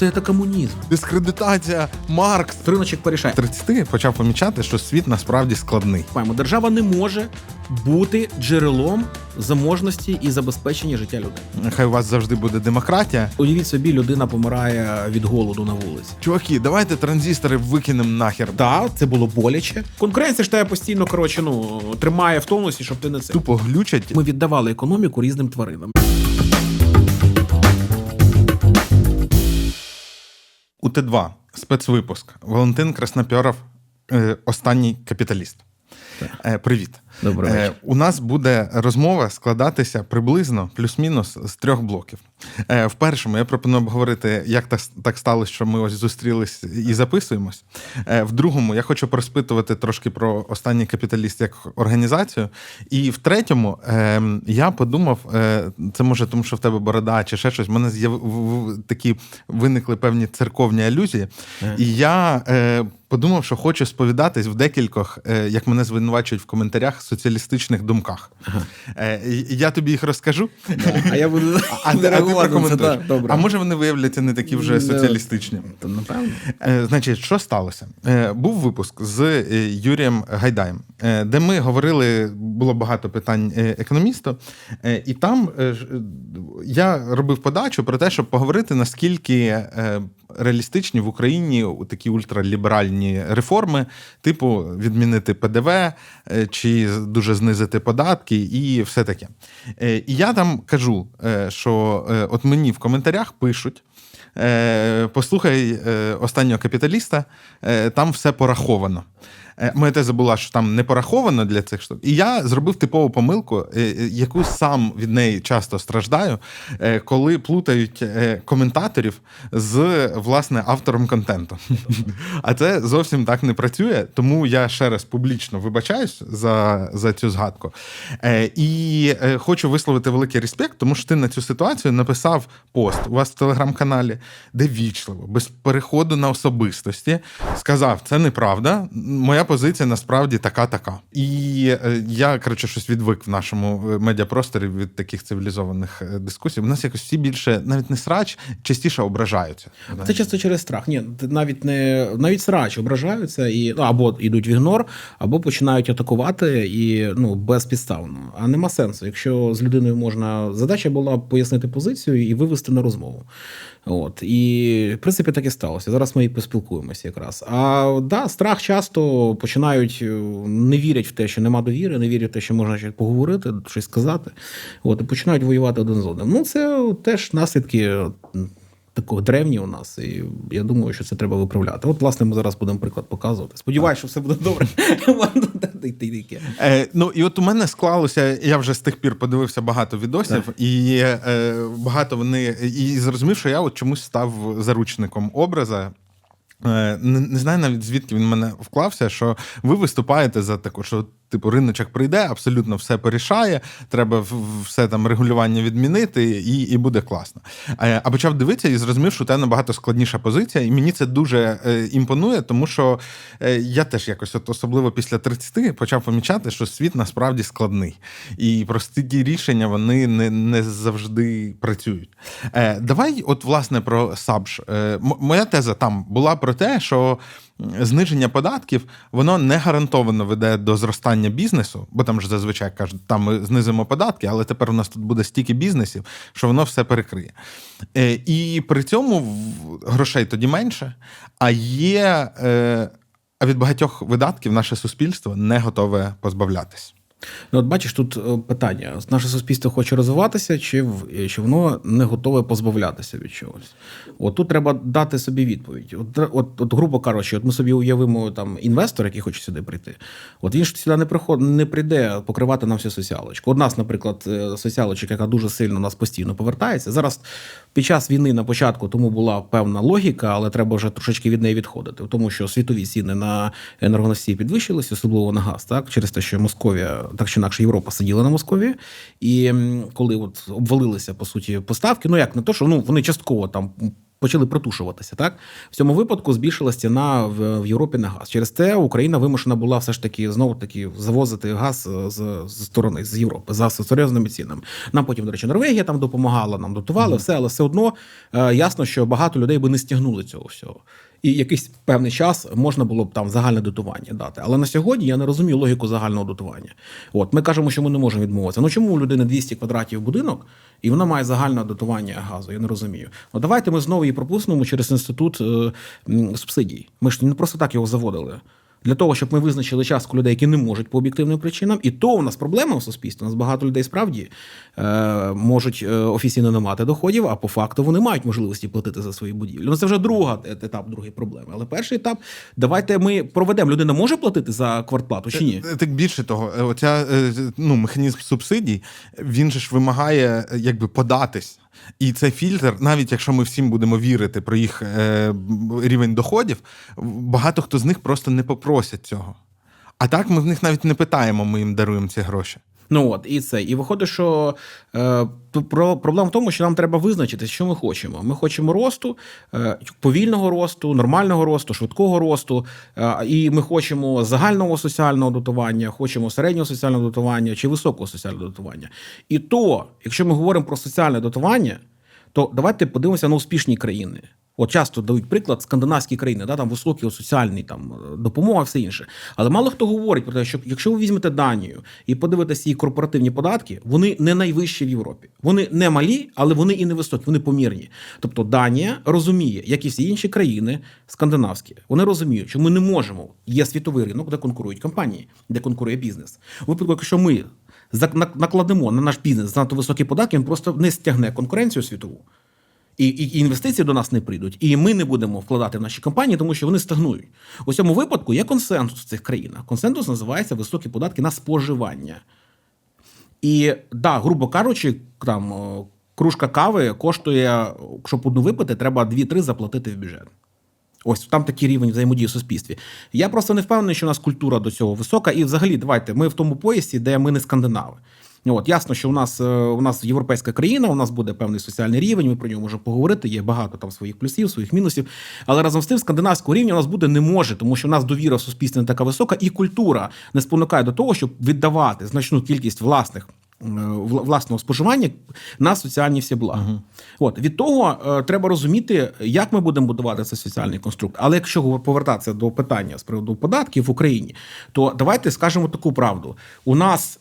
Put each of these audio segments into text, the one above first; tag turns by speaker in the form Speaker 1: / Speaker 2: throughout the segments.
Speaker 1: це це комунізм.
Speaker 2: Дискредитація, Маркс.
Speaker 1: Риночок порішає.
Speaker 2: 30 почав помічати, що світ насправді складний.
Speaker 1: Маємо, Держава не може бути джерелом заможності і забезпечення життя людей.
Speaker 2: Хай у вас завжди буде демократія.
Speaker 1: Уявіть собі, людина помирає від голоду на вулиці.
Speaker 2: Чуваки, давайте транзистори викинемо нахер.
Speaker 1: Так, це було боляче. Конкуренція ж тебе постійно коротше, ну тримає в тонусі, щоб ти не це.
Speaker 2: Тупо глючать.
Speaker 1: Ми віддавали економіку різним тваринам.
Speaker 2: У Т2 спецвипуск. Валентин Краснопьоров, е, останній капіталіст. Так. Привіт.
Speaker 1: Добрий вечір.
Speaker 2: У нас буде розмова складатися приблизно плюс-мінус з трьох блоків. Е, В першому я пропоную обговорити, як так, так сталося, що ми ось зустрілись і записуємось. Е, В другому я хочу розпитувати трошки про останній капіталіст як організацію. І в третьому е, я подумав, е, це може тому, що в тебе борода чи ще щось. В мене з'яв... такі виникли певні церковні алюзії. І я е, подумав, що хочу сповідатись в декількох, е, як мене звинувачують в коментарях, соціалістичних думках. Е, Я тобі їх розкажу.
Speaker 1: А я буду
Speaker 2: А, а ти прокоментуєш.
Speaker 1: Так, добре.
Speaker 2: А може вони виявляться не такі вже
Speaker 1: Не.
Speaker 2: соціалістичні?
Speaker 1: То, напевно.
Speaker 2: Е, Значить, що сталося? Е, Був випуск з Юрієм Гайдаєм, е, де ми говорили, було багато питань е, економісту, е, і там е, я робив подачу про те, щоб поговорити, наскільки е, реалістичні в Україні такі ультраліберальні реформи, типу відмінити ПДВ е, чи дуже знизити податки і все таке. Е, І я там кажу, е, що от мені в коментарях пишуть. Послухай останнього капіталіста, там все пораховано. Е, Моя теза була, що там не пораховано для цих штук. І я зробив типову помилку, е, е, яку сам від неї часто страждаю, коли плутають коментаторів з власне автором контенту. А це зовсім так не працює, тому я ще раз публічно вибачаюсь за, за цю згадку. І хочу висловити великий респект, тому що ти на цю ситуацію написав пост у вас в телеграм-каналі, де вічливо, без переходу на особистості, сказав: це неправда. Моя позиція насправді така, така. І е, я коротше щось відвик в нашому е, медіапросторі від таких цивілізованих е, дискусій. У нас якось всі більше навіть не срач, частіше ображаються.
Speaker 1: Це часто через страх. Ні, навіть не навіть срач ображаються і ну, або йдуть в ігнор, або починають атакувати і ну безпідставно. А нема сенсу. Якщо з людиною можна задача була пояснити позицію і вивести на розмову. От і в принципі так і сталося. Зараз ми і поспілкуємося якраз. А да, страх часто починають е, не вірять в те, що нема довіри, не вірять в те, що можна щось поговорити, щось сказати. От і починають воювати один з одним. Ну це теж наслідки. Такого древні у нас, і я думаю, що це треба виправляти. От, власне, ми зараз будемо приклад показувати. Сподіваюся, що все буде добре.
Speaker 2: Е, ну і от у мене склалося, я вже з тих пір подивився багато відосів, і е, багато вони і зрозумів, що я от чомусь став заручником образа. Е, Не, не знаю навіть звідки він в мене вклався, що ви виступаєте за таку, що типу риночок прийде, абсолютно все порішає, треба все там регулювання відмінити, і, і буде класно. А почав дивитися і зрозумів, що тебе набагато складніша позиція, і мені це дуже е, імпонує, тому що е, я теж якось, от особливо після 30, почав помічати, що світ насправді складний. І прості рішення вони не, не завжди працюють. Е, Давай, от власне, про САБЖ. Моя теза там була про те, що зниження податків воно не гарантовано веде до зростання бізнесу, бо там ж зазвичай кажуть, там ми знизимо податки, але тепер у нас тут буде стільки бізнесів, що воно все перекриє. Е, І при цьому грошей тоді менше, а є. е, А від багатьох видатків наше суспільство не готове позбавлятись.
Speaker 1: Ну, от бачиш, тут е, питання: наше суспільство хоче розвиватися, чи, чи воно не готове позбавлятися від чогось? От тут треба дати собі відповідь. От, от, от грубо кажучи, от ми собі уявимо там інвестор, який хоче сюди прийти. От він ж сюди не приход, не прийде покривати нам всю соціалочку. От нас, наприклад, е, соціалочка, яка дуже сильно нас постійно повертається. Зараз під час війни на початку тому була певна логіка, але треба вже трошечки від неї відходити, тому що світові ціни на енергоносії підвищилися, особливо на газ, так? Через те, що Московія, так чи інакше, Європа сиділа на Московії, і коли от обвалилися по суті поставки, ну як не то, що ну вони частково там почали притушуватися. Так в цьому випадку збільшилась ціна в, в Європі на газ. Через те Україна вимушена була все ж таки знову таки завозити газ з, з сторони з Європи за серйозними цінами. Нам потім, до речі, Норвегія там допомагала, нам дотували все, але все одно е, ясно, що багато людей би не стягнули цього всього. І якийсь певний час можна було б там загальне дотування дати. Але на сьогодні я не розумію логіку загального дотування. От ми кажемо, що ми не можемо відмовитися. Ну чому у людини 200 квадратів будинок, і вона має загальне дотування газу? Я не розумію. Ну давайте ми знову її пропустимо через інститут е, субсидій. Ми ж не просто так його заводили. Для того, щоб ми визначили частку людей, які не можуть по об'єктивним причинам, і то у нас проблема в суспільстві. У нас багато людей справді е, можуть е, офіційно не мати доходів, а по факту вони мають можливості платити за свої будівлі. Ну це вже друга е- етап, другої проблеми. Але перший етап, давайте ми проведемо. Людина може платити за квартплату чи ні?
Speaker 2: Е, Так більше того, оця ну, механізм субсидій, він же ж вимагає якби податись. І цей фільтр, навіть якщо ми всім будемо вірити про їх е, рівень доходів, багато хто з них просто не попросять цього. А так ми в них навіть не питаємо, ми їм даруємо ці гроші.
Speaker 1: Ну от і це. І виходить, що е, про проблема в тому, що нам треба визначити, що ми хочемо. Ми хочемо росту, е, повільного росту, нормального росту, швидкого росту. Е, і ми хочемо загального соціального дотування, хочемо середнього соціального дотування чи високого соціального дотування. І то, якщо ми говоримо про соціальне дотування, то давайте подивимося на успішні країни. От часто дають приклад скандинавські країни, да, там високі соціальні там допомога, все інше. Але мало хто говорить про те, що якщо ви візьмете Данію і подивитися її корпоративні податки, вони не найвищі в Європі. Вони не малі, але вони і не високі, вони помірні. Тобто Данія розуміє, як і всі інші країни скандинавські, вони розуміють, що ми не можемо. Є світовий ринок, де конкурують компанії, де конкурує бізнес. Випадку, якщо ми накладемо на наш бізнес занадто високі податки, він просто не стягне конкуренцію світову. І, і, інвестиції до нас не прийдуть, і ми не будемо вкладати в наші компанії, тому що вони стагнують. У цьому випадку є консенсус в цих країнах. Консенсус називається високі податки на споживання. І да, грубо кажучи, там кружка кави коштує, щоб одну випити, треба 2-3 заплатити в бюджет. Ось там такий рівень взаємодії в суспільстві. Я просто не впевнений, що у нас культура до цього висока. І взагалі, давайте, ми в тому поясі, де ми не скандинави. От ясно, що у нас е, у нас європейська країна, у нас буде певний соціальний рівень. Ми про нього можемо поговорити. Є багато там своїх плюсів, своїх мінусів. Але разом з тим, скандинавського рівня у нас буде не може, тому що у нас довіра в суспільстві не така висока, і культура не спонукає до того, щоб віддавати значну кількість власних. е, Власного споживання на соціальні всі блага. От від того е, треба розуміти, як ми будемо будувати цей соціальний конструкт. Але якщо повертатися до питання з приводу податків в Україні, то давайте скажемо таку правду: у нас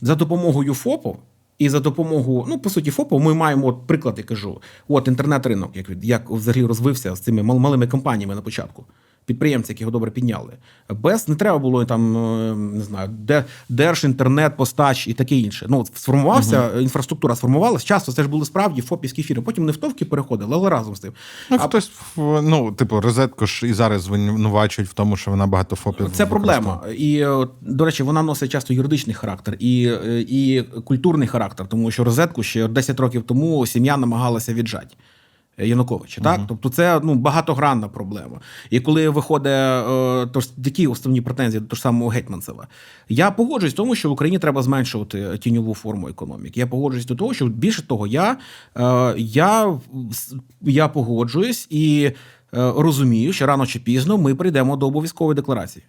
Speaker 1: за допомогою ФОПу і за допомогою, ну по суті, ФОПу, ми маємо от приклад, кажу, от інтернет-ринок, як як взагалі розвився з цими мал- малими компаніями на початку. Підприємці, які його добре підняли. Без не треба було там, е, не знаю, де держінтернет, постач і таке інше. Ну, сформувався, інфраструктура сформувалась. Часто це ж були справді фопівські фірми. Потім не в товки переходили, але разом з тим.
Speaker 2: Ну,
Speaker 1: А
Speaker 2: хтось, ну, типу, розетку ж і зараз звинувачують в тому, що вона багато фопів.
Speaker 1: Це проблема. І до речі, вона носить часто юридичний характер і, е, і культурний характер, тому що розетку ще 10 років тому сім'я намагалася віджати. Януковича, так тобто це ну багатогранна проблема. І коли виходить е, то ж такі основні претензії до того ж самого гетьманцева, я погоджуюсь в тому, що в Україні треба зменшувати тіньову форму економіки. Я погоджуюсь до того, що більше того, я, е, я, я погоджуюсь і е, розумію, що рано чи пізно ми прийдемо до обов'язкової декларації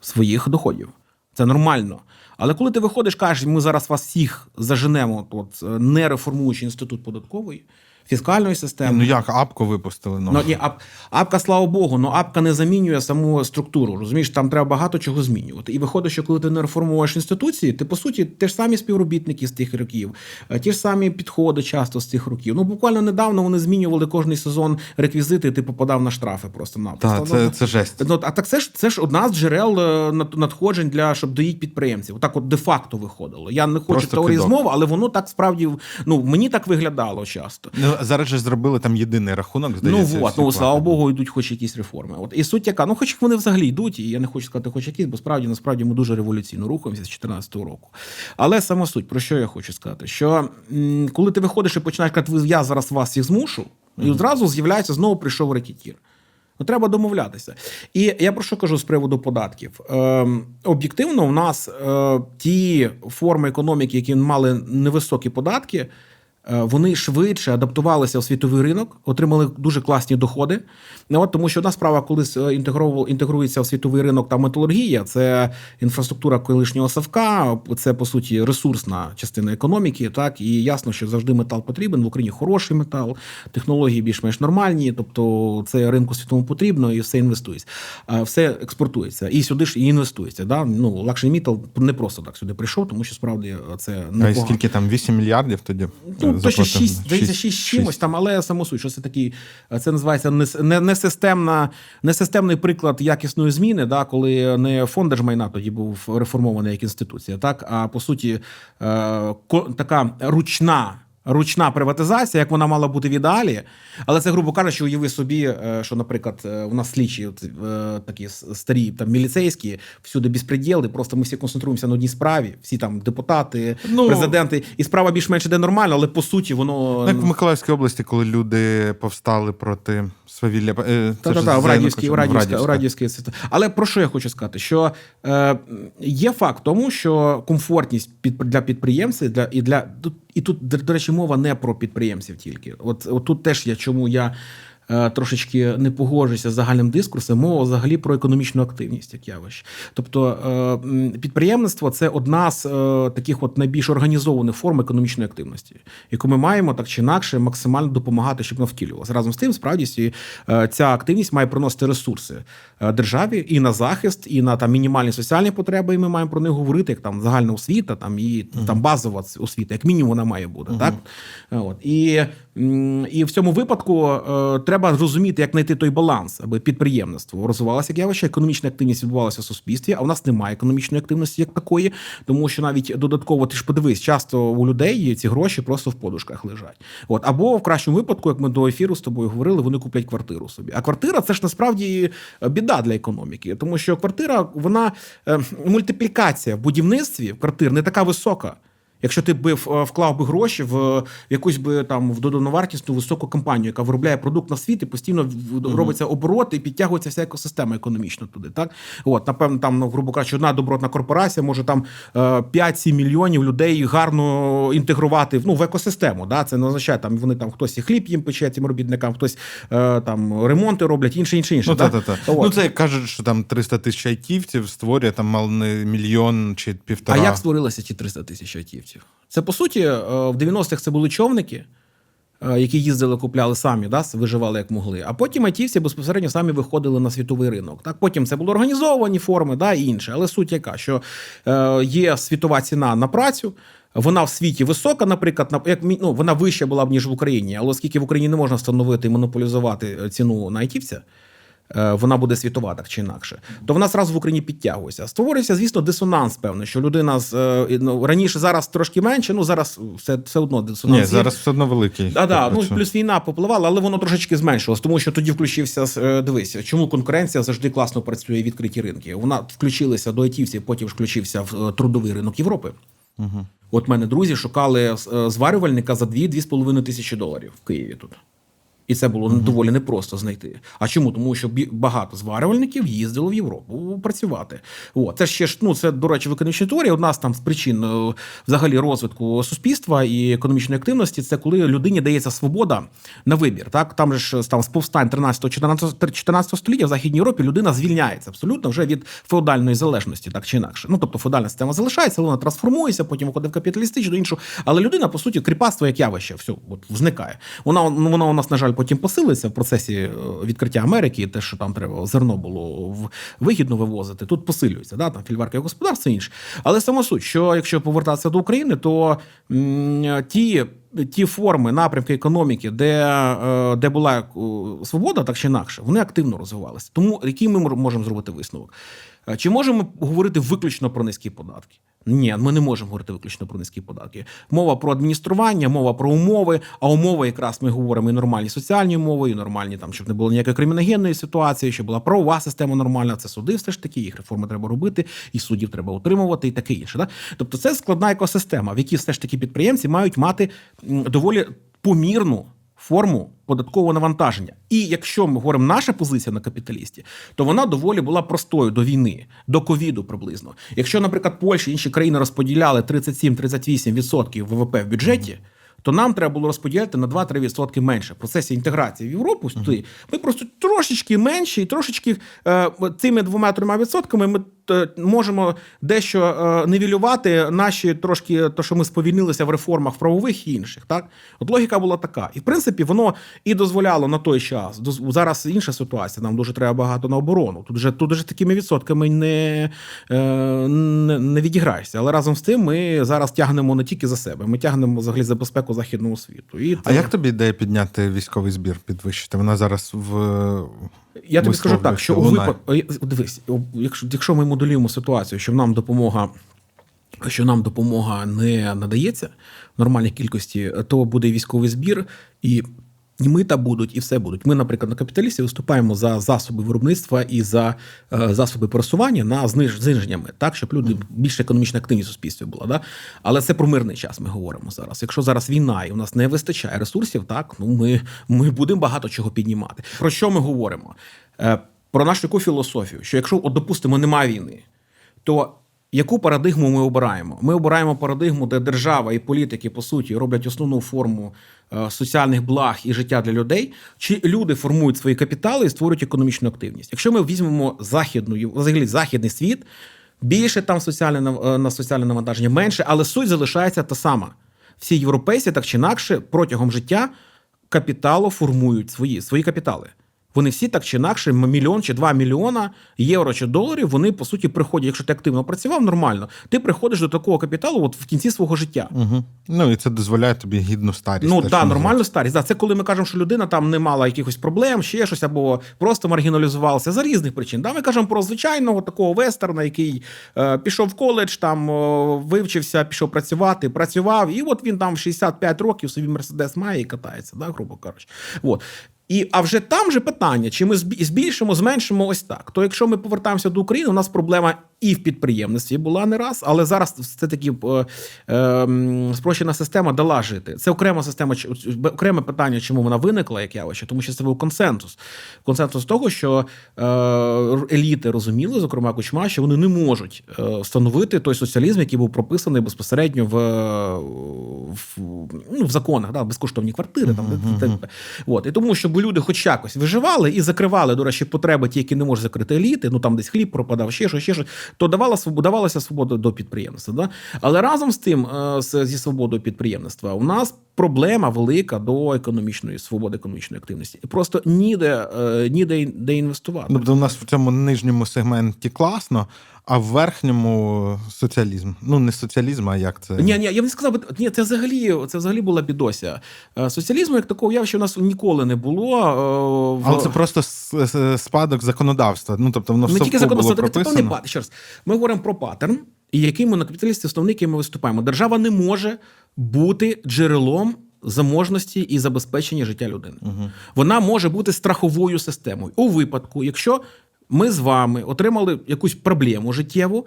Speaker 1: своїх доходів. Це нормально. Але коли ти виходиш, кажеш, ми зараз вас всіх заженемо, от, е, не реформуючи інститут податкової, фіскальної системи.
Speaker 2: Ну як апку випустили? Ну,
Speaker 1: Ну, ні, ап, апка, слава Богу, ну апка не замінює саму структуру. Розумієш, там треба багато чого змінювати. І виходить, що коли ти не реформуєш інституції, ти по суті ті ж самі співробітники з тих років, е, ті ж самі підходи часто з цих років. Ну буквально недавно вони змінювали кожний сезон реквізити, і ти попадав на штрафи просто на
Speaker 2: Та, це, це жесть.
Speaker 1: Ну, а так це ж це ж одна з джерел е, надходжень для щоб доїть підприємців. Так, от де-факто виходило. Я не хочу теорії змови, але воно так справді ну мені так виглядало часто.
Speaker 2: Ну, зараз же зробили там єдиний рахунок, здається.
Speaker 1: Ну от, ну слава. Богу, йдуть хоч якісь реформи. От і суть яка, ну хоч вони взагалі йдуть, і я не хочу сказати, хоч якісь, бо справді насправді ми дуже революційно рухаємося з 2014 року. Але сама суть, про що я хочу сказати? Що м, коли ти виходиш і починаєш казати, я зараз вас всіх змушу, і одразу з'являється знову прийшов рекетір. Ну, треба домовлятися. І я про що кажу з приводу податків? Ем, об'єктивно, у нас е, ті форми економіки, які мали невисокі податки, е, вони швидше адаптувалися у світовий ринок, отримали дуже класні доходи. Ну, от, тому що одна справа, коли е, інтегрується в світовий ринок та металургія, це інфраструктура колишнього Савка, це по суті ресурсна частина економіки. Так і ясно, що завжди метал потрібен. В Україні хороший метал, технології більш-менш нормальні. Тобто, це ринку світовому потрібно і все інвестується, все експортується. І сюди ж і інвестується. Да? Ну, Лакший Мітал не просто так сюди прийшов, тому що справді це непогано.
Speaker 2: скільки там 8 мільярдів тоді?
Speaker 1: Ну, точно
Speaker 2: ще
Speaker 1: 6, здається,
Speaker 2: Шість-
Speaker 1: 6 чимось там, але самосуть, що це такий, це називається не, не, несистемна, несистемний приклад якісної зміни, да, коли не фонд держмайна тоді був реформований як інституція, так, а по суті е, така ручна. Ручна приватизація, як вона мала бути в ідеалі, але це, грубо кажучи, уяви собі, е, що, наприклад, е, у нас слідчі от, е, такі старі там міліцейські, всюди безпреділи, просто ми всі концентруємося на одній справі, всі там депутати,
Speaker 2: Ну,
Speaker 1: президенти, і справа більш-менш іде нормально, але по суті воно
Speaker 2: Ну, Як в Миколаївській області, коли люди повстали проти свавілля.
Speaker 1: та, та, та, в Радівській, в
Speaker 2: Януковичем,
Speaker 1: в Радівській. Але про що я хочу сказати? Що е, є факт тому, що комфортність під, для підприємців для, і для і тут, до, до речі, мова не про підприємців тільки. От, от тут теж я чому я. Е, Трошечки не погоджуюся з загальним дискурсом, мова взагалі про економічну активність, як явище. Тобто е, підприємництво це одна з е, таких от найбільш організованих форм економічної активності, яку ми маємо так чи інакше максимально допомагати, щоб вона втілювалася. Разом з тим, справді ця активність має приносити ресурси державі і на захист, і на там мінімальні соціальні потреби. І ми маємо про них говорити, як там загальна освіта, там і там базова освіта, як мінімум вона має бути. Так от і, і в цьому випадку е, треба розуміти, як знайти той баланс, аби підприємництво розвивалося як явище, економічна активність відбувалася в суспільстві. А у нас немає економічної активності як такої, тому що навіть додатково ти ж подивись, часто у людей ці гроші просто в подушках лежать. От або в кращому випадку, як ми до ефіру з тобою говорили, вони куплять квартиру собі. А квартира це ж насправді біда для економіки, тому що квартира, вона е, мультиплікація в будівництві квартир не така висока. Якщо ти би вклав би гроші в якусь би там в додану вартісну високу компанію, яка виробляє продукт на світ і постійно робиться оборот і підтягується вся екосистема економічна туди. Так от напевно, там ну, грубо кажучи, одна добротна корпорація може там е, 5-7 мільйонів людей гарно інтегрувати в, ну, в екосистему. Да? Це не означає там вони там хтось і хліб їм пече цим робітникам, хтось е, там ремонти роблять, інше, інше, інше.
Speaker 2: Ну, та, та, та.
Speaker 1: От.
Speaker 2: ну, це кажуть, що там 300 тисяч айтівців створює там мало не мільйон чи півтора.
Speaker 1: А як створилися ті 300 тисяч айтівців? Це по суті е, в 90-х це були човники, е, які їздили, купляли самі, да, виживали як могли. А потім айтівці безпосередньо самі виходили на світовий ринок. Так, потім це були організовані форми, да, і інше. Але суть яка, що е, є світова ціна на працю. Вона в світі висока, наприклад, на як ну, вона вища була б ніж в Україні, але оскільки в Україні не можна встановити і монополізувати ціну на айтівця, вона буде світова так чи інакше, то вона зразу в Україні підтягується. Створюється, звісно, дисонанс певний, що людина з е, ну, раніше зараз трошки менше, ну зараз все, все одно дисонанс.
Speaker 2: Ні,
Speaker 1: є.
Speaker 2: зараз все одно великий.
Speaker 1: Да, да, ну плюс війна попливала, але воно трошечки зменшилось, тому що тоді включився е, дивись, чому конкуренція завжди класно працює відкриті ринки. Вона включилася до айтівців, потім включився в е, трудовий ринок Європи.
Speaker 2: Угу.
Speaker 1: От мене друзі шукали е, зварювальника за 2-2,5 тисячі доларів в Києві тут. І це було доволі непросто знайти. А чому? Тому що багато зварювальників їздило в Європу працювати. От. Це ще ж, ну, це, до речі, в економічній теорії одна з там з причин е, взагалі розвитку суспільства і економічної активності це коли людині дається свобода на вибір. Так? Там же ж там з повстань 13-14 14 століття в Західній Європі людина звільняється абсолютно вже від феодальної залежності, так чи інакше. Ну, тобто феодальна система залишається, вона трансформується, потім виходить в капіталістичну іншого. Але людина, по суті, кріпацтво як явище, все, от, зникає. Вона, ну, вона у нас, на жаль, потім посилиться в процесі е, відкриття Америки, те, що там треба зерно було вигідно вивозити, тут посилюється, да, там фільварки господарство інше. Але сама суть, що якщо повертатися до України, то м, ті. Ті форми, напрямки економіки, де, е, де була е, свобода, так чи інакше, вони активно розвивалися. Тому який ми можемо зробити висновок? Чи можемо говорити виключно про низькі податки? Ні, ми не можемо говорити виключно про низькі податки. Мова про адміністрування, мова про умови. А умови, якраз ми говоримо і нормальні соціальні умови, і нормальні там, щоб не було ніякої криміногенної ситуації, щоб була правова система нормальна. Це суди, все ж таки, їх реформи треба робити, і суддів треба утримувати, і таке інше. Да? Тобто, це складна екосистема, в якій все ж таки підприємці мають мати доволі помірну форму податкового навантаження. І якщо ми говоримо наша позиція на капіталісті, то вона доволі була простою до війни, до ковіду приблизно. Якщо, наприклад, Польща і інші країни розподіляли 37-38% ВВП в бюджеті. то нам треба було розподіляти на 2-3% менше. В процесі інтеграції в Європу туди ми просто трошечки менші, і трошечки е, цими двома-трьома відсотками ми можемо дещо е, наші трошки, то, що ми сповільнилися в реформах правових і інших. Так, от логіка була така. І в принципі, воно і дозволяло на той час. Зараз інша ситуація. Нам дуже треба багато на оборону. Тут вже тут вже такими відсотками не, е, не, не відіграєшся. Але разом з тим ми зараз тягнемо не тільки за себе, ми тягнемо взагалі за безпеку західного світу. І
Speaker 2: А як тобі ідея підняти військовий збір, підвищити? Вона зараз в
Speaker 1: Я тобі скажу так, що у випадку, дивись, якщо, якщо ми моделюємо ситуацію, що нам допомога. Що нам допомога не надається в нормальній кількості, то буде військовий збір, і і мита будуть, і все будуть. Ми, наприклад, на капіталісті виступаємо за засоби виробництва і за е, засоби пересування на зниж, зниження мит, так, щоб люди більш економічно активні в суспільстві була. Да? Але це про мирний час ми говоримо зараз. Якщо зараз війна і у нас не вистачає ресурсів, так ну ми, ми будемо багато чого піднімати. Про що ми говоримо? Е, про нашу таку філософію, що якщо, от, допустимо, немає війни, то яку парадигму ми обираємо? Ми обираємо парадигму, де держава і політики, по суті, роблять основну форму е, соціальних благ і життя для людей, чи люди формують свої капітали і створюють економічну активність. Якщо ми візьмемо західну, взагалі західний світ, більше там соціальне е, на соціальне навантаження, менше, але суть залишається та сама. Всі європейці так чи інакше протягом життя капіталу формують свої, свої капітали. Вони всі так чи інакше, мільйон чи два мільйона євро чи доларів. Вони по суті приходять. Якщо ти активно працював, нормально, ти приходиш до такого капіталу от в кінці свого життя.
Speaker 2: Угу. Ну і це дозволяє тобі гідну старість.
Speaker 1: Ну так, нормальну старість. Да, це коли ми кажемо, що людина там не мала якихось проблем, ще щось, або просто маргіналізувалася за різних причин. Да, ми кажемо про звичайного такого вестерна, який е, пішов в коледж, там е, вивчився, пішов працювати, працював, і от він там в 65 років собі мерседес має і катається, да, грубо кажучи. От. І, а вже там же питання, чи ми збільшимо, зменшимо ось так. То якщо ми повертаємося до України, у нас проблема і в підприємництві була не раз, але зараз це таки е, е, спрощена система дала жити. Це окрема система, окреме питання, чому вона виникла, як явище, тому що це був консенсус. Консенсус того, що е, еліти розуміли, зокрема Кучма, що вони не можуть е, встановити той соціалізм, який був прописаний безпосередньо в, в, ну, в законах, да, безкоштовні квартири. Там, т- т- т. От. І тому, щоб люди хоч якось виживали і закривали, до речі, потреби, ті, які не можуть закрити еліти, ну там десь хліб пропадав, ще щось, ще щось, то давала давалася свобода до підприємництва. Да? Але разом з тим, е, зі свободою підприємництва, у нас проблема велика до економічної свободи, економічної активності. Просто ніде, е, ніде де інвестувати.
Speaker 2: Тобто у нас в цьому нижньому сегменті класно, а в верхньому соціалізм. Ну, не соціалізм, а як це?
Speaker 1: Ні, ні, я б не сказав, ні, це взагалі, це взагалі була бідося. Е, Соціалізму як такого явища у нас ніколи не було. е, в-
Speaker 2: Але це просто спадок законодавства. Ну, тобто воно
Speaker 1: не тільки законодавство, це певний паттерн. Ще раз, ми говоримо про паттерн, і який ми на капіталісті основний, який ми виступаємо. Держава не може бути джерелом. Заможності і забезпечення життя людини. Вона може бути страховою системою. У випадку, якщо ми з вами отримали якусь проблему життєву.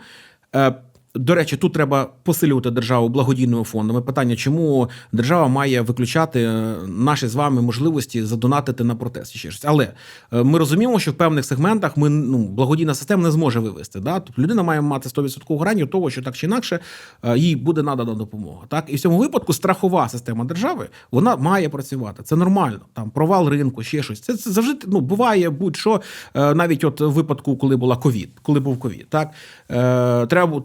Speaker 1: До речі, тут треба посилювати державу благодійними фондами. Питання, чому держава має виключати е, наші з вами можливості задонатити на протест ще щось. Але е, ми розуміємо, що в певних сегментах ми ну благодійна система не зможе вивести. Да? Тобто людина має мати 100% гарантію того, що так чи інакше е, їй буде надана допомога. Так і в цьому випадку страхова система держави вона має працювати. Це нормально. Там провал ринку, ще щось. Це, це завжди ну буває будь-що. Навіть от в випадку, коли була ковід, коли був ковід, так е, треба бу-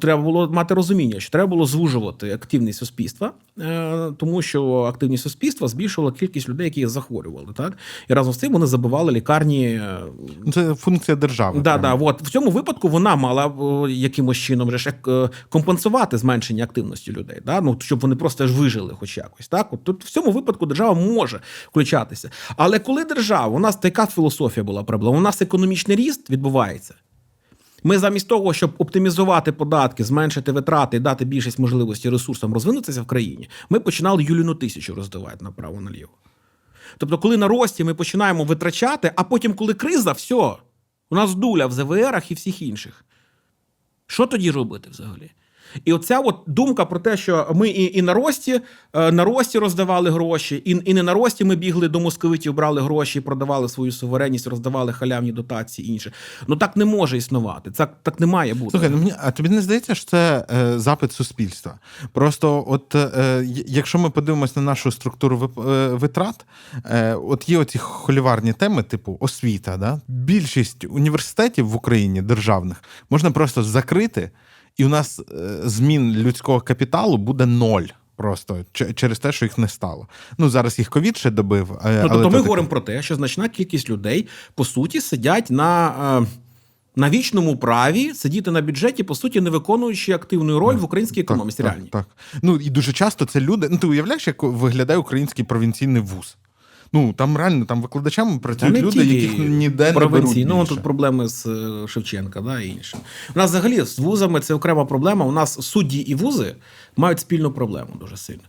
Speaker 1: треба мати розуміння, що треба було звужувати активність суспільства, е, тому що активність суспільства збільшувала кількість людей, які захворювали. Так і разом з цим вони забивали лікарні. е,
Speaker 2: Ну, Це функція держави.
Speaker 1: Да,
Speaker 2: прямо.
Speaker 1: да, от в цьому випадку вона мала е, якимось чином вже компенсувати зменшення активності людей, да? ну щоб вони просто ж вижили, хоч якось. Так, от тут в цьому випадку держава може включатися. Але коли держава, у нас така філософія була проблема, у нас економічний ріст відбувається. Ми замість того, щоб оптимізувати податки, зменшити витрати і дати більшість можливості ресурсам розвинутися в країні, ми починали Юліну тисячу роздавати направо наліво. Тобто, коли на рості ми починаємо витрачати, а потім, коли криза, все, у нас дуля в ЗВРах і всіх інших. Що тоді робити взагалі? І оця от думка про те, що ми і, і на рості, е, на рості роздавали гроші, і, і не на рості ми бігли до московитів, брали гроші, продавали свою суверенність, роздавали халявні дотації і інше. Ну так не може існувати. Це так не має бути.
Speaker 2: Слухай, ну мені, а тобі не здається, що це е, запит суспільства? Просто, от е, якщо ми подивимося на нашу структуру е, витрат, е, от є оці холіварні теми, типу освіта. Да? Більшість університетів в Україні державних можна просто закрити, і у нас е, змін людського капіталу буде ноль. Просто через те, що їх не стало. Ну зараз їх ковід ще добив. е,
Speaker 1: Ну,
Speaker 2: але
Speaker 1: тобто
Speaker 2: то
Speaker 1: ми
Speaker 2: таке.
Speaker 1: говоримо про те, що значна кількість людей по суті сидять на. е, На вічному праві сидіти на бюджеті, по суті, не виконуючи активну роль в українській економіці.
Speaker 2: Так,
Speaker 1: реальній.
Speaker 2: так, так. Ну і дуже часто це люди. Ну, ти уявляєш, як виглядає український провінційний вуз? Ну там реально там викладачами працюють люди, яких ніде не беруть.
Speaker 1: Ну, тут проблеми з е, Шевченка, да, і інше. У нас взагалі з вузами це окрема проблема. У нас судді і вузи мають спільну проблему дуже сильно.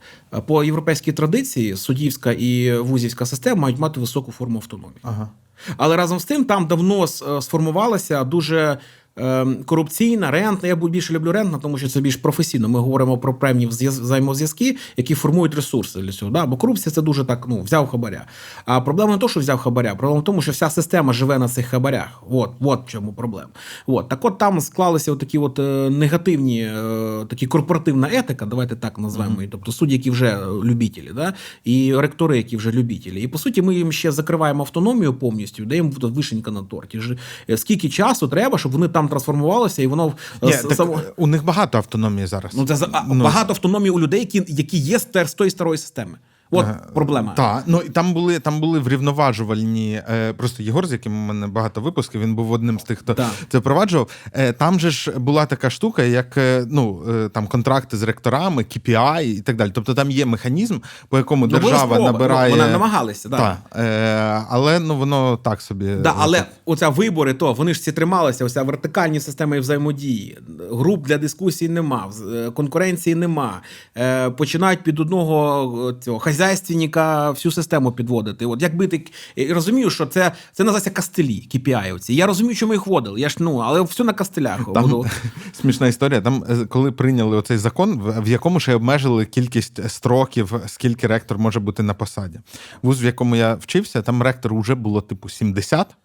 Speaker 1: По європейській традиції суддівська і вузівська система мають мати високу форму автономії.
Speaker 2: Ага.
Speaker 1: Але разом з тим там давно е, сформувалася дуже. Е, Корупційна, рентна. Я більше люблю рентна, тому що це більш професійно. Ми говоримо про певні взаємозв'язки, які формують ресурси для цього. Да? Бо корупція це дуже так, ну, взяв хабаря. А проблема не то, що взяв хабаря, проблема в тому, що вся система живе на цих хабарях. От, от в чому проблема. От. Так от там склалися такі от е, негативні, е, такі корпоративна етика, давайте так назвемо її. Тобто судді, які вже любітелі, да? і ректори, які вже любітелі. І по суті, ми їм ще закриваємо автономію повністю, даємо вишенька на торті. Е, Скільки часу треба, щоб вони там трансформувалися, і воно е,
Speaker 2: Ні, так,
Speaker 1: само-
Speaker 2: у них багато автономії зараз.
Speaker 1: Ну, це за-
Speaker 2: Ну,
Speaker 1: багато автономії у людей, які, які є з тої старої системи. От проблема.
Speaker 2: Так, ну і там були там були врівноважувальні. Е, просто Єгор, з яким у мене багато випусків, він був одним з тих, хто
Speaker 1: Так.
Speaker 2: це впроваджував. Е, там же ж була така штука, як е, ну е, там контракти з ректорами, KPI і так далі. Тобто там є механізм, по якому
Speaker 1: Ну,
Speaker 2: держава
Speaker 1: спроба.
Speaker 2: набирає.
Speaker 1: Ну, Вона намагалася, да.
Speaker 2: Так, е, але ну воно так собі.
Speaker 1: Да, але оця вибори, то вони ж всі трималися, оця вертикальні системи взаємодії. Груп для дискусій нема, е, конкуренції нема. Е, починають під одного е, цього хазяйственника всю систему підводити. От якби ти розумію, що це, це називається кастелі, KPI оці. Я розумію, чому їх вводили. Я ж ну, але все на кастелях.
Speaker 2: Там смішна історія. Там, е, коли прийняли оцей закон, в в якому ще обмежили кількість строків, скільки ректор може бути на посаді. Вуз, в якому я вчився, там ректор вже було типу 70,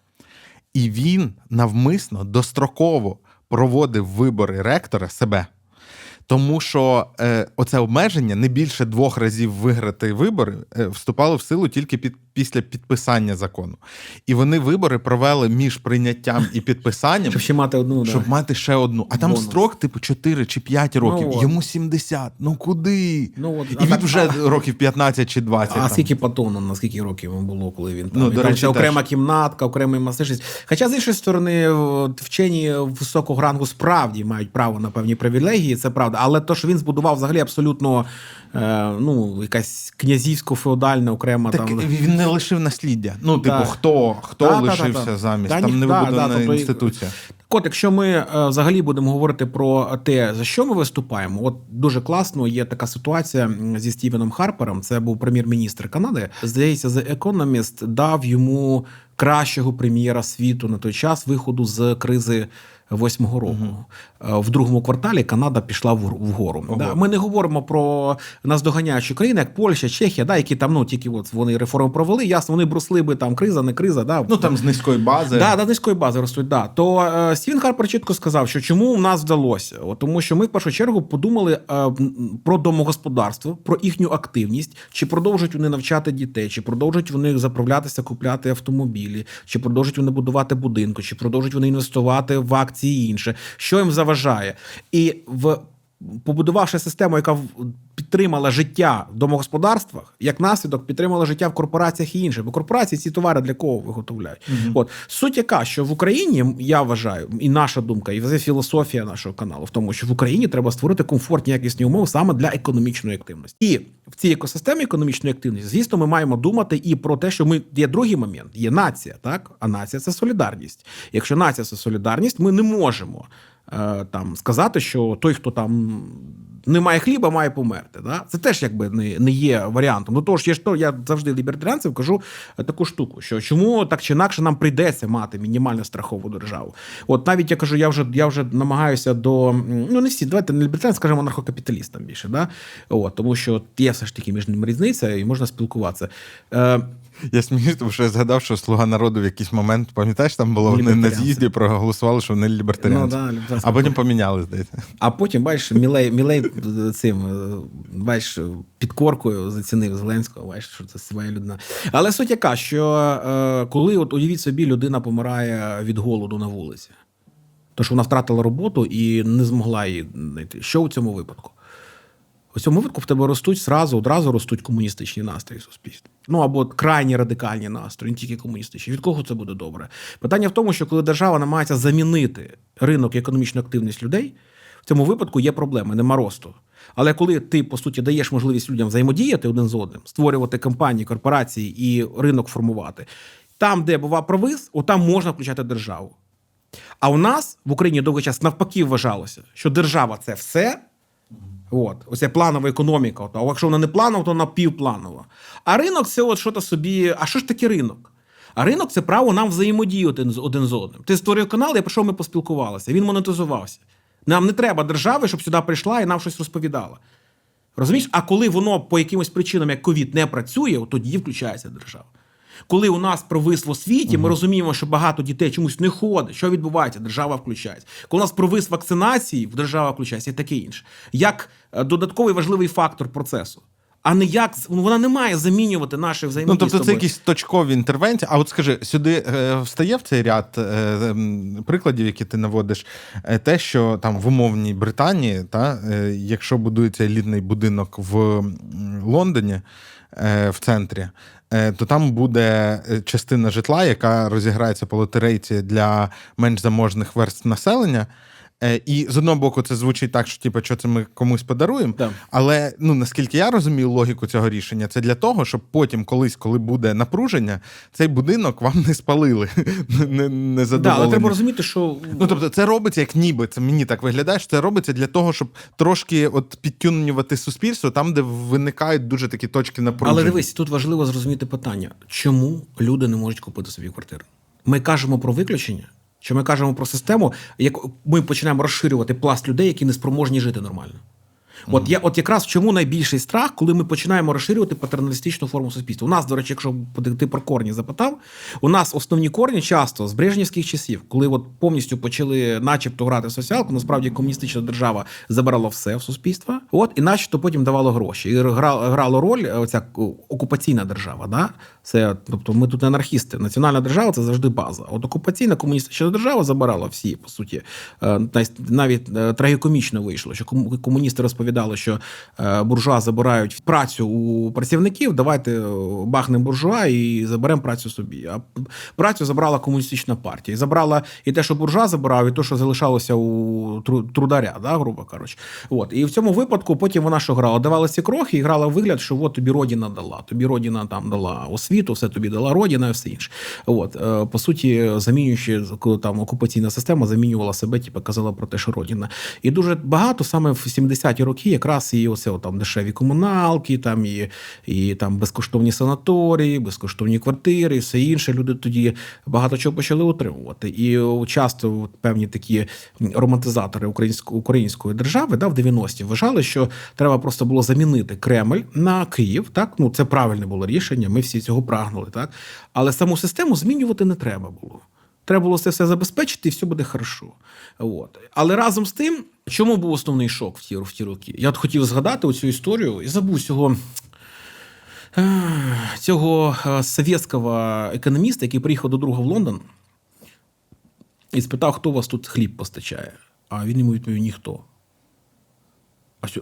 Speaker 2: і він навмисно достроково проводив вибори ректора себе. Тому що е, оце обмеження не більше двох разів виграти вибори е, вступало в силу тільки під, після підписання закону. І вони вибори провели між прийняттям і підписанням,
Speaker 1: Щоб ще мати одну.
Speaker 2: щоб
Speaker 1: да.
Speaker 2: мати ще одну. А там
Speaker 1: Бонус.
Speaker 2: строк, типу, 4 чи 5 років.
Speaker 1: от.
Speaker 2: Йому 70. Ну куди?
Speaker 1: Ну, от,
Speaker 2: і
Speaker 1: а
Speaker 2: він
Speaker 1: так-
Speaker 2: вже років 15 чи 20.
Speaker 1: А
Speaker 2: там.
Speaker 1: скільки Патона, на скільки років йому було, коли він там?
Speaker 2: Ну,
Speaker 1: І
Speaker 2: до речі,
Speaker 1: ще окрема
Speaker 2: теж.
Speaker 1: кімнатка, окремий масажист. Хоча, з іншої сторони, вчені високого рангу справді мають право на певні привілегії, це правда. Але то, що він збудував взагалі абсолютно е, ну, якась князівсько-феодальна окрема
Speaker 2: Так
Speaker 1: там.
Speaker 2: він не лишив насліддя. Ну, типу,
Speaker 1: Так.
Speaker 2: хто, хто
Speaker 1: та,
Speaker 2: лишився
Speaker 1: та, та.
Speaker 2: замість?
Speaker 1: Та
Speaker 2: там
Speaker 1: ні-
Speaker 2: не
Speaker 1: да,
Speaker 2: вибудована
Speaker 1: да, тобто-
Speaker 2: інституція.
Speaker 1: Так от, якщо ми е, взагалі будемо говорити про те, за що ми виступаємо, от дуже класно є така ситуація зі Стівеном Харпером. Це був прем'єр-міністр Канади. Здається, The Economist дав йому кращого прем'єра світу на той час виходу з кризи. Восьмого року Е, в другому кварталі Канада пішла вгору.
Speaker 2: Ого.
Speaker 1: Да, ми не говоримо про наздоганяючі країни, як Польща, Чехія, да, які там ну тільки от вони реформи провели. Ясно, вони бросли би там криза, не криза. Да,
Speaker 2: Ну там з низької бази.
Speaker 1: Да, да, низької бази ростуть. Да. То е, Стівен Харпер чітко сказав, що чому у нас вдалося? От, тому що ми в першу чергу подумали е, про домогосподарство, про їхню активність, чи продовжують вони навчати дітей, чи продовжують вони заправлятися, купляти автомобілі, чи продовжують вони будувати будинки, чи продовжують вони інвестувати в акції і інше. Що їм заважає? І в побудувавши систему, яка підтримала життя в домогосподарствах, як наслідок підтримала життя в корпораціях і інше. Бо корпорації ці товари для кого виготовляють? От суть яка, що в Україні я вважаю, і наша думка, і філософія нашого каналу в тому, що в Україні треба створити комфортні якісні умови саме для економічної активності. І в цій екосистемі економічної активності, звісно, ми маємо думати і про те, що ми є другий момент, є нація, так а нація це солідарність. Якщо нація це солідарність, ми не можемо там сказати, що той, хто там немає хліба, має померти. Да? Це теж якби не, не є варіантом. Ну тож, я ж то я завжди лібертаріанцям кажу е, таку штуку, що чому так чи інакше нам прийдеться мати мінімальну страхову державу. От навіть я кажу, я вже я вже намагаюся до ну не всі, давайте не лібертаріан, скажімо, анархокапіталістам більше. Да? От, тому що є все ж таки між ними різниця, і можна спілкуватися. Е,
Speaker 2: Я сміюсь, тому що я згадав, що слуга народу в якийсь момент, пам'ятаєш, там було вони на з'їзді проголосували, що вони лібертаріанці.
Speaker 1: Ну, да,
Speaker 2: а потім поміняли, здається.
Speaker 1: А потім, бачиш, Мілей, Мілей цим, е, бачиш, під коркою зацінив Зеленського, бачиш, що це своя людина. Але суть яка, що е, коли, от уявіть собі, людина помирає від голоду на вулиці, то що вона втратила роботу і не змогла її знайти. Що у цьому випадку? У цьому випадку в тебе ростуть зразу, одразу ростуть комуністичні настрої в суспільстві. Ну або крайні радикальні настрої, не тільки комуністичні. Від кого це буде добре? Питання в тому, що коли держава намагається замінити ринок і економічну активність людей, в цьому випадку є проблеми, нема росту. Але коли ти по суті даєш можливість людям взаємодіяти один з одним, створювати компанії, корпорації і ринок формувати, там, де бува провис, отам можна включати державу. А у нас в Україні довгий час навпаки вважалося, що держава це все. От, оця планова економіка. А якщо вона не планова, то вона півпланова. А ринок це от що-то собі. А що ж таке ринок? А ринок це право нам взаємодіяти один з- одним. Ти створив канал, я прийшов, ми поспілкувалися. Він монетизувався. Нам не треба держави, щоб сюди прийшла і нам щось розповідала. Розумієш? А коли воно по якимось причинам, як ковід, не працює, тоді включається держава. Коли у нас провис в освіті, ми розуміємо, що багато дітей чомусь не ходить. Що відбувається? Держава включається. Коли у нас провис вакцинації, держава включається і таке інше. Як е, додатковий важливий фактор процесу. А не як з- вона не має замінювати наші
Speaker 2: Ну, тобто
Speaker 1: з
Speaker 2: це якісь точкові інтервенції. А от скажи, сюди е, встає в цей ряд е, прикладів, які ти наводиш, е, те, що там в умовній Британії, та, е, якщо будується елітний будинок в Лондоні е, в центрі, то там буде е, частина житла, яка розіграється по лотерейці для менш заможних верств населення. Е, І з одного боку, це звучить так, що типу, що це ми комусь подаруємо.
Speaker 1: Так.
Speaker 2: Але ну наскільки я розумію логіку цього рішення, це для того, щоб потім, колись, коли буде напруження, цей будинок вам не спалили, не, не
Speaker 1: Да, але треба розуміти, що
Speaker 2: Ну тобто, це робиться як ніби це мені так виглядає. що Це робиться для того, щоб трошки от підтюнювати суспільство там, де виникають дуже такі точки напруження.
Speaker 1: Але дивись, тут важливо зрозуміти питання, чому люди не можуть купити собі квартиру. Ми кажемо про виключення, чи ми кажемо про систему, як ми починаємо розширювати пласт людей, які не спроможні жити нормально. От я, от якраз в чому найбільший страх, коли ми починаємо розширювати патерналістичну форму суспільства. У нас, до речі, якщо ти про корні запитав, у нас основні корні часто з брежнівських часів, коли от повністю почали, начебто, грати в соціалку, насправді комуністична держава забирала все в суспільство, от і начебто потім давало гроші. І гра- грало роль е, оця окупаційна держава. Да? Це, тобто, ми тут не анархісти. Національна держава це завжди база. От окупаційна комуністична держава забирала всі, по суті. Е, Навіть е, трагікомічно вийшло, що кому- комуністи розповідали, що е, буржуа забирають працю у працівників. Давайте бахнемо буржуа і заберемо працю собі. А працю забрала комуністична партія. І забрала і те, що буржуа забирав, і те, що залишалося у трударя, да, грубо кажучи. От. І в цьому випадку потім вона що грала? Давала ці крохи і грала вигляд, що от тобі родина дала. Тобі родина там дала освіту, все тобі дала родина все інше. От. Е, По суті, замінюючи, там окупаційна система замінювала себе, типу, казала про те, що родина. І дуже багато саме в 70-ті роки якраз і оце там дешеві комуналки, там і, і там безкоштовні санаторії, безкоштовні квартири, і все інше. Люди тоді багато чого почали отримувати. І часто певні такі романтизатори української, української держави да, в 90-ті вважали, що треба просто було замінити Кремль на Київ. Так, ну це правильне було рішення. Ми всі цього прагнули, так але саму систему змінювати не треба було. Треба було це все забезпечити, і все буде хорошо. От. Але разом з тим, чому був основний шок в ті, в ті роки? Я от хотів згадати оцю історію і забув цього. е, Цього е, совєтського економіста, який приїхав до друга в Лондон і спитав, хто у вас тут хліб постачає. А він йому відповів: ніхто. А що,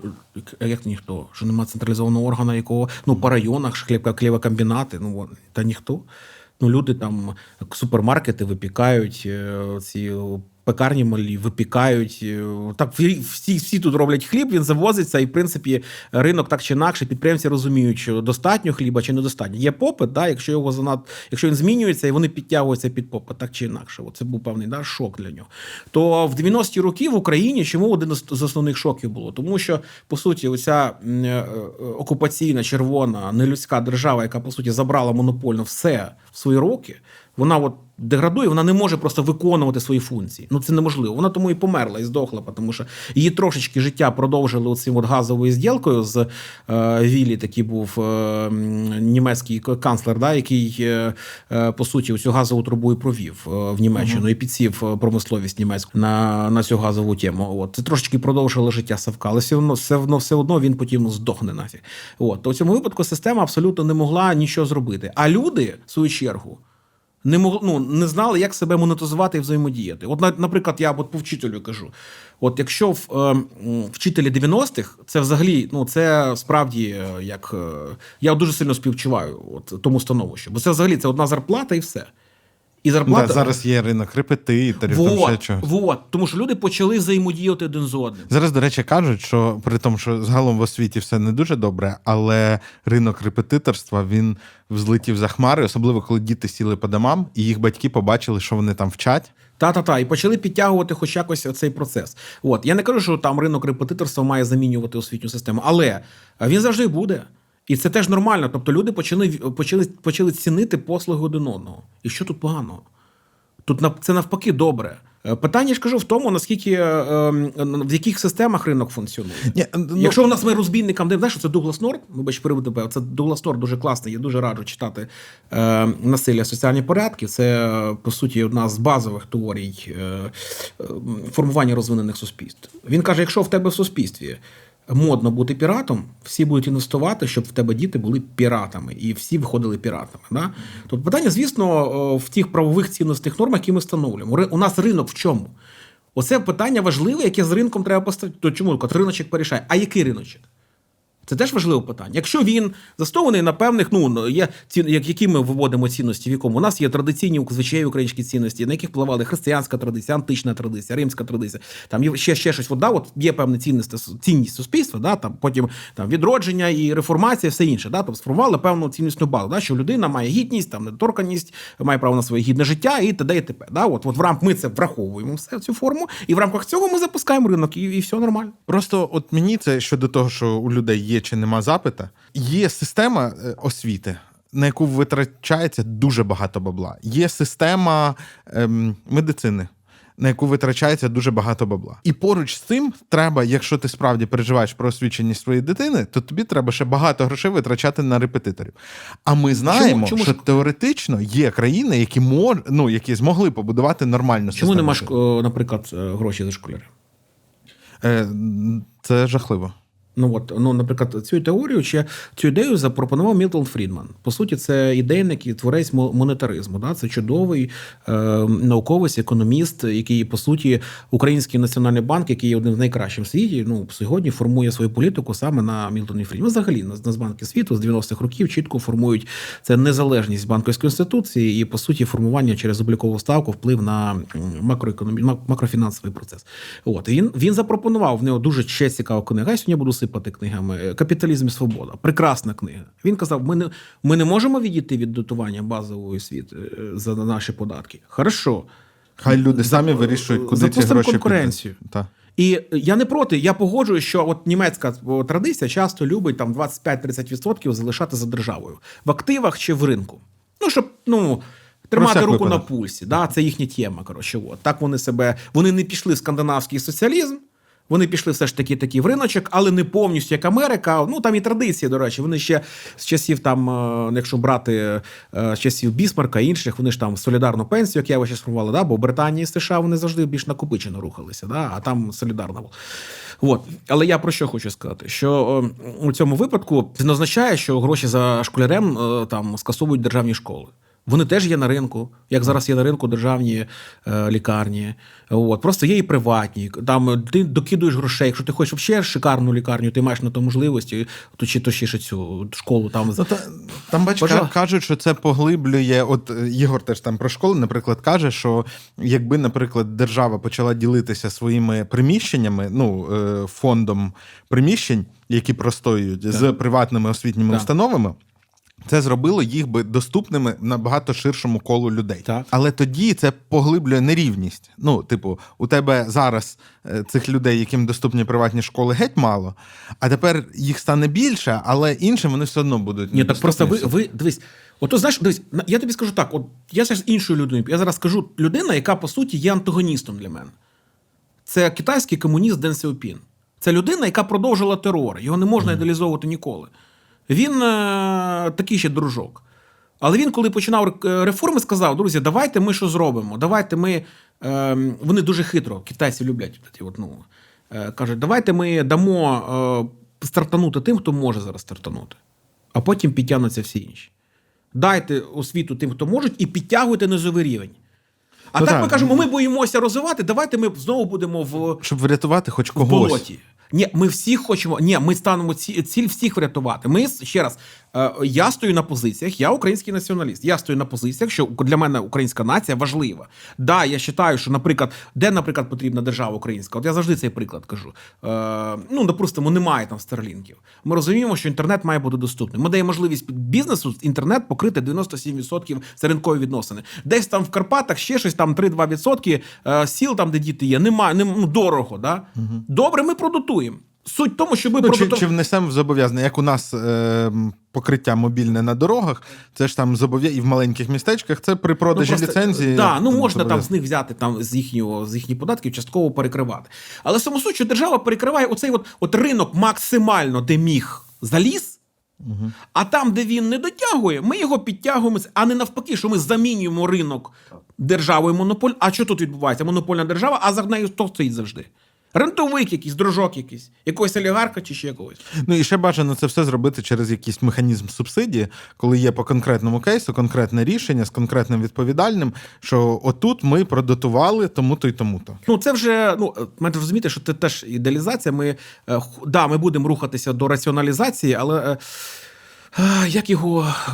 Speaker 1: як ніхто? Що нема централізованого органу, якого ну по районах ж хлібокомбінати, ну та ніхто. Ну, люди там супермаркети випікають е, ці пекарні малі випікають. е, Так всі, всі тут роблять хліб, він завозиться, і в принципі ринок так чи інакше, підприємці розуміють, що достатньо хліба чи недостатньо. Є попит, да, якщо його занад, якщо він змінюється і вони підтягуються під попит, так чи інакше. От Це був певний да, шок для нього. То в 90-ті роки в Україні чому один з основних шоків було? Тому що по суті, оця е, окупаційна червона нелюдська держава, яка по суті забрала монопольно все в свої руки, вона от деградує, вона не може просто виконувати свої функції. Ну це неможливо. Вона тому і померла і здохла, тому що її трошечки життя продовжили оцим от газовою зділкою з е, Віллі, такий був е, німецький канцлер, да, який е, е, по суті цю газову трубу і провів е, в Німеччину і підсів е, промисловість німецьку на, на цю газову тему. От це трошечки продовжило життя Савка, але все одно все одно все одно він потім здохне нафіг. От то в цьому випадку система абсолютно не могла нічого зробити. А люди, в свою чергу не мог, ну, не знали, як себе монетизувати і взаємодіяти. От, на- наприклад, я от по вчителю кажу: от якщо в, е, вчителі 90-х, це взагалі, ну це справді е, як е, я дуже сильно співчуваю от, тому становищу. Бо це взагалі це одна зарплата і все. І зарплата
Speaker 2: Да, зараз є ринок репетиторів, там ще
Speaker 1: вот,
Speaker 2: чогось.
Speaker 1: вот, тому що люди почали взаємодіяти один з одним.
Speaker 2: Зараз, до речі, кажуть, що при тому, що загалом в освіті все не дуже добре, але ринок репетиторства він взлетів за хмари, особливо коли діти сіли по домам, і їх батьки побачили, що вони там вчать.
Speaker 1: Та-та-та, і почали підтягувати хоч якось цей процес. От я не кажу, що там ринок репетиторства має замінювати освітню систему, але він завжди буде. І це теж нормально. Тобто люди почали, почали, почали цінити послуги один одного. І що тут поганого? Тут це навпаки добре. Е, Питання ж кажу в тому, наскільки е, е, в яких системах ринок функціонує.
Speaker 2: Ні, ну,
Speaker 1: Якщо у нас ми розбійникам де знаєш, що це Дуглас Норд, вибач, переведу тебе. Це Дуглас Норд дуже класний. Я дуже раджу читати е, насилля соціальні порядки. Це е, по суті одна з базових теорій е, формування розвинених суспільств. Він каже: якщо в тебе в суспільстві модно бути піратом, всі будуть інвестувати, щоб в тебе діти були піратами, і всі виходили піратами. Да? Тобто питання, звісно, е, в тих правових цінностних нормах, які ми встановлюємо. У нас ринок в чому? Оце питання важливе, яке з ринком треба поставити. То чому риночок порішає? А який риночок? Це теж важливе питання. Якщо він заснований на певних, ну є ці, як, які ми виводимо цінності, в якому у нас є традиційні звичаєві українські цінності, на яких впливали християнська традиція, антична традиція, римська традиція. Там є ще, ще щось. От, да, от є певна цінність, цінність суспільства, да, там потім там відродження і реформація, все інше. Да, тобто сформували певну ціннісну базу, да, що людина має гідність, там недоторканість, має право на своє гідне життя і т.д. і т.п. Да, от, от в рамках ми це враховуємо все цю форму, і в рамках цього ми запускаємо ринок, і, і все нормально.
Speaker 2: Просто от мені це щодо того, що у людей є чи нема запита, є система е, освіти. На яку витрачається дуже багато бабла. Є система ем, медицини, на яку витрачається дуже багато бабла. І поруч з цим треба, якщо ти справді переживаєш про освіченість своєї дитини, то тобі треба ще багато грошей витрачати на репетиторів. А ми знаємо,
Speaker 1: чому
Speaker 2: що
Speaker 1: ж-
Speaker 2: теоретично є країни, які мож, ну, які змогли побудувати нормальну
Speaker 1: Чому
Speaker 2: систему.
Speaker 1: нема,
Speaker 2: освіти.
Speaker 1: шк- е, наприклад, е, гроші за школярів?
Speaker 2: Е, Це жахливо.
Speaker 1: Ну от, ну, наприклад, цю теорію чи цю ідею запропонував Мілтон Фрідман. По суті, це ідейник і творець монетаризму. Да? Це чудовий е, науковець, економіст, який, по суті, Український національний банк, який є одним з найкращих в світі, ну сьогодні формує свою політику саме на Мілтоні Фрідман. Взагалі, на Нацбанки світу з 90-х років чітко формують це незалежність банківської інституції і, по суті, формування через облікову ставку вплив на макроекономі... макрофінансовий процес. От він, він запропонував в нього дуже ще цікава книга. Я сьогодні буду сипати книгами. Капіталізм і свобода. Прекрасна книга. Він казав: ми не, ми не можемо відійти від дотування базової освіти е, за наші податки. Хорошо.
Speaker 2: Хай люди самі вирішують, куди ці гроші
Speaker 1: конкуренцію.
Speaker 2: Так.
Speaker 1: І я не проти, я погоджую, що от німецька традиція часто любить там 25-30% залишати за державою в активах чи в ринку. Ну, щоб ну. Тримати руку на пульсі, да, це їхня тема. Коротше, от. так вони себе. Вони не пішли в скандинавський соціалізм, вони пішли все ж таки такі в риночок, але не повністю як Америка. Ну там і традиції, до речі. Вони ще з часів там, е, якщо брати е, з часів Бісмарка і інших, вони ж там солідарну пенсію, як я ще сформували, да, бо в Британії і США вони завжди більш накопичено рухалися, да, а там солідарно було. От. Але я про що хочу сказати? Що е, у цьому випадку це не означає, що гроші за школярем там скасовують державні школи. Вони теж є на ринку, як зараз є на ринку державні е, лікарні. От. Просто є і приватні. Там ти докидуєш грошей. Якщо ти хочеш взагалі шикарну лікарню, ти маєш на то можливості, то чи то ще ще цю школу там.
Speaker 2: Ну, та, там бач,
Speaker 1: Пожалуй.
Speaker 2: кажуть, що це поглиблює. От е, Ігор теж там про школи, наприклад, каже, що якби, наприклад, держава почала ділитися своїми приміщеннями, ну е, фондом приміщень, які простоюють з приватними освітніми
Speaker 1: Так.
Speaker 2: установами. Це зробило їх би доступними набагато ширшому колу людей.
Speaker 1: Так.
Speaker 2: Але тоді це поглиблює нерівність. Ну, типу, у тебе зараз е, цих людей, яким доступні приватні школи, геть мало, а тепер їх стане більше, але іншим вони все одно будуть.
Speaker 1: Ні, так просто ви, ви дивись. Ото знаєш, дивись, я тобі скажу так: от я зараз іншою людиною. Я зараз скажу людина, яка по суті є антагоністом для мене. Це китайський комуніст Ден Сяопін. Це людина, яка продовжила терор. Його не можна ідеалізовувати ніколи. Він е, такий ще дружок. Але він, коли починав реформи, сказав: друзі, давайте ми що зробимо? Давайте ми. Е, вони дуже хитро, китайці люблять. такі От, ну, е, кажуть, давайте ми дамо е, стартанути тим, хто може зараз стартанути, а потім підтягнуться всі інші. Дайте освіту тим, хто можуть, і підтягуйте низовий рівень. А
Speaker 2: Ну
Speaker 1: так
Speaker 2: так.
Speaker 1: ми кажемо, ми боїмося розвивати, давайте ми знову будемо в
Speaker 2: щоб врятувати хоч
Speaker 1: в болоті. Ні, ми всіх хочемо. Ні, ми станемо ці, ціль всіх врятувати. Ми ще раз. Е, Я стою на позиціях, я український націоналіст. Я стою на позиціях, що для мене українська нація важлива. Да, я вважаю, що, наприклад, де, наприклад, потрібна держава українська. От я завжди цей приклад кажу. Е, ну, допустимо, немає там старлінків. Ми розуміємо, що інтернет має бути доступним. Ми даємо можливість бізнесу інтернет покрити 97% це ринкові відносини. Десь там в Карпатах ще щось там 3-2% е, сіл, там, де діти є, немає, не, ну, дорого. Да? Добре, ми продутуємо. Суть в тому, що ми
Speaker 2: Ну, чи, чи внесемо в зобов'язання, як у нас е, покриття мобільне на дорогах, це ж там зобов'я... і в маленьких містечках, це при продажі ліцензії.
Speaker 1: Да, ну можна там з них взяти там з їхнього з їхніх податків частково перекривати. Але саме суть, що держава перекриває оцей от, от ринок максимально, де міг заліз. А там, де він не дотягує, ми його підтягуємо, а не навпаки, що ми замінюємо ринок державою монополь. А що тут відбувається? Монопольна держава, а за нею хто стоїть завжди? Рентовик якийсь, дружок якийсь, якогось олігарха чи ще когось.
Speaker 2: Ну і ще бажано це все зробити через якийсь механізм субсидії, коли є по конкретному кейсу конкретне рішення з конкретним відповідальним, що отут ми продотували тому-то і тому-то.
Speaker 1: Ну, це вже ну ми розумієте, що це теж ідеалізація. Ми е, да, ми будемо рухатися до раціоналізації, але е, е, як його е,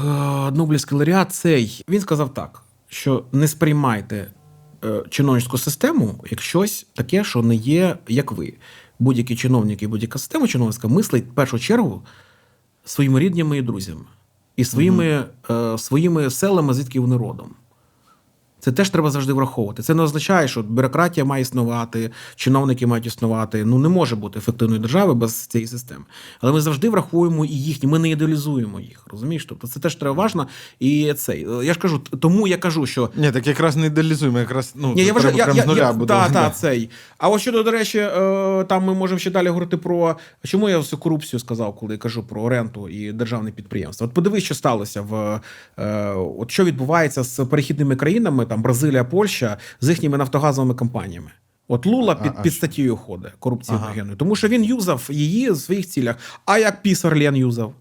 Speaker 1: Нобелівський лауреат цей він сказав так, що не сприймайте е, чиновницьку систему як щось таке, що не є як ви. Будь-які чиновники, будь-яка система чиновницька мислить в першу чергу своїми ріднями і друзями, і своїми, е, своїми селами, звідки вони родом. Це теж треба завжди враховувати. Це не означає, що бюрократія має існувати, чиновники мають існувати. Ну не може бути ефективної держави без цієї системи. Але ми завжди враховуємо і їхні, ми не ідеалізуємо їх. Розумієш? Тобто це теж треба важно. І цей я ж кажу, тому я кажу, що
Speaker 2: Ні, так якраз не ідеалізуємо, якраз ну,
Speaker 1: ні, я
Speaker 2: треба
Speaker 1: я,
Speaker 2: прям
Speaker 1: я,
Speaker 2: з нуля
Speaker 1: я,
Speaker 2: буде.
Speaker 1: та, та, цей. А ось щодо, до речі, е, там ми можемо ще далі говорити про чому я всю корупцію сказав, коли я кажу про оренду і державне підприємство. От подивись, що сталося в е, от що відбувається з перехідними країнами, там Бразилія, Польща, з їхніми нафтогазовими компаніями. От Лула під,
Speaker 2: А,
Speaker 1: під статтєю ходить корупційною, тому що він юзав її в своїх цілях. А як Пісарлен юзав,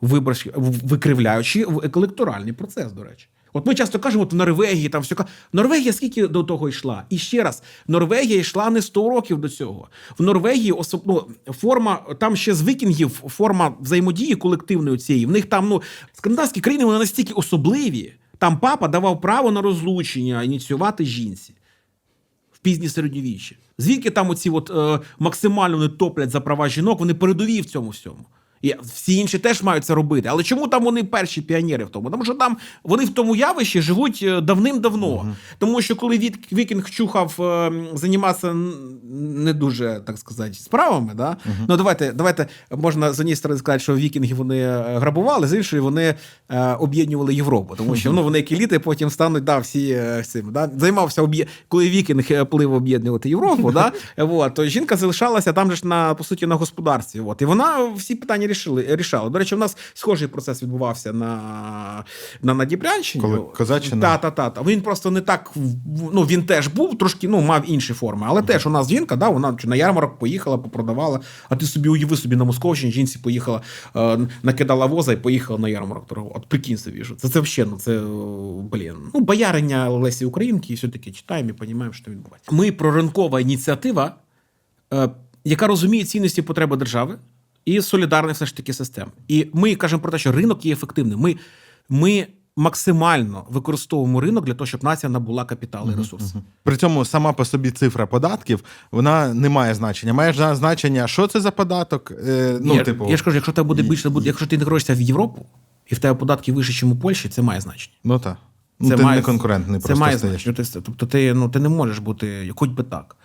Speaker 1: виборчі, викривляючи в- електоральний процес, до речі. От ми часто кажемо, от в Норвегії там все. Норвегія скільки до того йшла? І ще раз, Норвегія йшла не 100 років до цього. В Норвегії особ... ну, форма, там ще з вікінгів форма взаємодії колективної цієї. В них там, ну, скандинавські країни вони настільки особливі. Там папа давав право на розлучення ініціювати жінці в пізні середньовіччі. Звідки там оці от, е, максимально не топлять за права жінок, вони передові в цьому всьому. І всі інші теж мають це робити. Але чому там вони перші піонери в тому? Тому що там вони в тому явищі живуть е, давним-давно. Тому що коли Вік- Вікінг чухав е, займатися не дуже, так сказати, справами, да? ну давайте, давайте можна з однієї сторони сказати, що вікінги вони е, грабували, з іншої вони е, об'єднували Європу. Тому що ну, вони як еліти потім стануть да, всі е, цим. Да? Займався об'є... коли вікінг плив об'єднувати Європу, да? вот, то жінка залишалася там же ж на по суті на господарстві. От. І вона всі питання рішили, рішали. До речі, у нас схожий процес відбувався на, на, на Дібрянщині.
Speaker 2: Коли Козаччина?
Speaker 1: Та, та, та, та. Він просто не так, ну він теж був трошки, ну мав інші форми. Але теж у нас жінка, да, вона на ярмарок поїхала, попродавала. А ти собі уяви собі на Московщині, жінці поїхала, е, накидала воза і поїхала на ярмарок торгувати. От прикинь собі, що це, це взагалі, ну це блін. Ну, боярення Лесі Українки, і все-таки читаємо і розуміємо, що відбувається. Ми проринкова ініціатива, е, яка розуміє цінності потреби держави і солідарних все ж таки систем. І ми кажемо про те, що ринок є ефективним. Ми, ми максимально використовуємо ринок для того, щоб нація набула капітал і ресурси.
Speaker 2: При цьому сама по собі цифра податків вона не має значення. Має значення, що це за податок. Е, ну,
Speaker 1: я,
Speaker 2: типу,
Speaker 1: я ж кажу, якщо тебе буде більше, буде, якщо ти інтегруєшся в Європу, і в тебе податки вище, ніж у Польщі, це має значення.
Speaker 2: ну так. Ну, ти не конкурентний
Speaker 1: це
Speaker 2: просто
Speaker 1: має значення. Тобто ти, ну, ти не можеш бути хоч би так.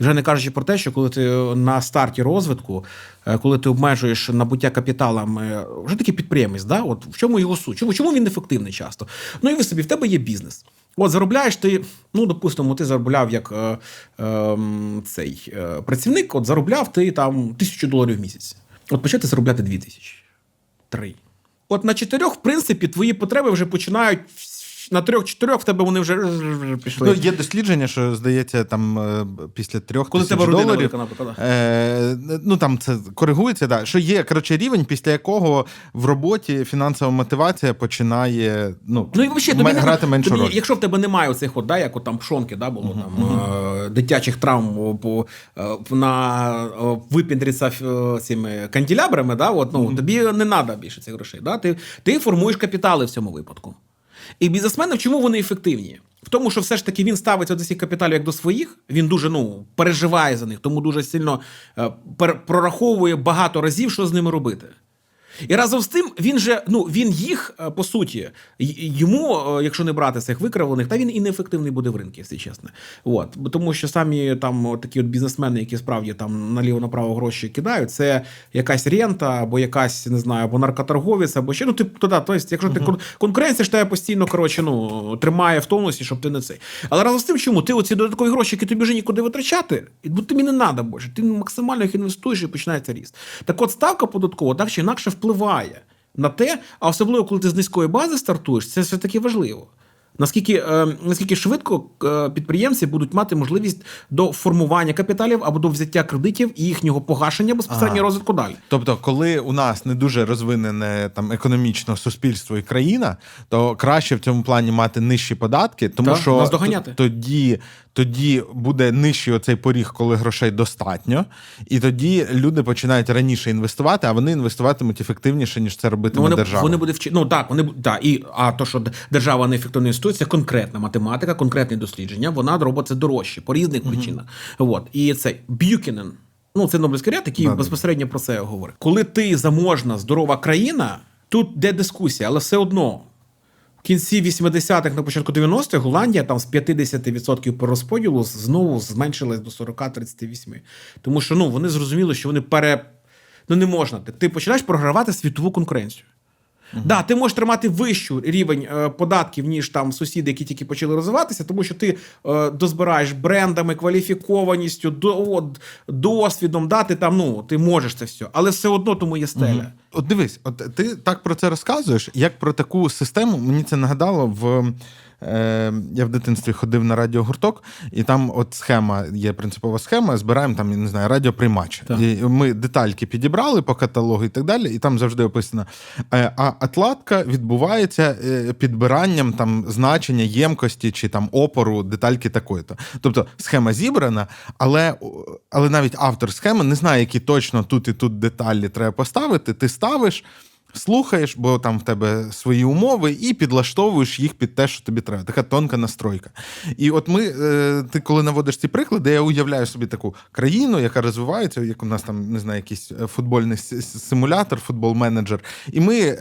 Speaker 1: І вже не кажучи про те, що коли ти на старті розвитку, е, коли ти обмежуєш набуття капіталом, е, вже такий підприємець, да? От в чому його суть? Чому, чому він ефективний часто? Ну і ви собі, в тебе є бізнес. От заробляєш ти, ну допустимо, ти заробляв як е, е, цей е, працівник, от заробляв ти там тисячу доларів в місяць. От почати заробляти дві тисячі. Три. От на чотирьох, в принципі, твої потреби вже починають на трьох-чотирьох в тебе вони вже пішли.
Speaker 2: Ну, є дослідження, що здається, там е, після трьох
Speaker 1: Коли
Speaker 2: тисяч
Speaker 1: тебе
Speaker 2: доларів. Е, ну там це коригується, да, що є коротше рівень, після якого в роботі фінансова мотивація починає ну,
Speaker 1: Ну і взагалі, тобі не
Speaker 2: грати меншу
Speaker 1: тобі,
Speaker 2: роль.
Speaker 1: Якщо в тебе немає оцих, от, да, як от там пшонки, да, було там е, дитячих травм по, е, на випіндріться е, цими канділябрами, да, от, ну, тобі не треба більше цих грошей. Да? Ти, ти формуєш капітали в цьому випадку. І бізнесмени, в чому вони ефективні? В тому, що все ж таки він ставиться до цих капіталів як до своїх, він дуже ну, переживає за них, тому дуже сильно е, прораховує багато разів, що з ними робити. І разом з тим, він же ну він їх е, по суті йому, е, якщо не брати цих викривлених, та він і неефективний буде в ринку, якщо чесно. От тому, що самі там такі от бізнесмени, які справді там наліво направо гроші кидають, це якась рента, або якась не знаю, або наркоторговець, або ще ну ти туди. Тобто, якщо ти кон- конкуренція ж тебе постійно коротше, ну тримає в тонусі, щоб ти не цей. Але разом з тим, чому ти оці додаткові гроші, які тобі вже нікуди витрачати, бо тобі не треба більше. Ти максимально їх інвестуєш і починається ріст. Так от ставка податкова так чи інакше впливає на те, а особливо коли ти з низької бази стартуєш, це все таки важливо. Наскільки, е, наскільки швидко е, підприємці будуть мати можливість до формування капіталів або до взяття кредитів і їхнього погашення безпосередньо
Speaker 2: Ага.
Speaker 1: розвитку далі.
Speaker 2: Тобто, коли у нас не дуже розвинене там економічно суспільство і країна, то краще в цьому плані мати нижчі податки, тому
Speaker 1: Так,
Speaker 2: що
Speaker 1: нас
Speaker 2: тоді, тоді буде нижчий оцей поріг, коли грошей достатньо, і тоді люди починають раніше інвестувати, а вони інвестуватимуть ефективніше, ніж це робитиме
Speaker 1: Ну, вони,
Speaker 2: держава.
Speaker 1: вони будуть вчити. Ну так, вони да, і а то, що держава неефективно інвестує, це конкретна математика, конкретні дослідження. Вона робить це дорожче по різних причинах. От і цей Б'юкінен. Ну, це Нобелівський ряд, який
Speaker 2: Да-да.
Speaker 1: безпосередньо про це говорить. Коли ти заможна, здорова країна, тут де дискусія, але все одно. В кінці 80-х, на початку 90-х Голландія там з 50% по розподілу знову зменшилась до 40-38. Тому що ну, вони зрозуміли, що вони пере. Ну не можна. Ти, починаєш програвати світову конкуренцію. Так, да, ти можеш тримати вищу рівень е, податків, ніж там сусіди, які тільки почали розвиватися, тому що ти е, дозбираєш брендами, кваліфікованістю, до, досвідом, да, ти там, ну, ти можеш це все, але все одно тому є стеля.
Speaker 2: От дивись, от ти так про це розказуєш, як про таку систему. Мені це нагадало в. Е, я в дитинстві ходив на радіогурток, і там от схема, є принципова схема, збираємо там, я не знаю, радіоприймач.
Speaker 1: Так.
Speaker 2: І ми детальки підібрали по каталогу і так далі, і там завжди описано. Е, а отладка відбувається е, підбиранням там значення ємкості чи там опору детальки такої-то. Тобто схема зібрана, але, але навіть автор схеми не знає, які точно тут і тут деталі треба поставити. Ти ставиш. Слухаєш, бо там в тебе свої умови, і підлаштовуєш їх під те, що тобі треба. Така тонка настройка. І от ми, е, ти коли наводиш ці приклади, я уявляю собі таку країну, яка розвивається, як у нас там не знаю, якийсь е, футбольний симулятор, футбол-менеджер. І ми.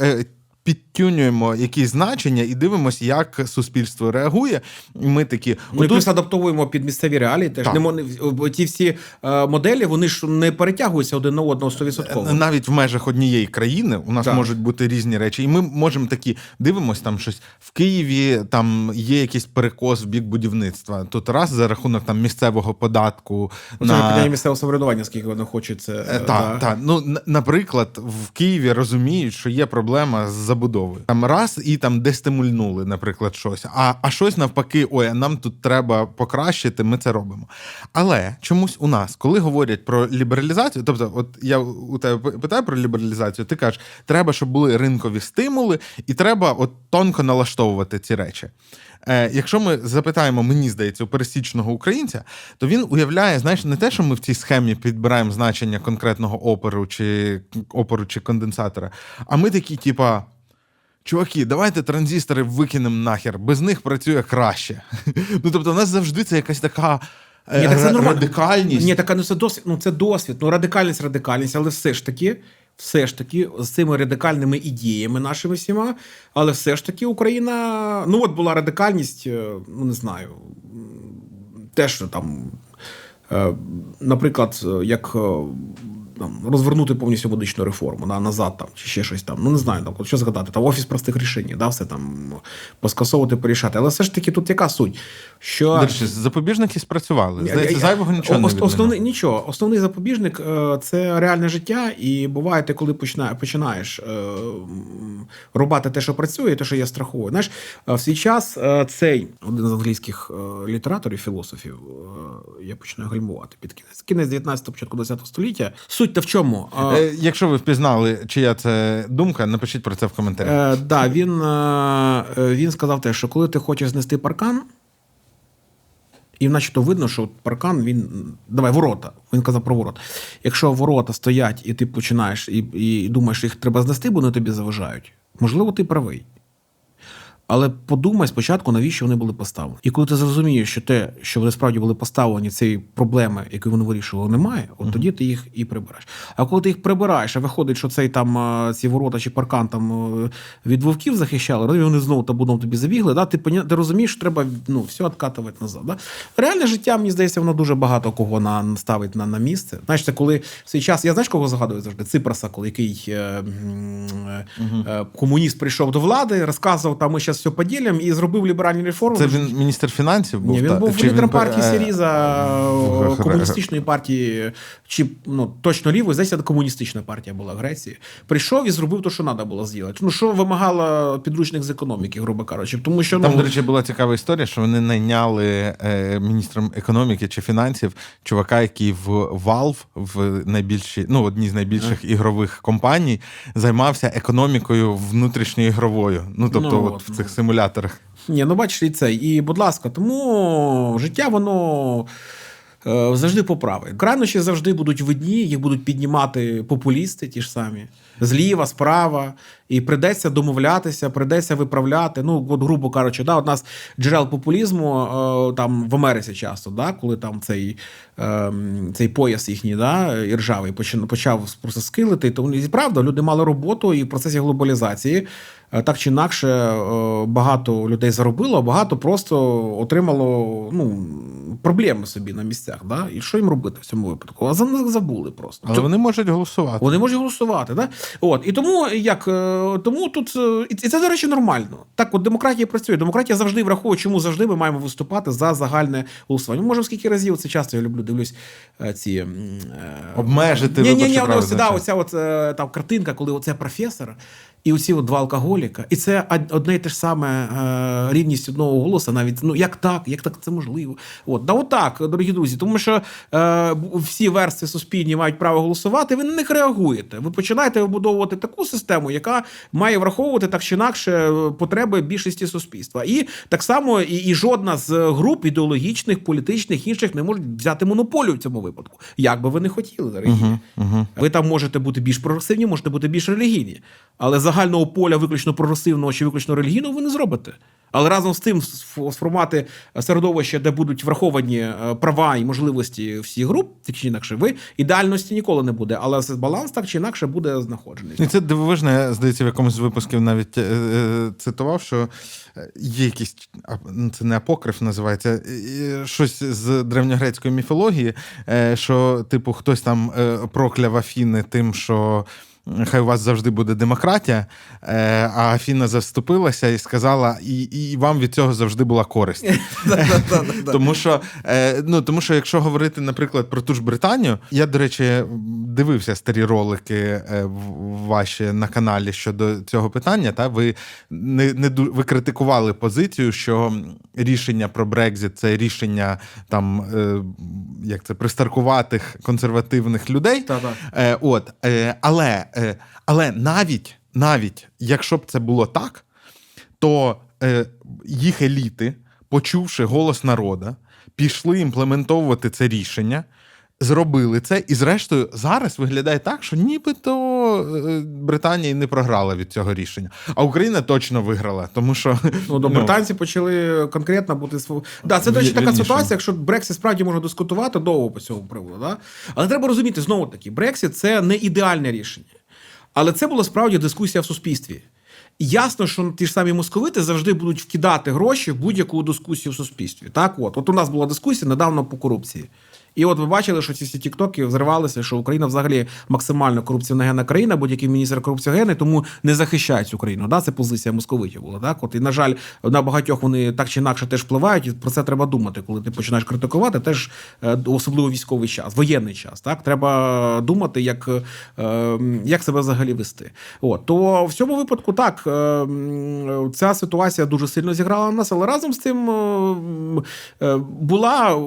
Speaker 2: Е, підтюнюємо якісь значення і дивимося, як суспільство реагує. І ми такі
Speaker 1: Ну, і
Speaker 2: «Отут
Speaker 1: плюс адаптовуємо під місцеві реалії. Теж не мо- ті всі е, моделі вони ж не перетягуються один на одного 100%.
Speaker 2: навіть в межах однієї країни у нас
Speaker 1: Так.
Speaker 2: можуть бути різні речі, і ми можемо такі дивимось там щось в Києві. Там є якийсь перекос в бік будівництва. Тут раз за рахунок там місцевого податку
Speaker 1: Це питання місцевого самоврядування, скільки це.
Speaker 2: Е,
Speaker 1: е,
Speaker 2: Так,
Speaker 1: да.
Speaker 2: так. Ну, наприклад, в Києві розуміють, що є проблема з забудовою. Там раз і там дестимульнули, наприклад, щось. А, а щось навпаки, ой, нам тут треба покращити, ми це робимо. Але чомусь у нас, коли говорять про лібералізацію, тобто, от я у тебе питаю про лібералізацію, ти кажеш, треба, щоб були ринкові стимули, і треба от тонко налаштовувати ці речі. Е, якщо ми запитаємо, мені здається, у пересічного українця, то він уявляє, знаєш, не те, що ми в цій схемі підбираємо значення конкретного оперу чи опору чи конденсатора, а ми такі, типа. Чуваки, давайте транзистори викинемо нахер, без них працює краще. Ну тобто, у нас завжди це якась така е,
Speaker 1: Ні, так це
Speaker 2: радикальність.
Speaker 1: Ні, така ну це досвід. Ну це досвід. Ну радикальність, радикальність, але все ж таки, все ж таки, з цими радикальними ідеями нашими всіма, але все ж таки Україна. Ну от була радикальність, е, ну не знаю, м, теж там, е, наприклад, як. Там, розвернути повністю медичну реформу да, назад там, чи ще щось там. Ну не знаю, там, що згадати, там офіс простих рішень, да, все там поскасовувати, порішати. Але все ж таки тут яка суть? Що
Speaker 2: До запобіжники спрацювали. Здається, зайвого нічого не
Speaker 1: основний, нічого. Основний запобіжник е, це реальне життя, і буває, ти коли починає, починаєш е, рубати те, що працює, те, що є страховою. Знаєш, е, в свій час цей один з англійських літераторів, філософів, я починаю гальмувати під кінець. Кінець 19-го, початку 20-го століття. Суть та в чому? Е,
Speaker 2: Е, Якщо ви впізнали, чия це думка, напишіть про це в коментарях.
Speaker 1: Е, да, він, е, е, він сказав те, що коли ти хочеш знести паркан, і начебто видно, що паркан він. Давай, ворота. Він казав про ворота. Якщо ворота стоять, і ти починаєш і, і думаєш, їх треба знести, бо вони тобі заважають, можливо, ти правий. Але подумай спочатку, навіщо вони були поставлені. І коли ти зрозумієш, що те, що вони справді були поставлені, цієї проблеми, яку вони вирішували, немає, от тоді ти їх і прибираєш. А коли ти їх прибираєш, а виходить, що цей там ці ворота чи паркан там е, від вовків захищали, і вони знову табуном тобі забігли. Да? Ти, ти розумієш, що треба ну, все відкатувати назад. Да? Реальне життя, мені здається, воно дуже багато кого на, ставить на, на місце. Знаєш, це коли в свій час, я знаєш, кого згадую завжди? Ципроса, коли який е, е, е, комуніст прийшов до влади, розказував, там ми зараз все поділимо і зробив ліберальні реформи.
Speaker 2: Це він міністр фінансів був?
Speaker 1: Ні, він
Speaker 2: та-
Speaker 1: був
Speaker 2: чи
Speaker 1: лідером партії
Speaker 2: е,
Speaker 1: Сіріза, комуністичної партії, чи ну точно лівої, здається, комуністична партія була в Греції. Прийшов і зробив те, що треба було зробити. Ну що вимагала підручник з економіки, грубо кажучи, тому що
Speaker 2: Там,
Speaker 1: ну,
Speaker 2: до речі, була цікава історія, що вони найняли е, міністром економіки чи фінансів чувака, який в Valve, в найбільшій, ну, одній з найбільших ігрових компаній, займався економікою внутрішньоігровою. Ну, тобто,
Speaker 1: Ну,
Speaker 2: от
Speaker 1: от,
Speaker 2: в цих симуляторах.
Speaker 1: Ні, ну бачиш, і це. І, будь ласка, тому життя воно. е, Завжди поправи. Крайнощі завжди будуть видні, їх будуть піднімати популісти, ті ж самі, зліва, справа, і придеться домовлятися, придеться виправляти. Ну, от, грубо кажучи, да, от нас джерел популізму е, там в Америці часто, да, коли там цей, е, цей пояс їхній да, іржавий почав, просто скилити, то і правда, люди мали роботу і в процесі глобалізації. Е, Так чи інакше, е, багато людей заробило, а багато просто отримало ну, проблеми собі на місцях. Да? І що їм робити в цьому випадку? А за них забули просто.
Speaker 2: Але вони можуть голосувати.
Speaker 1: Вони можуть голосувати, да? От і тому як е, тому тут і це до речі нормально. Так, от демократія працює. Демократія завжди враховує, чому завжди ми маємо виступати за загальне голосування. Ми можемо скільки разів це часто я люблю дивлюсь ці
Speaker 2: Обмежити
Speaker 1: ні, ні, ні, ось, да, оця от там картинка, коли оце професор. І оці от два алкоголіка, і це одне і те ж саме е, рівність одного голосу, навіть ну як так, як так це можливо? От да, отак, дорогі друзі, тому що е, всі верстви суспільні мають право голосувати. Ви на них реагуєте. Ви починаєте вибудовувати таку систему, яка має враховувати так чи інакше е, потреби більшості суспільства. І так само і, і жодна з груп ідеологічних, політичних інших не може взяти монополію в цьому випадку. Як би ви не хотіли, дорогі. Ви там можете бути більш прогресивні, можете бути більш релігійні, але загального поля виключно прогресивного чи виключно релігійного ви не зробите. Але разом з тим сф- сформувати середовище, де будуть враховані е, права і можливості всіх груп, так чи інакше, ви ідеальності ніколи не буде, але баланс так чи інакше буде знаходжений.
Speaker 2: І це дивовижно, я здається, в якомусь з випусків навіть е, е, цитував, що є якийсь ну, це не апокриф називається, щось з древньогрецької міфології, що, типу, хтось там прокляв Афіни тим, що. Хай у вас завжди буде демократія, е, а Афіна заступилася і сказала, і, і вам від цього завжди була користь. Тому що, е, ну, тому що, якщо говорити, наприклад, про ту ж Британію, я, до речі, дивився старі ролики е, ваші на каналі щодо цього питання. Та ви не, не ви критикували позицію, що рішення про Брекзит це рішення там як це пристаркуватих консервативних людей.
Speaker 1: Та-та.
Speaker 2: От, але, але навіть, навіть якщо б це було так, то е, їх еліти, почувши голос народу, пішли імплементовувати це рішення. Зробили це, і зрештою зараз виглядає так, що нібито е, Британія і не програла від цього рішення, а Україна точно виграла, тому що
Speaker 1: Ну, до британці почали конкретно бути св... Да, це, до речі, така ситуація, якщо Брексит справді можна дискутувати довго по цьому приводу. Да? Але треба розуміти, знову таки, Брексит це не ідеальне рішення. Але це була справді дискусія в суспільстві. Ясно, що ті ж самі московити завжди будуть вкидати гроші в будь-яку дискусію в суспільстві. Так, от, от у нас була дискусія недавно по корупції. І от ви бачили, що ці всі тіктоки взривалися, що Україна взагалі максимально корупціоногенна країна, будь-який міністр корупціогенний, тому не захищає цю країну. Да? Це позиція московитів була. Так? От, і, на жаль, на багатьох вони так чи інакше теж впливають, і про це треба думати, коли ти починаєш критикувати, теж е, особливо військовий час, воєнний час. Так? Треба думати, як, е, як себе взагалі вести. От, то в цьому випадку так, е, ця ситуація дуже сильно зіграла на нас, але разом з е, була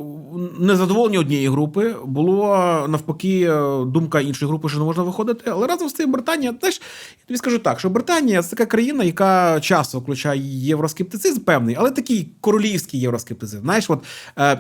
Speaker 1: незадоволення однієї групи, було навпаки е, думка іншої групи, що не можна виходити. Але разом з тим Британія, знаєш, я тобі скажу так, що Британія це така країна, яка часто включає євроскептицизм певний, але такий королівський євроскептицизм. Знаєш, от е,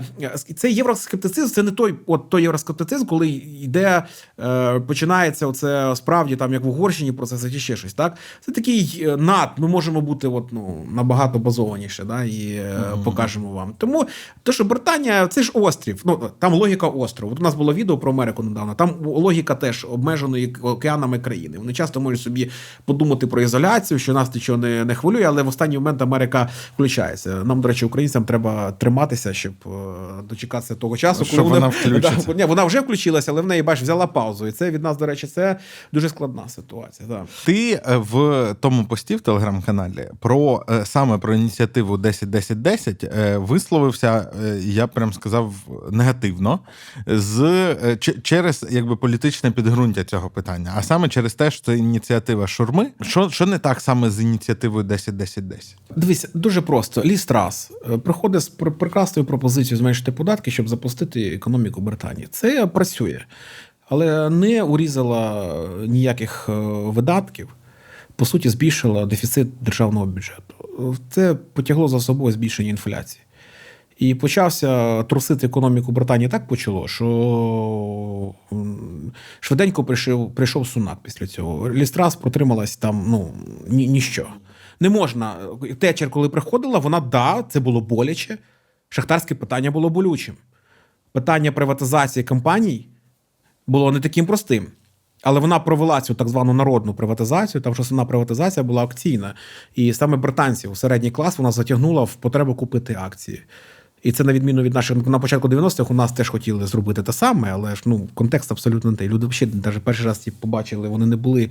Speaker 1: цей євроскептицизм це не той, от той євроскептицизм, коли йде, е, починається оце справді там, як в Угорщині, процеси чи ще щось. Так, це такий над. Ми можемо бути от, ну, набагато базованіше, да, і е, покажемо вам. Тому те, що Британія це ж острів. Ну там логіка острову. От у нас було відео про Америку недавно. Там логіка теж обмеженої океанами країни. Вони часто можуть собі подумати про ізоляцію, що нас нічого не, не хвилює, але в останній момент Америка включається. Нам, до речі, українцям треба триматися, щоб е, дочекатися того часу, коли
Speaker 2: вона включиться.
Speaker 1: Да, ні, вона вже включилася, але в неї бач, взяла паузу. І це від нас, до речі, це дуже складна ситуація. Да.
Speaker 2: Ти е, в тому пості в телеграм-каналі про е, саме про ініціативу 10-10-10 е, висловився, я прям сказав, негативно з е, через якби політичне підґрунтя цього питання, а саме через те, що це ініціатива Шурми. Що, що не так саме з ініціативою 10-10-10?
Speaker 1: Дивись, дуже просто. Ліс Трас е, приходить з пр- прекрасною пропозицією зменшити податки, щоб запустити економіку Британії. Це працює, але не урізала е, ніяких видатків. По суті, збільшила дефіцит державного бюджету. Це потягло за собою збільшення інфляції. І почався трусити економіку Британії так почало, що швиденько прийшов, прийшов сунак після цього. Лістрас протрималась там ну, ні, ніщо. Не можна. Течер, коли приходила, вона да, це було боляче. Шахтарське питання було болючим. Питання приватизації компаній було не таким простим. Але вона провела цю так звану народну приватизацію, там що основна приватизація була акційна. І саме британців, середній клас, вона затягнула в потребу купити акції. І це на відміну від наших на початку 90-х у нас теж хотіли зробити те саме, але ж ну контекст абсолютно не той. Люди ще навіть перший раз ті побачили, вони не були.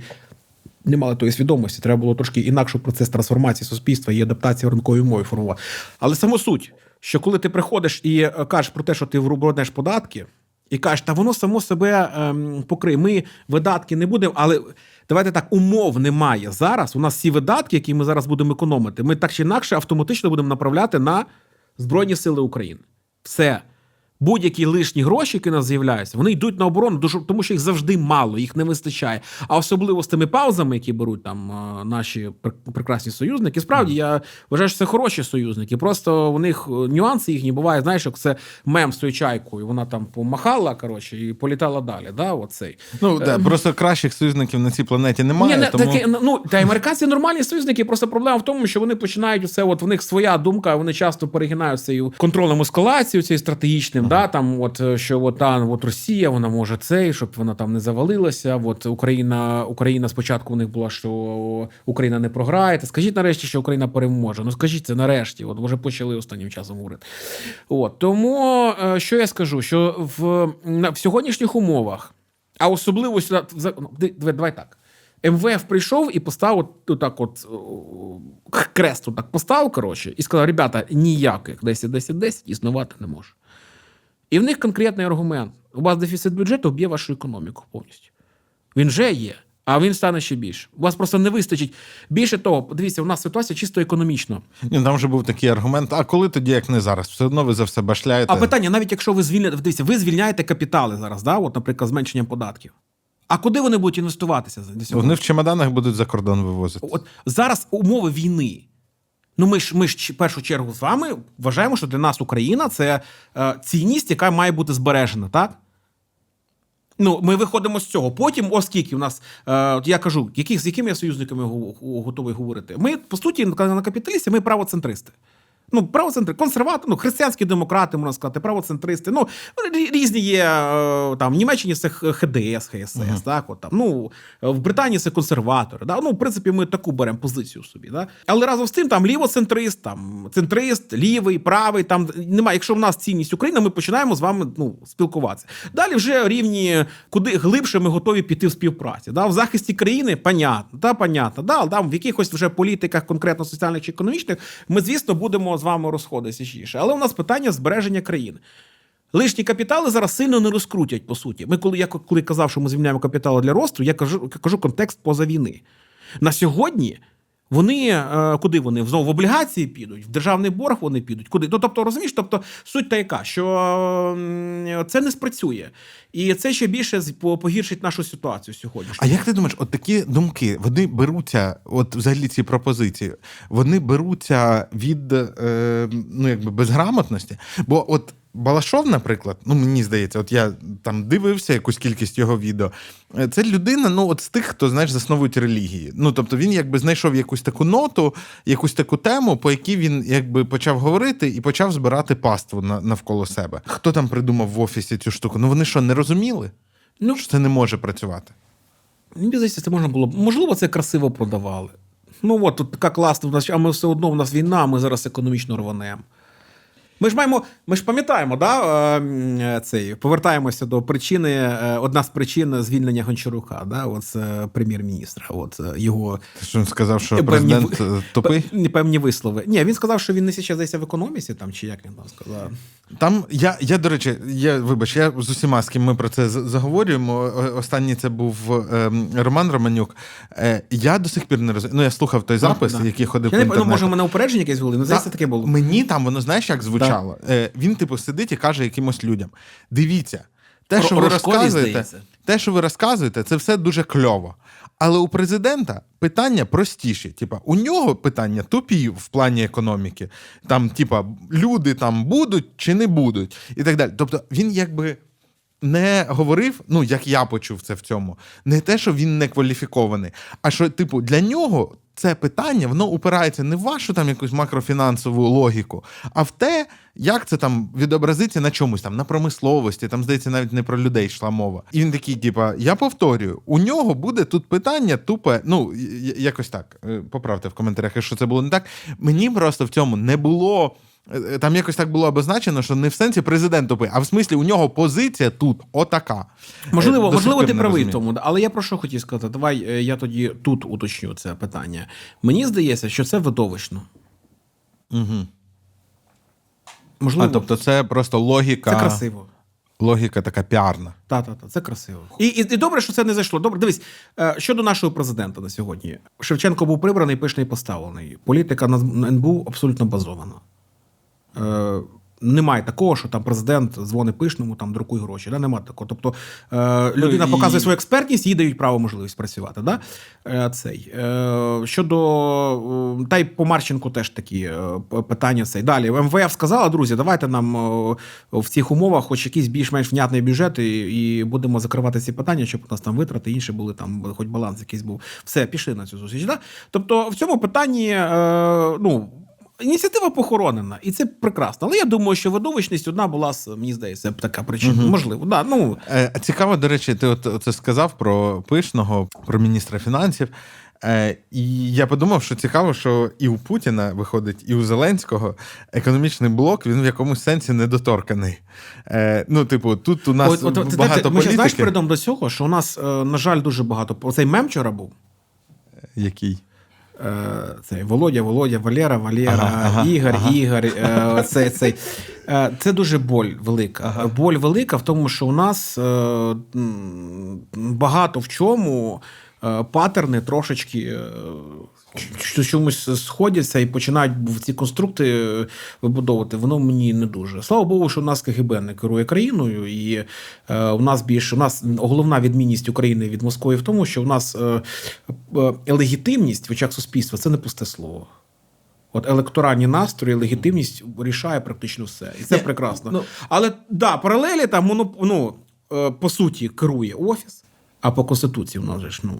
Speaker 1: Не мали тої свідомості, треба було трошки інакше процес трансформації суспільства і адаптації ринкової мови формувати. Але саме суть, що коли ти приходиш і е, кажеш про те, що ти врубнеш податки, і кажеш, та воно само себе ем, покриє. Ми видатки не будемо, але давайте так, умов немає зараз. У нас всі видатки, які ми зараз будемо економити, ми так чи інакше автоматично будемо направляти на Збройні Сили України. Все. Будь-які лишні гроші, які у нас з'являються, вони йдуть на оборону, тому що їх завжди мало, їх не вистачає. А особливо з тими паузами, які беруть там е, наші пр- прекрасні союзники. Справді я вважаю, що це хороші союзники. Просто у них е, нюанси їхні бувають. Знаєш, як це мем з тою чайкою. Вона там помахала коротше і політала далі. Да, оцей.
Speaker 2: Ну да, просто кращих союзників на цій планеті немає.
Speaker 1: Ні, не,
Speaker 2: тому...
Speaker 1: таке, ну, та американці нормальні союзники, просто проблема в тому, що вони починають усе, от в них своя думка, вони часто перегинають цією контролем ескалацію, цією стратегічним, да, там, от, е, що от, та, от Росія, вона може цей, щоб вона там не завалилася. От Україна, Україна спочатку у них була, що Україна не програє. Та скажіть нарешті, що Україна переможе. Ну скажіть це нарешті. От вже почали останнім часом говорити. От тому е, що я скажу, що в, в сьогоднішніх умовах, а особливо сюди, ну, давай, так. МВФ прийшов і поставив от, так от крест так поставив, коротше, і сказав: ребята, ніяких 10-10-10 існувати не може. І в них конкретний аргумент: у вас дефіцит бюджету вб'є вашу економіку повністю. Він вже є, а він стане ще більше. У вас просто не вистачить. Більше того, дивіться, у нас ситуація чисто економічна.
Speaker 2: Ні, там вже був такий аргумент. А коли тоді, як не зараз? Все одно ви за все башляєте.
Speaker 1: А питання, навіть якщо ви звільняєте, дивіться, ви звільняєте капітали зараз, да? от, наприклад, зменшенням податків. А куди вони будуть інвестуватися?
Speaker 2: Вони в чемоданах будуть за кордон вивозити.
Speaker 1: От зараз умови війни. Ну, ми ж ми ж в першу чергу з вами вважаємо, що для нас Україна це е, цінність, яка має бути збережена, так? Ну, ми виходимо з цього. Потім, оскільки у нас, е, я кажу, яких з якими союзниками го- го- готовий говорити? Ми, по суті, на капіталісті, ми правоцентристи. Ну, правоцентри, консерватори, ну, християнські демократи, можна сказати, правоцентристи. Ну, рі- різні є е, там в Німеччині це ХДС, ХСС, так, от там. Ну, в Британії це консерватори. Да? Ну, в принципі, ми таку беремо позицію собі. Да? Але разом з тим, там лівоцентрист, там центрист, лівий, правий, там немає. Якщо в нас цінність Україна, ми починаємо з вами ну, спілкуватися. Далі вже рівні, куди глибше ми готові піти в співпраці. Да? В захисті країни, понятно, да, понятно. Да, там в якихось вже політиках, конкретно соціальних чи економічних, ми, звісно, будемо з вами розходиться ще. Але у нас питання збереження країн. Лишні капітали зараз сильно не розкрутять, по суті. Ми, коли я коли казав, що ми звільняємо капітали для росту, я кажу, кажу контекст поза війни. На сьогодні вони е, куди вони? Знову в облігації підуть, в державний борг вони підуть. Куди? Ну, тобто, розумієш, тобто суть та яка, що це не спрацює. І це ще більше погіршить нашу ситуацію сьогодні.
Speaker 2: А як ти думаєш, от такі думки, вони беруться, от взагалі ці пропозиції, вони беруться від е, ну, якби безграмотності? Бо от Балашов, наприклад, ну мені здається, от я там дивився якусь кількість його відео. Е, Це людина, ну от з тих, хто знаєш, засновують релігії. Ну тобто він якби знайшов якусь таку ноту, якусь таку тему, по якій він якби почав говорити і почав збирати паству на, навколо себе. Хто там придумав в офісі цю штуку? Ну вони що, не розуміли?
Speaker 1: Ну,
Speaker 2: що це не може працювати?
Speaker 1: Мені здається, це можна було. Можливо, це красиво продавали. Ну от тут така класна в нас, а ми все одно в нас війна, ми зараз економічно рванемо. Ми ж маємо, ми ж пам'ятаємо, да, е, цей, повертаємося до причини. е, Одна з причин звільнення Гончарука, да, от прем'єр-міністра. От е, його
Speaker 2: що він сказав, що
Speaker 1: Певні
Speaker 2: президент е, тупий?
Speaker 1: певні вислови. Ні, він сказав, що він не здається в економіці, там чи як він там сказав.
Speaker 2: Там я, я до речі, я вибач, я з усіма, з ким ми про це заговорюємо. Останній це був ем, Роман Романюк. Е, я до сих пір не розумію. Ну, я слухав той запис,
Speaker 1: да.
Speaker 2: який ходив
Speaker 1: Я
Speaker 2: по
Speaker 1: не ну, може, мене упередження якесь були, ну здається, таке було.
Speaker 2: Мені там воно знаєш, як звучало. Е, він, типу, сидить і каже якимось людям: дивіться, те,
Speaker 1: Про-
Speaker 2: що ви
Speaker 1: Рожкові,
Speaker 2: розказуєте,
Speaker 1: здається.
Speaker 2: те, що ви розказуєте, це все дуже кльово. Але у президента питання простіші. Типа, у нього питання тупі в плані економіки. Там, типа, люди там будуть чи не будуть, і так далі. Тобто він якби. Не говорив, ну як я почув це в цьому, не те, що він не кваліфікований, а що, типу, для нього це питання воно упирається не в вашу там якусь макрофінансову логіку, а в те, як це там відобразиться на чомусь там, на промисловості, там здається, навіть не про людей йшла мова. І він такий, типа, я повторюю, у нього буде тут питання тупе. Ну якось так. е, Поправте в коментарях, якщо це було не так. Мені просто в цьому не було. Е, Там якось так було обозначено, що не в сенсі президент тупий, а в смислі у нього позиція тут отака. Е,
Speaker 1: Можливо, можливо, ти правий в тому, але я про що хотів сказати. Давай е, я тоді тут уточню це питання. Мені здається, що це видовищно.
Speaker 2: Угу.
Speaker 1: Можливо,
Speaker 2: А тобто, це просто логіка.
Speaker 1: це красиво.
Speaker 2: Логіка така піарна.
Speaker 1: Та, та, та, це красиво. І, і, і добре, що це не зайшло. Добре, дивись, щодо нашого президента на сьогодні. Шевченко був прибраний, пишний поставлений. Політика на НБУ абсолютно базована. Е, Немає такого, що там президент дзвонить пишному, там друкує гроші. Да? Немає такого. Тобто е, людина
Speaker 2: і-
Speaker 1: показує свою експертність, їй дають право можливість працювати. Да? Е, цей. Е, щодо е, та й по Марченку теж такі е, питання. Цей. Далі МВФ сказала, друзі, давайте нам е, в цих умовах хоч якийсь більш-менш внятний бюджет, і, і будемо закривати ці питання, щоб у нас там витрати інші були, там хоч баланс якийсь був. Все, пішли на цю зустріч. Да? Тобто в цьому питанні, е, ну. Ініціатива похоронена, і це прекрасно. Але я думаю, що видовищність одна була, мені здається, така причина. Можливо, да, ну
Speaker 2: Е, Цікаво, до речі, ти от це сказав про пишного, про міністра фінансів. Е, І я подумав, що цікаво, що і у Путіна виходить, і у Зеленського економічний блок він в якомусь сенсі недоторканий. Е, Ну, типу, тут у нас
Speaker 1: от, от,
Speaker 2: багато
Speaker 1: ти- ми ще знаєш, перейдемо до цього, що у нас, е, на жаль, дуже багато. Цей мем вчора був.
Speaker 2: Який?
Speaker 1: Е, Цей Володя, Володя, Валера, Валера,
Speaker 2: Ага, ага,
Speaker 1: Ігор,
Speaker 2: ага.
Speaker 1: Ігор. е, Цей, цей. Е, Це дуже боль велика. Боль велика в тому, що у нас багато в чому паттерни патерни трошечки. Що чомусь сходяться і починають в ці конструкти е, вибудовувати, воно мені не дуже. Слава Богу, що у нас КГБ не керує країною, і е, у нас більше у нас головна відмінність України від Москви в тому, що у нас е, е, легітимність в очах суспільства це не пусте слово. От електоральні настрої, легітимність рішає практично все. І це прекрасно.
Speaker 2: ну-
Speaker 1: Але да, паралелі там ну, е, по суті керує офіс. А по конституції у нас же ж ну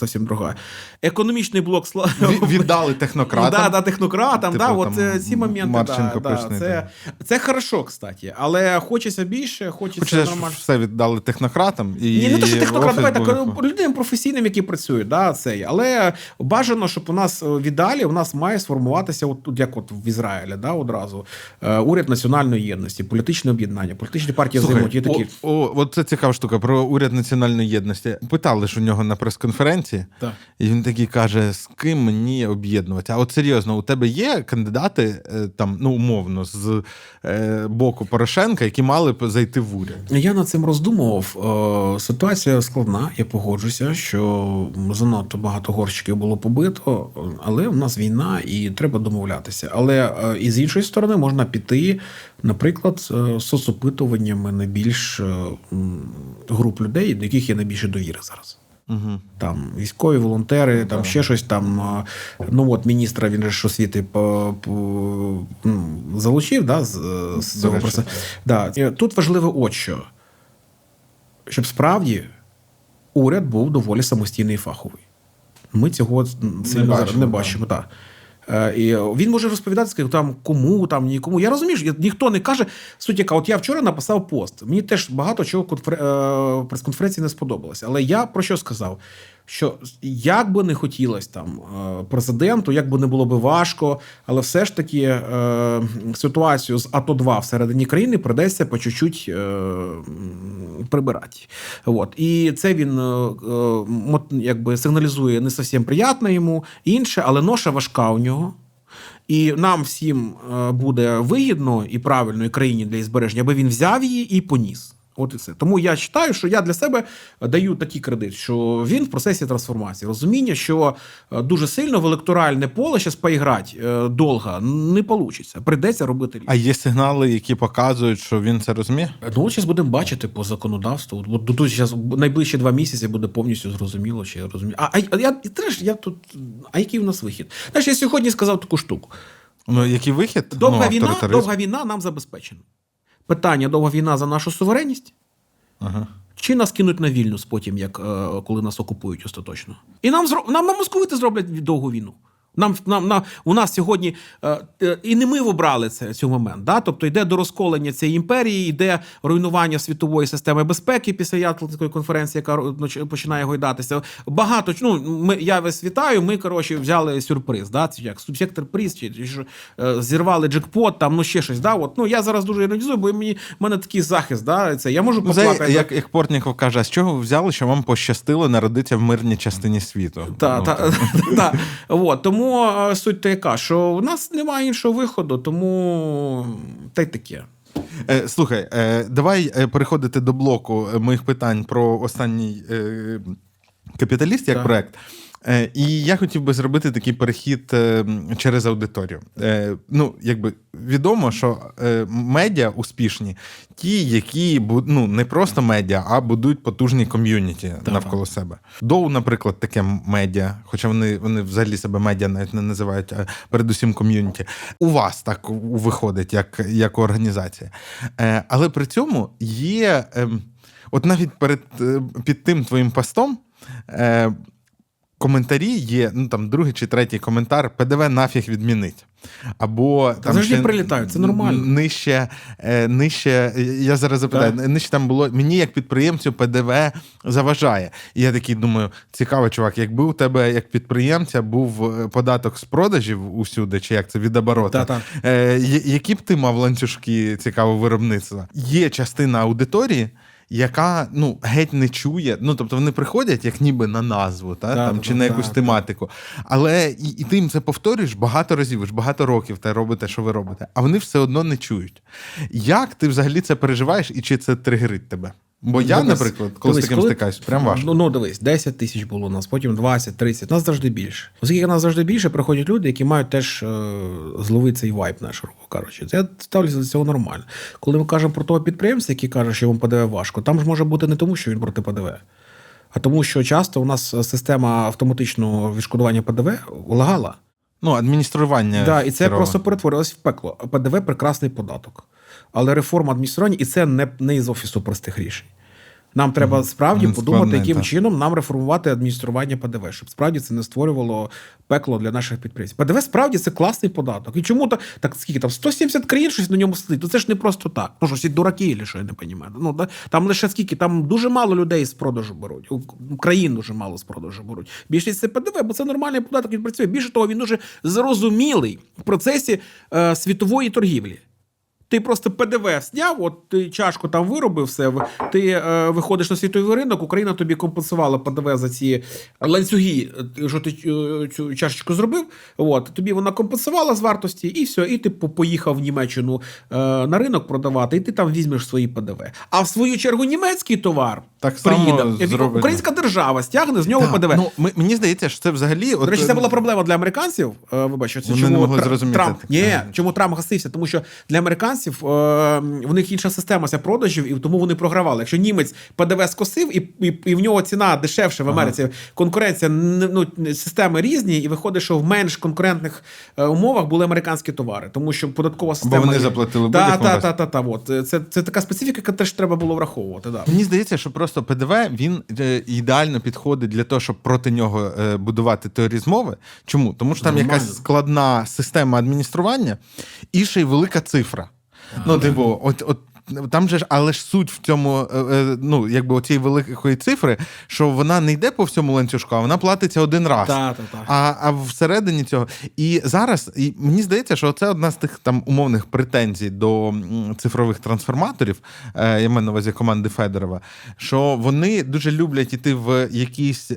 Speaker 1: зовсім друга. Економічний блок сла...
Speaker 2: Віддали технократам.
Speaker 1: Да, да, технократам,
Speaker 2: Типу,
Speaker 1: да, от
Speaker 2: там,
Speaker 1: ці моменти.
Speaker 2: Марченко
Speaker 1: да, да,
Speaker 2: пишний,
Speaker 1: це, це хорошо, кстати. Але хочеться більше, хочеться
Speaker 2: ж
Speaker 1: нормально.
Speaker 2: все віддали технократам. І
Speaker 1: Ні, не то, що технократ,
Speaker 2: офіс
Speaker 1: давай так людям професійним, які працюють, да, цей. Але бажано, щоб у нас е, в ідеалі у нас має сформуватися, от тут як от в Ізраїлі, да, одразу е, уряд національної єдності, політичне об'єднання, політичні партії взаємодії такі.
Speaker 2: О, о, от це цікава штука про уряд національної єдності. Питали ж у нього на прес-конференції,
Speaker 1: Так.
Speaker 2: і він такий каже: з ким мені об'єднувати? А от серйозно, у тебе є кандидати е, там, ну умовно, з е, боку Порошенка, які мали б зайти в уряд?
Speaker 1: Я над цим роздумував. Е, Ситуація складна, я погоджуся, що занадто багато горщиків було побито, але в нас війна і треба домовлятися. Але і з іншої сторони можна піти, наприклад, з соцопитуваннями найбільш груп людей, до яких є найбільше довіри зараз.
Speaker 2: Угу.
Speaker 1: Там військові волонтери, там ще щось там. Ну от міністра він ж освіти по, по, ну, залучив, да, з, з цього
Speaker 2: речі.
Speaker 1: Да. Тут важливо от що. Щоб справді уряд був доволі самостійний і фаховий. Ми цього зараз
Speaker 2: бачимо,
Speaker 1: не бачимо. Так. Е, І він може розповідати, скажімо, там кому, там нікому. Я розумію, що ніхто не каже. Суть яка, от я вчора написав пост. Мені теж багато чого конфер... е, прес-конференції не сподобалося. Але я про що сказав? Що як би не хотілося там е, президенту, як би не було би важко, але все ж таки е, ситуацію з АТО 2 всередині країни придеться по чуть-чуть прибирати. От. І це він е, е, якби сигналізує не зовсім приємно йому, інше, але ноша важка у нього. І нам всім е, буде вигідно і правильно, і країні для збереження, аби він взяв її і поніс. От і все. Тому я вважаю, що я для себе даю такий кредит, що він в процесі трансформації. Розуміння, що е, дуже сильно в електоральне поле зараз поіграти е, довго не вийде. Придеться робити
Speaker 2: А є сигнали, які показують, що він це розуміє?
Speaker 1: Ну, зараз будемо бачити по законодавству. От тут зараз найближчі два місяці буде повністю зрозуміло, чи розумію. А, а я теж я тут. А який у нас вихід? Знаєш, я сьогодні сказав таку штуку.
Speaker 2: Ну, який вихід?
Speaker 1: Довга
Speaker 2: ну,
Speaker 1: війна, довга війна нам забезпечена. Питання: довга війна за нашу суверенність.
Speaker 2: Ага.
Speaker 1: Чи нас кинуть на вільнюс потім, як е, коли нас окупують остаточно? І нам зро... нам московити зроблять довгу війну. Нам, нам, нам у нас сьогодні е, е, і не ми обрали це цю момент. Да? Тобто йде до розколення цієї імперії, йде руйнування світової системи безпеки після Ятлинської конференції, яка ну, починає гойдатися. Багато ну, ми я вас вітаю. Ми коротше взяли сюрприз. Да? Це як субсектор приз, чи, чи е, зірвали джекпот, там ну ще щось. Да? От, ну я зараз дуже іронізую, бо мені в мене такий захист. Да? Це я можу
Speaker 2: Ну, це, як, як Портніков каже, а з чого ви взяли, що вам пощастило народитися в мирній частині світу?
Speaker 1: Та,
Speaker 2: Ну,
Speaker 1: та, та. От, тому е, суть то яка, що у нас немає іншого виходу, тому та й таке.
Speaker 2: Е, слухай, е, давай е, переходити до блоку моїх питань про останній капіталіст як
Speaker 1: Так.
Speaker 2: проект. Е, І я хотів би зробити такий перехід е, через аудиторію. Е, Ну, якби відомо, що медіа успішні, ті, які ну, не просто медіа, а будують потужні ком'юніті навколо себе. Доу, наприклад, таке медіа, хоча вони, вони взагалі себе медіа навіть не називають, а передусім ком'юніті. У вас так виходить, як, як організація. Але при цьому є, ем, от навіть перед, під тим твоїм постом. Е, коментарі є, ну там другий чи третій коментар, ПДВ нафіг відмінить. Або там
Speaker 1: завжди
Speaker 2: ще
Speaker 1: прилітають, це нормально.
Speaker 2: Нижче, е, нижче, я зараз запитаю,
Speaker 1: Так.
Speaker 2: нижче там було мені як підприємцю ПДВ заважає. І я такий думаю, цікаво, чувак, якби у тебе як підприємця був е, податок з продажів усюди, чи як це від оборота,
Speaker 1: Та-та.
Speaker 2: Е, які б ти мав ланцюжки цікаво виробництва? Є частина аудиторії. Яка ну геть не чує, ну тобто вони приходять як ніби на назву, та,
Speaker 1: да,
Speaker 2: там
Speaker 1: да,
Speaker 2: чи на якусь
Speaker 1: да,
Speaker 2: тематику. Але і, і ти їм це повторюєш багато разів, ж багато років те робите, що ви робите, а вони все одно не чують. Як ти взагалі це переживаєш і чи це тригерить тебе? Бо я,
Speaker 1: Дивись,
Speaker 2: наприклад, коли з таким
Speaker 1: коли-
Speaker 2: стикаюсь, прям важко.
Speaker 1: Ну, ну дивись, 10 тисяч було у нас, потім 20, 30, нас завжди більше. Оскільки нас завжди більше, приходять люди, які мають теж е, зловити цей вайб наш, кажучи. Це я ставлюся до цього нормально. Коли ми кажемо про того підприємця, який каже, що йому ПДВ важко, там ж може бути не тому, що він проти ПДВ. А тому, що часто у нас система автоматичного відшкодування ПДВ лагала.
Speaker 2: Ну, адміністрування.
Speaker 1: Да, і це
Speaker 2: кероване.
Speaker 1: просто перетворилось в пекло. ПДВ прекрасний податок. Але реформа адміністрування, і це не, не із офісу простих рішень. Нам треба справді
Speaker 2: Він
Speaker 1: подумати,
Speaker 2: складний,
Speaker 1: яким
Speaker 2: так.
Speaker 1: чином нам реформувати адміністрування ПДВ, щоб справді це не створювало пекло для наших підприємців. ПДВ справді це класний податок. І чому то так скільки там 170 країн щось на ньому сидить? То це ж не просто так. Ну що всі дураки, чи що я не розумію. Ну да, там лише скільки там дуже мало людей з продажу беруть. У країн дуже мало з продажу беруть. Більшість це ПДВ, бо це нормальний податок. Він працює. Більше того, він дуже зрозумілий в процесі е, світової торгівлі. Ти просто ПДВ зняв, от ти чашку там виробив все. Ти е, виходиш на світовий ринок, Україна тобі компенсувала ПДВ за ці ланцюги, е, що ти е, цю чашечку зробив. От тобі вона компенсувала з вартості, і все. І ти поїхав в Німеччину е, на ринок продавати, і ти там візьмеш свої ПДВ. А в свою чергу німецький товар
Speaker 2: Так
Speaker 1: приїде. Українська держава стягне з нього
Speaker 2: Так,
Speaker 1: ПДВ.
Speaker 2: Ну, ми- мені здається, що це взагалі.
Speaker 1: До речі, це була проблема для американців. Е, Вибач, це
Speaker 2: Вони
Speaker 1: чому
Speaker 2: не могли
Speaker 1: Тра-
Speaker 2: зрозуміти
Speaker 1: Трамп ні, чому Трамп гасився? Тому що для американців е, в них інша система ця продажів, і тому вони програвали. Якщо німець ПДВ скосив, і, і, і в нього ціна дешевше в Америці. Конкуренція ну, системи різні, і виходить, що в менш конкурентних е, умовах були американські товари, тому що податкова система
Speaker 2: вони заплатили
Speaker 1: та, та, та, та, та, от. Це, це така специфіка, яка теж треба було враховувати. Да.
Speaker 2: Мені здається, що просто ПДВ він е, ідеально підходить для того, щоб проти нього е, будувати теорії змови. Чому? Тому що там
Speaker 1: Нормально.
Speaker 2: якась складна система адміністрування і ще й велика цифра. Ну, типу, от, от. Там же ж, але ж суть в цьому, е, е, ну якби оцієї великої цифри, що вона не йде по всьому ланцюжку, а вона платиться один раз.
Speaker 1: Та, та, та.
Speaker 2: А, а всередині цього. І зараз і мені здається, що це одна з тих там умовних претензій до цифрових трансформаторів, е, я маю на увазі команди Федорова, що вони дуже люблять іти в якісь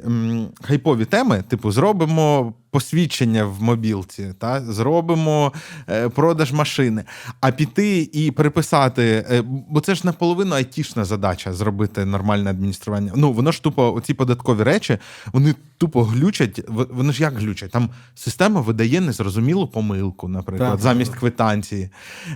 Speaker 2: хайпові теми, типу, зробимо. Посвідчення в мобілці, та зробимо е, продаж машини, а піти і переписати, е, бо це ж наполовину айтішна задача зробити нормальне адміністрування. Ну воно ж тупо, оці податкові речі, вони тупо глючать. Вони ж як глючать? Там система видає незрозумілу помилку, наприклад,
Speaker 1: Так.
Speaker 2: замість квитанції,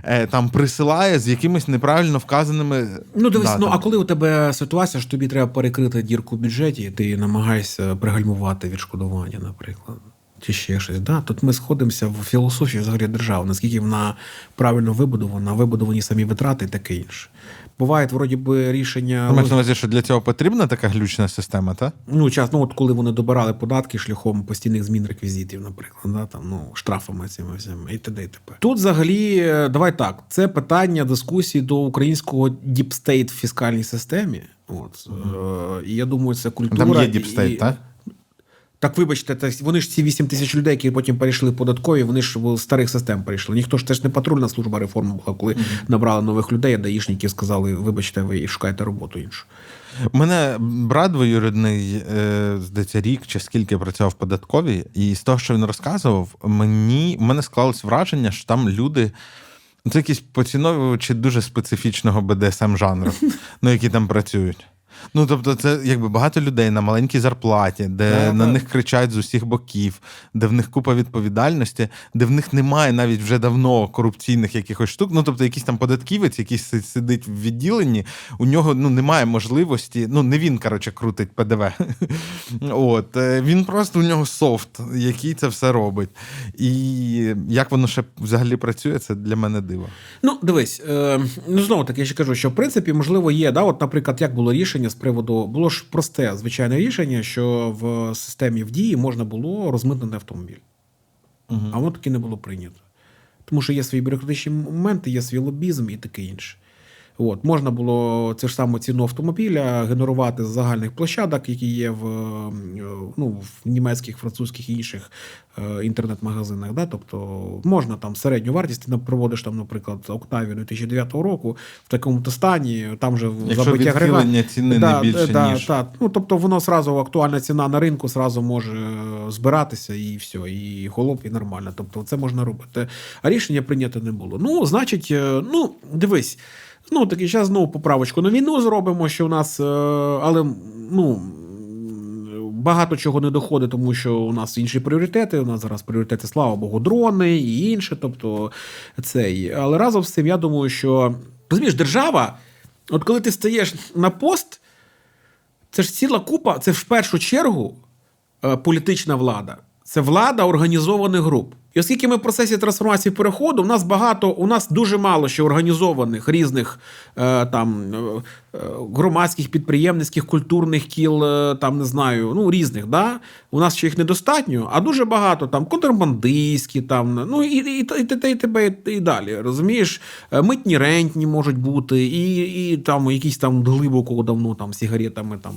Speaker 2: е, там присилає з якимись неправильно вказаними.
Speaker 1: Ну, дивись, ну а коли у тебе ситуація, що тобі треба перекрити дірку в бюджеті, ти намагаєшся пригальмувати відшкодування, наприклад. Чи ще щось. Да? Тут ми сходимося в філософію взагалі держави, наскільки вона правильно вибудована, вибудовані самі витрати і таке інше. Бувають, вроді би, рішення.
Speaker 2: Ти маєш на увазі, що для цього потрібна така глючна система, так?
Speaker 1: Ну, час, ну, от коли вони добирали податки шляхом постійних змін реквізитів, наприклад, да, там, ну, штрафами цими всіми і т.д. і т.п. Тут взагалі, е, давай так, це питання дискусії до українського deep state в фіскальній системі. От, е, і я думаю, це культура.
Speaker 2: Там є
Speaker 1: і-
Speaker 2: deep state, так?
Speaker 1: Так, вибачте, так, вони ж ці 8 тисяч людей, які потім перейшли податкові, вони ж в старих систем перейшли. Ніхто ж теж не патрульна служба реформи була, коли набрали нових людей, а даїшники сказали, вибачте, ви шукаєте роботу іншу.
Speaker 2: У мене брат двоюрідний, е, здається, рік чи скільки працював в податковій, і з того, що він розказував, мені в мене склалось враження, що там люди. Це якісь поціновувачі дуже специфічного БДСМ жанру, ну які там працюють. Ну тобто, це якби багато людей на маленькій зарплаті, де
Speaker 1: Так,
Speaker 2: на
Speaker 1: так.
Speaker 2: них кричать з усіх боків, де в них купа відповідальності, де в них немає навіть вже давно корупційних якихось штук. Ну тобто, якийсь там податківець, який сидить в відділенні, у нього ну немає можливості. Ну не він коротше крутить ПДВ. От е, він просто у нього софт, який це все робить. І як воно ще взагалі працює, це для мене диво.
Speaker 1: Ну, дивись, е, ну знову таки, я ще кажу, що в принципі можливо є. Да, от, наприклад, як було рішення з приводу, було ж просте звичайне рішення, що в системі в дії можна було розмитнити автомобіль. А воно таки не було прийнято. Тому що є свої бюрократичні моменти, є свій лобізм і таке інше. От, можна було це ж саме ціну автомобіля генерувати з загальних площадок, які є в, е, ну, в німецьких, французьких і інших е, інтернет-магазинах. Да? Тобто можна там середню вартість, ти проводиш там, наприклад, Октавію 2009 року в такому-то стані, там же
Speaker 2: Якщо
Speaker 1: забиття агрегат.
Speaker 2: ціни
Speaker 1: Да,
Speaker 2: не більше,
Speaker 1: да,
Speaker 2: ніж.
Speaker 1: та. Ну, тобто воно зразу актуальна ціна на ринку, зразу може е, збиратися і все, і холоп, і нормально. Тобто це можна робити. А рішення прийнято не було. Ну, значить, ну, дивись. Ну, таки, зараз знову поправочку на війну зробимо, що в нас, е, але ну. Багато чого не доходить, тому що у нас інші пріоритети. У нас зараз пріоритети, слава Богу, дрони і інше. Тобто цей. Але разом з цим я думаю, що розумієш, держава, от коли ти стаєш на пост, це ж ціла купа, це ж в першу чергу е, політична влада. Це влада організованих груп. І оскільки ми в процесі трансформації переходу, у нас багато, у нас дуже мало ще організованих різних е, там е, е, громадських, підприємницьких, культурних кіл, е, там не знаю, ну різних. Да? У нас ще їх недостатньо, а дуже багато там контрабандистські, там, ну і, і, і, і, і, і тебе і, і далі. Розумієш, Е, митні рентні можуть бути, і, і там якісь там глибоко давно там сигаретами там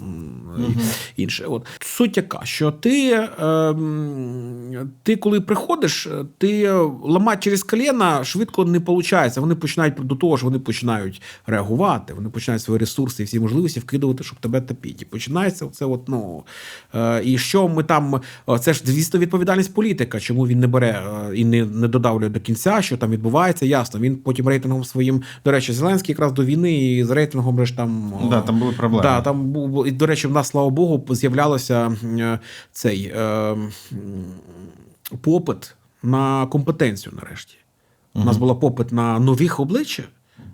Speaker 1: і інше. От суть яка, що ти, ем, ти коли приходиш, ти ламати через коліна швидко не виходить. Вони починають до того, що вони починають реагувати, вони починають свої ресурси і всі можливості вкидувати, щоб тебе топити. І починається це, от, ну е, і що ми там, е, це ж звісно відповідальність політика, чому він не бере е, і не, не додавлює до кінця, що там відбувається. Ясно, він потім рейтингом своїм, до речі, Зеленський якраз до війни і з рейтингом ж там е,
Speaker 2: Да, там були проблеми.
Speaker 1: Да, там був і до речі, в нас, слава Богу, з'являлося е, цей е, попит на компетенцію нарешті. У нас була попит на нових обличчя.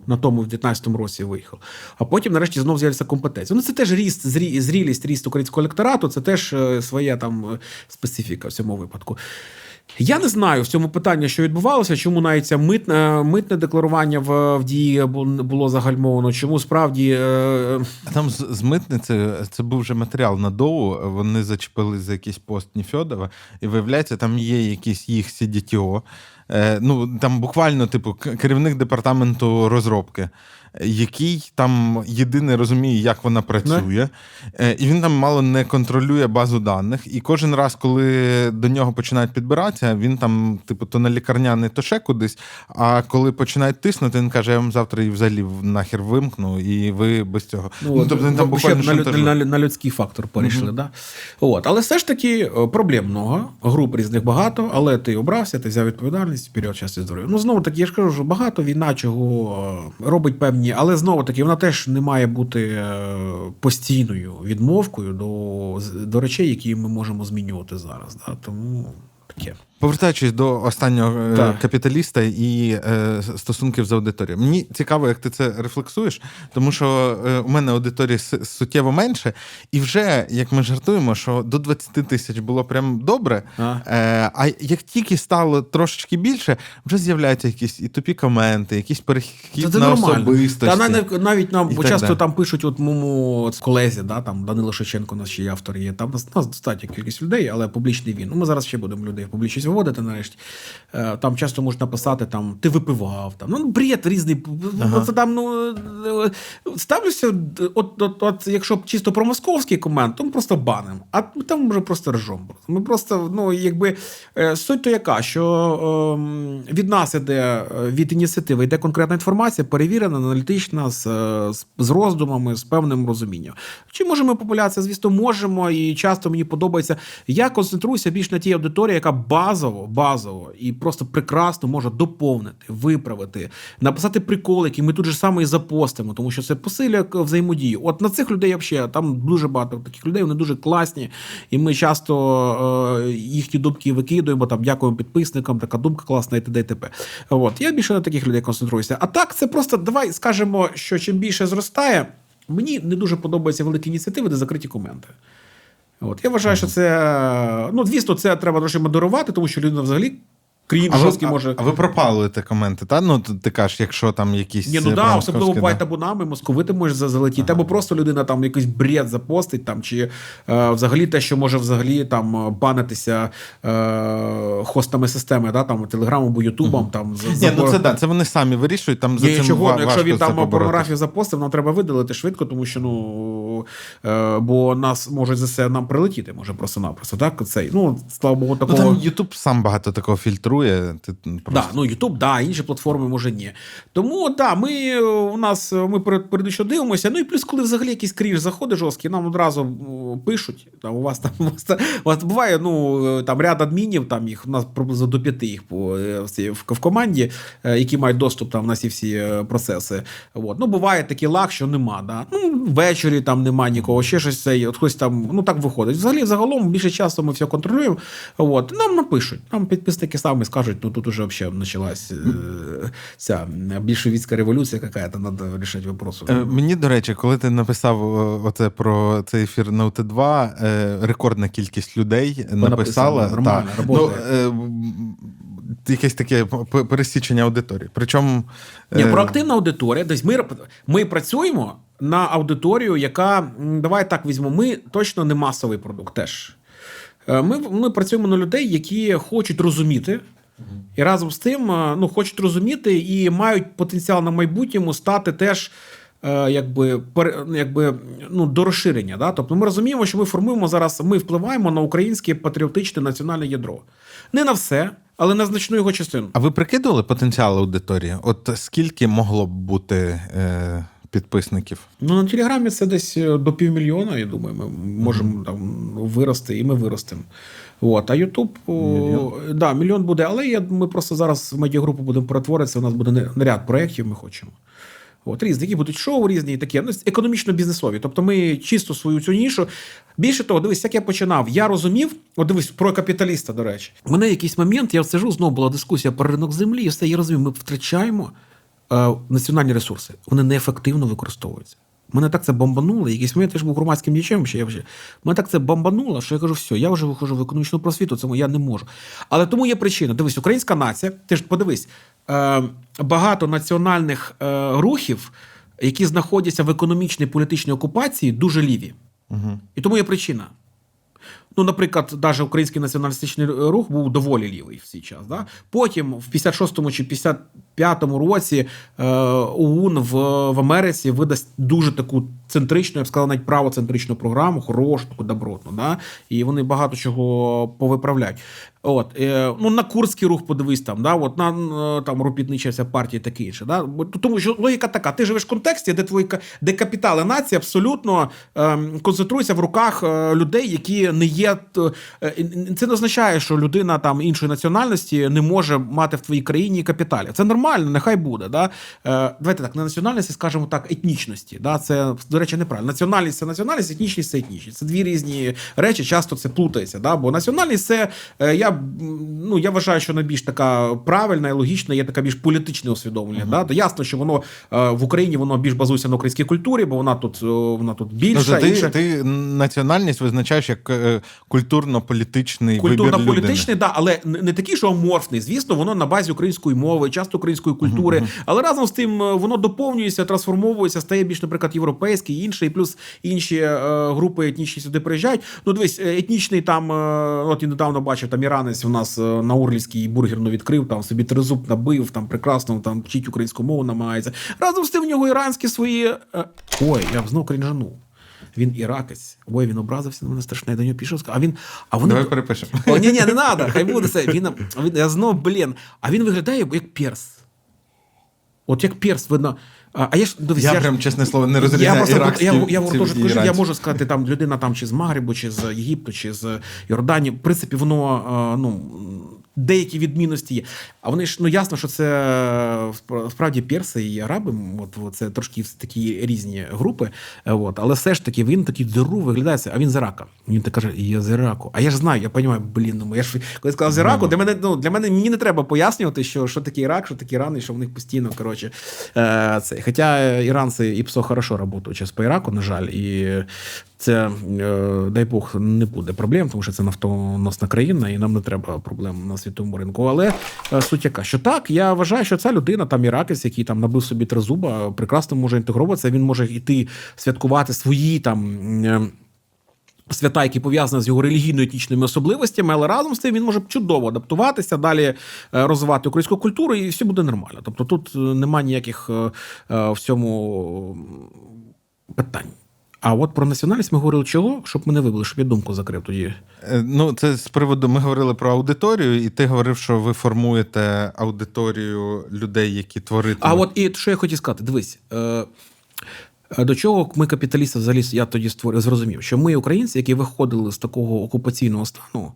Speaker 1: На тому в 19-му році виїхав. А потім, нарешті, знову з'явиться компетенція. Ну, це теж ріст, зрі- зрілість, ріст українського електорату, це теж е, своя там е, специфіка в цьому випадку. Я не знаю в цьому питанні, що відбувалося, чому навіть це митне, митне декларування в, в дії було загальмовано, чому справді. Е,
Speaker 2: Там з, з митниці це був вже матеріал на доу. Вони зачепили за якийсь пост Ніфьодова, і виявляється, там є якийсь їх CDTO. Е, ну там буквально, типу, керівник департаменту розробки, який там єдине розуміє, як вона працює, Е, і він там мало не контролює базу даних. І кожен раз, коли до нього починають підбиратися, він там, типу, то на лікарняний, то ще кудись. А коли починають тиснути, він каже: я вам завтра і взагалі нахер вимкну, і ви без цього. Ну,
Speaker 1: от,
Speaker 2: тобто він там
Speaker 1: ну, ще
Speaker 2: буквально
Speaker 1: на, на, на людський фактор перейшли. Да? От. Але все ж таки е, проблем много, груп різних багато, але ти обрався, ти взяв відповідальність, період щастя і здоров'я. Ну, знову таки, я ж кажу, що багато війна чого е, робить певні, але знову таки, вона теж не має бути е, постійною відмовкою до, до речей, які ми можемо змінювати зараз. Да? Тому таке.
Speaker 2: Повертаючись до останнього е,
Speaker 1: Так.
Speaker 2: капіталіста і е, стосунків з аудиторією. Мені цікаво, як ти це рефлексуєш, тому що е, у мене аудиторії суттєво менше, і вже як ми жартуємо, що до 20 тисяч було прям добре.
Speaker 1: А.
Speaker 2: Е, а як тільки стало трошечки більше, вже з'являються якісь і тупі коменти, якийсь перехід
Speaker 1: Та
Speaker 2: на особистості.
Speaker 1: Та навіть, навіть нам
Speaker 2: І так
Speaker 1: часто там пишуть, от моєму колезі, да, там Данило Шевченко, у нас ще є автор є. Там у нас, достатня кількість людей, але публічний він. Ну, ми зараз ще будемо людей публічність виводити нарешті. Е, Там часто можуть написати, там, ти випивав, там, ну, бред різний. Це там, ну, е, ставлюся, от, от, от, якщо чисто про московський комент, то ми просто баним. А там вже просто ржом. Ми просто, ну, якби е, суть то яка, що ем, від нас іде е, від ініціативи йде конкретна інформація, перевірена, аналітична, з, е, з, з роздумами, з певним розумінням. Чи можемо популяція? Звісно, можемо, і часто мені подобається. Я концентруюся більш на тій аудиторії, яка базово базово, базово і просто прекрасно може доповнити, виправити, написати прикол, який ми тут же саме і запостимо, тому що це посилює взаємодію. От на цих людей взагалі там дуже багато таких людей, вони дуже класні, і ми часто е, їхні думки викидуємо. Там дякуємо підписникам, така думка класна, і т.д. і т.п. От я більше на таких людей концентруюся. А так, це просто давай скажемо, що чим більше зростає, мені не дуже подобаються великі ініціативи, де закриті коменти. От я вважаю, що це ну звісно, це треба трошки модерувати, тому що людина взагалі крінж
Speaker 2: А ви,
Speaker 1: жорсткий може.
Speaker 2: а ви пропалуєте коменти, та? Ну, ти, кажеш, якщо там якісь.
Speaker 1: Ні, ну
Speaker 2: е,
Speaker 1: да, особливо буває табунами, московити може за- залетіти, або просто людина там якийсь бред запостить, там, чи е, взагалі те, що може взагалі там е, банитися е, хостами системи, да, там, телеграмом або Ютубом. Там, за-
Speaker 2: Ні,
Speaker 1: за-
Speaker 2: ну це да, це вони самі вирішують. Там за
Speaker 1: Ні,
Speaker 2: цим
Speaker 1: чого, ну, якщо він там порнографію запостив, нам треба видалити швидко, тому що ну е, бо нас може за це нам прилетіти, може просто-напросто. Так, цей, ну, слава Богу,
Speaker 2: Ну, там YouTube сам багато такого фільтрує. Ти
Speaker 1: Да, ну YouTube, да, інші платформи може ні. Тому да, ми у нас ми перед передусім дивимося. Ну і плюс, коли взагалі якийсь крінж заходить жорсткий, нам одразу пишуть. Там у вас там у вас, у вас буває ну там ряд адмінів, там їх у нас приблизно до п'яти їх по е, в, в, в команді, е, які мають доступ там на ці всі е, процеси. От. Ну буває такий лаг, що нема. Да? Ну ввечері там нема нікого, ще щось цей, от хтось там, ну так виходить. Взагалі, загалом більше часу ми все контролюємо. От. Нам напишуть. Нам підписники самі скажуть, ну тут уже взагалі почалась е, ця більшовіцька революція, яка то треба вирішити вопрос.
Speaker 2: Е, Мені, до речі, коли ти написав оце про цей ефір на УТ2, е, рекордна кількість людей написала.
Speaker 1: нормально,
Speaker 2: та, ну, е, якесь таке пересічення аудиторії. Причому.
Speaker 1: Ні,
Speaker 2: е,
Speaker 1: проактивна аудиторія. Тобто ми, ми працюємо на аудиторію, яка давай так візьмемо. Ми точно не масовий продукт. Теж Е, ми, ми працюємо на людей, які хочуть розуміти. І разом з тим е, ну, хочуть розуміти і мають потенціал на майбутньому стати теж е, якби, якби, ну, до розширення. Да? Тобто ми розуміємо, що ми формуємо зараз, ми впливаємо на українське патріотичне національне ядро. Не на все, але на значну його частину.
Speaker 2: А ви прикидували потенціал аудиторії? От скільки могло б бути е, підписників?
Speaker 1: Ну, на Телеграмі це десь е, до півмільйона, я думаю, ми можемо там вирости, і ми виростемо. От. А Ютуб,
Speaker 2: Мільйон?
Speaker 1: да, мільйон буде, але я, ми просто зараз в медіагрупу будемо перетворитися, у нас буде ряд проєктів, ми хочемо. От, різні, які будуть шоу різні і такі, ну, економічно-бізнесові. Тобто ми чисто свою цю нішу. Більше того, дивись, як я починав. Я розумів, от дивись, про капіталіста, до речі. У мене якийсь момент, я сижу, знову була дискусія про ринок землі, і все, я розумів, ми втрачаємо національні ресурси. Вони неефективно використовуються. Мене так це бомбануло. Якийсь момент я ж був громадським діячем, ще я вже. Мене так це бомбануло, що я кажу, все, я вже виходжу в економічну просвіту, цьому я не можу. Але тому є причина. Дивись, українська нація, ти ж подивись, е, багато національних е, рухів, які знаходяться в економічній політичній окупації, дуже ліві.
Speaker 2: Угу.
Speaker 1: І тому є причина. Ну, наприклад, навіть український націоналістичний рух був доволі лівий в свій час. Да? Потім, в 56-му чи 55-му році, е, ОУН в, в Америці видасть дуже таку центричну, я б сказав, навіть правоцентричну програму, хорошу, таку добротну. Да? І вони багато чого повиправляють. От, е, ну, на Курський рух подивись там, да? От, на е, там, ропітнича вся таке інше. Да? Тому що логіка така: ти живеш в контексті, де твої де капітали нації абсолютно е, концентруються в руках е, людей, які не є. Це не означає, що людина там іншої національності не може мати в твоїй країні капіталів. Це нормально, нехай буде. Да? Е, давайте так, не національності, скажімо так, етнічності. Да? Це, до речі, неправильно. Національність це національність, етнічність це етнічність. Це дві різні речі, часто це плутається. Да? Бо національність це я, ну, я вважаю, що найбільш така правильна і логічна, є така більш політичне усвідомлення. Да? То ясно, що воно е, в Україні воно більш базується на українській культурі, бо вона тут, е, вона тут більша.
Speaker 2: Тобто ти,
Speaker 1: інша.
Speaker 2: ти національність визначаєш як е, культурно-політичний.
Speaker 1: Культурно-політичний, да, але не такий, що аморфний. Звісно, воно на базі української мови, часто української культури. Але разом з тим воно доповнюється, трансформовується, стає більш, наприклад, європейський, інший, плюс інші групи етнічні сюди приїжджають. Ну, дивись, етнічний там, от я недавно бачив, там іранець у нас е, на Урлівській бургерну відкрив, там собі тризуб набив, там прекрасно там вчить українську мову намагається. Разом з тим в нього іранські свої. е, Ой, я знов крінжанув. Він іракець. Ой, він образився на мене страшно. Я до нього пішов. А він, а вони
Speaker 2: Давай перепишемо.
Speaker 1: о, ні, ні, не треба, хай буде це. Він, він, я знов, блін. А він виглядає як перс. От як перс, видно. А, а я ж дивись,
Speaker 2: Я
Speaker 1: я
Speaker 2: прям, чесне слово, не
Speaker 1: я
Speaker 2: розрізняю
Speaker 1: просто
Speaker 2: іракські
Speaker 1: я, я, я, я можу сказати, там людина там чи з Магрибу, чи з Єгипту, чи з Йорданії. В принципі, воно е, ну. Деякі відмінності є. А вони ж ну ясно, що це е, справді перси і араби. От, от це трошки такі різні групи. е, От, але все ж таки він такий деру виглядає, а він з Ірака. Він так каже: я з Іраку. А я ж знаю, я розумію, блін, ну я ж коли сказав з Іраку, для мене ну для мене мені не треба пояснювати, що, що таке Ірак, що таке Іран, і що в них постійно коротше е, це. Хоча іранці і ПСО хорошо працюють зараз по Іраку, на жаль, і це, дай Бог, не буде проблем, тому що це нафтоносна країна, і нам не треба проблем на світовому ринку. Але е, суть яка, що так, я вважаю, що ця людина, там іракець, який там набив собі три зуба, прекрасно може інтегруватися. Він може йти святкувати свої там. е, Свята, які пов'язані з його релігійно-етнічними особливостями, але разом з тим він може чудово адаптуватися, далі е, розвивати українську культуру, і все буде нормально. Тобто тут е, немає ніяких в цьому питань. А от про національність ми говорили чого, щоб ми не вибили, щоб я думку закрив тоді.
Speaker 2: Е, Ну, це з приводу. Ми говорили про аудиторію, і ти говорив, що ви формуєте аудиторію людей, які творитимуть.
Speaker 1: А от і що я хотів сказати, дивись. Е, е, до чого ми, капіталісти, взагалі я тоді створив, зрозумів, що ми, українці, які виходили з такого окупаційного стану,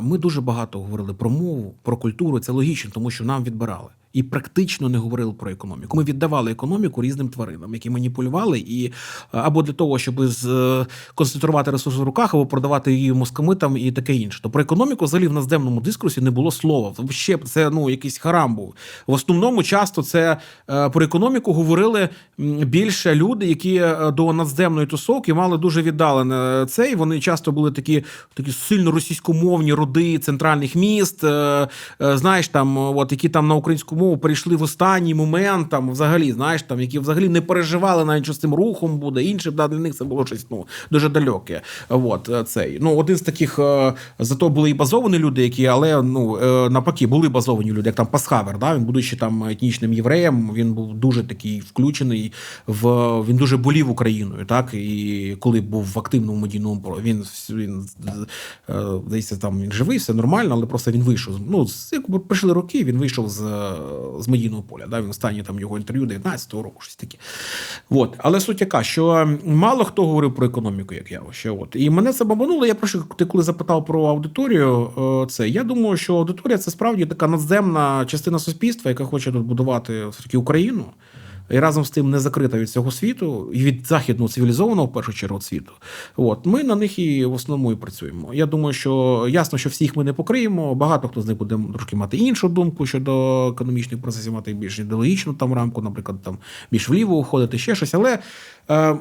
Speaker 1: ми дуже багато говорили про мову, про культуру. Це логічно, тому що нам відбирали. І практично не говорили про економіку. Ми віддавали економіку різним тваринам, які маніпулювали, і е, або для того, щоб е, концентрувати ресурси в руках, або продавати її москомитам і таке інше. То про економіку взагалі в наздемному дискурсі не було слова. Ще це ну якийсь харам був. В основному часто це е, про економіку говорили більше люди, які до надземної тусовки мали дуже віддалене це, і вони часто були такі, такі сильно російськомовні роди центральних міст. Знаєш, там, от які там на українську мову перейшли в останній момент, там взагалі, знаєш, там які взагалі не переживали навіть, що з цим рухом буде. Інше да, для них це було щось ну дуже далеке. От е, цей. Ну, один з таких е, зато були і базовані люди, які, але ну е, навпаки, були базовані люди, як там Пасхавер. Да? Він, будучи там етнічним євреєм, він був дуже такий включений в він дуже болів Україною. Так і коли був в активному медійному полі, він він здається, там він живий, все нормально, але просто він вийшов. Ну, якби прийшли роки, він вийшов з, з медійного поля. Да? Він останнє там його інтерв'ю 19-го року, щось таке. От. Але суть яка, що мало хто говорив про економіку, як явище. От. І мене це бабануло. Я прошу, ти коли запитав про аудиторію, е, це я думаю, що аудиторія це справді така надземна частина суспільства, яка хоче тут будувати все-таки Україну. І разом з тим не закрита від цього світу, і від західного цивілізованого в першу чергу світу. От ми на них і в основному і працюємо. Я думаю, що ясно, що всіх ми не покриємо. Багато хто з них буде трошки мати іншу думку щодо економічних процесів, мати більш ідеологічну там рамку, наприклад, там більш вліво уходити, ще щось. Але е,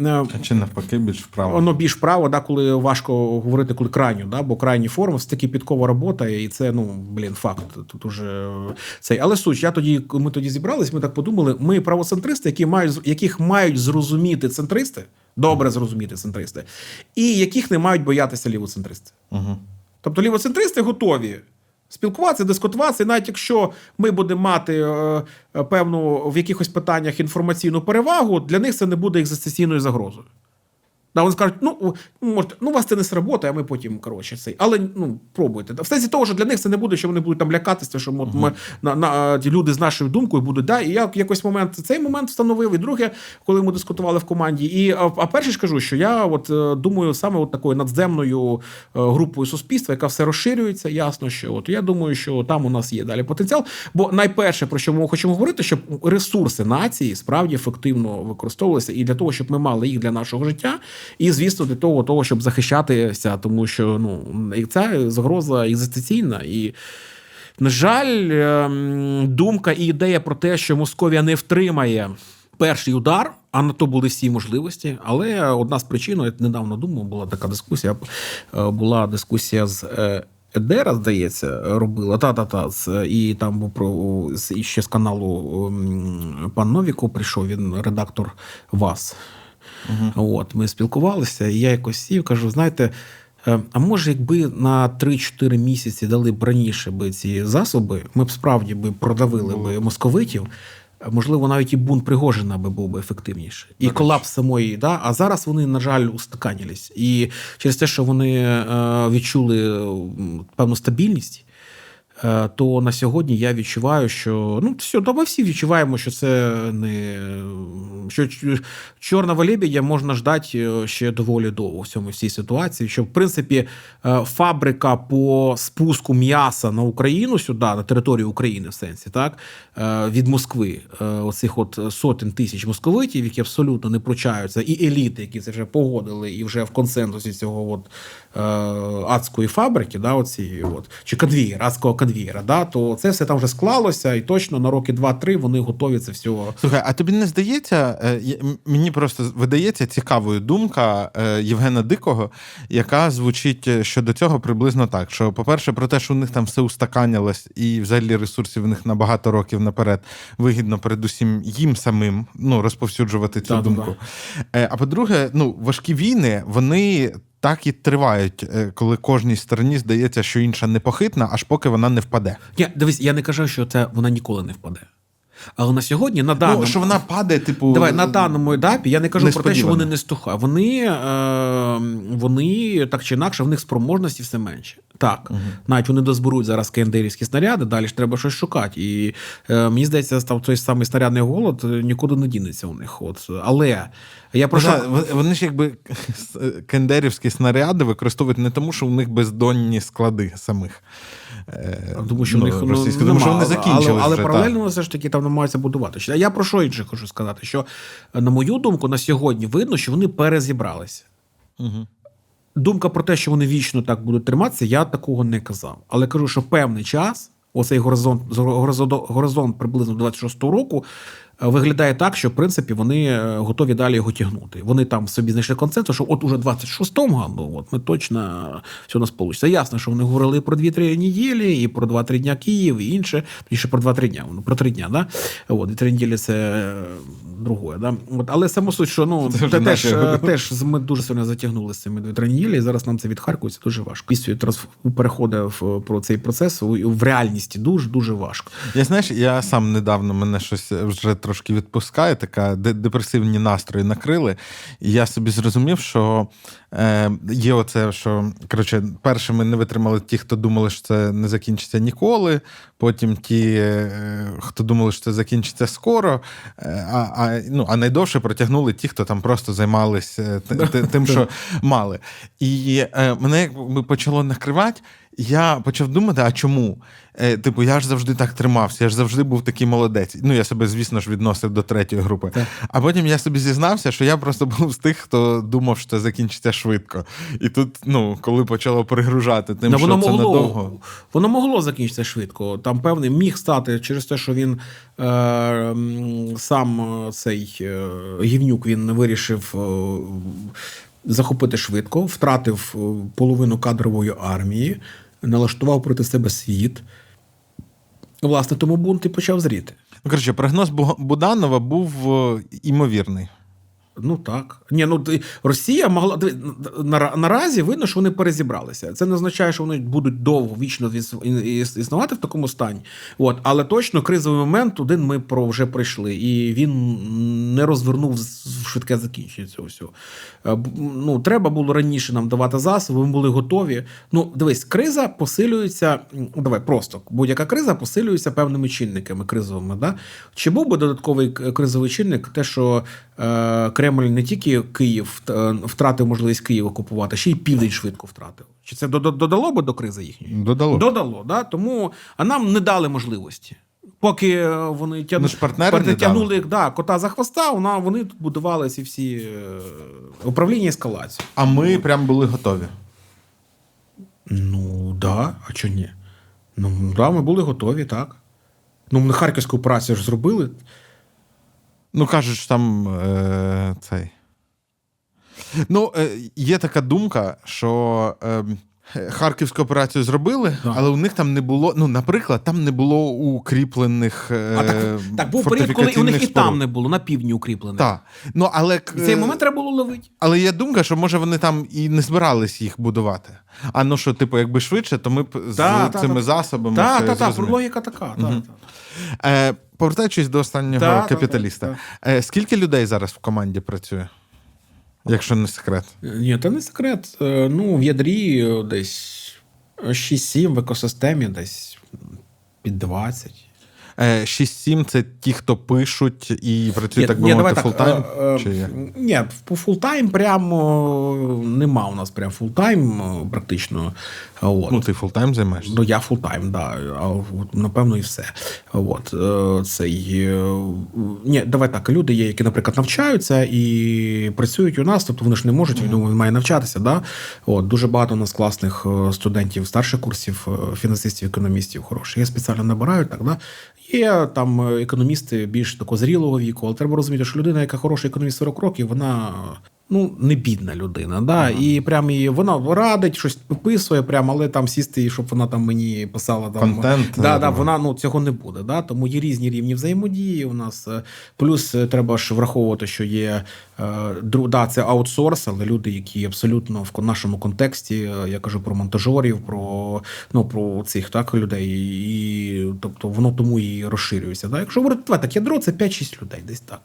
Speaker 1: е,
Speaker 2: Чи навпаки більш вправо?
Speaker 1: Воно більш право, да, коли важко говорити, коли крайню, да, бо крайні форми це таки підкова робота, і це ну блін, факт. Тут уже цей. Але суть, я тоді, ми тоді зібрались, ми так подумали. Ми правоцентристи, які мають яких мають зрозуміти центристи, добре зрозуміти центристи, і яких не мають боятися лівоцентристи.
Speaker 2: Угу.
Speaker 1: Тобто лівоцентристи готові спілкуватися, дискутуватися, і навіть якщо ми будемо мати е, е, певну в якихось питаннях інформаційну перевагу, для них це не буде екзистенційною загрозою. Да, вони скажуть, ну, можете, ну, у вас це не сработає, а ми потім, коротше, цей. Але ну, пробуйте. В сенсі того, що для них це не буде, що вони будуть там лякатися, що от, ми, на, на, ті люди з нашою думкою будуть. Да? І я якось момент цей момент встановив, і друге, коли ми дискутували в команді. І, а, а перше ж кажу, що я от, е, думаю саме от такою надземною е, групою суспільства, яка все розширюється, ясно, що от я думаю, що там у нас є далі потенціал. Бо найперше, про що ми хочемо говорити, щоб ресурси нації справді ефективно використовувалися, і для того, щоб ми мали їх для нашого життя, і звісно, для того, того щоб захищатися, тому що ну ця загроза екзистенційна і. На жаль, ем, думка і ідея про те, що Московія не втримає перший удар, а на то були всі можливості. Але одна з причин, я недавно думав, була така дискусія. е, Була дискусія з е, Едера, здається, робила та-та-та. І там був про ще з каналу ем, пан Новіков прийшов, він редактор ВАС. От, ми спілкувалися, і я якось сів, кажу: знаєте. е, А може, якби на 3-4 місяці дали б раніше би ці засоби, ми б справді би продавили би московитів. Можливо, навіть і бунт Пригожина би був би ефективніше. І колапс самої, да? а зараз вони, на жаль, устаканілись. І через те, що вони е, відчули певну стабільність, то на сьогодні я відчуваю, що ну все, то ми всі відчуваємо, що це не що чорного лебедя можна ждати е, ще доволі довго в цьому всій ситуації. Що в принципі е, фабрика по спуску м'яса на Україну сюди, на територію України, в сенсі, так е, від Москви, е, оцих от сотень тисяч московитів, які абсолютно не пручаються, і еліти, які це вже погодили, і вже в консенсусі цього от е, адської фабрики, да, оці, от, чи конвієра, адського конвієра, да, то це все там вже склалося, і точно на роки 2-3 вони готові це все.
Speaker 2: Слухай, а тобі не здається, е, мені просто видається цікавою думка е, Євгена Дикого, яка звучить е, щодо цього приблизно так: що, по-перше, про те, що у них там все устаканялось, і взагалі ресурсів в них на багато років наперед вигідно, передусім їм самим ну, розповсюджувати цю
Speaker 1: Да-да-да.
Speaker 2: думку. Е, А по-друге, ну, важкі війни, вони. Так і тривають, е, коли кожній стороні здається, що інша непохитна, аж поки вона не впаде.
Speaker 1: Я, дивись, я не кажу, що це вона ніколи не впаде. Але на сьогодні, на даному,
Speaker 2: Ну, що вона падає, типу.
Speaker 1: Давай на даному етапі я не кажу про те, що вони не стухають. Вони, е, вони так чи інакше, в них спроможності все менше. Так, навіть вони дозберуть зараз кендерівські снаряди, далі ж треба щось шукати. І е, мені здається, став той самий снарядний голод е, нікуди не дінеться у них. От. Але я про
Speaker 2: Ну, вони- Вони ж якби кендерівські снаряди використовують не тому, що у них бездонні склади самих. Е,
Speaker 1: Тому що
Speaker 2: ну,
Speaker 1: в них ну,
Speaker 2: російські, тому що вони закінчили.
Speaker 1: Але, але
Speaker 2: вже,
Speaker 1: паралельно все ж таки там намагаються будувати. Я про що інше хочу сказати? Що, на мою думку, на сьогодні видно, що вони перезібралися.
Speaker 2: Угу.
Speaker 1: Думка про те, що вони вічно так будуть триматися, я такого не казав. Але кажу, що певний час, оцей горизонт, горизонт, горизонт приблизно 26-го року, е, виглядає так, що в принципі вони е, готові далі його тягнути. Вони там собі знайшли консенсус, що от уже 26-му году, от ми точно все у нас вийде. Ясно, що вони говорили про 2-3 неділі, і про 2-3 дня Київ, і інше. І про 2-3 дня. Ну, про 3 дня, да? От, і 3 неділі це е, другое. Да? От, але само суть, що ну,
Speaker 2: Це
Speaker 1: те, теж, е, теж ми дуже сильно затягнули з цими 2-3 неділі, і зараз нам це відхаркується дуже важко. Після трансф- переходу в про цей процес в реальності дуже дуже важко.
Speaker 2: Я знаєш, я сам недавно мене щось вже трошки відпускає, така депресивні настрої накрили. І я собі зрозумів, що е, є оце, що коротше, першими не витримали ті, хто думали, що це не закінчиться ніколи. Потім ті, е, хто думали, що це закінчиться скоро. Е, а, а, ну, а найдовше протягнули ті, хто там просто займалися тим, що мали. І е, мене якби почало накривати. Я почав думати, а чому? Е, типу, я ж завжди так тримався, я ж завжди був такий молодець. Ну, я себе, звісно ж, відносив до третьої групи.
Speaker 1: Так.
Speaker 2: А потім я собі зізнався, що я просто був з тих, хто думав, що це закінчиться швидко. І тут, ну, коли почало перегружати тим,
Speaker 1: Ну,
Speaker 2: що
Speaker 1: воно
Speaker 2: це
Speaker 1: могло,
Speaker 2: надовго.
Speaker 1: воно могло закінчитися швидко. Там певний міг стати через те, що він е, сам е, цей е, гівнюк він вирішив е, захопити швидко, втратив е, половину кадрової армії, налаштував проти себе світ. Власне, тому бунт і почав зріти.
Speaker 2: Ну, коротше, прогноз Буданова був е, імовірний.
Speaker 1: Ну так. Ні, ну Росія могла наразі видно, що вони перезібралися. Це не означає, що вони будуть довго вічно іс- іс- існувати в такому стані. От, але точно кризовий момент один ми про вже пройшли, і він не розвернув швидке закінчення цього всього. Е, Ну, треба було раніше нам давати засоби, ми були готові. Ну, дивись, криза посилюється. Давай просто будь-яка криза посилюється певними чинниками кризовими. Да? Чи був би додатковий кризовий чинник, те, що е, Кремль не тільки Київ е, втратив можливість Києва окупувати, ще й південь швидко втратив. Чи це додало би до кризи їхньої?
Speaker 2: Додало.
Speaker 1: Додало, да? тому а нам не дали можливості. Поки е, вони.
Speaker 2: Ну партнери не
Speaker 1: тягнули да, кота за хвоста, вона, вони тут будували ці всі е, управління ескалації.
Speaker 2: А ми прям були готові.
Speaker 1: Ну, да, а чого ні? Ну, да, ми були готові, так. Ну, ми Харківську операцію ж зробили.
Speaker 2: Ну, кажуть, там е, цей. Ну, е, є така думка, що е, Харківську операцію зробили,
Speaker 1: Так.
Speaker 2: але у них там не було. Ну, наприклад, там не було укріплених. Е,
Speaker 1: А так, так був період, коли у них і там не було, на півдні укріплене.
Speaker 2: Так. Ну, але,
Speaker 1: І цей момент треба було ловити.
Speaker 2: але є думка, що може вони там і не збирались їх будувати. А ну що, типу, якби швидше, то ми б з
Speaker 1: Та, та,
Speaker 2: цими
Speaker 1: та.
Speaker 2: засобами.
Speaker 1: Так, так, так, логіка така. так, так.
Speaker 2: Е, повертаючись до останнього
Speaker 1: Та, та,
Speaker 2: капіталіста,
Speaker 1: та,
Speaker 2: Е, скільки людей зараз в команді працює? Якщо не секрет.
Speaker 1: Ні, це не секрет. Е, Ну, в ядрі десь 6-7 в екосистемі десь під 20.
Speaker 2: Е, 6-7 це ті, хто пишуть і працюють, так би мовити, full-time?
Speaker 1: е, е? Ні, full-time прямо нема у нас прям full-time е, практично. От.
Speaker 2: Ну, ти full-time займаєшся?
Speaker 1: Ну, я full-time, да. А напевно, і все. От е, цей е, ні, давай так. Люди є, які, наприклад, навчаються і працюють у нас, тобто вони ж не можуть, він думаю, він має навчатися. Да? От дуже багато у нас класних е, студентів старших курсів, е, фінансистів, економістів хороших. Я спеціально набираю так. Да? Є там е, економісти більш такого зрілого віку, але треба розуміти, що людина, яка хороший економіст 40 років, вона. Ну, не бідна людина, да, і прям і вона радить, щось виписує, прям, але там сісти, і щоб вона там мені писала там
Speaker 2: Контент,
Speaker 1: Да, да, вона ну цього не буде. Да? Тому є різні рівні взаємодії. У нас е, плюс е, треба ж враховувати, що є е, да, це аутсорс, але люди, які абсолютно в нашому контексті, я кажу про монтажерів, про ну про цих так людей, і тобто воно тому і розширюється. Да? Якщо говорити так, ядро це 5-6 людей, десь так.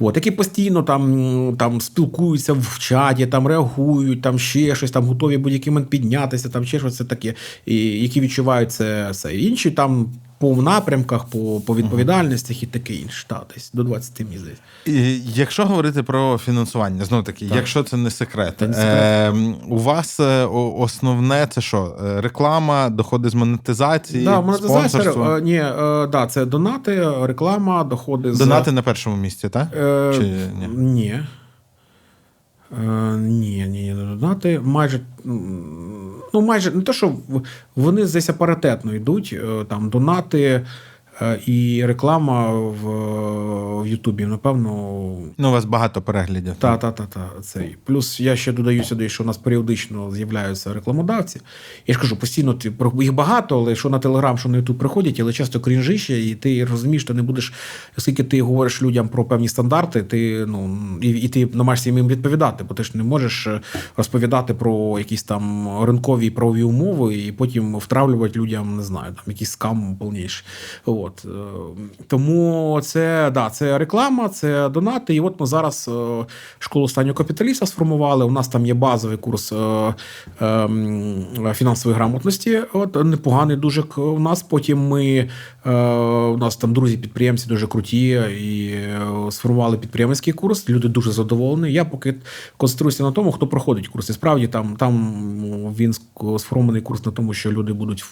Speaker 1: От, які постійно там, там спілкуються в чаті, там реагують, там ще щось, там готові будь-який момент піднятися, там ще щось це таке, і які відчувають це все. Інші там по напрямках, по, по відповідальностях і таке інше. Та, десь до 20 мені здається.
Speaker 2: І Якщо говорити про фінансування, знову таки,
Speaker 1: Так.
Speaker 2: якщо це не секрет,
Speaker 1: Це не секрет.
Speaker 2: Е, у вас е, основне це що? Е, Реклама, доходи з монетизації,
Speaker 1: Да, монетизація,
Speaker 2: спонсорство?
Speaker 1: е, ні, е, да, це донати, реклама, доходи з
Speaker 2: Донати на першому місці, так?
Speaker 1: Е,
Speaker 2: Чи ні?
Speaker 1: Ні. Е, ні, ні, не донати. Майже. Ну, майже не те, що вони десь паритетно йдуть. е, Там донати і реклама в, Ютубі, напевно.
Speaker 2: Ну, у вас багато переглядів.
Speaker 1: Та, та, та, та, цей. Плюс я ще додаю сюди, що у нас періодично з'являються рекламодавці. Я ж кажу, постійно ти їх багато, але що на Телеграм, що на Ютуб приходять, але часто крінжище, і ти розумієш, ти не будеш, оскільки ти говориш людям про певні стандарти, ти ну і, і ти намагаєшся їм відповідати, бо ти ж не можеш е, розповідати про якісь там ринкові правові умови і потім втравлювати людям, не знаю, там якийсь скам повніший. От е, тому це да, це реклама, це донати. І от ми зараз е, школу останнього капіталіста сформували. У нас там є базовий курс е, е, м, фінансової грамотності. От непоганий дуже у нас. Потім ми у нас там друзі підприємці дуже круті і сформували підприємницький курс. Люди дуже задоволені. Я поки концентруюся на тому, хто проходить курс. І справді там, там він сформований курс на тому, що люди будуть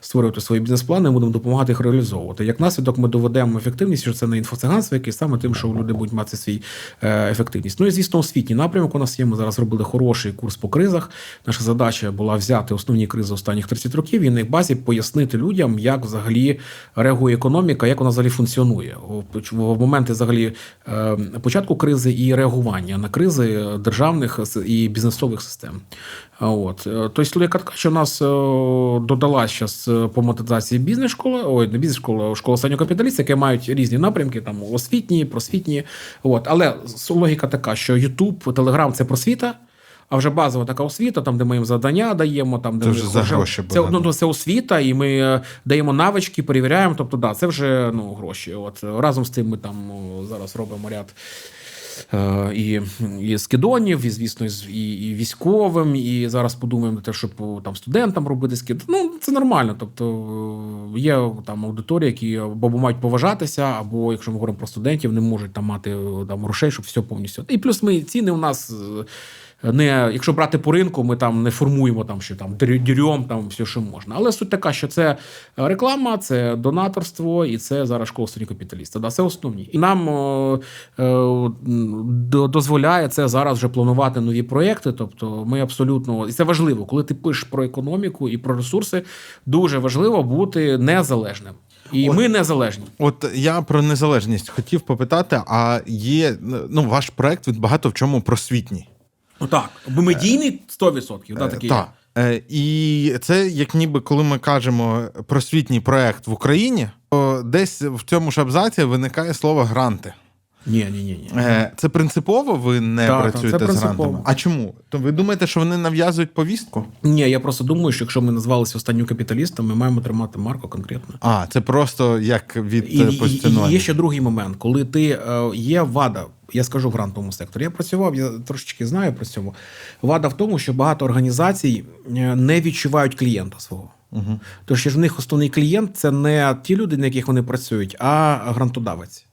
Speaker 1: створювати свої бізнес-плани, будемо допомагати їх реалізовувати. Як наслідок, ми доведемо ефективність, що це не інфоциганство, яке саме тим, що люди будуть мати свій е, ефективність. Ну і звісно, освітній напрямок у нас є. Ми зараз робили хороший курс по кризах. Наша задача була взяти основні кризи останніх 30 років і на їх базі пояснити людям, як взагалі реагує економіка, як вона взагалі функціонує в моменти взагалі е, початку кризи і реагування на кризи державних і бізнесових систем. От Е, тобто, яка така, що у нас е, додала зараз по монетизації бізнес-школа, ой, не бізнес-школа, а школа останнього капіталіста, які мають різні напрямки, там освітні, просвітні. От. Але логіка така, що YouTube, Telegram – це просвіта. А вже базова така освіта, там, де ми їм завдання даємо, там де
Speaker 2: Це
Speaker 1: ми
Speaker 2: вже за гроші
Speaker 1: Це,
Speaker 2: буде.
Speaker 1: ну, ну, це освіта, і ми е, даємо навички, перевіряємо. Тобто, да, це вже ну, гроші. От е, разом з тим ми там зараз робимо ряд. Е, І, і скидонів, і звісно, і, і, військовим, і зараз подумаємо те, щоб там студентам робити скид. Ну це нормально. Тобто е, є там аудиторія, які або мають поважатися, або якщо ми говоримо про студентів, не можуть там мати е, там грошей, щоб все повністю. І плюс ми ціни у нас. Е, не, якщо брати по ринку, ми там не формуємо там, що там дерьом, там все, що можна. Але суть така, що це реклама, це донаторство, і це зараз школа капіталіста. Да, це основні. І нам о, е, дозволяє це зараз вже планувати нові проекти. Тобто, ми абсолютно і це важливо, коли ти пишеш про економіку і про ресурси, дуже важливо бути незалежним. І
Speaker 2: От.
Speaker 1: ми незалежні.
Speaker 2: От я про незалежність хотів попитати, а є ну, ваш проект він багато в чому просвітній.
Speaker 1: Ну так, бо медійний 100%. Да, такий.
Speaker 2: Так. Е, І це як ніби коли ми кажемо просвітній проект в Україні, то десь в цьому ж абзаці виникає слово гранти.
Speaker 1: Ні, ні, ні, ні.
Speaker 2: Е, Це принципово ви не
Speaker 1: Так, так,
Speaker 2: працюєте
Speaker 1: це
Speaker 2: з
Speaker 1: принципово.
Speaker 2: грантами? А чому? То ви думаєте, що вони нав'язують повістку?
Speaker 1: Ні, я просто думаю, що якщо ми назвалися останнім капіталістом, ми маємо тримати марку конкретно.
Speaker 2: А, це просто як від
Speaker 1: І,
Speaker 2: е,
Speaker 1: і, і
Speaker 2: позиціонування.
Speaker 1: є ще другий момент, коли ти е, є вада. Я скажу в грантовому секторі. Я працював, я трошечки знаю про цьому. Вада в тому, що багато організацій е, не відчувають клієнта свого. Угу. Тож що ж в них основний клієнт це не ті люди, на яких вони працюють, а грантодавець.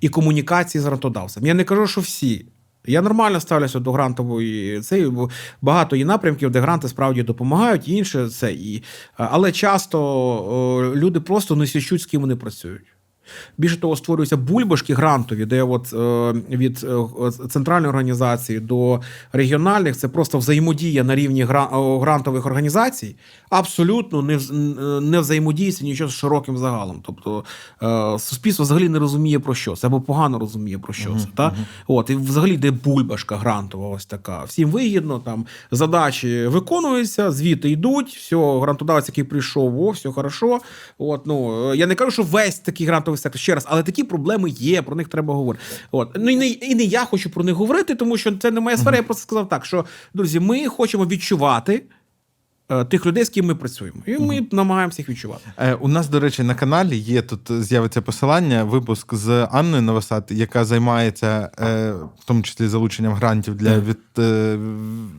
Speaker 1: І комунікації з грантодавцем. Я не кажу, що всі. Я нормально ставлюся до грантової цей багато є напрямків, де гранти справді допомагають, інше це і але часто люди просто не січуть, з ким вони працюють. Більше того, створюються бульбашки грантові, де от е, від е, центральної організації до регіональних це просто взаємодія на рівні грантових організацій, абсолютно не, вз- не взаємодіється нічого з широким загалом. Тобто е, суспільство взагалі не розуміє про що це, або погано розуміє про що це. Та? От, і взагалі йде бульбашка грантова, ось така. Всім вигідно, там задачі виконуються, звіти йдуть, все, грантодавець, який прийшов, о, все хорошо. От, ну, е, я не кажу, що весь такий грантовий сектор ще раз, але такі проблеми є, про них треба говорити. От. Ну, і, не, і не я хочу про них говорити, тому що це не моя сфера. Я просто сказав так, що, друзі, ми хочемо відчувати тих людей, з ким ми працюємо. І ми намагаємося їх відчувати.
Speaker 2: Е, У нас, до речі, на каналі є тут з'явиться посилання, випуск з Анною Новосад, яка займається е, в тому числі залученням грантів для від, е,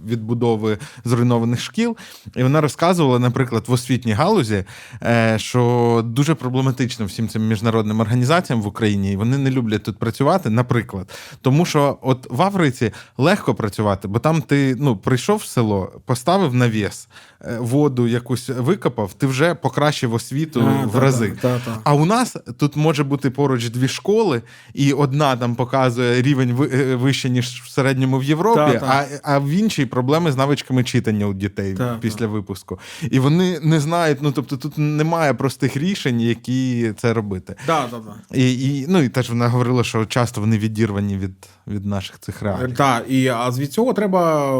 Speaker 2: відбудови зруйнованих шкіл. І вона розказувала, наприклад, в освітній галузі, е, що дуже проблематично всім цим міжнародним організаціям в Україні, і вони не люблять тут працювати, наприклад. Тому що от в Африці легко працювати, бо там ти ну, прийшов в село, поставив навіс, е, воду якусь викопав, ти вже покращив освіту
Speaker 1: А,
Speaker 2: в
Speaker 1: та,
Speaker 2: рази.
Speaker 1: та, та, та.
Speaker 2: А у нас тут може бути поруч дві школи, і одна там показує рівень е, вище, ніж в середньому в Європі,
Speaker 1: Та, та.
Speaker 2: А, а в іншій проблеми з навичками читання у дітей
Speaker 1: Та,
Speaker 2: після випуску. І вони не знають, ну тобто тут немає простих рішень, які це робити.
Speaker 1: Да, да, да.
Speaker 2: І, і, ну, і теж вона говорила, що часто вони відірвані від, від наших цих реалій.
Speaker 1: Так, і а від цього треба,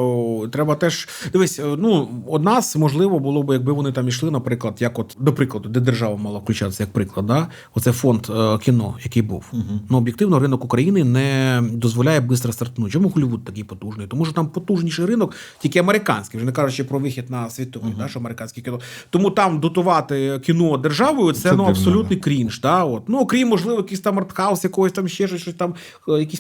Speaker 1: треба теж дивись. е, Ну од нас можливо було б, якби вони там ішли, наприклад, як от до прикладу, де держава мала включатися як приклад, да? Оце фонд е, кіно, який був. Ну об'єктивно, ринок України не дозволяє швидко стартнути. Чому Голлівуд такий потужний? Тому що там потужніший ринок, тільки американський, вже не кажучи про вихід на світовий, да, що американське кіно. Тому там дотувати кіно державою це,
Speaker 2: Це
Speaker 1: ну абсолютний крінж. Да? От. Ну, окрім, можливо, якийсь там артхаус, якогось там ще щось, там, е, якісь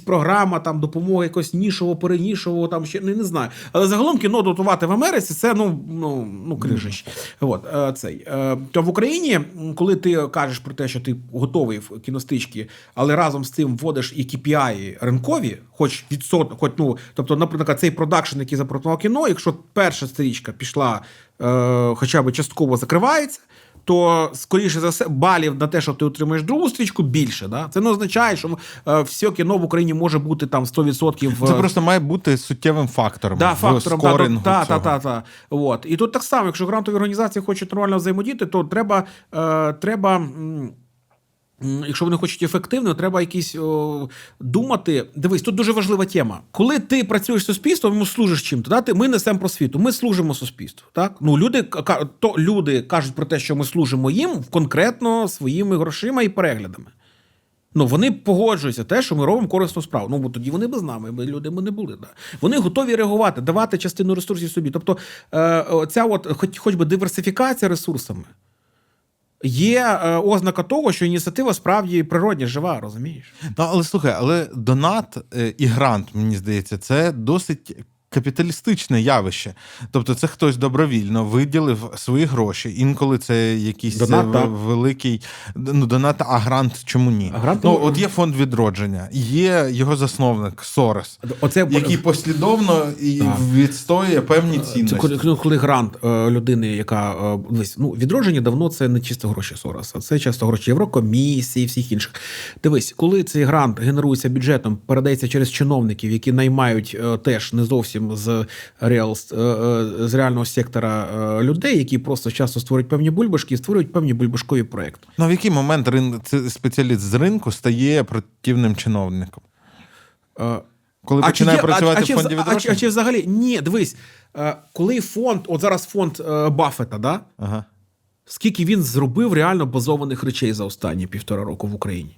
Speaker 1: програма, там допомога якось нішово, перенішово, там ще не, не знаю. Але загалом кіно дотувати в Америці це ну, ну, ну крижище. От, е, цей. Е, То в Україні, коли ти кажеш про те, що ти готовий в кіностички, але разом з цим вводиш і KPI ринкові, хоч відсот, хоч ну, тобто, наприклад, цей продакшн, який запропонував кіно, якщо перша стрічка пішла е, хоча б частково закривається то скоріше за все балів на те, що ти отримаєш другу стрічку, більше. Да? Це не означає, що е, все кіно в Україні може бути там 100%.
Speaker 2: Це
Speaker 1: е,
Speaker 2: просто має бути суттєвим фактором.
Speaker 1: Да, фактором
Speaker 2: скорингу
Speaker 1: та, та,
Speaker 2: цього.
Speaker 1: та, та, От. І тут так само, якщо грантові організації хочуть нормально взаємодіяти, то треба, е, треба. Якщо вони хочуть ефективно, треба якісь о, думати. Дивись, тут дуже важлива тема. Коли ти працюєш з суспільством, служиш чим-то. дати? Ми несемо просвіту, ми служимо суспільству. Так? Ну, люди, то люди кажуть про те, що ми служимо їм конкретно своїми грошима і переглядами. Ну, вони погоджуються те, що ми робимо корисну справу. Ну, бо тоді вони би з нами, ми люди ми не були. Да. Вони готові реагувати, давати частину ресурсів собі. Тобто, е, ця от, хоч, хоч би диверсифікація ресурсами є е, ознака того, що ініціатива справді природня, жива, розумієш?
Speaker 2: Ну, але слухай, але донат е, і грант, мені здається, це досить. Капіталістичне явище, тобто це хтось добровільно виділив свої гроші. Інколи це якийсь
Speaker 1: Донат,
Speaker 2: е, великий ну, донат, а грант чому ні?
Speaker 1: А грант,
Speaker 2: ну, от є фонд відродження, є його засновник Сорос,
Speaker 1: Оце
Speaker 2: який послідовно і відстоює певні
Speaker 1: Це
Speaker 2: цінності.
Speaker 1: коли, ну, коли грант е, людини, яка е, ну відродження давно це не чисто гроші Сороса, це часто гроші Єврокомісії, всіх інших. Дивись, коли цей грант генерується бюджетом, передається через чиновників, які наймають е, теж не зовсім з реал е, е, з реального сектора е, людей, які просто часто створюють певні бульбашки і створюють певні бульбашкові проекти.
Speaker 2: Ну, в який момент рин... спеціаліст з ринку стає противним чиновником? Коли
Speaker 1: А
Speaker 2: починає
Speaker 1: чи
Speaker 2: працювати
Speaker 1: а,
Speaker 2: в фонді
Speaker 1: а, чи- а чи взагалі ні, дивись, коли фонд, от зараз фонд Баффета, да?
Speaker 2: Ага.
Speaker 1: скільки він зробив реально базованих речей за останні півтора року в Україні.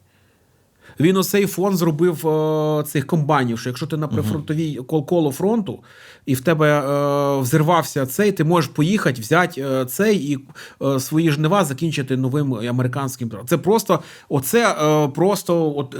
Speaker 1: Він оцей фонд зробив е, цих комбайнів, що якщо ти на прифронтовій кол- коло фронту, і в тебе е, взірвався цей, ти можеш поїхати, взяти е, цей і е, свої жнива закінчити новим американським. Це просто оце е, просто от, е,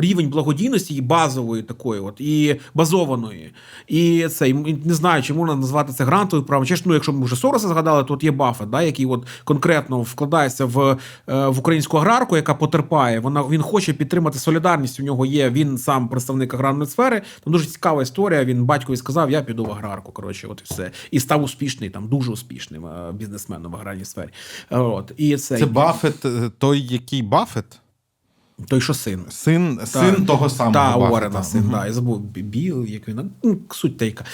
Speaker 1: рівень благодійності і базової такої, от і базованої. І це і не знаю, чи можна назвати це грантовою правом. Чи ж, ну, якщо ми вже Сороса згадали, то от є Баффет, да, який от конкретно вкладається в, е, в українську аграрку, яка потерпає. Вона він хоче підтримати солідарність. У нього є він сам представник аграрної сфери. Там дуже цікава історія. Він батькові сказав: Я піду в аграрку. Коротше, от і все. І став успішний, там дуже успішним е, бізнесменом в аграрній сфері. Е, От і це,
Speaker 2: Це Баффет, е, той, який Баффет?
Speaker 1: Той, що син.
Speaker 2: Син, син того самого.
Speaker 1: Та,
Speaker 2: Баффета.
Speaker 1: Уоррена, син,
Speaker 2: Мгм.
Speaker 1: да, я забув Біл, як він, ну, суть тейка.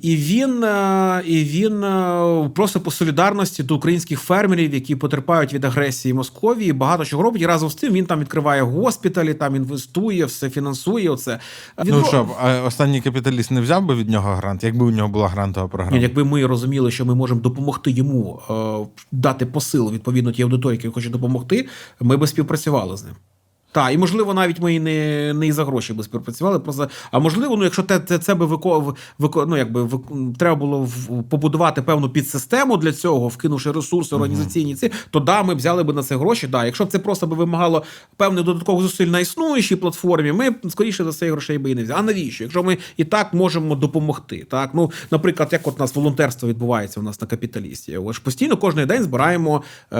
Speaker 1: І він, е, і він е, просто по солідарності до українських фермерів, які потерпають від агресії Московії, багато чого робить. І разом з тим він там відкриває госпіталі, там інвестує, все фінансує. Оце. Він
Speaker 2: Ну що, а останній капіталіст не взяв би від нього грант, якби у нього була грантова програма?
Speaker 1: Ні, якби ми розуміли, що ми можемо допомогти йому е, дати посил відповідно тій аудиторії, якій хоче допомогти, ми би співпрацювали з ним. Так, і можливо, навіть ми і не, не і за гроші би співпрацювали. Просто, а можливо, ну якщо те, це, це би вико, вико, ну, якби, вик- треба було в- побудувати певну підсистему для цього, вкинувши ресурси організаційні ці, то да, ми взяли би на це гроші. Да. Якщо б це просто би вимагало певних додаткових зусиль на існуючій платформі, ми скоріше за це грошей би і не взяли. А навіщо? Якщо ми і так можемо допомогти, так ну, наприклад, як от у нас волонтерство відбувається у нас на капіталісті, ж постійно кожен день збираємо е,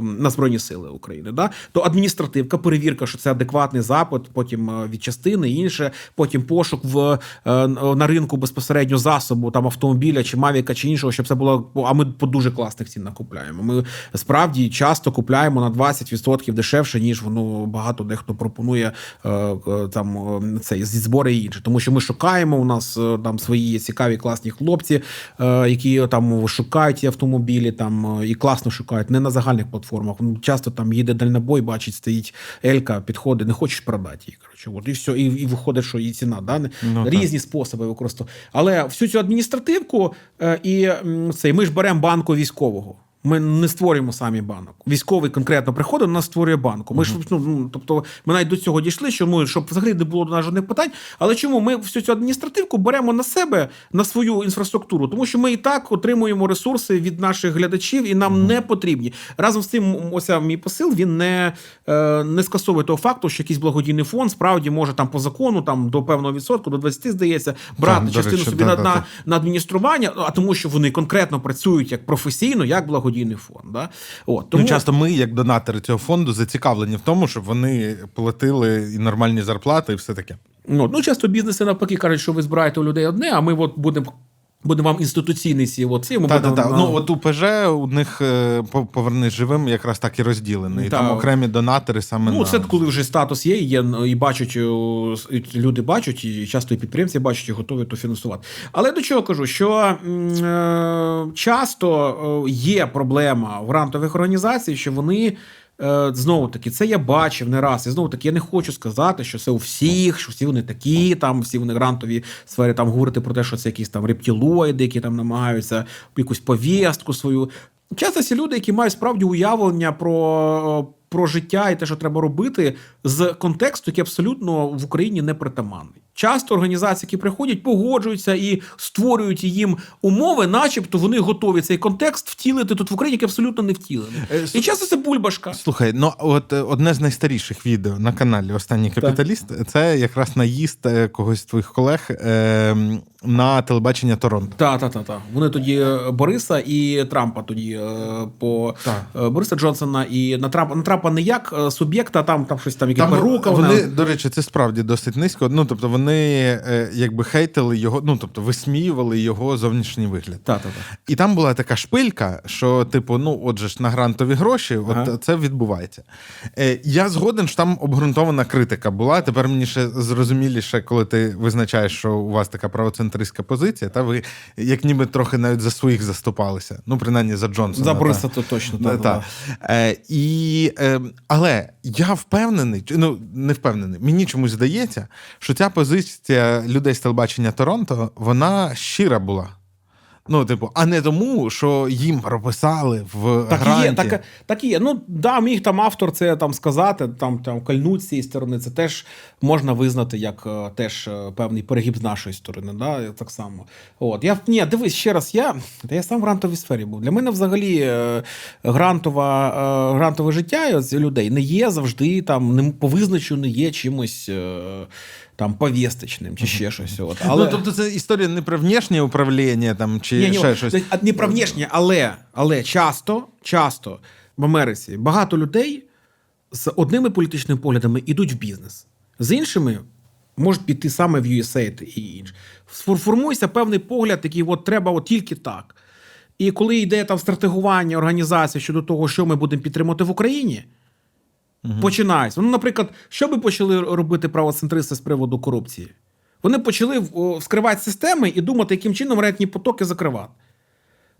Speaker 1: на збройні сили України. Да? То адміністративка, перевірка, що це адекватний запит, потім е, від частини, інше, потім пошук в е, на ринку безпосередньо засобу там автомобіля чи мавіка чи іншого, щоб це було. А ми по дуже класних цінах купляємо. Ми справді часто купляємо на 20% дешевше, ніж воно багато дехто пропонує е, е, там е, цей зі збори і інше. Тому що ми шукаємо. У нас е, там свої цікаві класні хлопці, е, які там шукають ці автомобілі, там е, і класно шукають, не на загальних платформах. Ну, Часто там їде дальнобой, бачить, стоїть Елька, підходить, не хочеш продати її. Коротше, от і все, і, і виходить, що її ціна, да?
Speaker 2: Ну, так.
Speaker 1: різні способи використовувати. Але всю цю адміністративку е, і цей ми ж беремо банку військового. Ми не створюємо самі банок. Військовий конкретно приходить, у нас створює банку. Ми ж ну, ну, тобто, ми навіть до цього дійшли, що ми щоб взагалі не було до нас жодних питань. Але чому ми всю цю адміністративку беремо на себе на свою інфраструктуру? Тому що ми і так отримуємо ресурси від наших глядачів, і нам не потрібні. Разом з тим, ося мій посил він не, е, не скасовує того факту, що якийсь благодійний фонд справді може там по закону, там до певного відсотку, до 20, здається, брати
Speaker 2: до
Speaker 1: частину
Speaker 2: речі,
Speaker 1: собі
Speaker 2: да,
Speaker 1: на,
Speaker 2: да,
Speaker 1: на, на адміністрування, а тому, що вони конкретно працюють як професійно, як благодійний фонд. Да? От, тому...
Speaker 2: Ну, часто ми, як донатори цього фонду, зацікавлені в тому, щоб вони платили і нормальні зарплати, і все таке.
Speaker 1: Ну, ну, часто бізнеси навпаки кажуть, що ви збираєте у людей одне, а ми от будемо. Будемо вам інституційний ці оці.
Speaker 2: Та, та,
Speaker 1: будемо,
Speaker 2: та.
Speaker 1: на-
Speaker 2: Ну, от УПЖ у них е, повернись живим якраз так і розділений.
Speaker 1: Та.
Speaker 2: Там окремі донатори саме
Speaker 1: Ну,
Speaker 2: на...
Speaker 1: це коли вже статус є, і є і бачать, люди бачать, і часто і підприємці бачать, і готові то фінансувати. Але до чого кажу, що е, часто е, є проблема в грантових організацій, що вони. Е, Знову таки, це я бачив не раз. І знову таки, я не хочу сказати, що це у всіх, що всі вони такі, там всі вони грантові сфері, там говорити про те, що це якісь там рептилоїди, які там намагаються якусь повістку свою. Часто ці люди, які мають справді уявлення про, про життя і те, що треба робити, з контексту, який абсолютно в Україні не притаманний. Часто організації, які приходять, погоджуються і створюють їм умови, начебто вони готові цей контекст втілити тут в Україні, який абсолютно не втілений.
Speaker 2: Е,
Speaker 1: І часто це бульбашка.
Speaker 2: Слухай, ну от е, одне з найстаріших відео на каналі Останній капіталіст це якраз наїзд е, когось з твоїх колег е, на телебачення Торонто.
Speaker 1: Та, та, та, та. Вони тоді Бориса і Трампа тоді по
Speaker 2: Так.
Speaker 1: е, Бориса Джонсона і на Трампа на Трампа не як суб'єкта, там, там щось там,
Speaker 2: Там
Speaker 1: перука.
Speaker 2: вони,
Speaker 1: вона-
Speaker 2: до речі, це справді досить низько. Ну тобто вони е, якби хейтили його, ну тобто висміювали його зовнішній вигляд.
Speaker 1: Та, та, та.
Speaker 2: І там була така шпилька, що, типу, ну, отже ж на грантові гроші,
Speaker 1: Ага.
Speaker 2: от це відбувається. Е, я згоден, що там обґрунтована критика була. Тепер мені ще зрозуміліше, коли ти визначаєш, що у вас така правоцентристська позиція, та ви як ніби трохи навіть за своїх заступалися. Ну, принаймні за Джонсона.
Speaker 1: За. Бориса то точно. Та,
Speaker 2: Та,
Speaker 1: та,
Speaker 2: та. Е, і, е, але я впевнений, ну не впевнений, мені чомусь здається, що ця позиція людей з телебачення Торонто, вона щира була. Ну, типу, а не тому, що їм прописали в
Speaker 1: Так
Speaker 2: гранті.
Speaker 1: є, так, так і є. Ну да, міг там автор це там сказати, там там кольнуть з цієї сторони. Це теж можна визнати як е, теж е, певний перегиб з нашої сторони. Да, так само. От я ні, дивись ще раз. Я та я сам в грантовій сфері був. Для мене взагалі е, грантова грантове життя людей не є завжди там не по визначенню не є чимось. Там повісточним чи ще щось. От. Але...
Speaker 2: Ну, тобто це історія не про внішнє управління там, чи
Speaker 1: Ні, ні,
Speaker 2: ще щось.
Speaker 1: Не про внешнє, але, але часто, часто в Америці багато людей з одними політичними поглядами йдуть в бізнес, з іншими можуть піти саме в USAID і інше. Сформується певний погляд, який от треба от тільки так. І коли йде там стратегування організації щодо того, що ми будемо підтримувати в Україні, починається. Ну, наприклад, що би почали робити правоцентристи з приводу корупції? Вони почали вскривати системи і думати, яким чином рентні потоки закривати.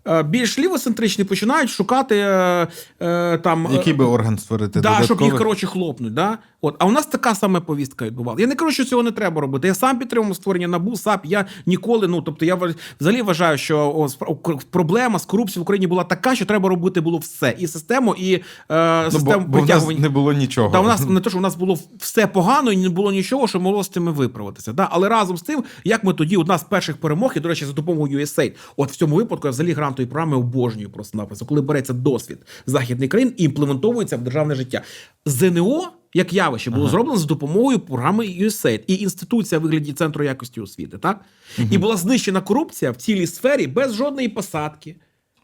Speaker 1: Е, Більш лівоцентричні починають шукати е, е, там.
Speaker 2: Який би орган створити?
Speaker 1: Да, щоб їх, коротше, хлопнуть. Да? От. А у нас така сама повістка відбувалася. Я не кажу, що цього не треба робити. Я сам підтримував створення НАБУ, САП. Я ніколи, ну тобто, я взагалі вважаю, що проблема з корупцією в Україні була така, що треба робити було все. І систему, і е,
Speaker 2: Ну, бо,
Speaker 1: систему
Speaker 2: нас
Speaker 1: притягування.
Speaker 2: не було нічого.
Speaker 1: Та у нас не те, що у нас було все погано і не було нічого, що могло з цим виправитися. Да? Але разом з тим, як ми тоді одна з перших перемог, і, до речі, за допомогою USAID, от в цьому випадку я взагалі грантові програми обожнюю просто напису, коли береться досвід західних країн і імплементовується в державне життя. ЗНО. Як явище було зроблено за допомогою програми USAID і інституція в вигляді центру якості освіти, так і була знищена корупція в цілій сфері без жодної посадки,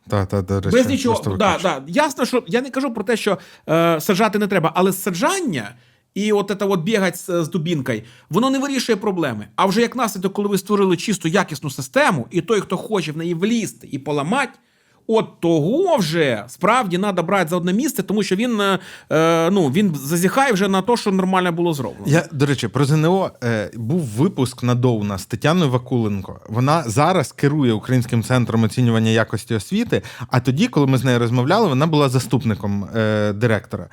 Speaker 2: Та, та, речі,
Speaker 1: без нічого. Да, да. Ясно, що я не кажу про те, що е, саджати не треба, але саджання і от це от бігать з, з дубінкою, воно не вирішує проблеми. А вже як наслідок, коли ви створили чисту якісну систему, і той, хто хоче в неї влізти і поламати. От того вже справді треба брати за одне місце, тому що він, е, е, ну, він зазіхає вже на те, що нормально було зроблено.
Speaker 2: Я, до речі, про ЗНО е, був випуск на Доуна з Тетяною Вакуленко. Вона зараз керує Українським центром оцінювання якості освіти. А тоді, коли ми з нею розмовляли, вона була заступником е, директора.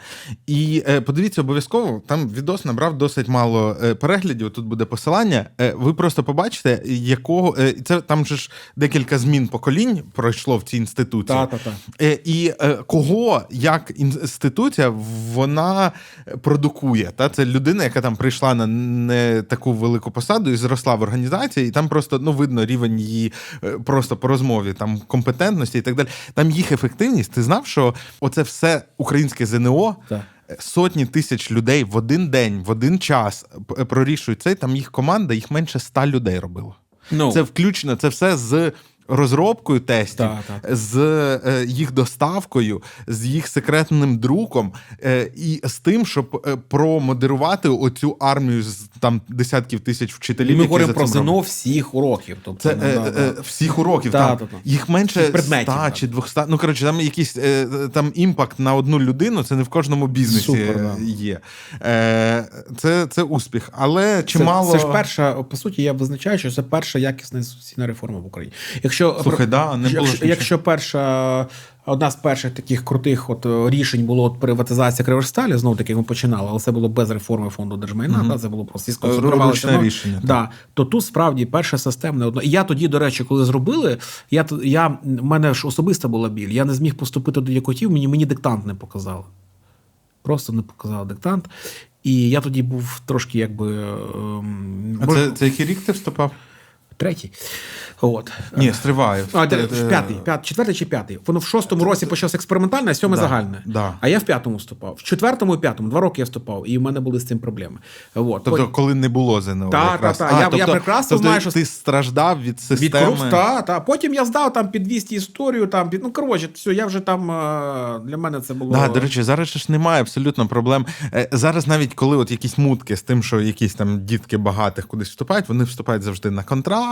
Speaker 2: І е, подивіться обов'язково, там відос набрав досить мало е, переглядів. Тут буде посилання. Е, ви просто побачите, якого е, це там же ж декілька змін поколінь пройшло в цій інституції.
Speaker 1: Та-та-та.
Speaker 2: Е, І е, кого як інституція вона продукує. Та? Це людина, яка там прийшла на не таку велику посаду і зросла в організації, і там просто ну, видно рівень її е, просто по розмові, там компетентності і так далі. Там їх ефективність. Ти знав, що оце все українське ЗНО.
Speaker 1: Так.
Speaker 2: Сотні тисяч людей в один день, в один час прорішують це. Там їх команда, їх менше ста людей робило.
Speaker 1: Ну.
Speaker 2: Це включно, це все з розробкою тестів,
Speaker 1: Так, так.
Speaker 2: з е, їх доставкою, з їх секретним друком, е, і з тим, щоб е, промодерувати оцю армію з там десятків тисяч
Speaker 1: І
Speaker 2: вчителів.
Speaker 1: ми
Speaker 2: які
Speaker 1: говоримо
Speaker 2: за
Speaker 1: про
Speaker 2: роблять.
Speaker 1: ЗНО всіх уроків. Тобто,
Speaker 2: Це
Speaker 1: ну,
Speaker 2: е, е, всіх уроків.
Speaker 1: Та,
Speaker 2: там.
Speaker 1: та, та.
Speaker 2: Їх менше 100 чи 200. Ну коротше, там якийсь е, там імпакт на одну людину. Це не в кожному бізнесі
Speaker 1: Супер,
Speaker 2: е,
Speaker 1: да.
Speaker 2: є. Е, це, це успіх. Але
Speaker 1: Це,
Speaker 2: чимало
Speaker 1: це ж перша, по суті, я визначаю, що це перша якісна інституційна реформа в Україні. Якщо
Speaker 2: Слухай, да, не було
Speaker 1: якщо, якщо перша одна з перших таких крутих от е, рішень було от приватизація Криворсталі, знову таки ми починали, але це було без реформи фонду держмайна. Да, це було просто.
Speaker 2: Ручне
Speaker 1: Ну,
Speaker 2: рішення,
Speaker 1: Да, то тут справді перше системне одно. І я тоді, до речі, коли зробили, я я в мене ж особиста була біль. Я не зміг поступити до якотів, мені мені диктант не показали. Просто не показали диктант. І я тоді був трошки якби. ем,
Speaker 2: А
Speaker 1: мож-
Speaker 2: це, це який рік ти вступав?
Speaker 1: Третій. От.
Speaker 2: Ні, стриваю.
Speaker 1: А, де- в п'ятий, п'ят, четвертий чи п'ятий. Воно в шостому році почалося експериментальне, а сьоме
Speaker 2: Да,
Speaker 1: загальне.
Speaker 2: да.
Speaker 1: А я в п'ятому вступав. В четвертому і п'ятому, два роки я вступав, і в мене були з цим проблеми. От.
Speaker 2: Тобто, коли не було ЗНО.
Speaker 1: Та,
Speaker 2: якраз.
Speaker 1: та, та.
Speaker 2: А,
Speaker 1: Я- я
Speaker 2: тобто,
Speaker 1: прекрасно
Speaker 2: тобто
Speaker 1: знаю, що-
Speaker 2: ти страждав від системи.
Speaker 1: від корупції, та, та. Потім я здав там під 200 історію, там під ну коротше, все, я вже там е, для мене це було.
Speaker 2: Да, до речі, зараз ж немає абсолютно проблем. Е, Зараз навіть коли от якісь мутки з тим, що якісь там дітки багатих кудись вступають, вони вступають завжди на контракт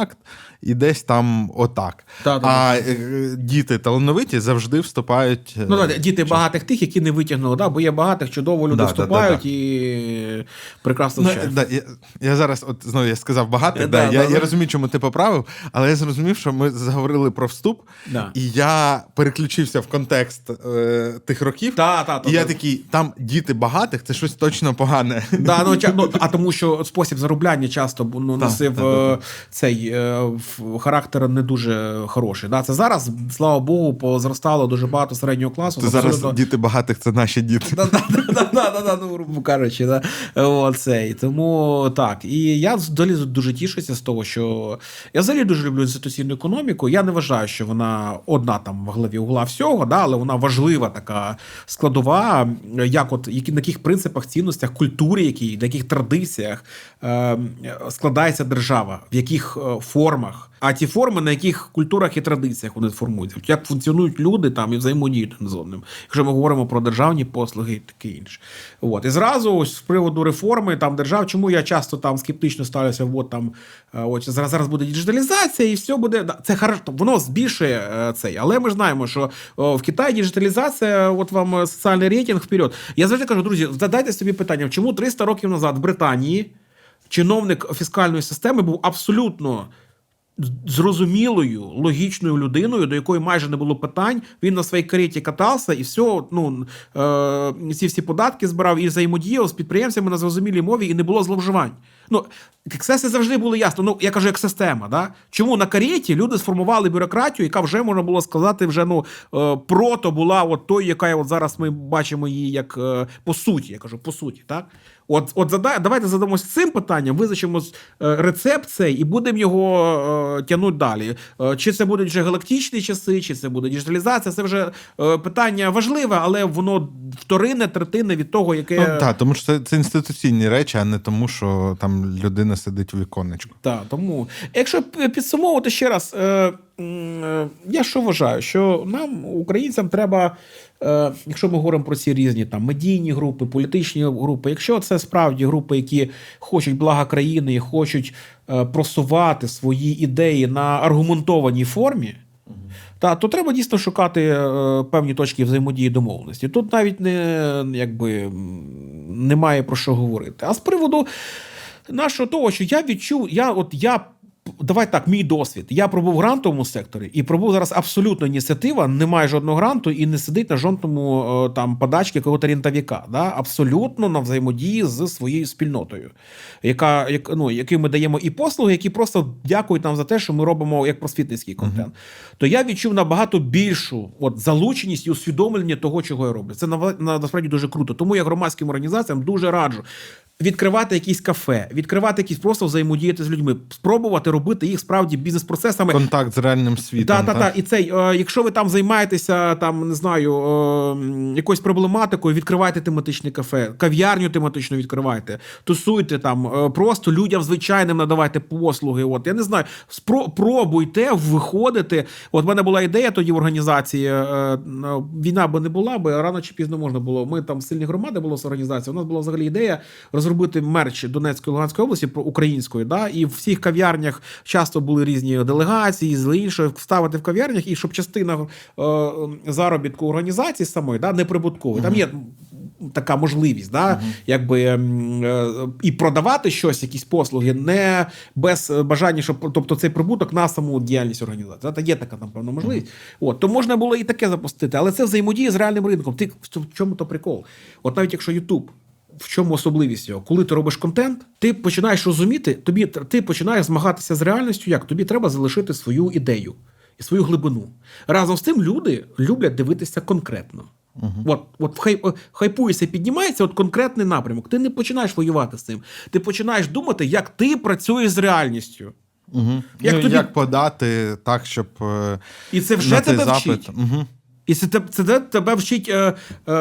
Speaker 2: і десь там отак.
Speaker 1: Та, та,
Speaker 2: а е, діти талановиті завжди вступають. е,
Speaker 1: Ну, да, діти багатих тих, які не витягнули, да, бо є багатих, чудово люди
Speaker 2: Да,
Speaker 1: вступають
Speaker 2: да,
Speaker 1: і прекрасно
Speaker 2: Ну,
Speaker 1: вчать.
Speaker 2: да, я, я зараз, от знову я сказав багато,
Speaker 1: Е,
Speaker 2: да, я, я розумію, чому ти поправив, але я зрозумів, що ми заговорили про вступ,
Speaker 1: Да.
Speaker 2: і я переключився в контекст е, тих років.
Speaker 1: Та, та, та,
Speaker 2: і я
Speaker 1: та.
Speaker 2: такий, там діти багатих, це щось точно погане.
Speaker 1: Да, ну, ча- ну, а тому, що спосіб заробляння часто ну, носив цей такий е, характер не дуже хороший. Да? Це зараз, слава Богу, позростало дуже багато середнього класу.
Speaker 2: Це зараз
Speaker 1: Абсолютно-
Speaker 2: діти багатих це наші діти.
Speaker 1: Ну, грубо кажучи, да. Оце. І тому так. І я взагалі дуже тішуся з того, що я взагалі дуже люблю інституційну економіку. Я не вважаю, що вона одна там в главі угла всього, да, але вона важлива така складова, як от які, на яких принципах, цінностях, культурі, які, на яких традиціях е, складається держава, в яких е, формах. А ті форми, на яких культурах і традиціях вони формуються, як функціонують люди там і взаємодіють один з одним, якщо ми говоримо про державні послуги і таке інше. От і зразу ось з приводу реформи там держав, чому я часто там скептично ставлюся, от там е, от зараз зараз буде діджиталізація, і все буде це хорошо, воно збільшує е, цей. Але ми знаємо, що в Китаї діджиталізація, от вам е, соціальний рейтинг вперед. Я завжди кажу, друзі, задайте собі питання, чому 300 років назад в Британії чиновник фіскальної системи був абсолютно зрозумілою, логічною людиною, до якої майже не було питань. Він на своїй кареті катався і все, ну е, ці всі податки збирав і взаємодіяв з підприємцями на зрозумілій мові, і не було зловживань. Ну, ексеси завжди були ясно. Ну, я кажу, як система. Да? Чому на кареті люди сформували бюрократію, яка вже можна було сказати, вже ну е, прото була от той, яка от зараз ми бачимо її як е, по суті. Я кажу, по суті, так. От, от задай, давайте задамося цим питанням, визначимо е, рецепт цей і будемо його е, тягнути далі. Е, чи це будуть вже галактичні часи, чи це буде діджиталізація. Це вже е, питання важливе, але воно вторинне, третинне від того, яке
Speaker 2: Ну, так, тому що це, це інституційні речі, а не тому, що там людина сидить у віконечку.
Speaker 1: Так, тому, якщо підсумовувати ще раз, е, е, я що вважаю, що нам, українцям, треба, якщо ми говоримо про ці різні там медійні групи, політичні групи, якщо це справді групи, які хочуть блага країни і хочуть е, просувати свої ідеї на аргументованій формі. Та, то треба дійсно шукати е, певні точки взаємодії домовленості. Тут навіть не якби немає про що говорити. А з приводу нашого того, що я відчув, я от я. Давай так, мій досвід. Я пробув в грантовому секторі і пробув зараз абсолютно ініціатива, немає жодного гранту і не сидить на жодному е, там подачки якогось рентовіка. Да? Абсолютно на взаємодії з своєю спільнотою, яка, як, ну, яким ми даємо і послуги, які просто дякують нам за те, що ми робимо як просвітницький контент. То я відчув набагато більшу от, залученість і усвідомлення того, чого я роблю. Це насправді дуже круто. Тому я громадським організаціям дуже раджу. Відкривати якісь кафе, відкривати якісь просто взаємодіяти з людьми, спробувати робити їх справді бізнес-процесами.
Speaker 2: Контакт з реальним світом.
Speaker 1: Так, так, так. І цей, е, якщо ви там займаєтеся там, не знаю, е, якоюсь проблематикою, відкривайте тематичне кафе, кав'ярню тематично відкривайте, тусуйте там, е, просто людям звичайним надавайте послуги. От я не знаю, спро- пробуйте виходити. От в мене була ідея тоді в організації. Війна би не була, бо рано чи пізно можна було. Ми там сильні громади було з організації. У нас була взагалі ідея розробити мерч Донецької Луганської області про української, да, і в всіх кав'ярнях часто були різні делегації, з іншого вставити в кав'ярнях, і щоб частина е, заробітку організації самої да, неприбуткової. Там є така можливість, да, якби е, і продавати щось, якісь послуги, не без бажання, щоб тобто цей прибуток на саму діяльність організації. Да, Та є така там певна можливість. От то можна було і таке запустити, але це взаємодія з реальним ринком. Ти в чому то прикол? От навіть якщо Ютуб. В чому особливість його? Коли ти робиш контент, ти починаєш розуміти, тобі ти починаєш змагатися з реальністю. Як тобі треба залишити свою ідею і свою глибину. Разом з тим люди люблять дивитися конкретно. От, от хай, хайпується, піднімається от конкретний напрямок. Ти не починаєш воювати з цим. Ти починаєш думати, як ти працюєш з реальністю.
Speaker 2: Угу.
Speaker 1: Як
Speaker 2: ну,
Speaker 1: тобі-
Speaker 2: як подати так, щоб е,
Speaker 1: І це вже
Speaker 2: на цей
Speaker 1: тебе
Speaker 2: запит.
Speaker 1: вчить.
Speaker 2: Угу.
Speaker 1: І це, це тебе вчить е, е,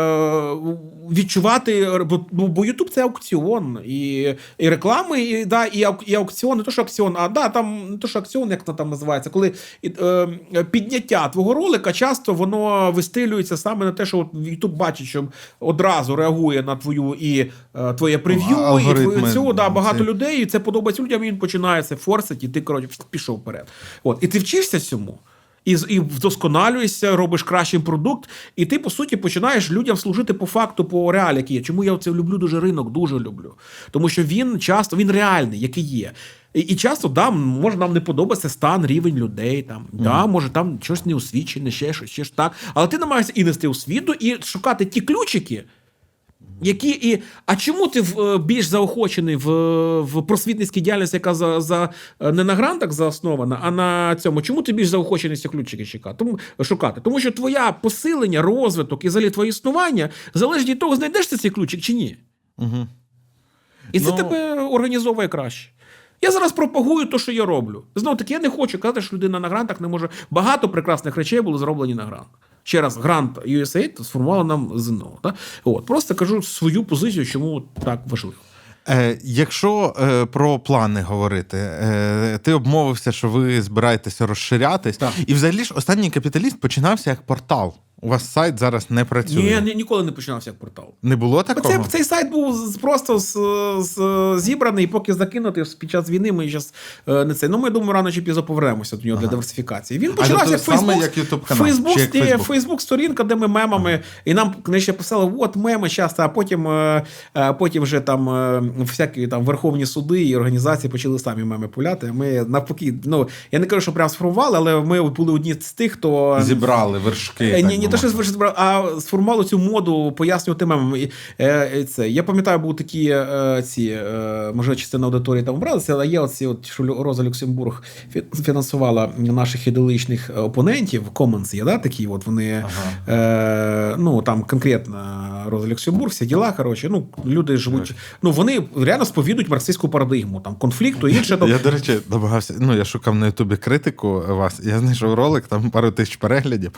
Speaker 1: відчувати, бо, бо бо YouTube це аукціон. І, і реклами, і, да, і, ау- і аукціон, не то, що аукціон, а да, там не то, що аукціон, як воно там називається, коли і, е, підняття твого ролика часто воно вистилюється саме на те, що YouTube бачить, що одразу реагує на твою і е, твоє прев'ю, і
Speaker 2: Алгоритми,
Speaker 1: твою цю, да, багато
Speaker 2: ці.
Speaker 1: людей, і це подобається людям, і він починає це форсить, і ти коротше пішов вперед. От, і ти вчишся цьому. І, і вдосконалюєшся, робиш кращий продукт, і ти, по суті, починаєш людям служити по факту, по реалі, які є. Чому я це люблю дуже ринок, дуже люблю. Тому що він часто він реальний, який є. І, і часто да, може нам не подобається стан, рівень людей. Там, да, може там щось не освічене, ще щось, ще ж так. Але ти намагаєшся і нести освіту, і шукати ті ключики, Які і а чому ти в, е, більш заохочений в, в просвітницькій діяльності, яка за, за е, не на грантах заоснована, а на цьому? Чому ти більш заохочений ці ключики чекати? Тому шукати? Тому що твоя посилення, розвиток і взагалі твоє існування залежить від того, знайдеш ти цей ключик чи ні.
Speaker 2: Угу.
Speaker 1: І це
Speaker 2: Ну-
Speaker 1: тебе організовує краще. Я зараз пропагую те, що я роблю. Знову таки, я не хочу казати, що людина на грантах не може. Багато прекрасних речей було зроблені на грантах. Ще раз, грант USAID сформували нам ЗНО. Та? От, просто кажу свою позицію, чому так важливо.
Speaker 2: Е, якщо е, про плани говорити, е, ти обмовився, що ви збираєтеся розширятись,
Speaker 1: Так.
Speaker 2: і взагалі ж останній капіталіст починався як портал. У вас сайт зараз не працює.
Speaker 1: Ні, ні, ніколи не починався як портал.
Speaker 2: Не було такого?
Speaker 1: Цей, цей сайт був просто з, з, зібраний, поки закинутий під час війни. Ми зараз не це. Ну ми думаю, рано чи пізно повернемося до нього для диверсифікації. Він починався як Фейсбук,
Speaker 2: як
Speaker 1: Фейсбук,
Speaker 2: як
Speaker 1: Фейсбук сторінка, де ми мемами, і нам книжки писали, от меми часто, а потім, е, е, потім вже там е, всякі там верховні суди і організації почали самі меми пуляти. Ми навпаки, ну я не кажу, що прям сформували, але ми були одні з тих, хто
Speaker 2: Зібрали вершки.
Speaker 1: Е, Ні,
Speaker 2: би
Speaker 1: то що збрав, а сформували цю моду пояснювати мемами. І, е, е, Це я пам'ятаю, були такі е, ці е, може частина аудиторії там вбралися, але є оці, от що Роза Люксембург фінансувала наших ідеологічних опонентів. Commons є, да, такі. От вони е, ну там конкретно Роза Люксембург, всі діла. Коротше, ну люди живуть. Ну вони реально сповідують марксистську парадигму, там конфлікту і інше.
Speaker 2: Я, до речі, намагався. Ну, я шукав на Ютубі критику вас. Я знайшов ролик, там пару тисяч переглядів.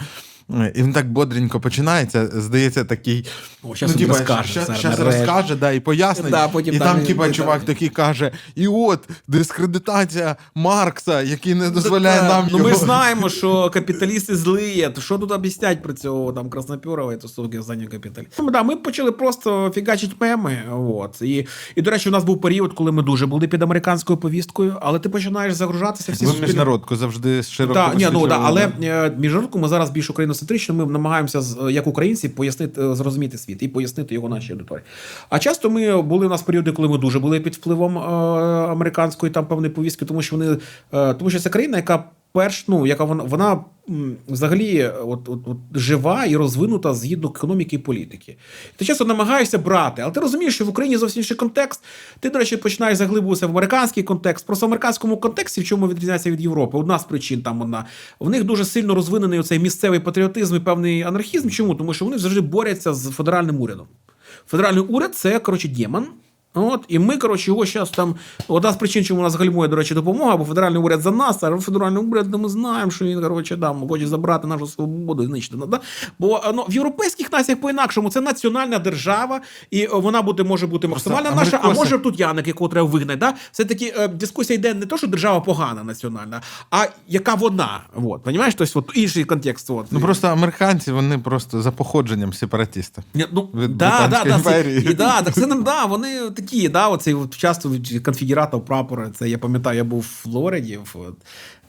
Speaker 2: Е, І він так бодренько починається. Здається, такий.
Speaker 1: О, щас він розкаже,
Speaker 2: щас,
Speaker 1: зараз,
Speaker 2: щас розкаже, да, і пояснить.
Speaker 1: Да, потім
Speaker 2: і
Speaker 1: там
Speaker 2: там, типа, чувак такий каже: і от дискредитація Маркса, який не дозволяє
Speaker 1: Та,
Speaker 2: нам
Speaker 1: ну,
Speaker 2: його.
Speaker 1: ми знаємо, що капіталісти злі. То що тут об'яснять про цього там Краснопюрова і тусовки останнього капіталіста? Ну, да, ми почали просто фігачити меми. От. І, і, до речі, у нас був період, коли ми дуже були під американською повісткою, але ти починаєш загружатися всі
Speaker 2: Ви міжнародку завжди широко.
Speaker 1: так, ні, ну, да, але е, міжнародку ми зараз більш україноцентрично, ми намагаємося як українці пояснити, е, зрозуміти світ і пояснити його нашій аудиторії. А часто ми були у нас періоди, коли ми дуже були під впливом е, американської там певної повістки, тому що вони е, тому що це країна, яка перш, ну яка вона вона взагалі от, от, от жива і розвинута згідно економіки і політики. Ти часто намагаєшся брати, але ти розумієш, що в Україні зовсім інший контекст. Ти, до речі, починаєш заглибуватися в американський контекст. Просто в американському контексті, в чому відрізняється від Європи. Одна з причин там одна. В них дуже сильно розвинений оцей місцевий патріотизм і певний анархізм. Чому? Тому що вони завжди борються з федеральним урядом. Федеральний уряд це коротше демон. От, і ми, коротше, його зараз там. Одна з причин, чому у нас гальмує, до речі, допомога, бо федеральний уряд за нас, а федеральний уряд ми знаємо, що він, коротше, да, хоче забрати нашу свободу і знищити. Да? Бо ну, в європейських націях по-інакшому це національна держава, і е, вона буде, може бути максимально наша, а може тут Яник, якого треба вигнати. Да? Все-таки е, дискусія йде не то, що держава погана національна, а яка вона. От, понімаєш? Тобто, от, інший контекст. От.
Speaker 2: Ну просто американці, вони просто за походженням сепаратісти.
Speaker 1: Ні, Ну,
Speaker 2: Від
Speaker 1: да, да, да, це, і, да, так це да, вони такі, да, оцей от, часто від конфедератів прапори. Це я пам'ятаю, я був в Флориді, в,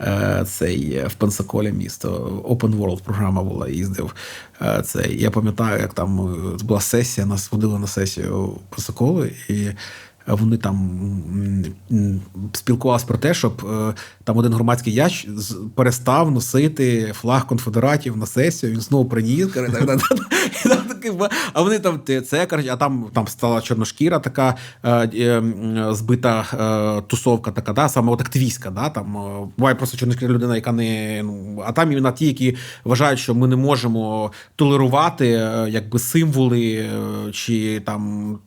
Speaker 1: е, цей, е, в Пенсаколі місто, Open World програма була, їздив. Е, я пам'ятаю, як там е, була сесія, нас водили на сесію в Пенсаколу, і вони там спілкувалися про те, щоб там один громадський яч перестав носити флаг конфедератів на сесію. Він знову приніс. І А вони там це кажуть, а там, там стала чорношкіра, така е, е, збита е, тусовка, така, да, саме от активістська. Да, там е, буває просто чорношкіра людина, яка не ну, а там іменно ті, які вважають, що ми не можемо толерувати якби символи чи там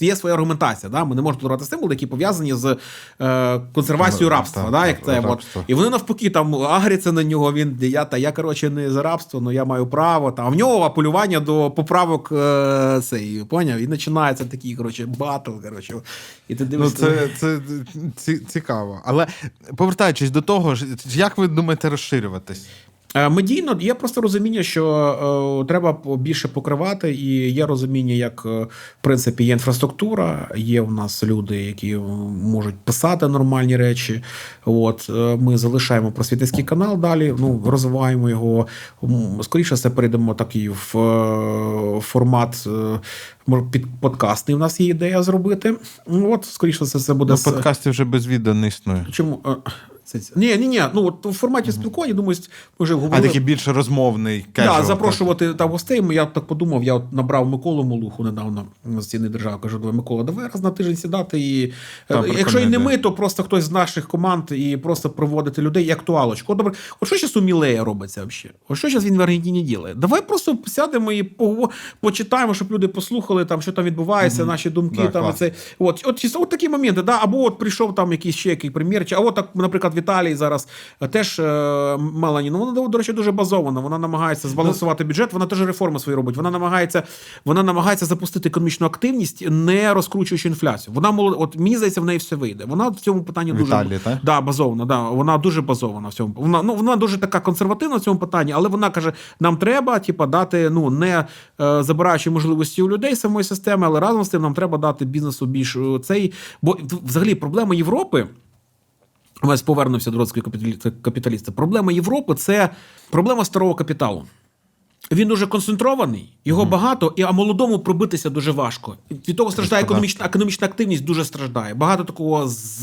Speaker 1: є, своя аргументація. Да? Ми не можемо толерувати символи, які пов'язані з е, консервацією рабства.
Speaker 2: так,
Speaker 1: да,
Speaker 2: так,
Speaker 1: як це, от.
Speaker 2: рабство.
Speaker 1: І вони навпаки там агряться на нього. Він я та я коротше не за рабство, але я маю право. Там а в нього апелювання до поправок е, цей, поняв? І починається такий коротше батл. Коротше. І ти
Speaker 2: Ну,
Speaker 1: дивишся.
Speaker 2: це, це ці- цікаво. Але повертаючись до того, ж, як ви думаєте розширюватись?
Speaker 1: Е, Медійно є просто розуміння, що е, треба більше покривати, і є розуміння, як е, в принципі є інфраструктура, є у нас люди, які можуть писати нормальні речі. От е, ми залишаємо просвітницький канал далі. Ну розвиваємо його. Скоріше все перейдемо такий в е, формат. е, Під подкастний у нас є ідея зробити. От, скоріше все, це буде
Speaker 2: Ну,
Speaker 1: з-
Speaker 2: вже без відео не існує.
Speaker 1: Чому? Це, ні, ні, ні. Ну от в форматі спілкування, думаю, ми вже
Speaker 2: А такий більш розмовний
Speaker 1: Да,
Speaker 2: casual,
Speaker 1: запрошувати там гостей. Я так подумав, я от набрав Миколу Молуху недавно з ціни держави. Кажу, давай Микола, давай раз на тиждень сідати. І
Speaker 2: Та,
Speaker 1: е, якщо і не ми, то просто хтось з наших команд і просто проводити людей і актуалочку. От, добре, от що зараз у Мілея робиться взагалі? От що зараз він в Аргентині ділає? Давай просто сядемо і по- почитаємо, щоб люди послухали там, що там відбувається, наші думки.
Speaker 2: Да,
Speaker 1: там
Speaker 2: клас.
Speaker 1: це от, от, чисто от такі моменти, да, або от прийшов там якийсь ще який прем'єр, чи а от так, наприклад, Віталій зараз е, теж е, Мелані. Ну вона до речі дуже базована. Вона намагається збалансувати бюджет. Вона теж реформи свої робить. Вона намагається, вона намагається запустити економічну активність, не розкручуючи інфляцію. Вона от мені здається, в неї все вийде. Вона в цьому питанні дуже
Speaker 2: Віталій, так?
Speaker 1: Да, базована, да. Вона дуже базована в цьому. Вона ну вона дуже така консервативна в цьому питанні, але вона каже: нам треба, типа, дати, ну не е, забираючи можливості у людей самої системи, але разом з тим нам треба дати бізнесу більш цей. Бо взагалі проблема Європи. Ось повернувся до капіталі- капіталіста. Проблема Європи це проблема старого капіталу. Він дуже концентрований, його багато, і а молодому пробитися дуже важко. Від того страждає економічна, економічна активність дуже страждає. Багато такого з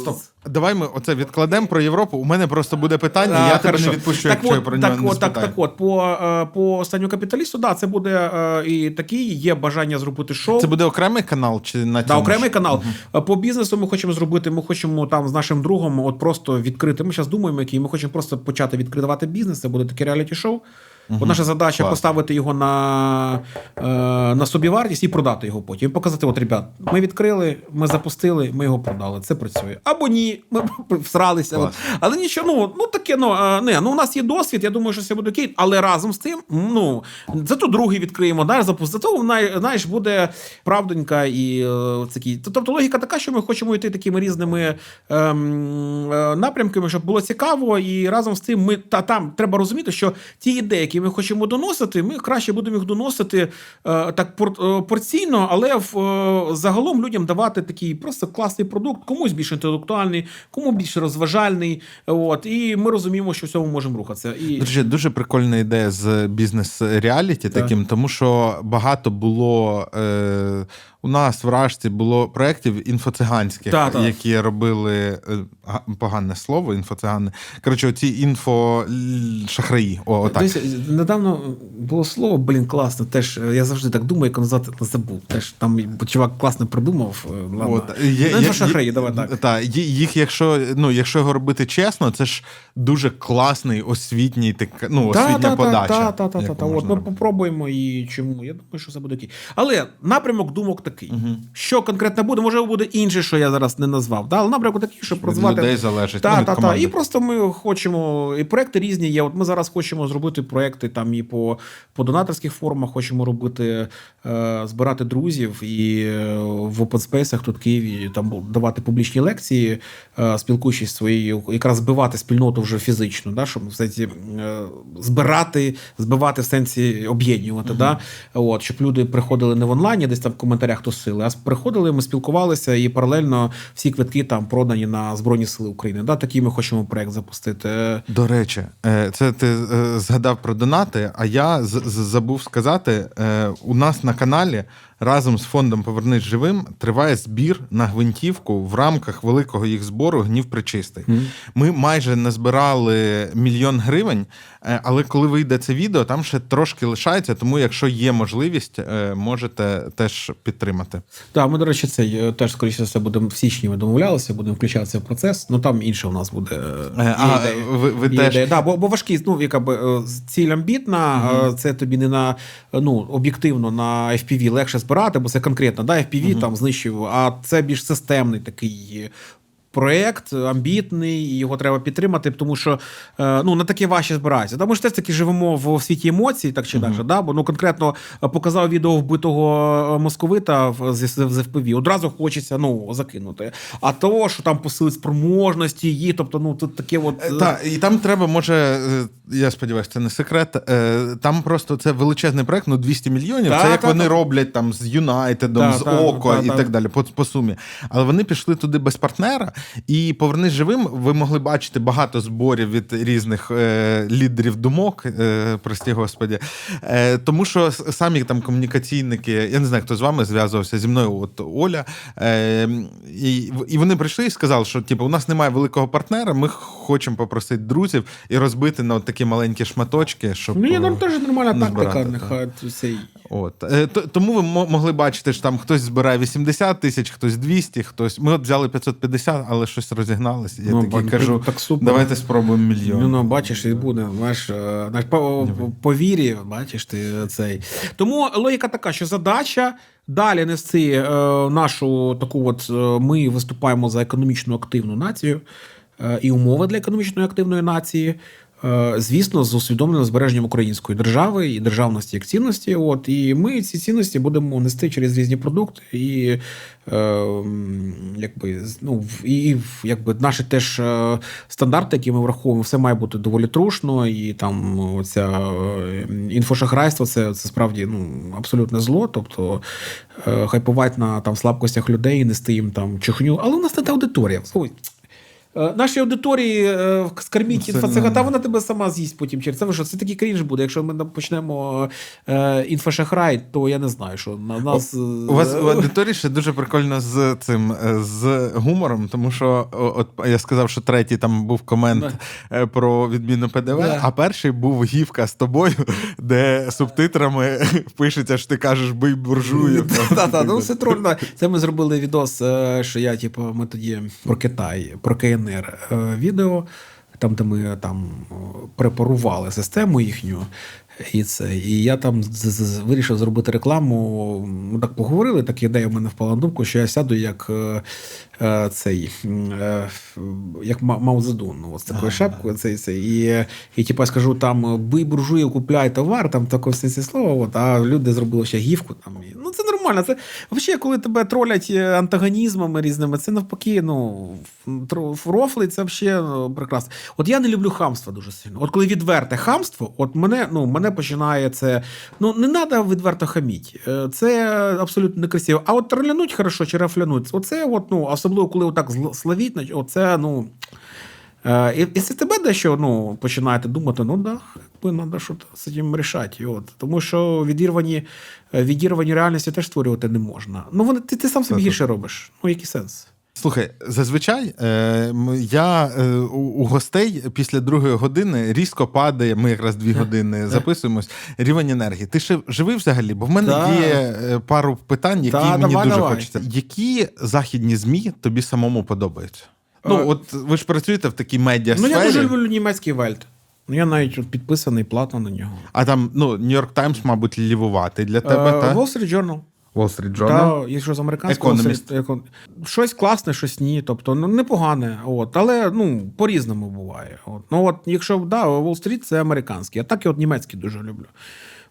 Speaker 2: Стоп. Давай ми оце відкладемо про Європу. У мене просто буде питання,
Speaker 1: А,
Speaker 2: я тебе не відпущу,
Speaker 1: так
Speaker 2: якщо я про нього
Speaker 1: так,
Speaker 2: не
Speaker 1: от, так, так от, по, е, по останньому капіталісту, да, це буде е, і такий, є бажання зробити шоу.
Speaker 2: Це буде окремий канал чи на
Speaker 1: Да, окремий канал. Е, По бізнесу ми хочемо зробити. Ми хочемо там з нашим другом от просто відкрити. Ми зараз думаємо, який. Ми хочемо просто почати відкривати бізнес. Це буде таке реаліті-шоу. От наша задача
Speaker 2: Клас.
Speaker 1: поставити його на, е, на собівартість і продати його потім. Показати: от, ребят, ми відкрили, ми запустили, ми його продали. Це працює. Або ні, ми всралися.
Speaker 2: Клас.
Speaker 1: От. Але нічого, ну, ну таке, ну, е, не, ну у нас є досвід, я думаю, що все буде окей. Але разом з тим, ну, зато другий відкриємо, далі запустимо. Зато знаєш, буде правдонька і е, такі. Тобто логіка така, що ми хочемо йти такими різними ем, е, напрямками, щоб було цікаво, і разом з тим ми та там треба розуміти, що ті ідеї, які ми хочемо доносити, ми краще будемо їх доносити е, так е, порційно, але в, е, загалом людям давати такий просто класний продукт, комусь більш інтелектуальний, кому більш розважальний. От і ми розуміємо, що в цьому можемо рухатися. І
Speaker 2: речі, дуже прикольна ідея з бізнес-реаліті таким, тому що багато було е, у нас в Рашці було проєктів інфоциганських,
Speaker 1: Так, так.
Speaker 2: які робили е, погане слово, інфоцигани. Коротше, оці інфо-шахраї. О, отак.
Speaker 1: Десь недавно було слово, блін, класно. Теж е, я завжди так думаю, як не забув. Теж там чувак класно придумав. е, Ладно.
Speaker 2: От, є-
Speaker 1: ну, інфошахраї,
Speaker 2: є-
Speaker 1: давай так.
Speaker 2: Та, їх, якщо, ну, якщо його робити чесно, це ж дуже класний освітній, така- ну, освітня подача.
Speaker 1: Так, так, так,
Speaker 2: яку
Speaker 1: так. От ми попробуємо і чому. Я думаю, що це буде окей. Але напрямок думок такий. Що конкретно буде, може буде інше, що я зараз не назвав. Да? Але напрямок такий, щоб
Speaker 2: Від
Speaker 1: розвивати.
Speaker 2: людей залежить, ну, від
Speaker 1: так, так.
Speaker 2: команди.
Speaker 1: І просто ми хочемо. І проекти різні є. От ми зараз хочемо зробити проекти там і по, по донаторських формах, хочемо робити, е, збирати друзів і е, в space тут в Києві там давати публічні лекції, е, спілкуючись своєю, якраз збивати спільноту вже фізично, да, щоб в сенсі е, збирати, збивати в сенсі об'єднувати. Да, от, щоб люди приходили не в онлайні, десь там в коментарях тусили, а приходили, ми спілкувалися і паралельно всі квитки там продані на Збройні Сили України. Да, такий ми хочемо проект запустити.
Speaker 2: До речі, е, це ти е, згадав про донати, а я забув сказати: е, у нас на каналі разом з фондом Повернись живим триває збір на гвинтівку в рамках великого їх збору Гнів Причистий. Ми майже не збирали мільйон гривень, але коли вийде це відео, там ще трошки лишається. Тому, якщо є можливість, е, можете теж підтримати.
Speaker 1: Так, ми, до речі, це е, теж скоріше все будемо в січні. Ми домовлялися, будемо включатися в процес. Ну там інше у нас буде. е,
Speaker 2: Е, а,
Speaker 1: ідея.
Speaker 2: ви- ви теж-
Speaker 1: ідея. Да, бо, бо важкі, ну, яка е, ціль амбітна, е, це тобі не на ну, об'єктивно на FPV легше збирати, бо це конкретно, да, FPV там знищив, а це більш системний такий. Проєкт амбітний, і його треба підтримати, тому що е, ну не таке важче збирається. Ми ж теж таки живемо в світі емоцій, так чи інакше, да? бо ну конкретно е, показав відео вбитого е, московита в- з, з Одразу хочеться ну закинути. А того, що там посилить спроможності її, тобто, ну тут таке, от
Speaker 2: Так, і там треба, може, я сподіваюся, це не секрет. Там просто це величезний проект, ну 200 мільйонів.
Speaker 1: Та,
Speaker 2: це як
Speaker 1: та,
Speaker 2: вони
Speaker 1: та.
Speaker 2: роблять там з Юнайтедом,
Speaker 1: Та,
Speaker 2: з
Speaker 1: та,
Speaker 2: Око
Speaker 1: та,
Speaker 2: і
Speaker 1: та.
Speaker 2: так далі, по, по сумі. Але вони пішли туди без партнера, І повернись живим. Ви могли бачити багато зборів від різних е, лідерів думок, е, прості господі. Е, тому що самі там комунікаційники, я не знаю, хто з вами зв'язувався зі мною, от Оля. Е, і, і вони прийшли і сказали, що типу, у нас немає великого партнера, ми хочемо попросити друзів і розбити на от такі маленькі шматочки, щоб.
Speaker 1: Ну, є ну, теж нормальна тактика, нехай цей.
Speaker 2: От. Е, Тому ви могли бачити, що там хтось збирає 80 тисяч, хтось 200, хтось. Ми от взяли 550, але щось розігналося. Я
Speaker 1: Ну,
Speaker 2: такий
Speaker 1: бо-
Speaker 2: кажу,
Speaker 1: так супер.
Speaker 2: давайте спробуємо мільйон.
Speaker 1: Ну, ну, бачиш, і буде. Знаєш, е, по, по, вірі, бачиш ти цей. Тому логіка така, що задача далі нести е, нашу таку, от е, ми виступаємо за економічно активну націю е, і умови для економічної активної нації. Е, Звісно, з усвідомленим збереженням української держави і державності як цінності. От і ми ці цінності будемо нести через різні продукти, і е, якби ну і якби наші теж е, стандарти, які ми враховуємо, все має бути доволі трушно, і там оця е, інфошахрайство це, це справді ну абсолютне зло. Тобто хайпувати на там слабкостях людей, нести їм там чухню. Але у нас не та аудиторія. Е, Нашій аудиторії е, скарміть
Speaker 2: Це
Speaker 1: інфоцега,
Speaker 2: не-
Speaker 1: та вона тебе сама з'їсть потім через це. що, Це такий крінж буде. Якщо ми почнемо е, інфошахрай, то я не знаю, що на нас. е,
Speaker 2: У вас у аудиторії ще дуже прикольно з цим е, з гумором, тому що от я сказав, що третій там був комент е, про відміну ПДВ,
Speaker 1: Да.
Speaker 2: а перший був гівка з тобою, де субтитрами пишеться, що ти кажеш бий буржую.
Speaker 1: Та, та, ну, це троль, да. Це ми зробили відос, е, що я, типу, ми тоді про Китай, про КНР е, відео, там, де ми там е, препарували систему їхню. І це. І я там вирішив зробити рекламу. Ми так поговорили, так ідея в мене впала на думку, що я сяду як е, цей, е, як Ма- Мао Цзедун, ну, з такою шапкою. Цей, цей. І, і типу, я скажу, там бий буржуїв, купляй товар, там таке все це слово. От, а люди зробили ще гіфку. Там. Ну, це нормально. Це взагалі, коли тебе тролять е, антагонізмами різними, це навпаки, ну, рофли, це взагалі ну, прекрасно. От я не люблю хамство дуже сильно. От коли відверте хамство, от мене, ну, мене починає це. Ну, не треба відверто хаміть. Е, Це абсолютно некрасиво. А от тролянуть хорошо чи рафлянуть, оце, от, ну, особливо, коли отак нач- оце, ну. Е, І, і це тебе дещо ну, починаєте думати, ну да, якби треба щось з цим рішати. І От. Тому що відірвані, е, відірвані реальності теж створювати не можна. Ну, вони, ти, ти сам собі гірше робиш. Ну, який сенс?
Speaker 2: Слухай, зазвичай е, я е, у, у гостей після другої години різко падає. Ми якраз дві години записуємось. Рівень енергії. Ти ще живий взагалі? Бо в мене
Speaker 1: Да.
Speaker 2: є е, пару питань, які
Speaker 1: Да,
Speaker 2: мені
Speaker 1: давай,
Speaker 2: дуже
Speaker 1: давай.
Speaker 2: хочеться. Які західні змі тобі самому подобаються?
Speaker 1: Е,
Speaker 2: Ну, от ви ж працюєте в такій медіа
Speaker 1: Ну, я дуже люблю німецький вельт. Ну, я навіть от підписаний платно на нього.
Speaker 2: А там, ну, Нью-Йорк Таймс, мабуть, лівуватий для тебе,
Speaker 1: Е,
Speaker 2: та?
Speaker 1: Wall Street Journal.
Speaker 2: Wall Street Journal.
Speaker 1: Та, якщо з американського
Speaker 2: Economist.
Speaker 1: Wall Street- Econ- щось класне, щось ні. Тобто, ну непогане. От, але ну, по-різному буває. От. Ну, от, якщо да, Wall Street це американський, а так я от німецький дуже люблю.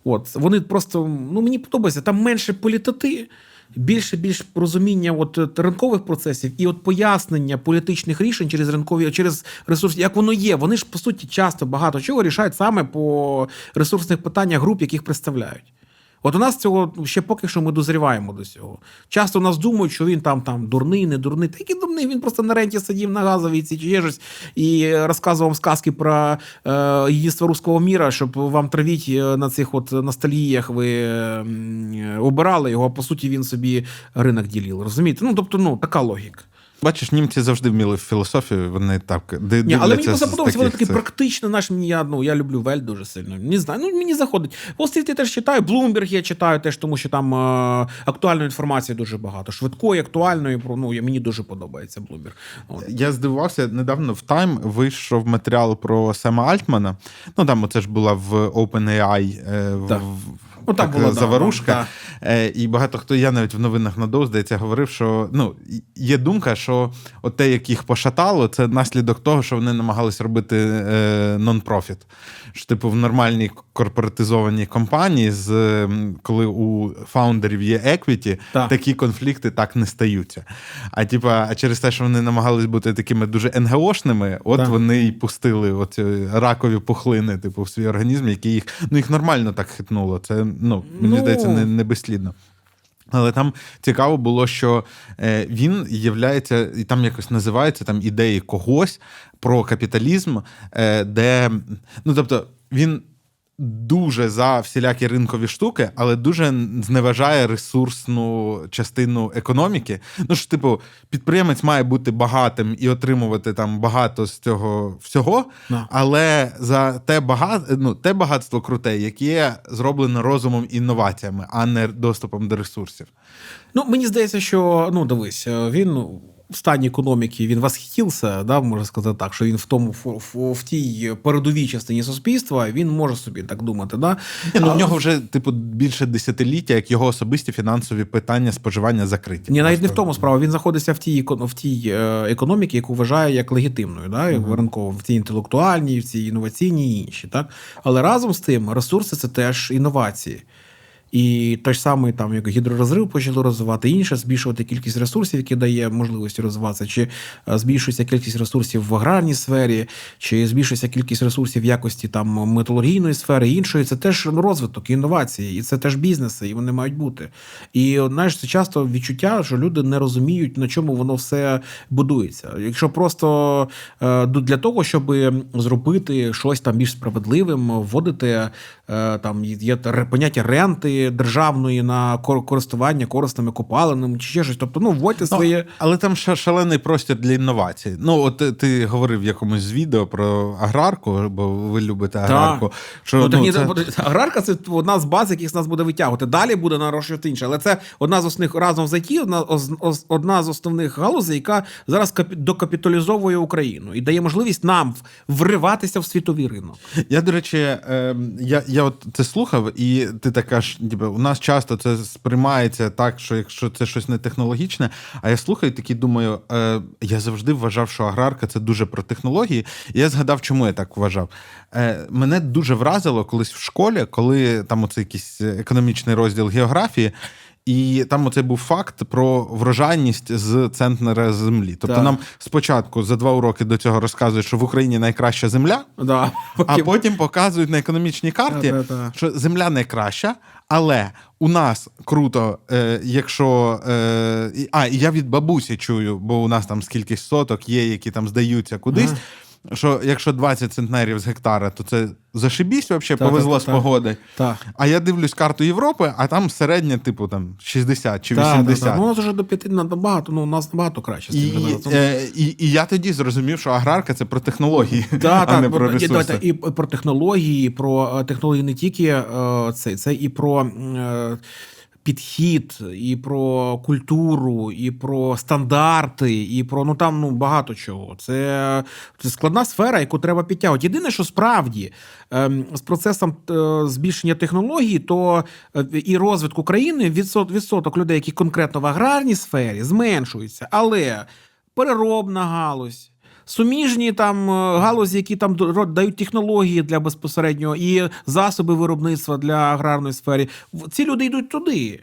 Speaker 1: От, вони просто, ну мені подобається, там менше політоти, більше більш розуміння от, ринкових процесів і от пояснення політичних рішень через ринкові, через ресурси, як воно є. Вони ж по суті часто багато чого рішають саме по ресурсних питаннях груп, яких представляють. От у нас цього ще поки що ми дозріваємо до цього. Часто нас думають, що він там там дурний, не дурний. Та який дурний, він просто на ренті сидів на газовій ці чи є щось і розказував сказки про е, їдинство руського міра, щоб вам травіть е, на цих от ностальгіях ви е, обирали його, а по суті він собі ринок ділив. Розумієте? Ну тобто, ну така логіка.
Speaker 2: Бачиш, німці завжди вміли в філософію, вони так
Speaker 1: Ні, але мені
Speaker 2: дивляться з
Speaker 1: просто подобається, воно
Speaker 2: таких
Speaker 1: практично наш мені я, ну, я люблю Вель дуже сильно. Не знаю, ну мені заходить. Wall я теж читаю, Bloomberg я читаю теж, тому що там е, актуальної інформації дуже багато. Швидкої, актуальної, про ну, мені дуже подобається. От.
Speaker 2: Я здивувався, недавно в Time вийшов матеріал про Сема Альтмана. Ну там оце ж була в OpenAI е, в-
Speaker 1: Ну,
Speaker 2: так,
Speaker 1: була, да, да,
Speaker 2: Е, І багато хто я навіть в новинах надовж, здається, говорив, що ну, є думка, що от те, як їх пошатало, це наслідок того, що вони намагались робити е, нон-профіт. Що, типу, в нормальній корпоратизованій компанії, з, коли у фаундерів є еквіті,
Speaker 1: Так.
Speaker 2: такі конфлікти так не стаються. А типа, а через те, що вони намагались бути такими дуже НГОшними, от
Speaker 1: Так.
Speaker 2: вони й пустили оці ракові пухлини, типу, в свій організм, які їх ну їх нормально так хитнуло. Це ну мені
Speaker 1: Ну.
Speaker 2: здається, не, не безслідно. Але там цікаво було, що е, він являється, і там якось називається там ідеї когось про капіталізм, е, де ну тобто він. Дуже за всілякі ринкові штуки, але дуже зневажає ресурсну частину економіки. Ну ж, типу, підприємець має бути багатим і отримувати там багато з цього всього,
Speaker 1: Да.
Speaker 2: але за те багат... ну, те багатство круте, яке зроблено розумом і інноваціями, а не доступом до ресурсів.
Speaker 1: Ну, мені здається, що ну дивись, е, він в стані економіки він восхитився, да, можна сказати так, що він в тому в, в, в тій передовій частині суспільства він може собі так думати. Да?
Speaker 2: Ні, ну,
Speaker 1: А-
Speaker 2: в нього вже типу більше десятиліття, як його особисті фінансові питання споживання закриті.
Speaker 1: Ні, навіть не в тому справа. Він знаходиться в тій в тій е, економіці, яку вважає як легітимною, да, як ринково, в цій інтелектуальній, в цій інноваційній і інші. Так? Але разом з тим, ресурси це теж інновації. І той самий там, як гідророзрив почали розвивати інше, збільшувати кількість ресурсів, які дає можливості розвиватися, чи е, збільшується кількість ресурсів в аграрній сфері, чи збільшується кількість ресурсів в якості там металургійної сфери, іншої. Це теж ну, розвиток, інновації, і це теж бізнеси, і вони мають бути. І знаєш, це часто відчуття, що люди не розуміють, на чому воно все будується. Якщо просто е, для того, щоб зробити щось там більш справедливим, вводити е, там є поняття ренти державної на користування корисними копалинами чи ще щось. Тобто, ну вводьте
Speaker 2: Ну,
Speaker 1: своє.
Speaker 2: Але там шалений простір для інновацій. Ну, от ти, ти говорив в якомусь з відео про аграрку, бо ви любите аграрку. Що,
Speaker 1: ну, так, ні,
Speaker 2: це...
Speaker 1: Аграрка це одна з баз, яких нас буде витягувати. Далі буде нарощувати інше. Але це одна з основних разом з IT, одна, одна з основних галузей, яка зараз докапіталізовує Україну і дає можливість нам вриватися в світовий ринок.
Speaker 2: Я, до речі, е, я, я от це слухав, і ти така ж, ніби у нас часто це сприймається так, що якщо це щось не технологічне. А я слухаю і такий думаю, е, я завжди вважав, що аграрка це дуже про технології. І я згадав, чому я так вважав. Е, мене дуже вразило колись в школі, коли там оце якийсь економічний розділ географії. І там оцей був факт про врожайність з центнера землі. Тобто
Speaker 1: Так.
Speaker 2: нам спочатку за два уроки до цього розказують, що в Україні найкраща земля,
Speaker 1: Да.
Speaker 2: а потім показують на економічній карті,
Speaker 1: Та-та-та.
Speaker 2: що земля найкраща, але у нас круто, е, якщо. Е, а, я від бабусі чую, бо у нас там скількись соток є, які там здаються кудись.
Speaker 1: Ага.
Speaker 2: Що якщо 20 центнерів з гектара, то це зашибісь, взагалі,
Speaker 1: Та-та-та-та.
Speaker 2: повезло з погоди.
Speaker 1: Так.
Speaker 2: А я дивлюсь карту Європи, а там середня, типу, там 60 чи
Speaker 1: Так,
Speaker 2: 80.
Speaker 1: так, так. Ну, у нас вже до п'яти набагато, ну, у нас набагато краще. з
Speaker 2: І,
Speaker 1: зараз.
Speaker 2: е, і, і я тоді зрозумів, що аграрка це про технології, а
Speaker 1: так,
Speaker 2: не про
Speaker 1: і,
Speaker 2: ресурси.
Speaker 1: давайте, і про технології, і про е, технології не тільки е, це, це і про е, підхід, і про культуру, і про стандарти, і про ну там ну багато чого. Це, це складна сфера, яку треба підтягувати. Єдине, що справді ем, з процесом е, збільшення технологій, то е, і розвитку країни відсот, відсоток людей, які конкретно в аграрній сфері, зменшується, але переробна галузь. Суміжні там е, галузі, які там дають технології для безпосереднього і засоби виробництва для аграрної сфери. Ці люди йдуть туди.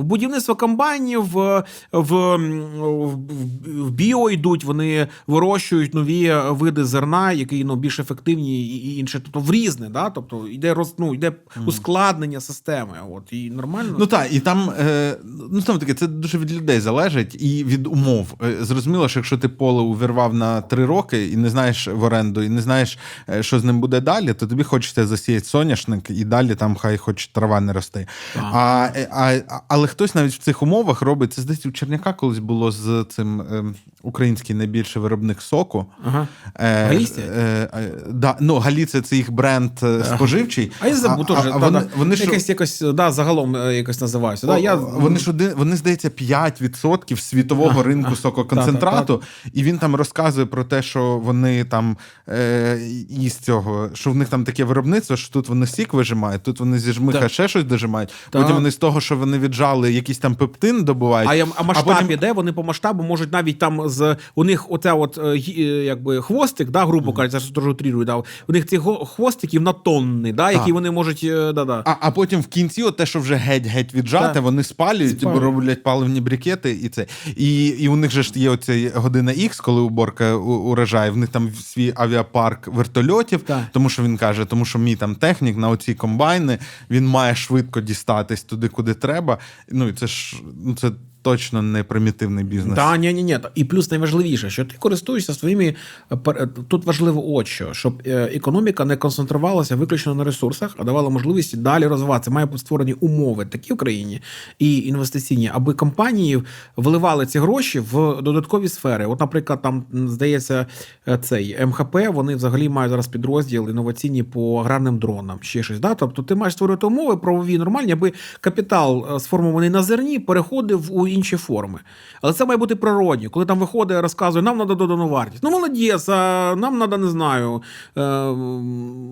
Speaker 1: В будівництво комбайнів, в, в, в, в біо йдуть, вони вирощують нові види зерна, які ну, більш ефективні і, інше. Тобто в різне, да? тобто йде роз, ну, йде ускладнення системи. От, і нормально.
Speaker 2: Ну так, і там е, ну знову таки, це дуже від людей залежить і від умов. Е, Зрозуміло, що якщо ти поле увірвав на три роки і не знаєш в оренду, і не знаєш, е, що з ним буде далі, то тобі хочеться засіяти соняшник, і далі там хай хоч трава не росте. А, е, а, а, але хтось навіть в цих умовах робить це здається, у Черняка колись було з цим е, український найбільший виробник соку.
Speaker 1: Ага.
Speaker 2: Е? Е, е, да, ну, Галіція це їх бренд е, споживчий.
Speaker 1: А я забув теж. да,
Speaker 2: вони,
Speaker 1: да.
Speaker 2: вони ж
Speaker 1: якось, якось да, загалом е, якось називаюся. Да, я...
Speaker 2: Вони ж один, вони здається 5% світового ринку сококонцентрату, і він там розказує про те, що вони там е, із цього, що в них там таке виробництво, що тут вони сік вижимають, тут вони зі жмиха
Speaker 1: Так.
Speaker 2: ще щось дожимають.
Speaker 1: Так.
Speaker 2: Потім вони з того, що вони віджали якийсь там пептин добувають.
Speaker 1: А, я- а масштаб
Speaker 2: потім-
Speaker 1: іде, вони по масштабу можуть навіть там з у них оця от е, гі- е, якби хвостик, да, грубо кажучи, я теж утрірую, да, у них цих го- хвостиків на тонни, да, які
Speaker 2: Так.
Speaker 1: вони можуть. е, Да, да.
Speaker 2: А, а потім в кінці, от те, що вже геть-геть віджате,
Speaker 1: Так.
Speaker 2: вони спалюють,
Speaker 1: Спалюють.
Speaker 2: роблять паливні брикети, і це. І, і у них же ж є оця година Х, коли уборка у- урожаю. В них там свій авіапарк вертольотів,
Speaker 1: Так.
Speaker 2: тому що він каже, тому що мій там технік на оці комбайни він має швидко дістатись туди, куди треба. Ну і це ж ну це точно не примітивний бізнес.
Speaker 1: Та ні, ні, ні. І плюс найважливіше, що ти користуєшся своїми е, е, тут важливо от що, щоб е, економіка не концентрувалася виключно на ресурсах, а давала можливість далі розвиватися. Має створені умови такі в країні і інвестиційні, аби компанії вливали ці гроші в додаткові сфери. От, наприклад, там здається, цей МХП, вони взагалі мають зараз підрозділ інноваційні по аграрним дронам, ще щось. Да? Тобто ти маєш створювати умови правові нормальні, аби капітал сформований на зерні переходив у інші форми. Але це має бути природньо. Коли там виходить, розказує, нам треба додану вартість. Ну, молодець, а нам треба, не знаю, е,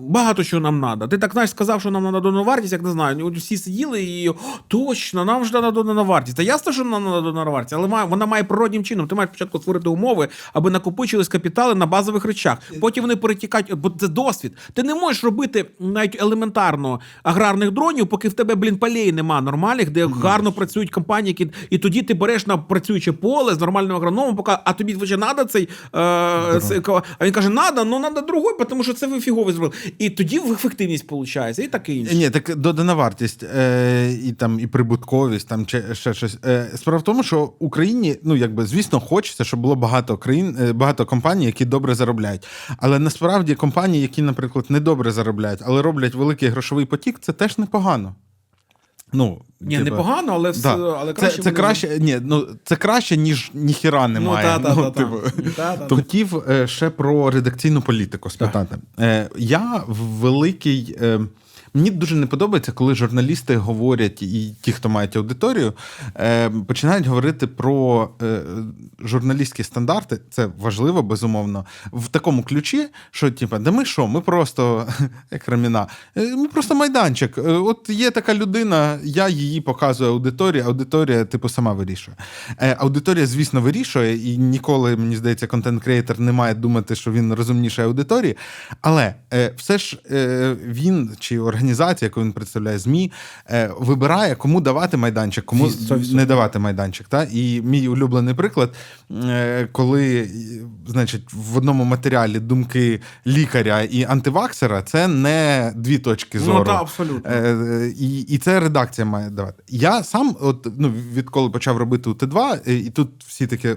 Speaker 1: багато що нам треба. Ти так знаєш, сказав, що нам треба додану вартість, як не знаю. Всі сиділи і точно, нам ж треба додана вартість. Та ясно, що нам треба додана вартість, але вона має природнім чином. Ти маєш спочатку створити умови, аби накопичились капітали на базових речах. Потім вони перетікають, бо це досвід. Ти не можеш робити навіть елементарно аграрних дронів, поки в тебе, блін, полей нема нормальних, де гарно працюють компанії, які і тоді ти береш на працююче поле з нормальним агрономом, поки, а тобі вже треба цей. Е, цей а він каже: надо, ну треба другой, тому що це ви фіговий зробили. І тоді ефективність виходить, і таке інше.
Speaker 2: Ні, так додана вартість е, і там і прибутковість, там чи ще щось. Е, справа в тому, що Україні, ну якби звісно, хочеться, щоб було багато країн, е, багато компаній, які добре заробляють. Але насправді компанії, які, наприклад, не добре заробляють, але роблять великий грошовий потік, це теж непогано. Ну,
Speaker 1: Ні,
Speaker 2: типу,
Speaker 1: непогано, але,
Speaker 2: Да.
Speaker 1: але
Speaker 2: це,
Speaker 1: краще.
Speaker 2: це
Speaker 1: вони-
Speaker 2: краще, ні, ну це краще, ніж ніхіра немає.
Speaker 1: та, та,
Speaker 2: ну,
Speaker 1: та,
Speaker 2: типу.
Speaker 1: Та, та, та.
Speaker 2: Хотів е, ще про редакційну політику спитати. Е, Я великий. е, Мені дуже не подобається, коли журналісти говорять, і ті, хто мають аудиторію, е, починають говорити про е, журналістські стандарти. Це важливо, безумовно, в такому ключі, що типа, да ми що, ми просто як раміна, е, ми просто майданчик. От є така людина, я її показую аудиторії, аудиторія, типу, сама вирішує. Аудиторія, звісно, вирішує, і ніколи, мені здається, контент-креатор не має думати, що він розумніше аудиторії. Але все ж він чи організація, яку він представляє, ЗМІ, е, вибирає, кому давати майданчик, кому
Speaker 1: все.
Speaker 2: не давати майданчик. Та? І мій улюблений приклад, е, коли, е, значить, в одному матеріалі думки лікаря і антиваксера, це не дві точки зору.
Speaker 1: Ну, так, абсолютно.
Speaker 2: Е, е, І, і це редакція має давати. Я сам, от ну відколи почав робити у Т2, е, і тут всі такі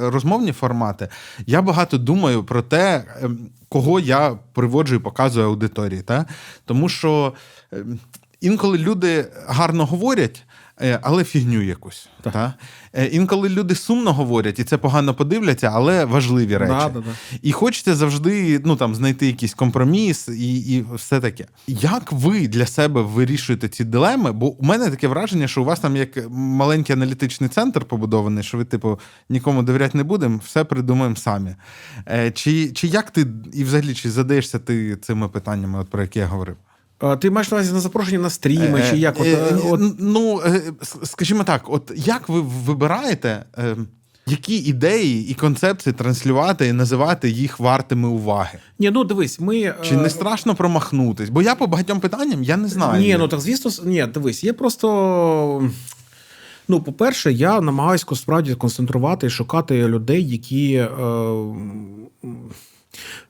Speaker 2: розмовні формати. Я багато думаю про те, ем, кого я приводжу і показую аудиторії. Та? Тому що ем, інколи люди гарно говорять. Е, Але фігню якусь. Та? Е, Інколи люди сумно говорять, і це погано подивляться, але важливі речі.
Speaker 1: Да, да, да.
Speaker 2: І хочеться завжди ну, там, знайти якийсь компроміс і, і все таке. Як ви для себе вирішуєте ці дилеми? Бо у мене таке враження, що у вас там як маленький аналітичний центр побудований, що ви, типу, нікому довіряти не будемо, все придумаємо самі. Е, чи, чи як ти і взагалі чи задаєшся ти цими питаннями, от, про які я говорив?
Speaker 1: А, Ти маєш на увазі на запрошення на стріми, чи як? От,
Speaker 2: Е,
Speaker 1: е, от,
Speaker 2: Ну, е, скажімо так, от як ви вибираєте, е, які ідеї і концепції транслювати і називати їх вартими уваги?
Speaker 1: Ні, ну дивись, ми.
Speaker 2: Чи
Speaker 1: е,
Speaker 2: не страшно промахнутись? Бо я по багатьом питанням я не знаю.
Speaker 1: Ні, ну так звісно, ні, дивись, є просто. Ну, по-перше, я намагаюся справді концентрувати і шукати людей, які. Е,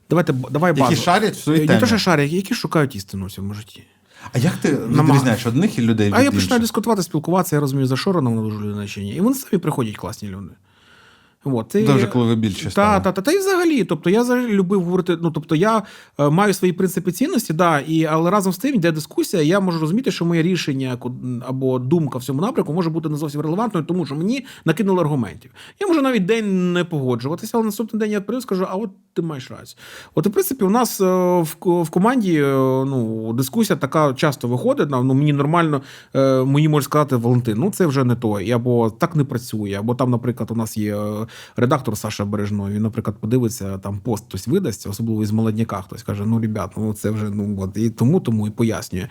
Speaker 1: давайте, давай
Speaker 2: Які шарять в своїй
Speaker 1: Не те, що шарять, які шукають істину в цьому житті.
Speaker 2: А як ти відрізняєш одних і людей від
Speaker 1: А я
Speaker 2: інших?
Speaker 1: починаю дискутувати, спілкуватися, я розумію, за що вона дуже людина чи ні. І вони самі приходять класні люди. От, і-
Speaker 2: Дуже коли ви більше
Speaker 1: та, та, та, та і взагалі. Тобто я взагалі любив говорити. Ну тобто, я е, маю свої принципи цінності, да, і але разом з тим йде дискусія. Я можу розуміти, що моє рішення або думка в цьому напрямку може бути не зовсім релевантною, тому що мені накинули аргументів. Я можу навіть день не погоджуватися, але наступний день я прийду і скажу, а от ти маєш рацію. От, і, в принципі, у нас е, в, в команді е, ну, дискусія така часто виходить. Ну, мені нормально, е, мені можуть сказати Валентин, ну це вже не то, або так не працює, або там, наприклад, у нас є е, редактор Саша Бережної, Він, наприклад, подивиться там пост хтось видасть, особливо із молодняка. Хтось каже: ну, ребят, ну це вже ну от і тому, тому і пояснює,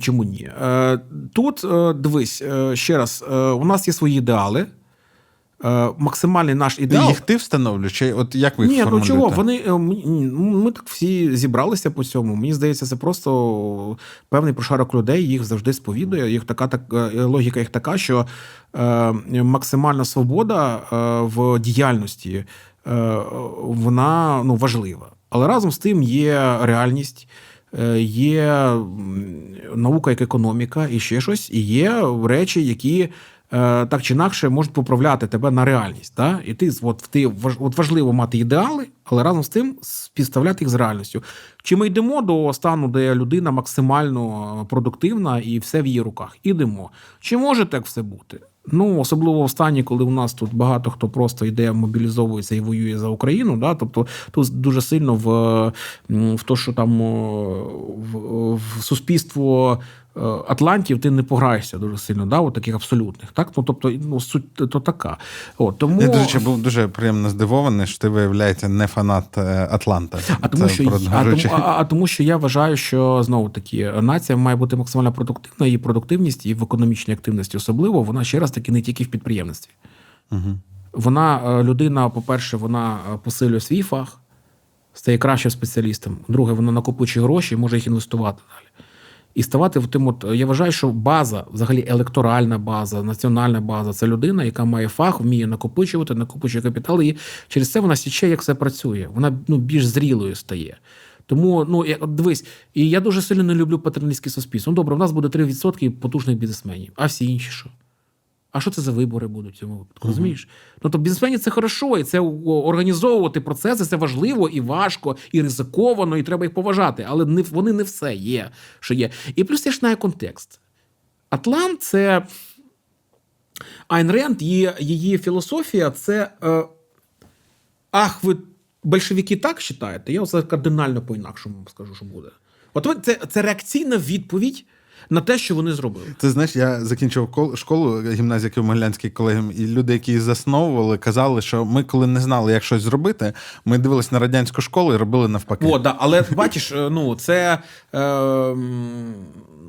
Speaker 1: чому ні. Е, Тут е, дивись е, ще раз, у нас є свої ідеали. Е, Максимальний наш ідеал.
Speaker 2: Їх ти встановлюєш? Чи от як ви їх
Speaker 1: Ні, ну чого? Вони е, ми, ми так всі зібралися по цьому. Мені здається, це просто певний прошарок людей їх завжди сповідує. Їх така так е, логіка їх така, що е, максимальна свобода е, в діяльності е, вона ну важлива. Але разом з тим є реальність. є наука як економіка і ще щось, і є речі, які так чи інакше можуть поправляти тебе на реальність. Да? І ти, от, ти от важливо мати ідеали, але разом з тим співставляти їх з реальністю. Чи ми йдемо до стану, де людина максимально продуктивна і все в її руках? Ідемо. Чи може так все бути? Ну, особливо в стані, коли у нас тут багато хто просто йде, мобілізовується і воює за Україну. Да? Тобто тут дуже сильно в, в то, що там в, в суспільство е, Атлантів ти не пограєшся дуже сильно, да? от таких абсолютних. Так? Ну, тобто, ну, суть то така. От, тому...
Speaker 2: Я, до речі, був дуже приємно здивований, що ти виявляється не фанат е, Атланта.
Speaker 1: А тому,
Speaker 2: Це
Speaker 1: що, а, тому, а, а тому, що я вважаю, що знову таки нація має бути максимально продуктивна, її продуктивність і в економічній активності особливо, вона ще раз таки не тільки в підприємництві.
Speaker 2: Угу.
Speaker 1: Вона, е, людина, по-перше, вона е, посилює свій фах, стає кращим спеціалістом. Друге, вона накопичує гроші і може їх інвестувати далі. І ставати в тим, от я вважаю, що база, взагалі електоральна база, національна база це людина, яка має фах, вміє накопичувати, накопичує капітал, і через це вона січе, як все працює. Вона ну, більш зрілою стає. Тому, ну я- от дивись, і я дуже сильно не люблю патерналістське суспільство. Ну добре, в нас буде 3% потужних бізнесменів, а всі інші що? А що це за вибори будуть в цьому випадку? Розумієш? Ну то бізнесмені це хорошо, і це організовувати процеси, це важливо і важко, і ризиковано, і треба їх поважати. Але не вони не все є, що є. І плюс я ж знаю контекст. Атлант це Айн Ренд, її, її філософія це. Е, ах, ви большевики так вважаєте? Я це кардинально по-інакшому скажу, що буде. От це, це реакційна відповідь на те, що вони зробили.
Speaker 2: Ти знаєш, я закінчив кол- школу гімназії Києво-Могилянський колегіум, і люди, які засновували, казали, що ми, коли не знали, як щось зробити, ми дивились на радянську школу і робили навпаки.
Speaker 1: О, да, але бачиш, е, ну це е,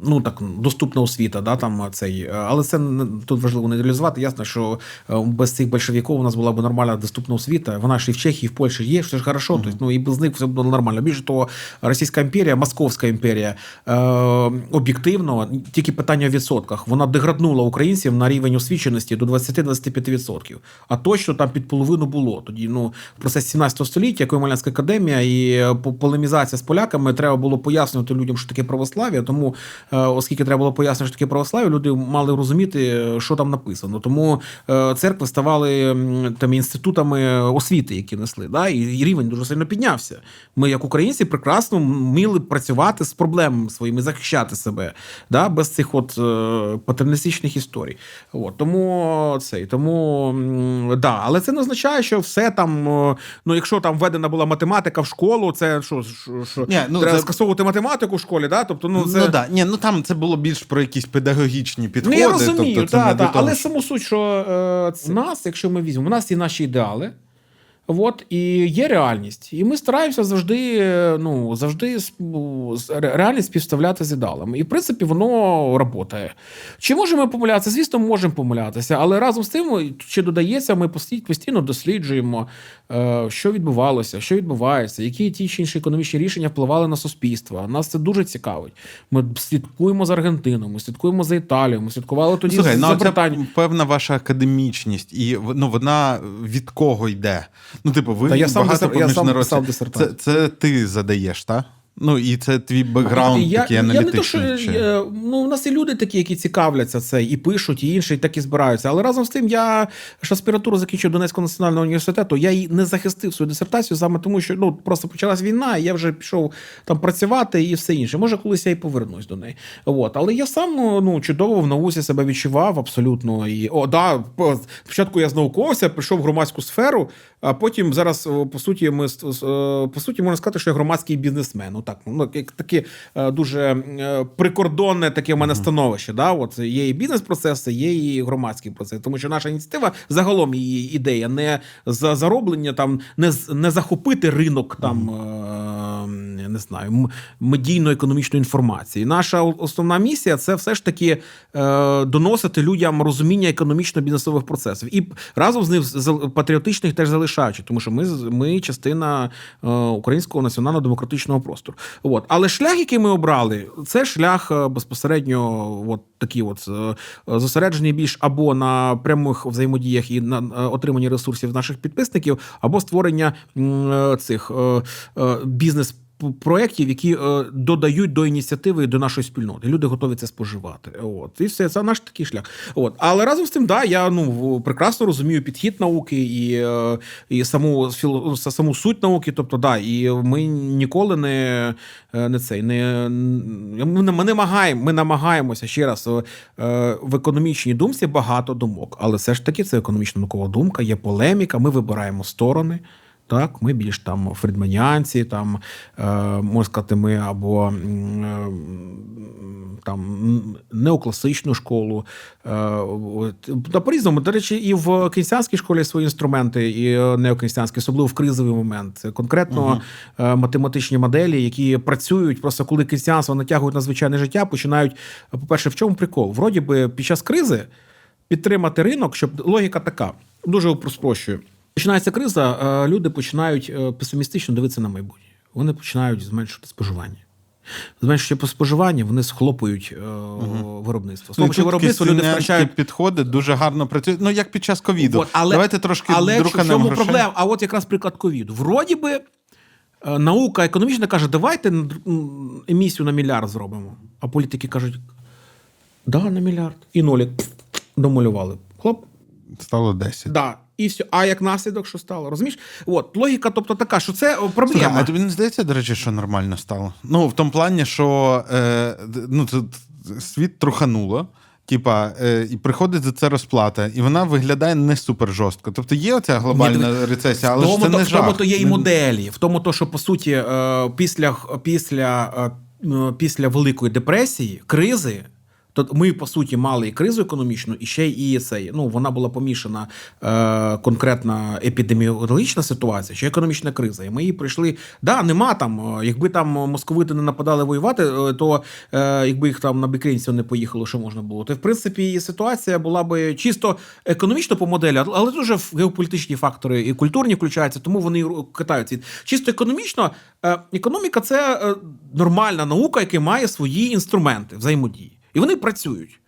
Speaker 1: ну так доступна освіта, да, там цей, але це тут важливо не реалізувати. Ясно, що е, без цих большевиків у нас була б нормальна доступна освіта. Вона ж і в Чехії, і в Польщі є, все ж хорошо. Тобто, ну і без них все було нормально. Більше того, Російська імперія, Московська імперія е, об'єктивно, тільки питання в відсотках, вона деграднула українців на рівень освіченості до 20-25%. А точно там під половину було. Тоді ну в процесі 17 століття Києво-Могилянська академія і е, полемізація з поляками треба було пояснювати людям, що таке православ'я. Тому, оскільки треба було пояснювати, що таке православ'я, люди мали розуміти, е, що там написано. Тому е, церкви ставали там інститутами освіти, які несли. Да? І, рівень дуже сильно піднявся. Ми, як українці, прекрасно вміли працювати з проблемами своїми, захищати себе да? без цих от е, патерналістичних історій. От, тому цей, тому да, але це не означає, що все там. е, Ну, якщо там введена була математика в школу, це що, що, що
Speaker 2: Ні, ну,
Speaker 1: треба
Speaker 2: це-
Speaker 1: скасовувати математику в школі, да? Тобто, ну,
Speaker 2: Ну, да. Ні, ну там це було більш про якісь педагогічні підходи.
Speaker 1: Ну, я розумію,
Speaker 2: тобто,
Speaker 1: та,
Speaker 2: та,
Speaker 1: але
Speaker 2: що-
Speaker 1: саму суть, що е, це... нас, якщо ми візьмемо, у нас є наші ідеали. От, і є реальність. І ми стараємося завжди, ну, завжди з- реальність співставляти з ідеалами. І, в принципі, воно працює. Чи можемо ми помилятися? Звісно, можемо помилятися, але разом з тим, ще додається, ми постій- постійно досліджуємо, е, що відбувалося, що відбувається, які ті чи інші економічні рішення впливали на суспільство. Нас це дуже цікавить. Ми слідкуємо за Аргентиною, ми слідкуємо за Італією, ми слідкували тоді
Speaker 2: Слухай,
Speaker 1: за
Speaker 2: ну,
Speaker 1: Британією.
Speaker 2: певна ваша академічність, і ну, вона від кого йде? Ну, типу, ви
Speaker 1: Та я сам
Speaker 2: багато
Speaker 1: дисер- я сам писав
Speaker 2: Це,
Speaker 1: дисертацію.
Speaker 2: це ти задаєш, так? Ну, і це твій бекграунд
Speaker 1: я,
Speaker 2: такий
Speaker 1: я не то, що,
Speaker 2: чи-
Speaker 1: е, ну, у нас і люди такі, які цікавляться це, і пишуть, і інші, і так і збираються. Але разом з тим, я ж аспіратуру закінчив Донецького національного університету. Я і не захистив свою дисертацію саме тому, що ну просто почалась війна, і я вже пішов там працювати і все інше. Може, колись я і повернусь до неї. От. Але я сам ну, чудово в науці себе відчував абсолютно. І о, да, по- спочатку я з науковця прийшов в громадську сферу, а потім зараз, по суті, ми е, по суті можна сказати, що я громадський бізнесмен. Ну так, ну як таке дуже е, прикордонне таке в мене становище. Да? От є і бізнес-процеси, є і громадський процес. Тому що наша ініціатива загалом її ідея не за зароблення, там не, не захопити ринок там. Не знаю, медійно-економічної інформації. Наша основна місія це все ж таки е, доносити людям розуміння економічно-бізнесових процесів і разом з ним патріотичних теж залишаючи, тому що ми ми частина е, українського національно-демократичного простору. От. Але шлях, який ми обрали, це шлях е, безпосередньо, от такі от е, зосереджений більш або на прямих взаємодіях і на е, отриманні ресурсів наших підписників, або створення цих бізнес проєктів, які е, додають до ініціативи до нашої спільноти. Люди готові це споживати. От і все це наш такий шлях. От, але разом з тим, да, я ну прекрасно розумію підхід науки і, е, і саму саму суть науки. Тобто, да, і ми ніколи не, е, не цей не ми, намагаємо, ми намагаємося ще раз в економічній думці багато думок, але все ж таки це економічна наукова думка, є полеміка. Ми вибираємо сторони. Так, ми більш там фрідманянці, там е, можна сказати, ми або е, там неокласичну школу. Е, та по-різному. До речі, і в кінсіанській школі свої інструменти, і е, особливо в кризовий момент. Конкретно е, математичні моделі, які працюють. Просто коли кінсіанство натягують на звичайне життя, починають. По-перше, в чому прикол? Вроді би, під час кризи підтримати ринок, щоб логіка така, дуже спрощую. Починається криза, люди починають е, песимістично дивитися на майбутнє. Вони починають зменшувати споживання. Зменшуючи споживання, вони схлопують е, виробництво.
Speaker 2: Ну, тут
Speaker 1: виробництво люди втрачають.
Speaker 2: підходи дуже гарно працюють. Ну, як під час ковіду.
Speaker 1: Але,
Speaker 2: Давайте трошки
Speaker 1: але в чому
Speaker 2: грошей.
Speaker 1: проблема? А от якраз приклад ковіду. Вроді би, е, наука економічна каже, давайте емісію на мільярд зробимо. А політики кажуть, да, на мільярд. І нолік домалювали. Хлоп,
Speaker 2: Стало 10.
Speaker 1: Да, і все. А як наслідок, що стало? Розумієш? От логіка, тобто така, що це
Speaker 2: Слухай,
Speaker 1: проблема.
Speaker 2: а тобі не здається, до речі, що нормально стало? Ну, в тому плані, що е, ну, тут світ трухануло. Типа, е, і приходить за це розплата, і вона виглядає не супер жорстко. Тобто є оця глобальна рецесія, але
Speaker 1: в
Speaker 2: ж це
Speaker 1: то,
Speaker 2: не
Speaker 1: в тому
Speaker 2: жах.
Speaker 1: то є і моделі. В тому, то, що по суті, е, після, після, е, е, після Великої депресії, кризи. То ми по суті мали і кризу економічну, і ще і цей. Ну вона була помішана е, конкретна епідеміологічна ситуація, ще економічна криза. І ми її прийшли. Да, нема там. е, Якби там московити не нападали воювати, е, то е, якби їх там на бікринців не поїхало, що можна було. То в принципі і ситуація була би чисто економічно по моделі, але дуже геополітичні фактори і культурні включаються, тому вони китаються. Чисто економічно, е, економіка це е, нормальна наука, яка має свої інструменти взаємодії. І вони працюють.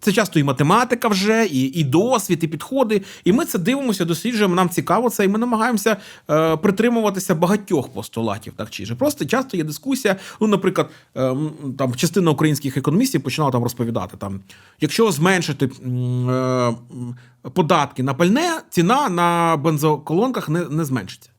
Speaker 1: Це часто і математика вже, і, і досвід, і підходи. І ми це дивимося, досліджуємо. Нам цікаво це, і ми намагаємося е, притримуватися багатьох постулатів, так чи же. Просто часто є дискусія. Ну, наприклад, е, там частина українських економістів починала там розповідати: там, якщо зменшити е, податки на пальне, ціна на бензоколонках не, не зменшиться.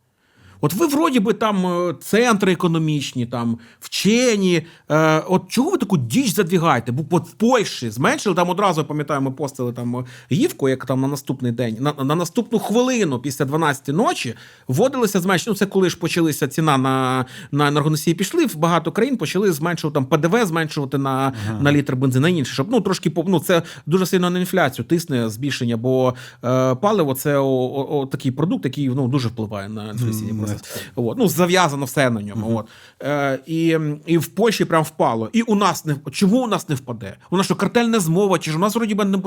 Speaker 1: От ви вроді би там е, центри економічні, там вчені. Е, от чого ви таку діч задвігаєте? Бо от в Польщі зменшили там одразу, пам'ятаємо, постили там е, гівку, як там на наступний день, на, на наступну хвилину після 12 ночі вводилися зменшення. Ну, це коли ж почалися ціна на, на енергоносії пішли. В багато країн почали зменшувати там ПДВ, зменшувати на, на літр бензину, інше, щоб ну трошки ну, це дуже сильно на інфляцію тисне збільшення, бо е, паливо це о, о, о, такий продукт, який ну дуже впливає на інфляційний процес. От. Ну, зав'язано все на ньому. От. Е, і, і в Польщі прям впало. І у нас не чому у нас не впаде? У нас що картельна змова, чи ж у нас вроді би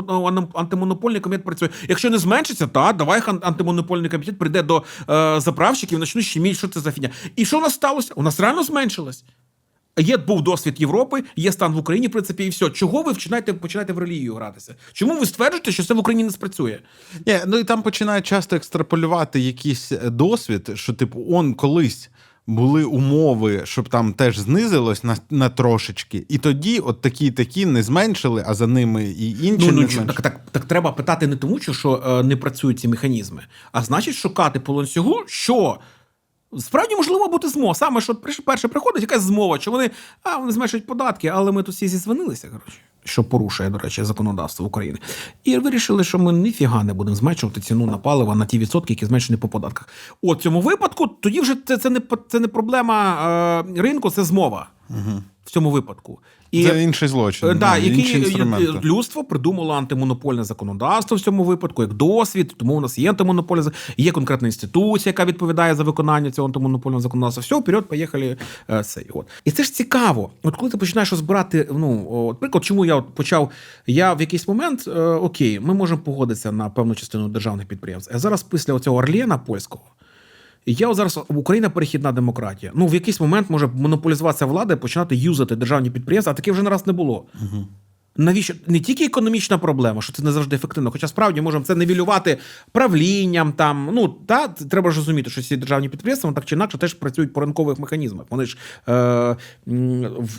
Speaker 1: антимонопольний комітет працює. Якщо не зменшиться, та давай антимонопольний комітет прийде до е, заправщиків, почнуть щеміть, що це за фігня. І що у нас сталося? У нас реально зменшилось. Є був досвід Європи, є стан в Україні, в принципі, і все. Чого ви починаєте, починаєте в релігію гратися? Чому ви стверджуєте, що це в Україні не спрацює?
Speaker 2: Ні, ну і там починають часто екстраполювати якийсь е, досвід, що, типу, он колись. Були умови, щоб там теж знизилось на, на трошечки, і тоді от такі такі не зменшили, а за ними і інші
Speaker 1: Ну,
Speaker 2: не
Speaker 1: ну
Speaker 2: зменшили.
Speaker 1: так, так, так треба питати не тому, що, що е, не працюють ці механізми, а значить шукати по ланцюгу, що справді можливо бути змова. Саме що перше приходить якась змова, чи вони, а, вони зменшують податки, але ми тут всі зізвонилися, коротше. Що порушує, до речі, законодавство України. І вирішили, що ми ніфіга не будемо зменшувати ціну на паливо на ті відсотки, які зменшені по податках. У цьому випадку тоді вже це, це, не, це не проблема е, ринку, це змова. Угу. В цьому випадку. І,
Speaker 2: Це інший злочин.
Speaker 1: Е, Да, який
Speaker 2: інші
Speaker 1: е, людство придумало антимонопольне законодавство в цьому випадку, як досвід. Тому у нас є антимонопольне є конкретна інституція, яка відповідає за виконання цього антимонопольного законодавства. Все, вперед, поїхали. е, Цей от і це ж цікаво. От коли ти починаєш розбирати, ну от приклад, чому я от почав. Я в якийсь момент е, окей, ми можемо погодитися на певну частину державних підприємств. А зараз після цього Орлєна польського. Я зараз Україна перехідна демократія. Ну в якийсь момент може монополізуватися влада і починати юзати державні підприємства, а таке вже не раз не було. Навіщо не тільки економічна проблема, що це не завжди ефективно, хоча справді можемо це нивелювати правлінням. Там ну та треба ж розуміти, що ці державні підприємства так чи інакше теж працюють по ринкових механізмах. Вони ж, е,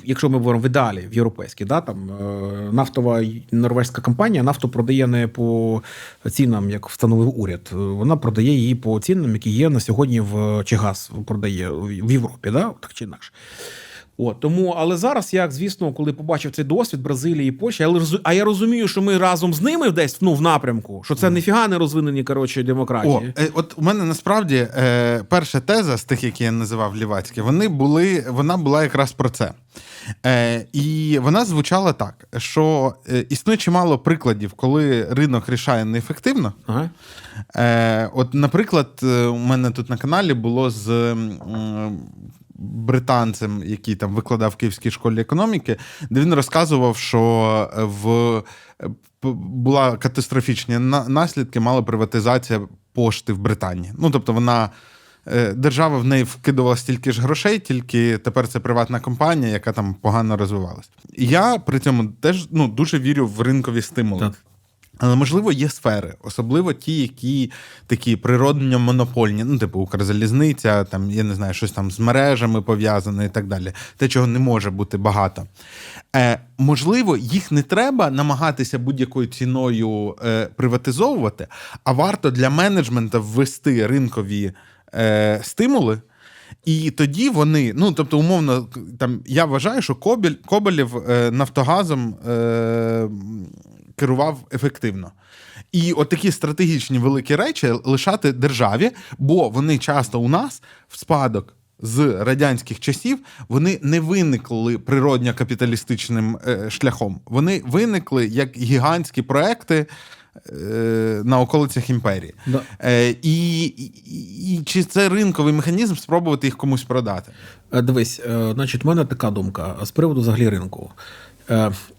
Speaker 1: якщо ми говоримо в ідеалі в європейській, да там е, нафтова норвезька компанія нафту продає не по цінам, як встановив уряд. Е, Вона продає її по цінам, які є на сьогодні в чи газ продає в Європі, да так чи інакше. От, тому, але зараз, як звісно, коли побачив цей досвід Бразилії і Польщі, але а я розумію, що ми разом з ними десь ну, в напрямку, що це ніфіга не розвинені коротше демократії.
Speaker 2: О, е, от у мене насправді е, перша теза з тих, які я називав лівацькі, вони були, вона була якраз про це. Е, і вона звучала так: що е, існує чимало прикладів, коли ринок рішає неефективно.
Speaker 1: Ага.
Speaker 2: Е, от, наприклад, е, у мене тут на каналі було з британцем, який там викладав в Київській школі економіки, де він розказував, що в е, була катастрофічні на- наслідки, мала приватизація пошти в Британії. Ну, тобто, вона. е, Держава в неї вкидувала стільки ж грошей, тільки тепер це приватна компанія, яка там погано розвивалась. Я при цьому теж ну, дуже вірю в ринкові стимули.
Speaker 1: Так.
Speaker 2: Але можливо є сфери, особливо ті, які такі природньо монопольні, ну, типу Укрзалізниця, там я не знаю, щось там з мережами пов'язане і так далі. Те, чого не може бути багато. Е, можливо, їх не треба намагатися будь-якою ціною е, приватизовувати, а варто для менеджменту ввести ринкові е, стимули. І тоді вони, ну тобто, умовно, там я вважаю, що Кобель, Кобелєв е, Нафтогазом е, керував ефективно. І от такі стратегічні великі речі лишати державі, бо вони часто у нас в спадок. З радянських часів вони не виникли природньо капіталістичним е, шляхом. Вони виникли як гігантські проекти е, на околицях імперії.
Speaker 1: Да.
Speaker 2: Е, і, і, і чи це ринковий механізм спробувати їх комусь продати?
Speaker 1: Дивись, значить, в мене така думка з приводу взагалі ринку.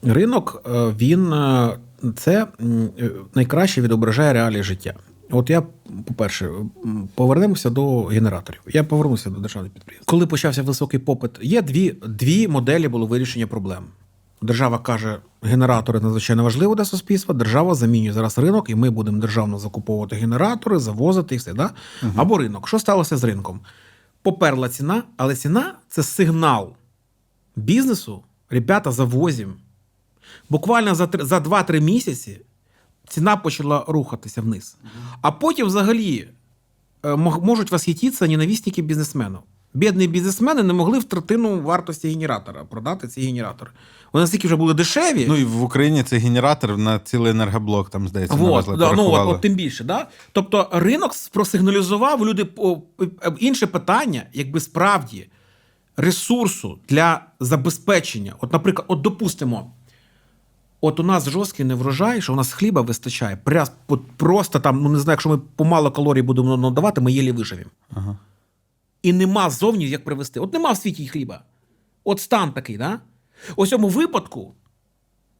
Speaker 1: Ринок, він це е, найкраще відображає реалії життя. От я, по-перше, повернемося до генераторів. Я повернуся до державних підприємств. Коли почався високий попит, є дві, дві моделі було вирішення проблем. Держава каже, генератори надзвичайно важливо для суспільства. Держава замінює зараз ринок, і ми будемо державно закуповувати генератори, завозити і все. Да? Або ринок. Що сталося з ринком? Поперла ціна, але ціна це сигнал бізнесу. Ребята, завозім. Буквально за, за 2-3 місяці ціна почала рухатися вниз. А потім, взагалі, е, можуть восхититися ненависники бізнесменів. Бідні бізнесмени не могли в третину вартості генератора продати ці генератори. Вони настільки вже були дешеві.
Speaker 2: Ну і в Україні цей генератор на цілий енергоблок, там здається,
Speaker 1: Вот,
Speaker 2: навезли,
Speaker 1: да, ну, от, от тим більше, да? Тобто ринок просигналізував люди інше питання, якби справді ресурсу для забезпечення. От, наприклад, от допустимо, от у нас жорсткий неврожай, що у нас хліба вистачає. Пря- от Просто там, ну не знаю, якщо ми помало калорій будемо надавати, ми єлі виживемо.
Speaker 2: Ага.
Speaker 1: І нема зовні як привезти. От нема в світі хліба. От стан такий, да? У цьому випадку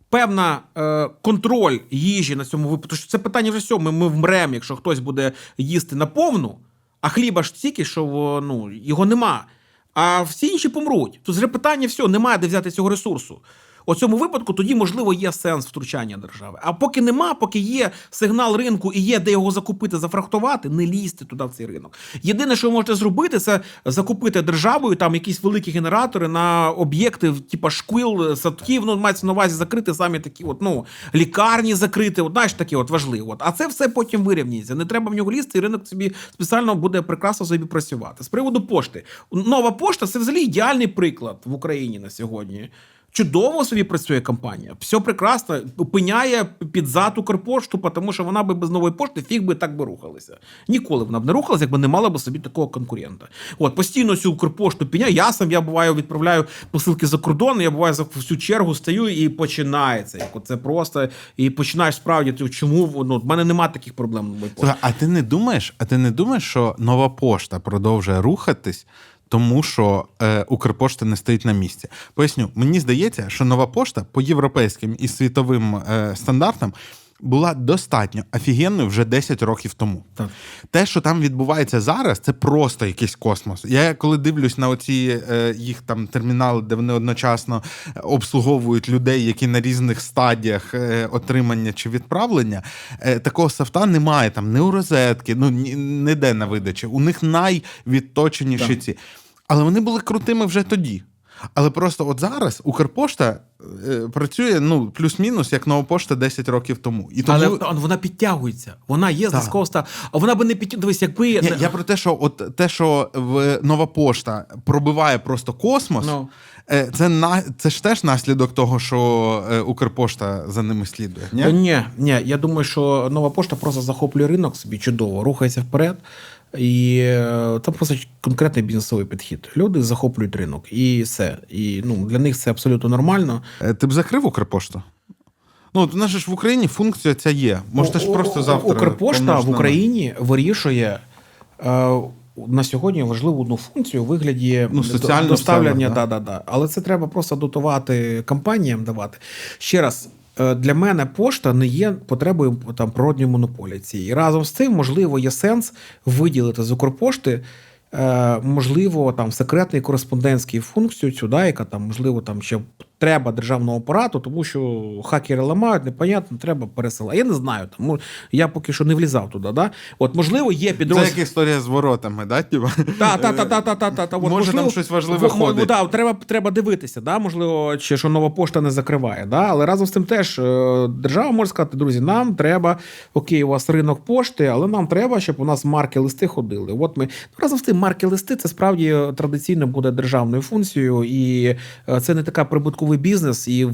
Speaker 1: певна е, контроль їжі на цьому випадку. що Це питання вже. Ми, ми вмремо, якщо хтось буде їсти наповну, а хліба ж стільки, що ну, його нема. А всі інші помруть. Тут вже питання все, немає де взяти цього ресурсу. У цьому випадку тоді, можливо, є сенс втручання держави. А поки нема, поки є сигнал ринку і є де його закупити, зафрахтувати, не лізьте туди в цей ринок. Єдине, що ви можете зробити, це закупити державою там якісь великі генератори на об'єкти, типу шкіл, садків. Ну, мається на увазі закрити самі такі, от ну лікарні закрити. От знаєш, таке от важливо. А це все потім вирівнюється. Не треба в нього лізти, і ринок собі спеціально буде прекрасно собі працювати. З приводу пошти. Нова пошта це взагалі ідеальний приклад в Україні на сьогодні. Чудово собі працює компанія, все прекрасно, опиняє під зад Укрпошту, тому що вона би без нової пошти фіг би так би рухалася. Ніколи вона б не рухалася, якби не мала б собі такого конкурента. От постійно цю Укрпошту піняє. Я сам я буваю, відправляю посилки за кордон. Я буваю за всю чергу стою і починається. Як це просто і починаєш справді чому воно в мене немає таких проблем нової пошти.
Speaker 2: А ти не думаєш, а ти не думаєш, що нова пошта продовжує рухатись, тому що е, Укрпошта не стоїть на місці? Поясню, мені здається, що нова пошта по європейським і світовим е, стандартам була достатньо офігенною вже 10 років тому.
Speaker 1: Так.
Speaker 2: Те, що там відбувається зараз, це просто якийсь космос. Я коли дивлюсь на оці е, їх там термінали, де вони одночасно обслуговують людей, які на різних стадіях е, отримання чи відправлення, е, такого софта немає там ні у розетки, ну ні, ніде на видачі. У них найвідточеніші
Speaker 1: Так.
Speaker 2: ці. Але вони були крутими вже тоді. Але просто от зараз Укрпошта е, працює ну плюс-мінус як нова пошта 10 років тому. І тому
Speaker 1: Але вона підтягується. Вона є
Speaker 2: Так.
Speaker 1: зв'язкова. А вона би не підтягнула. Дивись, якби
Speaker 2: Ні, я про те, що от те, що в нова пошта пробиває просто космос,
Speaker 1: Ну.
Speaker 2: е, це на це ж теж наслідок того, що е, Укрпошта за ними слідує. Ні?
Speaker 1: Ні? Е, ні, ні, я думаю, що нова пошта просто захоплює ринок собі чудово, рухається вперед. І е, там просто конкретний бізнесовий підхід. Люди захоплюють ринок і все. І ну, для них це абсолютно нормально.
Speaker 2: Е, Ти б закрив Укрпошту? Ну, от у нас ж в Україні функція ця є. Можете ж просто завтра.
Speaker 1: Укрпошта в Україні вирішує е, на сьогодні важливу одну функцію у вигляді
Speaker 2: Ну,
Speaker 1: доставлення.
Speaker 2: себе,
Speaker 1: да. Да, да, Але це треба просто дотувати компаніям давати. Ще раз. Е, Для мене пошта не є потребою там природньої монополії. цієї. І разом з цим, можливо, є сенс виділити з Укрпошти, е, можливо, там секретний кореспондентський функцію цю, да, яка там, можливо, там ще треба державного апарату, тому що хакери ламають, непонятно, треба пересилати. Я не знаю. Там, ну, я поки що не влізав туди. Да? От, можливо, є
Speaker 2: Це як історія з воротами, да?
Speaker 1: Та, та, та, та, та, та, та, та. От,
Speaker 2: Може, там щось важливе ходить.
Speaker 1: Да, треба, треба дивитися, да? можливо, чи що нова пошта не закриває. Да? Але разом з тим теж е, держава може сказати, друзі, нам треба, окей, у вас ринок пошти, але нам треба, щоб у нас марки листи ходили. От ми ну, разом з тим, марки листи це справді традиційно буде державною функцією, і е, це не така прибутковий бізнес, і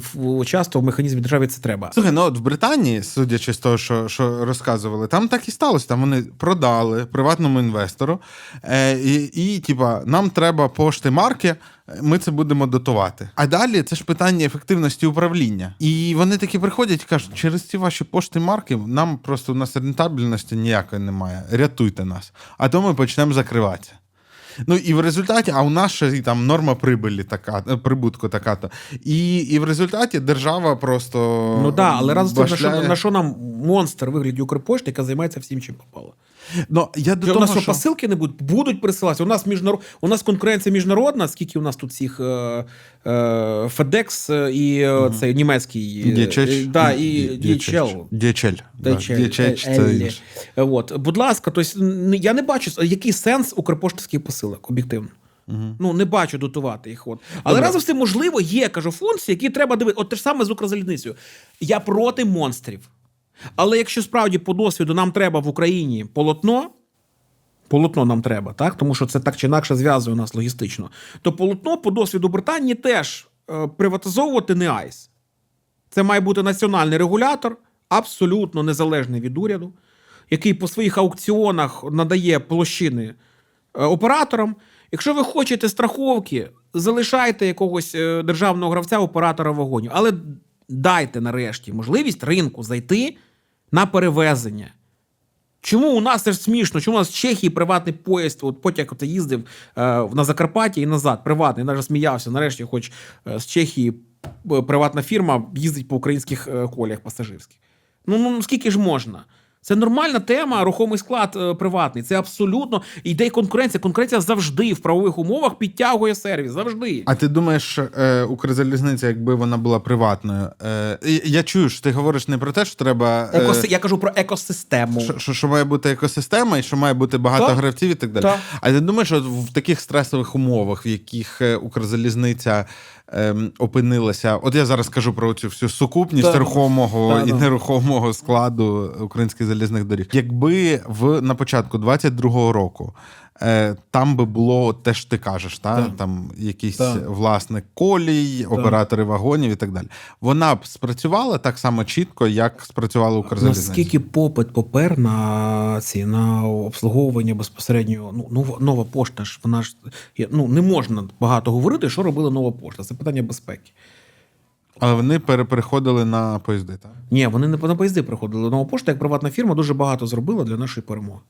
Speaker 1: часто в механізмі держави це треба.
Speaker 2: Слухай, ну от в Британії, судячи з того, що, що розказували, там так і сталося. Там вони продали приватному інвестору, е, і, і типа, нам треба пошти марки. Ми це будемо дотувати. А далі це ж питання ефективності управління. І вони такі приходять і кажуть, через ці ваші пошти марки нам просто у нас рентабельності ніякої немає. Рятуйте нас. А то ми почнемо закриватися. Ну і в результаті, а у нас ще і там норма прибилі така, е, прибутку така то. І, і в результаті держава просто.
Speaker 1: Ну да, але разом з тим, на що, на що нам монстр вигляді Укрпошти, яка займається всім, чим попало.
Speaker 2: Ну, я до
Speaker 1: Що, у нас що
Speaker 2: що...
Speaker 1: посилки не будуть, будуть присилатися. У нас міжнарод... у нас конкуренція міжнародна, скільки у нас тут цих е, е, FedEx і е, цей німецький е,
Speaker 2: DHL.
Speaker 1: да, і DHL.
Speaker 2: DHL. Да,
Speaker 1: DHL,
Speaker 2: DHL це
Speaker 1: Еллі.
Speaker 2: інше.
Speaker 1: От, будь ласка, тобто, я не бачу, який сенс укрпоштовських посилок, об'єктивно. Ну, не бачу дотувати їх. От. Але
Speaker 2: Добре.
Speaker 1: разом з тим, можливо, є кажу, функції, які треба дивитися. От те ж саме з Укрзалізницею. Я проти монстрів. Але якщо справді по досвіду нам треба в Україні полотно, полотно нам треба, так? тому що це так чи інакше зв'язує нас логістично, то полотно по досвіду Британії теж е, приватизовувати не nice. Це має бути національний регулятор, абсолютно незалежний від уряду, який по своїх аукціонах надає площини е, операторам. Якщо ви хочете страховки, залишайте якогось е, державного гравця оператора вагонів, але дайте нарешті можливість ринку зайти на перевезення. Чому у нас це ж смішно? Чому у нас в Чехії приватний поїзд, от потяг от їздив е, на Закарпатті і назад, приватний, навіть сміявся. Нарешті, хоч е, з Чехії е, приватна фірма їздить по українських коліях пасажирських. Ну, ну скільки ж можна? Це нормальна тема, рухомий склад е, приватний. Це абсолютно йде конкуренція. Конкуренція завжди в правових умовах підтягує сервіс. Завжди.
Speaker 2: А ти думаєш, е, Укрзалізниця, якби вона була приватною? Е, я чую, що ти говориш не про те, що треба. е,
Speaker 1: Екоси... Я кажу про екосистему.
Speaker 2: Що, що, що має бути екосистема і що має бути багато
Speaker 1: Так.
Speaker 2: гравців і так далі.
Speaker 1: Так.
Speaker 2: А ти думаєш, от в таких стресових умовах, в яких е, Укрзалізниця ем, опинилася, от я зараз кажу про цю всю сукупність
Speaker 1: Так.
Speaker 2: рухомого
Speaker 1: Так,
Speaker 2: і
Speaker 1: так.
Speaker 2: нерухомого складу українських залізних доріг. Якби в на початку 22-го року. Е, Там би було те, що ти кажеш, та?
Speaker 1: Так.
Speaker 2: там якийсь
Speaker 1: Так.
Speaker 2: власник колій, оператори вагонів і так далі. Вона б спрацювала так само чітко, як спрацювала Укрзалізниця.
Speaker 1: Наскільки попит попер на ці на обслуговування безпосередньо ну нова, нова пошта ж вона ж ну не можна багато говорити, що робила нова пошта. Це питання безпеки.
Speaker 2: Але вони переходили на поїзди, так?
Speaker 1: Ні, вони не на поїзди приходили. Нова пошта, як приватна фірма, дуже багато зробила для нашої перемоги.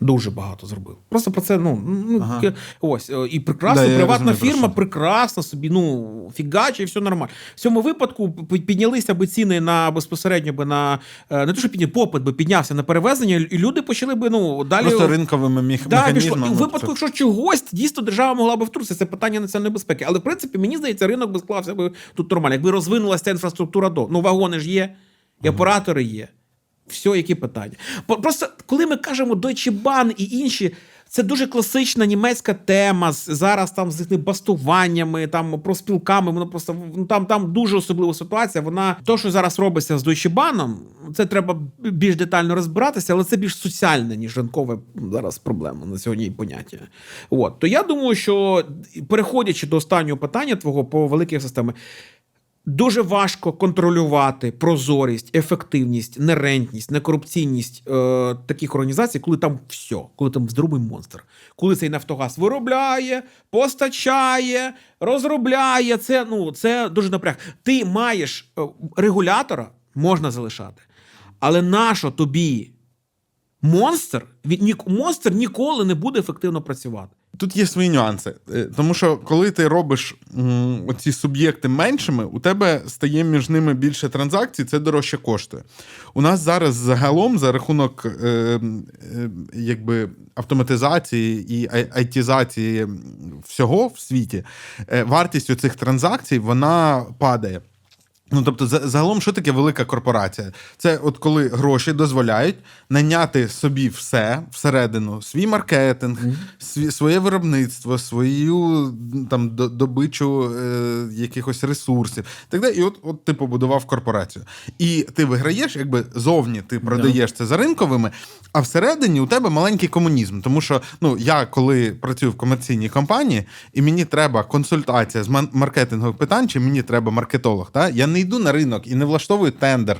Speaker 1: Дуже багато зробив. Просто про це, ну, ну
Speaker 2: Ага.
Speaker 1: ось. е, І прекрасно,
Speaker 2: Да,
Speaker 1: приватна
Speaker 2: розумію,
Speaker 1: фірма
Speaker 2: що.
Speaker 1: прекрасно собі, ну, фігаче, і все нормально. В цьому випадку піднялися би ціни на безпосередньо би на е, не те, що підняв, попит би піднявся на перевезення, і люди почали би ну, далі.
Speaker 2: Просто ринковими міх...
Speaker 1: Да,
Speaker 2: механізмами.
Speaker 1: І в
Speaker 2: ну,
Speaker 1: випадку, якщо чогось, дійсно держава могла би втрутитися, це питання національної безпеки. Але в принципі, мені здається, ринок би склався би тут нормально. Якби розвинулася ця інфраструктура до. Ну, вагони ж є, і оператори є. Все, які питання. Просто коли ми кажемо Deutsche Bahn і інші. Це дуже класична німецька тема. Зараз там з їхніми бастуваннями, там профспілками. Воно просто ну, там, там дуже особлива ситуація. Вона то, що зараз робиться з Deutsche це треба більш детально розбиратися, але це більш соціальне, ніж ринкове зараз проблема на сьогодні і поняття. От то я думаю, що переходячи до останнього питання твого по великих системах. Дуже важко контролювати прозорість, ефективність, нерентність, некорупційність е, таких організацій, коли там все, коли там здоровий монстр, коли цей Нафтогаз виробляє, постачає, розробляє. Це ну це дуже напряг. Ти маєш е, регулятора, можна залишати, але нащо тобі монстр? Від ні, монстр ніколи не буде ефективно працювати.
Speaker 2: Тут є свої нюанси. Е, Тому що коли ти робиш м, оці суб'єкти меншими, у тебе стає між ними більше транзакцій, це дорожче коштує. У нас зараз загалом за рахунок е, е, якби автоматизації і айтізації всього в світі, е, вартість цих транзакцій вона падає. Ну, тобто, загалом, що таке велика корпорація? Це от коли гроші дозволяють наняти собі все всередину, свій маркетинг, сві- своє виробництво, свою там добичу е, якихось ресурсів. Так далі. І от, от ти побудував корпорацію. І ти виграєш, якби зовні ти продаєш це за ринковими, а всередині у тебе маленький комунізм. Тому що ну, я коли працюю в комерційній компанії, і мені треба консультація з маркетингових питань, чи мені треба маркетолог. Та? Я не йду на ринок і не влаштовую тендер,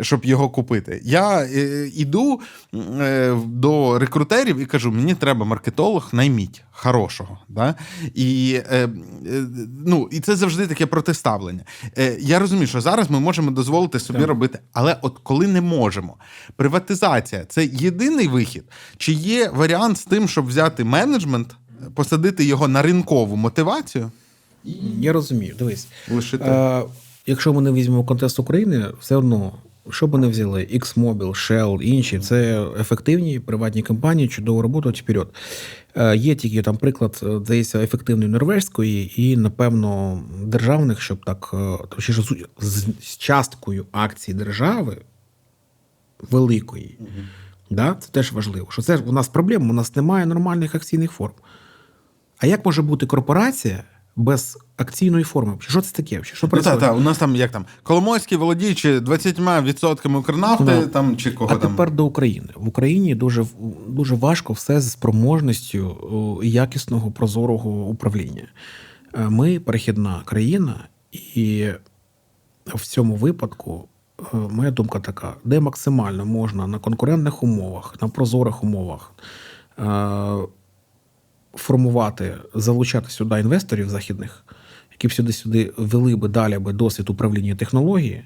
Speaker 2: щоб його купити. Я е, йду е, до рекрутерів і кажу: мені треба маркетолог, найміть хорошого. Да? І, е, е, ну, і це завжди таке протиставлення. Е, я розумію, що зараз ми можемо дозволити собі
Speaker 1: Так.
Speaker 2: робити, але от коли не можемо, приватизація це єдиний вихід, чи є варіант з тим, щоб взяти менеджмент, посадити його на ринкову мотивацію?
Speaker 1: Я розумію, дивись.
Speaker 2: Лишити.
Speaker 1: Якщо ми не візьмемо контекст України, все одно, що б не взяли, Xmobile, Shell, інші, це ефективні приватні компанії, чудово роботають вперед. Е, є тільки там приклад, е, здається, ефективної норвежської і, напевно, державних, щоб так, е, точніше, з, з, з часткою акцій держави великої. Да? Це теж важливо. Що це у нас проблема, у нас немає нормальних акційних форм. А як може бути корпорація без акційної форми? Що це таке? Що
Speaker 2: Ну,
Speaker 1: працює?
Speaker 2: та, та, у нас там як там Коломойський володіючи 20% Укрнафти,
Speaker 1: Ну,
Speaker 2: там чи кого
Speaker 1: а
Speaker 2: там.
Speaker 1: тепер до України. В Україні дуже, дуже важко все з спроможністю якісного прозорого управління. Е, Ми перехідна країна, і в цьому випадку е, моя думка така: де максимально можна на конкурентних умовах, на прозорих умовах е, формувати, залучати сюди інвесторів західних, які б сюди сюди вели би далі би досвід управління технології.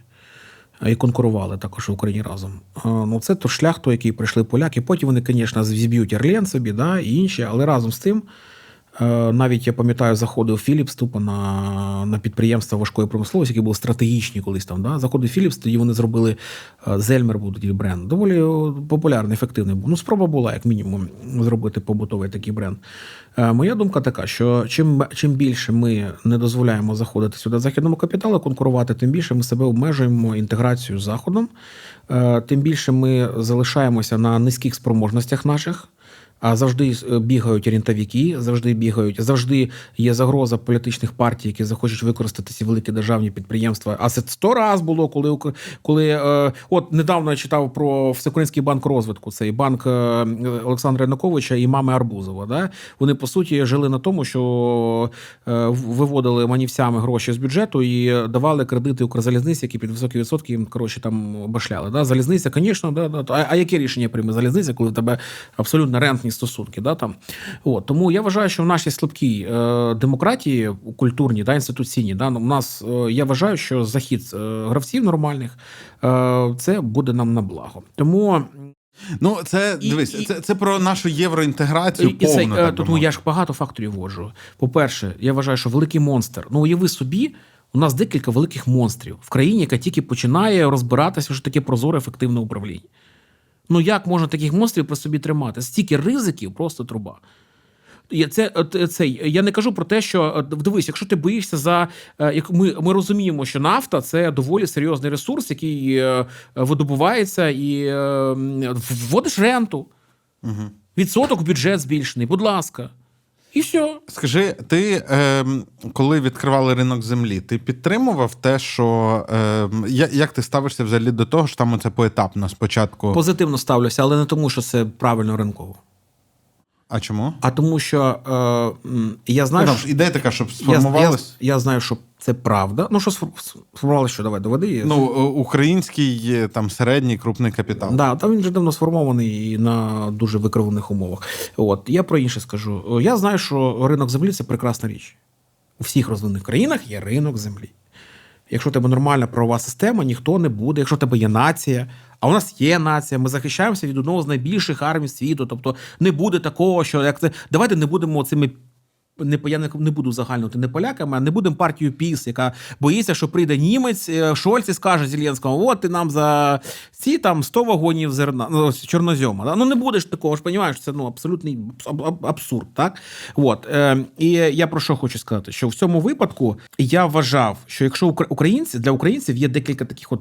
Speaker 1: І конкурували також в Україні разом. Ну, це то шлях, той, який прийшли поляки. Потім вони, звісно, зіб'ють Орлен собі, да, і інші, але разом з тим, навіть я пам'ятаю, заходив Філіпс тупо на, на підприємства важкої промисловості, які були стратегічні колись там. Да? Заходив Філіпс, тоді вони зробили е, Зельмер, був тоді бренд. Доволі е, популярний, ефективний був. Ну, спроба була, як мінімум, зробити побутовий такий бренд. Е, Моя думка така, що чим, чим більше ми не дозволяємо заходити сюди західному капіталу, конкурувати, тим більше ми себе обмежуємо інтеграцію з Заходом, Е, тим більше ми залишаємося на низьких спроможностях наших. А завжди е, бігають орієнтовики, завжди бігають, завжди є загроза політичних партій, які захочуть використати ці великі державні підприємства. А це сто раз було, коли коли е, от недавно я читав про Всеукраїнський банк розвитку, цей банк е, Олександра Януковича і мами Арбузова. Да? Вони по суті жили на тому, що е, виводили манівцями гроші з бюджету і давали кредити Укрзалізниці, які під високі відсотки їм коротше там башляли. Да? Залізниця, звісно, да, да. А, а яке рішення прийме залізниця, коли в тебе абсолютно рентні стосунки? Да, там? От, тому я вважаю, що в нашій слабкій е, демократії культурній, да, інституційній, да, у нас е, я вважаю, що захід е, гравців нормальних е, це буде нам на благо. Тому
Speaker 2: Ну, це
Speaker 1: І-
Speaker 2: дивись,
Speaker 1: і-
Speaker 2: це, це про нашу євроінтеграцію
Speaker 1: І, і це,
Speaker 2: так мовити.
Speaker 1: я ж багато факторів вводжу. По-перше, я вважаю, що великий монстр. Ну, уяви собі, у нас декілька великих монстрів в країні, яка тільки починає розбиратися, що таке прозоре ефективне управління. Ну як можна таких монстрів при собі тримати? Стільки ризиків, просто труба. Я- Це, це, я не кажу про те, що е, дивись, якщо ти боїшся за е, як ми, ми розуміємо, що нафта це доволі серйозний ресурс, який е, видобувається, і е, вводиш ренту. Відсоток в бюджет збільшений, будь ласка. І все.
Speaker 2: Скажи, ти е, коли відкривали ринок землі, ти підтримував те, що е, як ти ставишся взагалі до того, що там це поетапно спочатку?
Speaker 1: Позитивно ставлюся, але не тому, що це правильно ринково.
Speaker 2: А чому?
Speaker 1: А тому, що е, я
Speaker 2: Ну,
Speaker 1: знаю,
Speaker 2: там
Speaker 1: що,
Speaker 2: ідея така, щоб
Speaker 1: я, я, я знаю, що це правда. Ну, що сфор- сформувалося, що давай доведи.
Speaker 2: Ну, е, український там середній крупний капітал.
Speaker 1: Да, там він вже давно сформований і на дуже викривлених умовах. От я про інше скажу. Я знаю, що ринок землі це прекрасна річ. У всіх розвинених країнах є ринок землі. Якщо у тебе нормальна правова система, ніхто не буде. Якщо у тебе є нація, а у нас є нація, ми захищаємося від одного з найбільших армій світу. Тобто не буде такого, що як це давайте не будемо цими. Не я не, не буду загальнути не поляками, а не будемо партію ПІС, яка боїться, що прийде німець е, Шольц і скаже Зеленському: от ти нам за ці там 100 вагонів зерна ну, чорнозьома. Да? Ну не будеш такого ж, розумієш, це ну абсолютний аб- аб- абсурд. Так от е, і я про що хочу сказати, що в цьому випадку я вважав, що якщо укра- українці для українців є декілька таких от.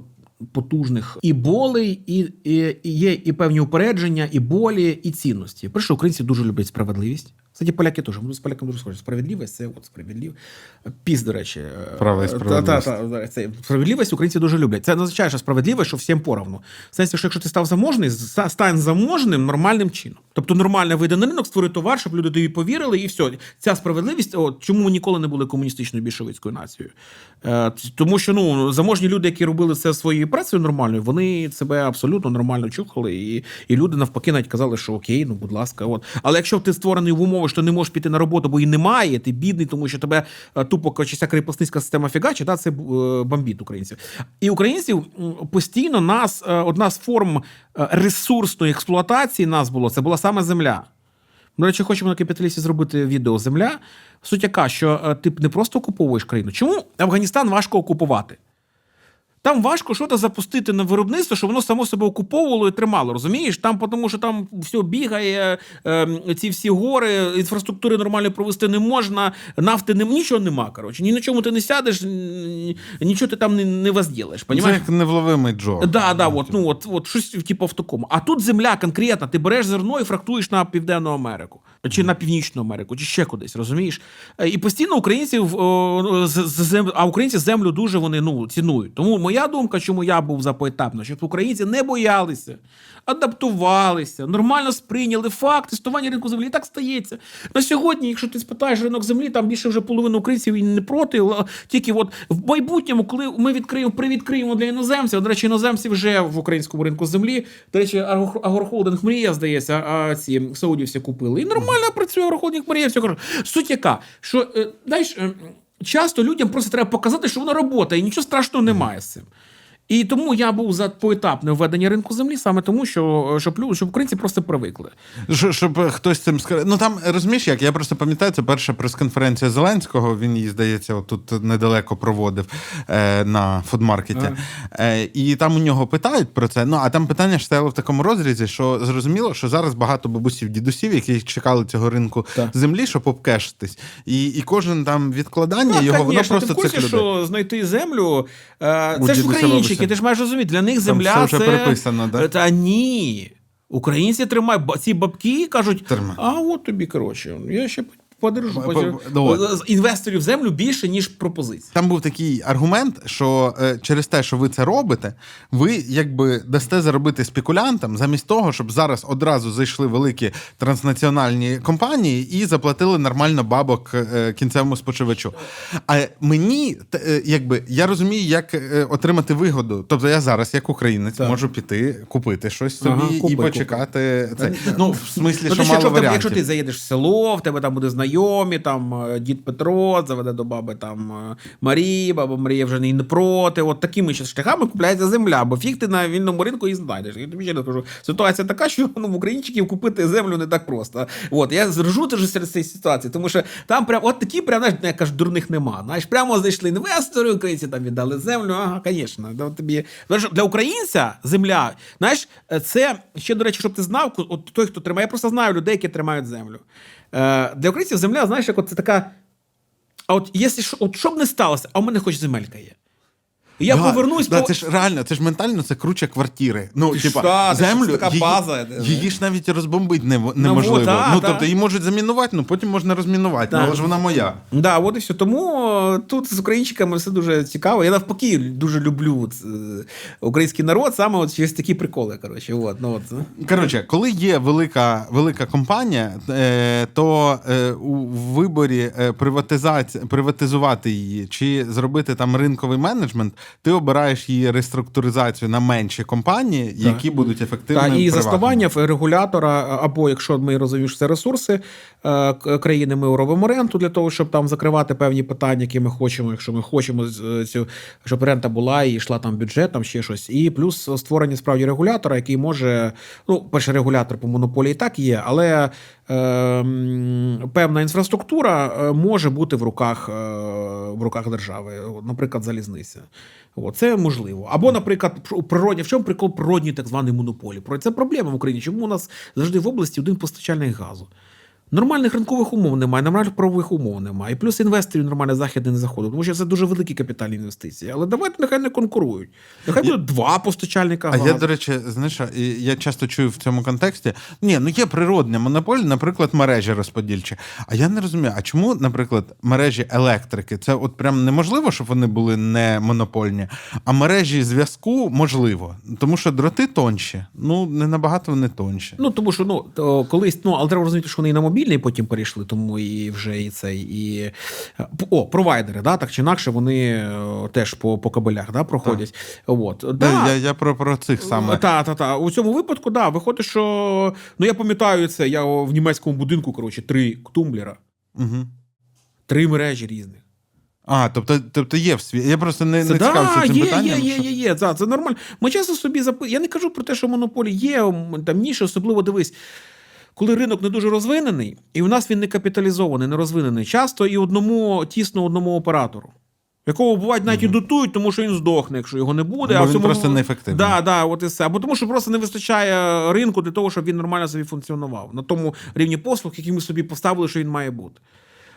Speaker 1: Потужних і болей, і, і, і є і певні упередження, і болі, і цінності. Перше, українці дуже люблять справедливість. Кстати, поляки теж. Ми з поляками дуже схожі. Справедливість це от справедлив. Піс, до речі.
Speaker 2: Права
Speaker 1: та-
Speaker 2: справедливість.
Speaker 1: та- та, це справедливість українці дуже люблять. Це не означає, що справедливість, що всім поровну. В сенсі, що якщо ти став заможний, ста- стань заможним нормальним чином. Тобто нормально вийде на ринок, створи товар, щоб люди тобі повірили, і все. Ця справедливість, от, чому ми ніколи не були комуністичною більшовицькою нацією? Е, тому що ну, заможні люди, які робили це своєю працею нормальною, вони себе абсолютно нормально чухали. І, і люди навпаки навіть казали, що окей, ну будь ласка, от. Але якщо ти створений в умови, що не можеш піти на роботу, бо її немає, ти бідний, тому що тебе е, тупо ця кріпосницька система фігачить, да, це е, бомбіт українців. І українців постійно нас е, одна з форм ресурсної експлуатації нас було це була саме земля. До речі, хочемо на капіталісті зробити відео Земля. Суть яка, що ти не просто окуповуєш країну. Чому Афганістан важко окупувати? Там важко щось запустити на виробництво, щоб воно само себе окуповувало і тримало. Розумієш? Там, тому що там все бігає, е, ці всі гори, інфраструктури нормально провести не можна, нафти не, нічого нема. Коротше. Ні на чому ти не сядеш, нічого ти там не, не возділиш.
Speaker 2: Це як невловимий Джо.
Speaker 1: Да, да, от, ну, от, от щось типу в такому. А тут земля конкретна, ти береш зерно і фрактуєш на Південну Америку, чи на Північну Америку, чи ще кудись, розумієш? Е, І постійно українців, о, з- з- зем- а українці землю дуже вони ну, цінують. Тому моя думка, чому я був за поетапно, щоб українці не боялися, адаптувалися, нормально сприйняли факт тестування ринку землі. І так стається. На сьогодні, якщо ти спитаєш ринок землі, там більше вже половини українців і не проти. Тільки от в майбутньому, коли ми відкриємо, привідкриємо для іноземців, до речі, іноземці вже в українському ринку землі. До речі, агрохолдинг Мрія, здається, а ці саудівці купили. І нормально працює рахунок Мрія. Все кажу. Суть яка, що е, знаєш, е, часто людям просто треба показати, що воно робота, і нічого страшного немає з цим. І тому я був за поетапне введення ринку землі, саме тому, що щоб, щоб українці просто привикли.
Speaker 2: Щоб, щоб хтось цим сказав. Ну там розумієш, як я просто пам'ятаю, це перша прес-конференція Зеленського. Він її, здається, тут недалеко проводив е, на фудмаркеті. Е, і там у нього питають про це. Ну а там питання ж стояло в такому розрізі, що зрозуміло, що зараз багато бабусів, дідусів, які чекали цього ринку
Speaker 1: Так.
Speaker 2: землі, щоб обкешитись. І, і кожен там відкладання його, воно просто
Speaker 1: ти в курсі,
Speaker 2: цих
Speaker 1: що знайти землю, е, це ж
Speaker 2: дідуся,
Speaker 1: українчики, ти ж маєш розуміти, для них
Speaker 2: Там
Speaker 1: земля
Speaker 2: все вже
Speaker 1: це...
Speaker 2: переписано, да?
Speaker 1: Та ні. Українці тримають, ці бабки кажуть,
Speaker 2: Тримай.
Speaker 1: а от тобі, коротше, я ще подержу.
Speaker 2: По-
Speaker 1: потім».
Speaker 2: по- ну
Speaker 1: інвесторів в землю більше, ніж пропозицій.
Speaker 2: Там був такий аргумент, що е, через те, що ви це робите, ви якби дасте заробити спекулянтам, замість того, щоб зараз одразу зайшли великі транснаціональні компанії і заплатили нормально бабок е, кінцевому споживачу. А мені т- е, якби я розумію, як е, отримати вигоду. Тобто я зараз, як українець,
Speaker 1: Так.
Speaker 2: можу піти, купити щось собі
Speaker 1: Ага,
Speaker 2: і
Speaker 1: купи,
Speaker 2: почекати це.
Speaker 1: купи.
Speaker 2: Ну, в смислі,
Speaker 1: Ну,
Speaker 2: що
Speaker 1: ти,
Speaker 2: мало
Speaker 1: якщо,
Speaker 2: варіантів.
Speaker 1: якщо ти заїдеш в село, в тебе там буде знайомі, там е, дід Петро заведе до баби там е, Марії, баба Марія вже не проти. От такими ще шляхами купляється земля, бо фіг ти на вільному ринку і знайдеш. Я тобі ще раз кажу, ситуація така, що ну, в українчиків купити землю не так просто. От я зржу теж серед цієї ситуації, тому що там прям от такі, прям знаєш, як кажуть, дурних нема. Знаєш, прямо знайшли інвестори, українці там віддали землю. Ага, звісно. Да, тобі для українця земля, знаєш, це ще до речі, щоб ти знав, от той, хто тримає, я просто знаю людей, які тримають землю. Е, Для українців земля, знаєш, як от це така. А от якщо що- от що б не сталося, а у мене хоч земелька є. І я
Speaker 2: Да,
Speaker 1: повернусь
Speaker 2: да,
Speaker 1: по...
Speaker 2: це ж реально, це ж ментально це круче квартири. Ну,
Speaker 1: Ти
Speaker 2: типа,
Speaker 1: ж
Speaker 2: землю
Speaker 1: така
Speaker 2: її,
Speaker 1: база.
Speaker 2: її ж навіть розбомбити не, неможливо.
Speaker 1: вот, да,
Speaker 2: ну,
Speaker 1: да.
Speaker 2: тобто її можуть замінувати, ну потім можна розмінувати. Ну, але ж вона моя.
Speaker 1: Да, от і все. Тому е, тут з українчиками все дуже цікаво. Я навпаки дуже люблю е, український народ, саме от через такі приколи. Коротше, от, ну, от.
Speaker 2: Коротше, коли є велика, велика компанія, е, то у виборі приватизації, приватизувати її чи зробити там ринковий менеджмент, ти обираєш її реструктуризацію на менші компанії, які будуть
Speaker 1: Та,
Speaker 2: ефективними.
Speaker 1: і
Speaker 2: приватними.
Speaker 1: заснування регулятора, або якщо ми розуміємо, що це ресурси е, країни, ми робимо ренту для того, щоб там закривати певні питання, які ми хочемо, якщо ми хочемо цю, щоб рента була і йшла там бюджет, там ще щось. І плюс створення справді регулятора, який може, ну, перший регулятор по монополії так є, але е, певна інфраструктура е, може бути в руках, е, в руках держави, наприклад, залізниця. От, це можливо. Або, наприклад, пр- природні, в чому прикол природній так званий монополії? Про це проблема в Україні. Чому у нас завжди в області один постачальник газу? Нормальних ринкових умов немає, нормальних правових умов немає. І плюс інвесторів нормально західних не заходить, тому що це дуже великі капітальні інвестиції. Але давайте нехай не конкурують. Нехай буде два постачальника
Speaker 2: А
Speaker 1: газу.
Speaker 2: я, до речі, знаєш, я часто чую в цьому контексті: ні, ну є природня монополія, наприклад, мережі розподільчі. А я не розумію, а чому, наприклад, мережі електрики? Це от прям неможливо, щоб вони були не монопольні, а мережі зв'язку можливо. Тому що дроти тонші. Ну, не набагато вони тонші.
Speaker 1: Ну, тому що ну, колись, ну, але треба розуміти, що вони і на мобільний потім перейшли, тому і вже і цей, і. О, провайдери, да, так чи інакше, вони е, теж по, по кабелях да, проходять. От. Да.
Speaker 2: Я, я про, про цих саме.
Speaker 1: Так, так, так. У цьому випадку, да, виходить, що. Ну, я пам'ятаю це, я в німецькому будинку, коротше, три тумблера,
Speaker 2: Угу.
Speaker 1: три мережі різних.
Speaker 2: А, тобто, тобто є в світі. Я просто не,
Speaker 1: Це,
Speaker 2: не
Speaker 1: да,
Speaker 2: цікавився цим
Speaker 1: є,
Speaker 2: питанням.
Speaker 1: є, є, є, є, це, це нормально. Ми часто собі запи... Я не кажу про те, що монополії є там ніші, особливо дивись. Коли ринок не дуже розвинений, і у нас він не капіталізований, не розвинений, часто і одному тісно одному оператору, якого бувають навіть і дотують, тому що він здохне, якщо його не буде.
Speaker 2: Бо
Speaker 1: а в
Speaker 2: він
Speaker 1: цьому...
Speaker 2: просто неефективний.
Speaker 1: Да, да, от і все. Або тому, що просто не вистачає ринку для того, щоб він нормально собі функціонував на тому рівні послуг, які ми собі поставили, що він має бути.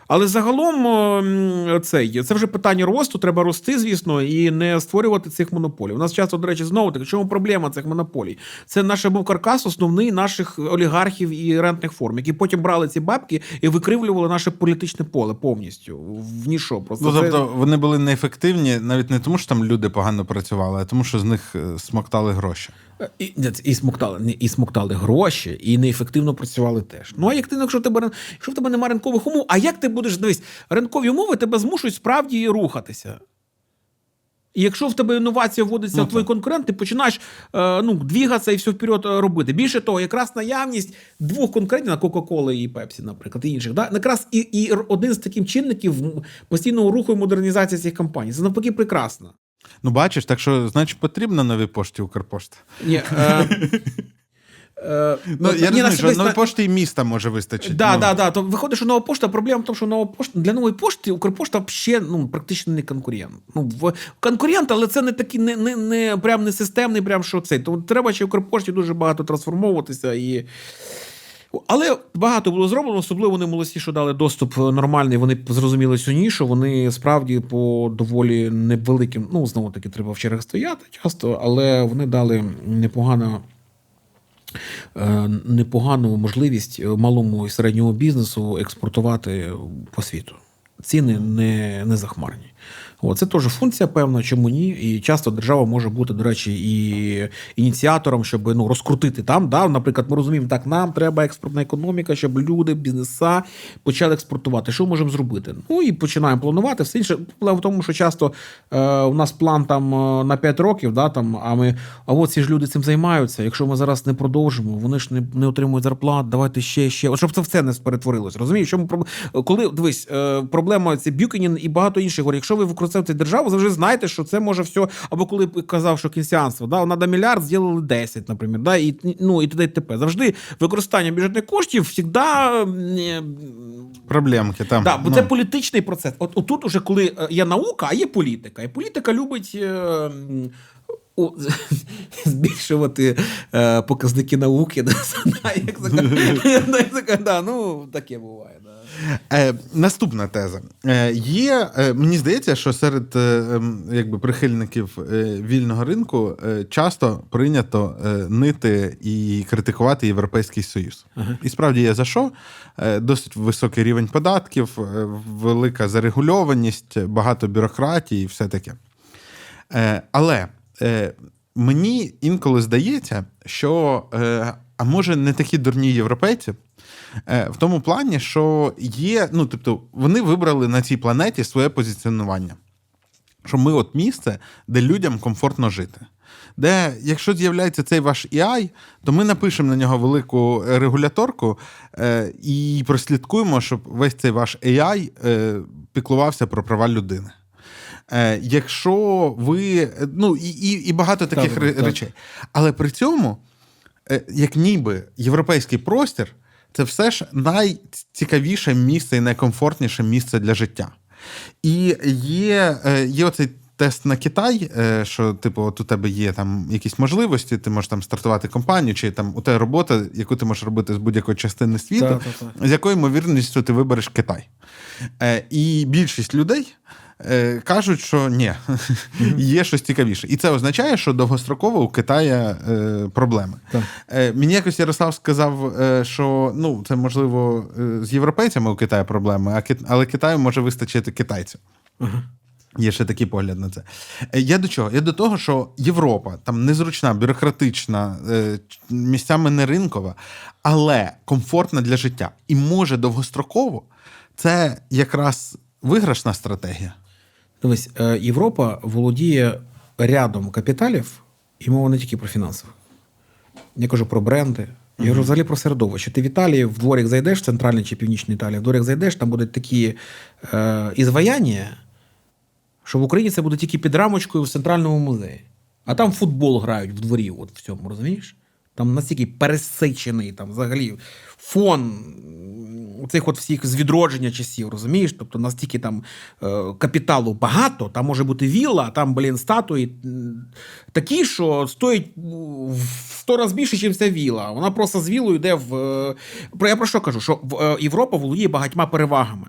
Speaker 1: Але загалом це є. Це вже питання росту. Треба рости, звісно, і не створювати цих монополій. У нас часто, до речі, знову таки, чому проблема цих монополій? Це наш був каркас основний наших олігархів і рентних форм, які потім брали ці бабки і викривлювали наше політичне поле повністю в ніщо. Просто
Speaker 2: Ну,
Speaker 1: це-
Speaker 2: тобто вони були неефективні навіть не тому, що там люди погано працювали, а тому, що з них е, смоктали гроші.
Speaker 1: І, і смоктали, і смоктали гроші, і неефективно працювали теж. Ну а як ти, ну, якщо тебе якщо в тебе немає ринкових умов, а як ти будеш дивись, ринкові умови тебе змушують справді рухатися. І якщо в тебе інновація вводиться
Speaker 2: Ну,
Speaker 1: в твій конкурент, ти починаєш е, ну, двігатися і все вперед е, робити. Більше того, якраз наявність двох конкурентів на Кока-Коли і Пепсі, наприклад, і інших, да? якраз і, і один з таких чинників постійного руху і модернізації цих компаній. Це навпаки прекрасно.
Speaker 2: Ну, бачиш, так що, значить, потрібна новій пошті Укрпошта.
Speaker 1: Ні, е, е,
Speaker 2: Ну,
Speaker 1: от
Speaker 2: я розумію, що новій пошті і міста може вистачити.
Speaker 1: Да,
Speaker 2: ну,
Speaker 1: да, да. То виходить, що нова пошта, проблема в тому, що нова пошта для нової пошти Укрпошта ще ну, практично не конкурент. Ну, в, конкурент, але це не такий, не, не, не, прям не системний, прям що цей. Тому треба ще Укрпошті дуже багато трансформовуватися і. Але багато було зроблено, особливо вони молодці, що дали доступ нормальний. Вони зрозуміли цю нішу. Вони справді по доволі невеликим. Ну, знову таки, треба в чергах стояти часто, але вони дали непогано. е, Непогану можливість малому і середньому бізнесу експортувати по світу. Ціни не, не захмарні. О, це теж функція певна, чому ні. І часто держава може бути, до речі, і ініціатором, щоб ну, розкрутити там. Да? Наприклад, ми розуміємо, так, нам треба експортна економіка, щоб люди, бізнеса почали експортувати. Що можемо зробити? Ну і починаємо планувати. Все інше проблема в тому, що часто е, у нас план там е, на 5 років, да, там, а ми, а от ці ж люди цим займаються. Якщо ми зараз не продовжимо, вони ж не, не отримують зарплат, давайте ще, ще. От щоб це в це не перетворилось. Розумієш, що ми коли дивись, е, проблема це Бюкенін і багато інших якщо ви державу, завжди знайте, що це може все. Або коли казав, що кінсіанство, да, надо мільярд, зробили 10, наприклад, да, і, ну, і т.д. і т.п. Завжди використання бюджетних коштів завжди
Speaker 2: Проблемки там.
Speaker 1: Да, бо
Speaker 2: ну.
Speaker 1: це політичний процес. От отут, уже коли е, є наука, а є політика. І політика любить. е, о, збільшувати е, показники науки. Да, як да, ну, таке буває. Да.
Speaker 2: Е, наступна теза. Е, є, е, мені здається, що серед е, ем, якби, прихильників е, вільного ринку е, часто прийнято е, нити і критикувати Європейський Союз. І справді є за що. Е, досить високий рівень податків, е, велика зарегульованість, багато бюрократії і все таке. Е, але е, мені інколи здається, що е, а може не такі дурні європейці. Е, В тому плані, що є, ну тобто, вони вибрали на цій планеті своє позиціонування. Що ми от місце, де людям комфортно жити. Де, якщо з'являється цей ваш AI, то ми напишемо на нього велику е, регуляторку е, і прослідкуємо, щоб весь цей ваш AI е, піклувався про права людини. Е, якщо ви. е, Ну, і, і, і багато таких
Speaker 1: Так,
Speaker 2: ре-
Speaker 1: так.
Speaker 2: речей. Але при цьому, е, як ніби європейський простір, це все ж найцікавіше місце і найкомфортніше місце для життя. І є, е, є оцей тест на Китай, е, що, типу, от у тебе є там якісь можливості, ти можеш там стартувати компанію, чи там у тебе робота, яку ти можеш робити з будь-якої частини світу,
Speaker 1: Так, так, так.
Speaker 2: з якою ймовірністю ти вибереш Китай. Е, І більшість людей. Е, Кажуть, що ні, є щось цікавіше. І це означає, що довгостроково у Китая е, проблеми. Е, мені якось Ярослав сказав, е, що ну, це можливо е, з європейцями у Китаї проблеми, але Китаю може вистачити китайців. Є ще такий погляд на це. Е, Я до чого? Я до того, що Європа там незручна, бюрократична, місцями не ринкова, але комфортна для життя. І може довгостроково це якраз виграшна стратегія.
Speaker 1: Дивись, е, Європа володіє рядом капіталів, і мова не тільки про фінансових. Я кажу про бренди. Я кажу взагалі про середовище. Ти в Італії в дворик зайдеш, в центральній чи північній Італії, в дворик зайдеш, там будуть такі е, ізваяння, що в Україні це буде тільки під рамочкою в центральному музеї. А там футбол грають в дворі, от в цьому, розумієш? Там настільки пересичений, там взагалі фон цих от всіх з відродження часів, розумієш? Тобто настільки там е, капіталу багато, там може бути вілла, там, блін, статуї такі, що стоїть в сто разів більше, ніж ця віла. Вона просто з вілою йде в. е, Про я про що кажу? Що в- е, Європа володіє багатьма перевагами.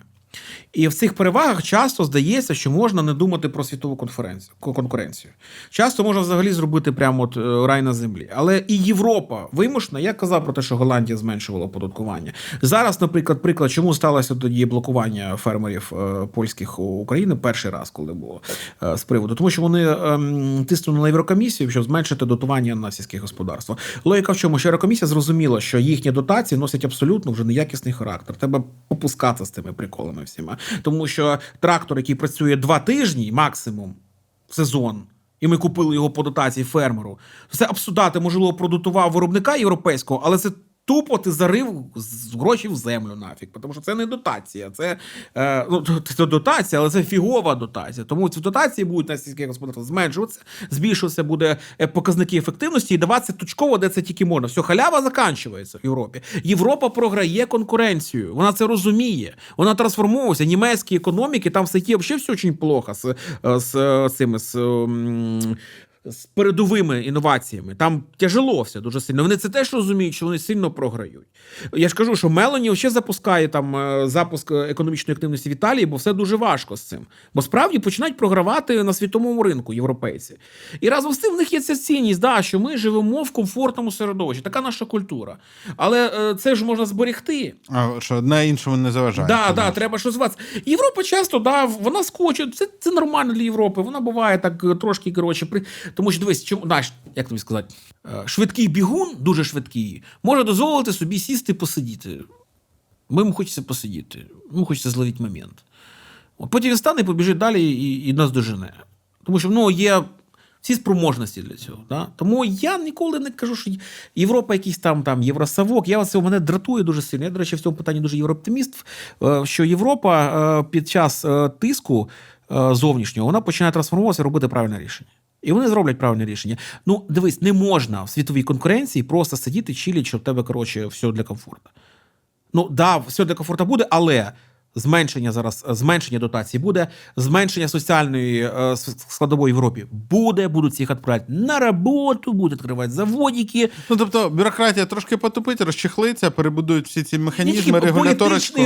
Speaker 1: І в цих перевагах часто здається, що можна не думати про світову конференцію конкуренцію. Часто можна взагалі зробити прямо от е, рай на землі. Але і Європа вимушена. Я казав про те, що Голландія зменшувала оподаткування. Зараз, наприклад, приклад, чому сталося тоді блокування фермерів е, польських України перший раз, коли було е, з приводу, тому що вони ем, тиснули на Єврокомісію, щоб зменшити дотування на сільське господарство. Логіка в чому, що Єврокомісія зрозуміла, що їхні дотації носять абсолютно вже неякісний характер. Треба попускати з тими приколами всіма. Тому що трактор, який працює два тижні максимум в сезон. І ми купили його по дотації фермеру. Це абсурдати, можливо, продутував виробника європейського, але це тупо ти зарив з- гроші в землю нафіг. Тому що це не дотація, це, е, ну, це дотація, але це фігова дотація. Тому ці дотації будуть на сільське господарство зменшуватися, збільшуватися буде е, показники ефективності і даватися точково, де це тільки можна. Все, халява заканчується в Європі. Європа програє конкуренцію. Вона це розуміє. Вона трансформується. Німецькі економіки, там все є взагалі все дуже плохо з, е, з, е, цими з. м, з передовими інноваціями. Там тяжело все дуже сильно. Вони це теж розуміють, що вони сильно програють. Я ж кажу, що Мелані ще запускає там е, запуск економічної активності в Італії, бо все дуже важко з цим. Бо справді починають програвати на світовому ринку європейці. І разом з тим в них є ця цінність, да, що ми живемо в комфортному середовищі. Така наша культура. Але е, це ж можна зберегти.
Speaker 2: А що одне іншому не заважає.
Speaker 1: Да, да, треба щось зватися. Європа часто, да, вона скоче. Це, це нормально для Європи. Вона буває так е, трошки, коротше, при... тому що дивись, чому, знаєш, як тобі сказати, е, швидкий бігун, дуже швидкий, може дозволити собі сісти посидіти. Бо йому хочеться посидіти, йому хочеться зловити момент. От потім він стане і побіжить далі і, і нас дожене. Тому що ну, є всі спроможності для цього. Да? Тому я ніколи не кажу, що Європа якийсь там, там євросавок. Я оце мене дратує дуже сильно. Я, до речі, в цьому питанні дуже єврооптиміст, е, що Європа е, під час тиску зовнішнього вона починає трансформуватися і робити правильне рішення. І вони зроблять правильне рішення. Ну, дивись, не можна в світовій конкуренції просто сидіти, чиліть, що в тебе, коротше, все для комфорту. Ну, да, все для комфорту буде, але зменшення зараз, зменшення дотацій буде, зменшення соціальної е, складової в Європі буде, будуть їх відправляти на роботу, будуть відкривати заводики.
Speaker 2: Ну тобто бюрократія трошки потупить, розчехлиться, перебудують всі ці механізми,
Speaker 1: тільки
Speaker 2: регуляторочку.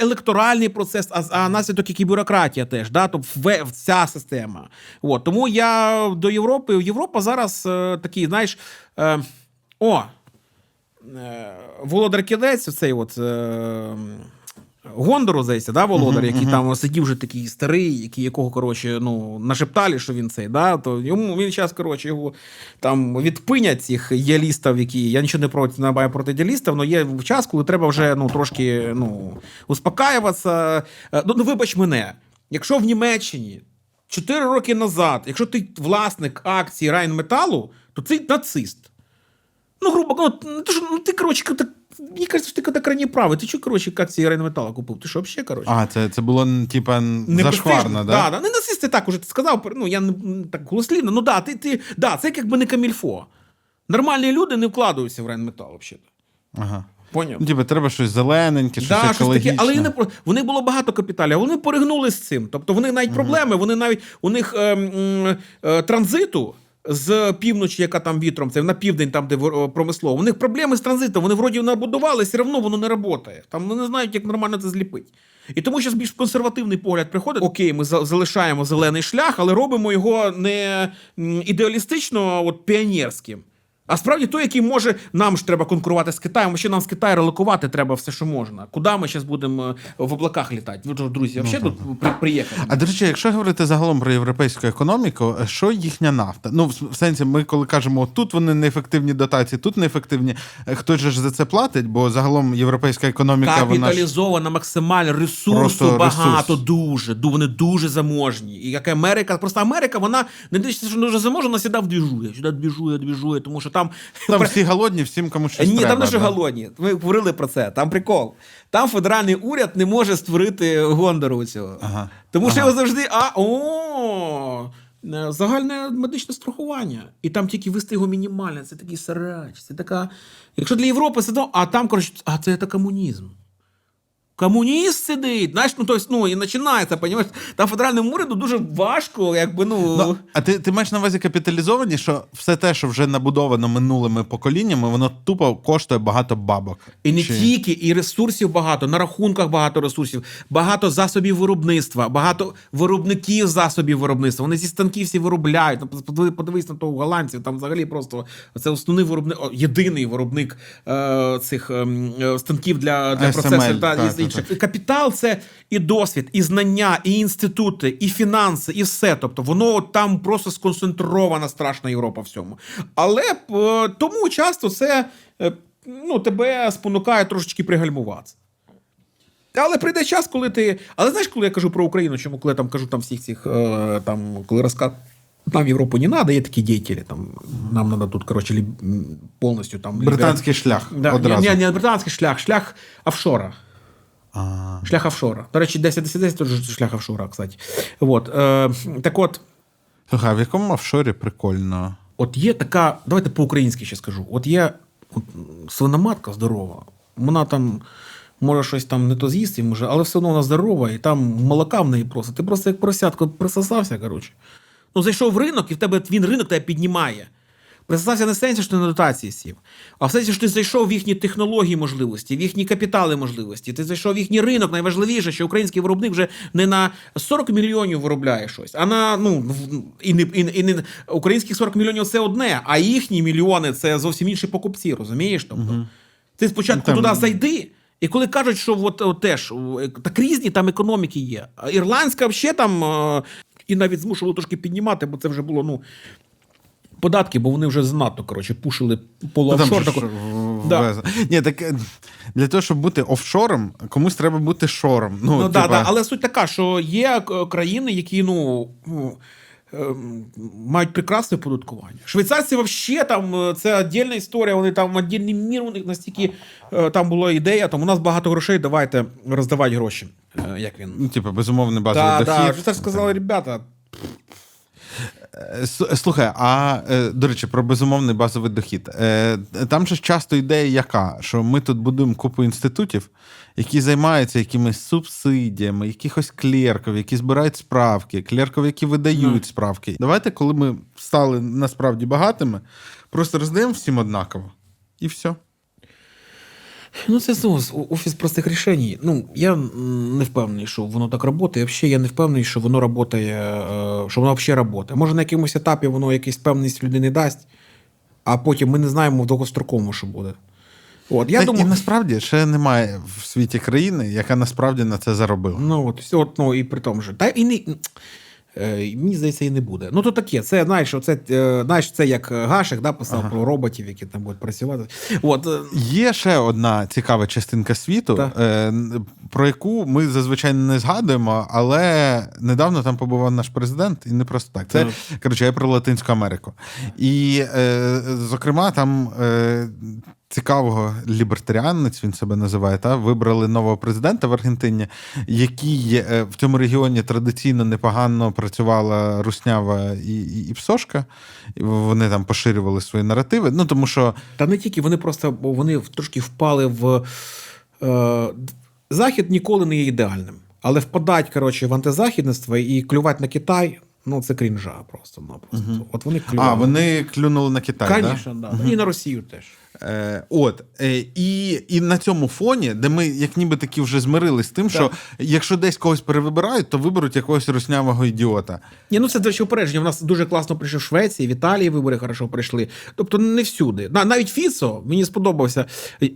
Speaker 1: електоральний процес, а, а наслідок як і бюрократія теж, да? тобто в- вся система. От, тому я до Європи. Європа зараз е, такий, знаєш, е, о, е, Володар Кілець, цей от. Е, Гондору, здається, да, Володар, який там сидів вже такий старий, який, якого, коротше, ну, нашептали, що він цей, да, то йому він зараз, коротше, його там відпинять цих єлістів, які. Я нічого не проти не маю проти єлістів, але є час, коли треба вже ну, трошки ну, успокаюватися. Е, Ну, ну, вибач мене, якщо в Німеччині 4 роки назад, якщо ти власник акції Райнметалу, то ти нацист. Ну, грубо говоря, ну, ти, ну, ти коротше, так, мені кажеться, що ти коли крайні правий. Ти що, коротше, акції Райнметалу купив? Ти що, взагалі, коротше?
Speaker 2: А, це, це було типа зашкварно, да?
Speaker 1: Да, да. Не нацисти так уже ти сказав, ну я не так голослівно. Ну да, ти, ти, да, це якби не камільфо. Нормальні люди не вкладаються в Райнметал, взагалі.
Speaker 2: Ага.
Speaker 1: Поняв?
Speaker 2: Ну, типа, треба щось зелененьке, щось
Speaker 1: Да, щось
Speaker 2: екологічне.
Speaker 1: таке, але не вони було багато капіталів, а вони поригнули з цим. Тобто вони навіть проблеми, вони навіть у них е, м, е, транзиту з півночі, яка там вітром, це на південь, там де промислово. У них проблеми з транзитом. Вони вроді набудували, все одно воно не працює. Там вони не знають, як нормально це зліпити. І тому що більш консервативний погляд приходить. Окей, ми за- залишаємо зелений шлях, але робимо його не ідеалістично, от піонерським. А справді той, який може, нам ж треба конкурувати з Китаєм, ще нам з Китаю релокувати треба все, що можна. Куди ми зараз будемо е, в облаках літати? Ви ж, друзі, взагалі тут при, приїхали.
Speaker 2: А до речі, якщо говорити загалом про європейську економіку, що їхня нафта? Ну, в сенсі, ми коли кажемо, тут вони неефективні дотації, тут неефективні. е, Хтось же ж за це платить, бо загалом європейська економіка вона ж
Speaker 1: максимально, ресурсу
Speaker 2: Просто
Speaker 1: багато,
Speaker 2: ресурс.
Speaker 1: дуже. Вони дуже заможні. І як Америка, просто Америка, вона не дивлячись, що дуже заможна, вона сюди двіжує. Сюди двіжує, двіжує, тому що там.
Speaker 2: там всі голодні, всім комусь щось
Speaker 1: Ні,
Speaker 2: треба.
Speaker 1: там не що
Speaker 2: да.
Speaker 1: голодні. Ми говорили про це. Там прикол. Там федеральний уряд не може створити Гондору цього.
Speaker 2: Ага.
Speaker 1: Тому що його завжди. А, о, е, загальне медичне страхування. І там тільки вести його мінімальне. Це такий сарач. Це така. Якщо для Європи це то, а там, коротше, а це, це комунізм. Комуніст сидить, знаєш, ну, тобто, ну і починається, понімаєш? Там федеральному уряду дуже важко, якби, ну.
Speaker 2: Ну, а ти, ти маєш на увазі капіталізовані, що все те, що вже набудовано минулими поколіннями, воно тупо коштує багато бабок.
Speaker 1: І не
Speaker 2: Чи-
Speaker 1: тільки, і ресурсів багато, на рахунках багато ресурсів, багато засобів виробництва, багато виробників засобів виробництва. Вони зі станків всі виробляють. Ну, Подивись на того голландців, там взагалі просто це основний виробник, єдиний виробник е, цих ем, е, станків для, для
Speaker 2: SML,
Speaker 1: процесів та,
Speaker 2: так,
Speaker 1: і інше. Капітал це і досвід, і знання, і інститути, і фінанси, і все. Тобто воно там просто сконцентрована страшна Європа в цьому. Але е, тому часто це е, ну, тебе спонукає трошечки пригальмуватися. Але прийде час, коли ти. Але знаєш, коли я кажу про Україну, чому коли я там кажу там всіх цих е, там, коли розказ. Нам Європу не треба, є такі діятелі. Там, нам треба тут, коротше, ліб... повністю там.
Speaker 2: Британський шлях
Speaker 1: Да,
Speaker 2: одразу.
Speaker 1: Ні, ні, не британський шлях, шлях офшора.
Speaker 2: А,
Speaker 1: Шлях офшора. До речі, 10-10-10 теж шлях офшора, кстати. От, е, так от,
Speaker 2: Слухай, а в якому офшорі прикольно?
Speaker 1: от є така, давайте по-українськи ще скажу. От є от, свиноматка здорова, вона там може щось там не то з'їсти, може, але все одно вона здорова, і там молока в неї просто. Ти просто як поросятко присосався, коротше. Ну, зайшов в ринок, і в тебе він ринок тебе піднімає. Представся не в сенсі, що ти на дотації сів, а в сенсі, що ти зайшов в їхні технології можливості, в їхні капітали можливості. Ти зайшов в їхній ринок. Найважливіше, що український виробник вже не на 40 мільйонів виробляє щось, а на ну і не і, і не українських 40 мільйонів це одне, а їхні мільйони це зовсім інші покупці. Розумієш? Тобто ти спочатку
Speaker 2: там-
Speaker 1: туди зайди. І коли кажуть, що от, от теж так різні там економіки є. Ірландська взагалі там е, і навіть змушували трошки піднімати, бо це вже було ну. Податки, бо вони вже занадто коротше пушили
Speaker 2: Ну,
Speaker 1: полуофшор.
Speaker 2: там
Speaker 1: таку- Да.
Speaker 2: Ні, так е, для того, щоб бути офшором, комусь треба бути шором. Ну,
Speaker 1: Ну,
Speaker 2: типа,
Speaker 1: да, але суть така, що є е, країни, які ну. ну, ем, Мають прекрасне податкування. Швейцарці взагалі там е, це віддільна історія. Вони там віддільний мір. У них настільки е, там була ідея. Там у нас багато грошей. Давайте роздавати гроші. Е, Як він?
Speaker 2: ну, типа, безумовний базовий
Speaker 1: Так,
Speaker 2: дохід.
Speaker 1: так. Швейцарці сказали, ребята,
Speaker 2: Е, Слухай, а е, до речі, про безумовний базовий дохід. Е, Там же ж часто ідея яка, що ми тут будуємо купу інститутів, які займаються якимись субсидіями, якихось клерків, які збирають справки, клерків, які видають справки. Давайте, коли ми стали насправді багатими, просто роздаємо всім однаково. І все.
Speaker 1: Ну, це знову офіс простих рішень. Ну, я не впевнений, що воно так працює. Взагалі, я не впевнений, що воно працює, що воно взагалі працює. Може, на якомусь етапі воно якусь певність людини дасть, а потім ми не знаємо в довгостроковому, що буде. От, я
Speaker 2: Та,
Speaker 1: думаю,
Speaker 2: І насправді ще немає в світі країни, яка насправді на це заробила.
Speaker 1: ну, от, от, ну, і при тому же. Та і не. Е, Мені здається, і не буде. Ну, то таке, це знаєш, це, е, знаєш, це як Гашик да, писав про роботів, які там будуть працювати. От, е,
Speaker 2: Є ще одна цікава частинка світу,
Speaker 1: Так.
Speaker 2: Е, про яку ми зазвичай не згадуємо, але недавно там побував наш президент, і не просто так. Це коротше, я про Латинську Америку. І, е, зокрема, там. Е, Цікавого лібертаріанець він себе називає, та вибрали нового президента в Аргентині, який е, в цьому регіоні традиційно непогано працювала руснява і, і, і псошка. І Вони там поширювали свої наративи. Ну тому що
Speaker 1: Та не тільки, вони просто вони трошки впали в. Захід ніколи не є ідеальним. Але впадать, коротше, в антизахідництво і клювати на Китай, ну це крінжа просто-напросто. От вони клюнули.
Speaker 2: А, вони клюнули на Китай. да?
Speaker 1: Да. Угу. І на Росію теж.
Speaker 2: Е, от. Е, і, і на цьому фоні, де ми як ніби таки вже змирились з тим, що якщо десь когось перевибирають, то виберуть якогось руснявого ідіота.
Speaker 1: Ні, ну це до речі, упередження. У нас дуже класно прийшов в Швеції, в Італії вибори хорошо прийшли. Тобто не всюди. На- Навіть Фіцо мені сподобався.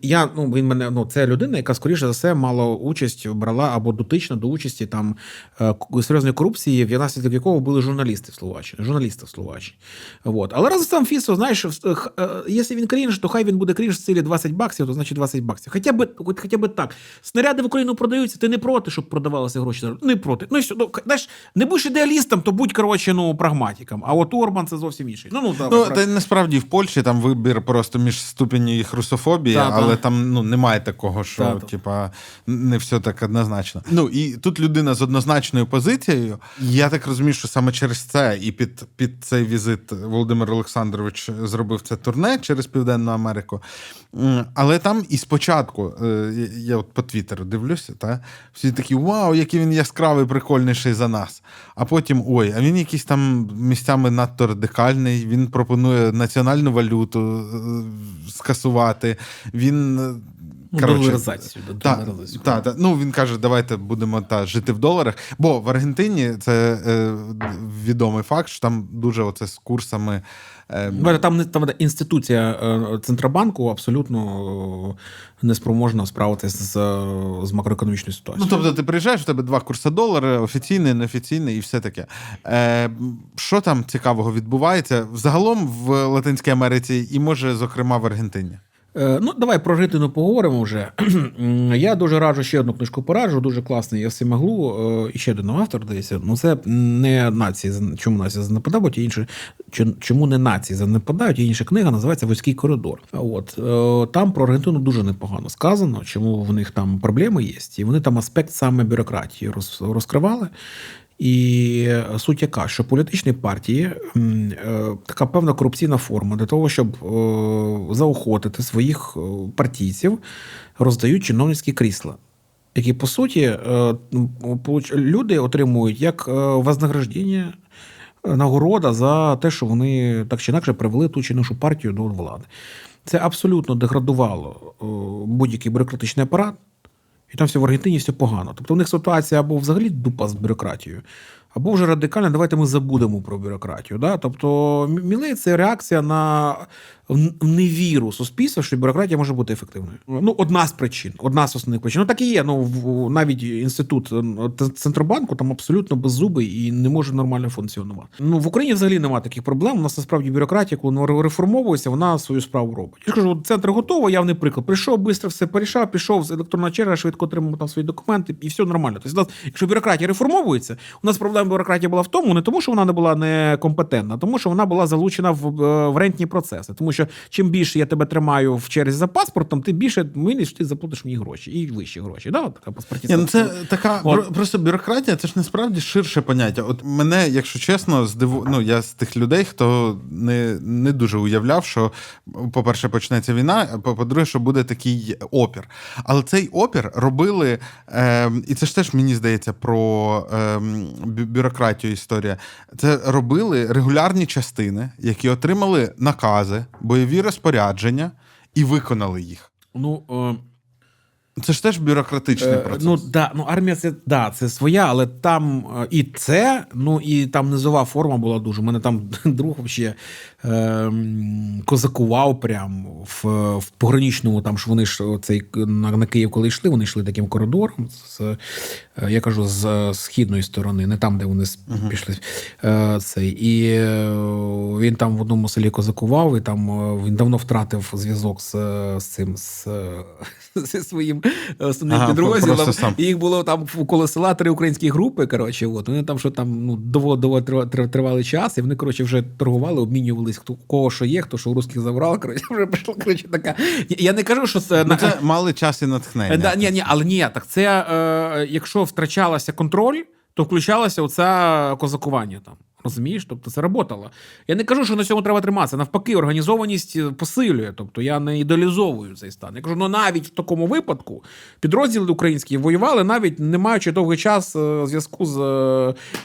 Speaker 1: Я, ну, він мене, ну, це людина, яка, скоріше за все, мала участь, брала або дотична до участі там е, серйозної корупції, внаслідок якого були журналісти в Словаччині. Журналісти в Словаччині. Вот. Але разом з тим Фіцо, знаєш, в- е, якщо він крінж, то хай він буде крінж в стилі 20 баксів, то значить 20 баксів. Хоча б, хоч- хоча б так. Снаряди в Україну продаються, ти не проти, щоб продавалися гроші. Не проти. Ну, і все, ну, знаєш, не будеш ідеалістом, то будь, коротше, ну, прагматиком. А от Орбан це зовсім інший. Ну, ну,
Speaker 2: Ну,
Speaker 1: добре.
Speaker 2: та насправді в Польщі там вибір просто між ступені їх русофобії,
Speaker 1: Та, та.
Speaker 2: але там ну, немає такого, що
Speaker 1: Та, та.
Speaker 2: типа не все так однозначно. Ну і тут людина з однозначною позицією. Я так розумію, що саме через це і під, під цей візит Володимир Олександрович зробив це турне через Південну Америку. М, Але там і спочатку, е, я от по Твіттеру дивлюся, та всі такі: вау, який він яскравий, прикольніший за нас. А потім ой, а він якийсь там місцями надто радикальний. Він пропонує національну валюту е, скасувати. Він. е,
Speaker 1: Ну,
Speaker 2: коротше, та, та, та. Ну, він каже, давайте будемо та, жити в доларах. Бо в Аргентині це е, відомий факт, що там дуже оце з курсами. Е,
Speaker 1: Там, там інституція е, Центробанку абсолютно е, неспроможна справитися з, з макроекономічною
Speaker 2: Ну, тобто, ти приїжджаєш, в тебе два курси долара, офіційний, неофіційний і все таке. Е, що там цікавого відбувається взагалом в Латинській Америці і, може, зокрема, в Аргентині?
Speaker 1: Е, Ну, давай про Аргентину поговоримо вже. Я дуже раджу ще одну книжку пораджу, дуже класний Ясимаглу. е, І ще один автор дивіться. Ну, це не нації, чому нації занепадають, і інше, чи- чому не нації занепадають, і інша книга називається Вузький коридор. От е, там про Аргентину дуже непогано сказано, чому в них там проблеми є. І вони там аспект саме бюрократії роз- розкривали. І суть яка, що політичні партії е, така певна корупційна форма для того, щоб е, заохотити своїх е, партійців, роздають чиновницькі крісла. Які по суті ну, люди отримують як вознаграждення, нагорода за те, що вони так чи інакше привели ту чи іншу партію до влади. Це абсолютно деградувало будь-який бюрократичний апарат, і там все в Аргентині все погано. Тобто у них ситуація або взагалі дупа з бюрократією, або вже радикально, давайте ми забудемо про бюрократію. Да? Тобто Мілей це реакція на в- невіру суспільства, що бюрократія може бути ефективною. Ну, одна з причин, одна з основних причин. Ну так і є. Ну в- навіть інститут центробанку там абсолютно беззубий і не може нормально функціонувати. Ну в Україні взагалі немає таких проблем. У нас насправді бюрократія, коли реформовується, вона свою справу робить. Я кажу, центр готовий, явний приклад. Прийшов, швидко все порішав, пішов з електронна черга, швидко отримав там свої документи, і все нормально. Тобто, у нас, якщо бюрократія реформовується, у нас проблема бюрократії була в тому, не тому, що вона не була некомпетентна, а тому що вона була залучена в, е, в рентні процеси. Тому що чим більше я тебе тримаю в черзі за паспортом, тим більше ж ти заплатиш мені гроші і вищі гроші. Да? От Така паспортіста.
Speaker 2: Ні, ну це така
Speaker 1: От.
Speaker 2: просто бюрократія, це ж насправді ширше поняття. От мене, якщо чесно, здиву... ну, я з тих людей, хто не, не дуже уявляв, що, по-перше, почнеться війна, а по-друге, що буде такий опір. Але цей опір робили, е, і це ж теж мені здається про е, бюрократію історія. Це робили регулярні частини, які отримали накази, бойові розпорядження і виконали їх.
Speaker 1: Ну, е,
Speaker 2: Це ж теж бюрократичний
Speaker 1: Е,
Speaker 2: процес.
Speaker 1: Ну да, ну армія це да, це своя, але там е, і це, ну і там низова форма була дуже. У мене там друг вообще е, козакував прям в, в пограничному, там що вони ж цей на, на Київ, коли йшли, вони йшли таким коридором. З, е, я кажу, з східної сторони, не там, де вони с- пішли. Е, цей, і він там в одному селі козакував, і там він давно втратив зв'язок з, з цим з, зі своїм основним
Speaker 2: Ага,
Speaker 1: підрозділом.
Speaker 2: просто сам.
Speaker 1: І їх було там коло села три українські групи. Коротше, от вони там що там ну довго довго трива- трив- тривалий час, і вони коротше вже торгували, обмінювались хто кого що є, хто що у русських забрав. Коротше, вже прийшла коротше така. Я не кажу, що це
Speaker 2: Ну, це мали час і натхнення.
Speaker 1: Е, Да, ні, ні, але ні, так це е, якщо втрачалося контроль, то включалося оце козакування там. Розумієш? Тобто це работало. Я не кажу, що на цьому треба триматися. Навпаки, організованість е, посилює. Тобто я не ідеалізовую цей стан. Я кажу, ну навіть в такому випадку підрозділи українські воювали, навіть не маючи довгий час е, зв'язку з,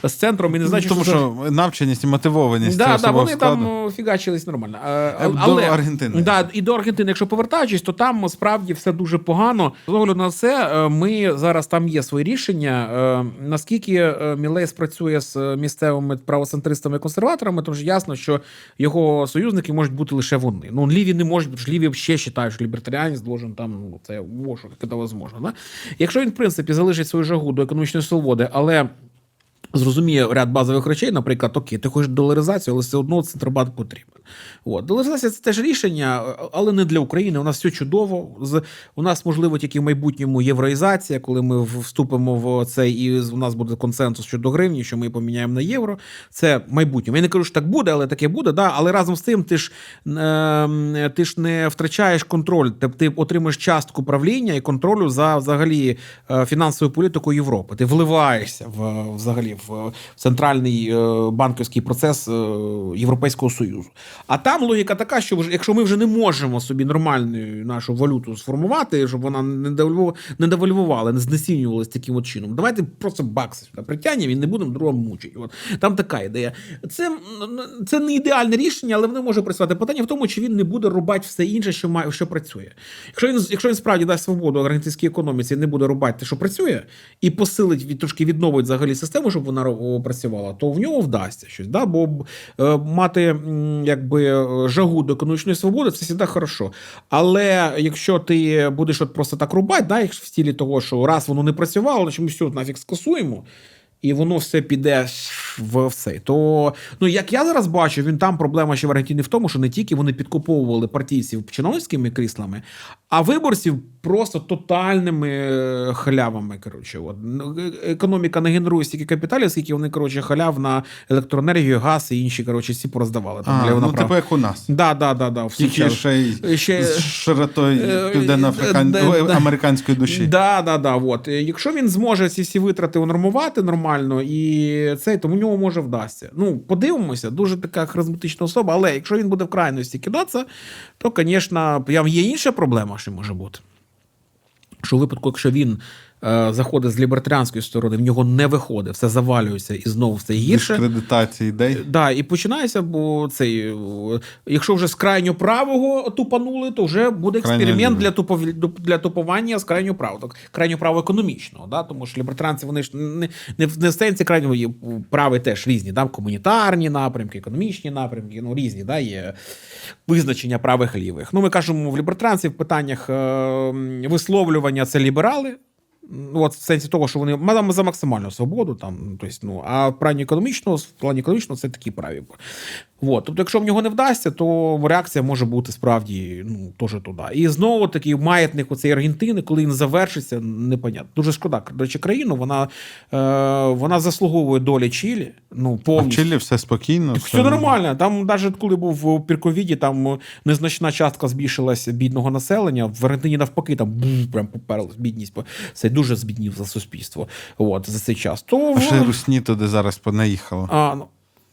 Speaker 1: е, з центром і не знаючи,
Speaker 2: Тому
Speaker 1: це-
Speaker 2: що навченість і мотивованість
Speaker 1: Да, да, вони
Speaker 2: складу.
Speaker 1: там фігачились нормально.
Speaker 2: До
Speaker 1: але,
Speaker 2: Аргентини.
Speaker 1: Да, і до Аргентини, якщо повертаючись, то там справді все дуже погано. З огляду на це, ми зараз там є свої рішення. Наскільки Мілей спрацює з місцевими правоцентристами і консерваторами, тому що ясно, що його союзники можуть бути лише вони. Ну, ліві не можуть, тому що ліві ще вважають, що лібертаріанець должен там ну, це може, це возможно. Да? Якщо він, в принципі, залишить свою жагу до економічної свободи, але зрозуміє ряд базових речей, наприклад, окей, ти хочеш доларизацію, але все одно центробанк потрібен. От. Доларизація це теж рішення, але не для України. У нас все чудово. З- У нас, можливо, тільки в майбутньому євроїзація, коли ми вступимо в це, і у нас буде консенсус щодо гривні, що ми поміняємо на євро. Це майбутнє. Я не кажу, що так буде, але таке буде. Да? Але разом з тим, ти ж, е, ти ж не втрачаєш контроль. Ти, ти отримуєш частку правління і контролю за взагалі е, фінансовою політикою Європи. Ти вливаєшся в взагалі в центральний е, банківський процес е, Європейського Союзу. А там логіка така, що якщо ми вже не можемо собі нормальну нашу валюту сформувати, щоб вона не девальву- не девальвувала, не знецінювалася таким от чином. Давайте просто бакси сюди притягнемо і не будемо другого мучити. От там така ідея. Це, це не ідеальне рішення, але воно може працювати. Питання в тому, чи він не буде рубати все інше, що має, що працює. Якщо він, якщо він справді дасть свободу аргентинській економіці, не буде рубати те, що працює, і посилить від трошки відновить взагалі систему, щоб вона працювала, то в нього вдасться щось. Да? Бо е, мати якби е, жагу до економічної свободи, це завжди хорошо. Але якщо ти будеш от просто так рубати, да, в стілі того, що раз воно не працювало, ми все нафіг скасуємо. І воно все піде в в цей. То ну як я зараз бачу, він там проблема ще в Аргентині в тому, що не тільки вони підкуповували партійців чиновницькими кріслами, а виборців просто тотальними е, халявами. Коротше, от Ну, е- економіка не генерує стільки капіталів, скільки вони коротше халяв на електроенергію, газ і інші коротше всі пороздавали. Там
Speaker 2: А, ну, типу як у нас.
Speaker 1: Да, да, да, да. всі
Speaker 2: Тільки ще й
Speaker 1: Ще-
Speaker 2: з широтою
Speaker 1: Е,
Speaker 2: південноафриканської
Speaker 1: е, да.
Speaker 2: американської душі.
Speaker 1: Да, да, да. От. Е, Якщо він зможе ці всі витрати унормувати нормально, і це, тому нього може вдасться. Ну, подивимося, дуже така харизматична особа, але якщо він буде в крайності кидатися, то, звісно, є інша проблема, що може бути. Що в випадку, якщо він заходить з лібертаріанської сторони, в нього не виходить, все завалюється і знову все гірше.
Speaker 2: Дискредитація ідей.
Speaker 1: Да, і починається, бо цей, е, якщо вже з крайньо правого тупанули, то вже буде експеримент для тупов... для тупування з крайньо правого, так, крайньо право економічного. Да? Тому що лібертаранці вони ж не, не, не в сенсі крайнього прави теж різні. Да? Комунітарні напрямки, економічні напрямки, ну різні, да? є визначення правих лівих. Ну, ми кажемо, в лібертаранців в питаннях е, висловлювання це ліберали. Ну, от в сенсі того, що вони там за максимальну свободу, там, тобто, ну, а в плані економічного, в плані економічного це такі праві. От. Тобто, якщо в нього не вдасться, то реакція може бути справді ну, теж туди. І знову таки маятник оцеї Аргентини, коли він завершиться, непонятно. Дуже шкода. До речі, країну вона, е, вона заслуговує долі Чилі. Ну,
Speaker 2: А в. Чилі все спокійно.
Speaker 1: Все нормально. Там, навіть коли був в пірковіді, там незначна частка збільшилася бідного населення. В Аргентині навпаки, там бум, прям поперлась бідність. Це дуже збіднів за суспільство. От, за цей час. То,
Speaker 2: А ще й русні туди зараз понаїхало.
Speaker 1: а, ну,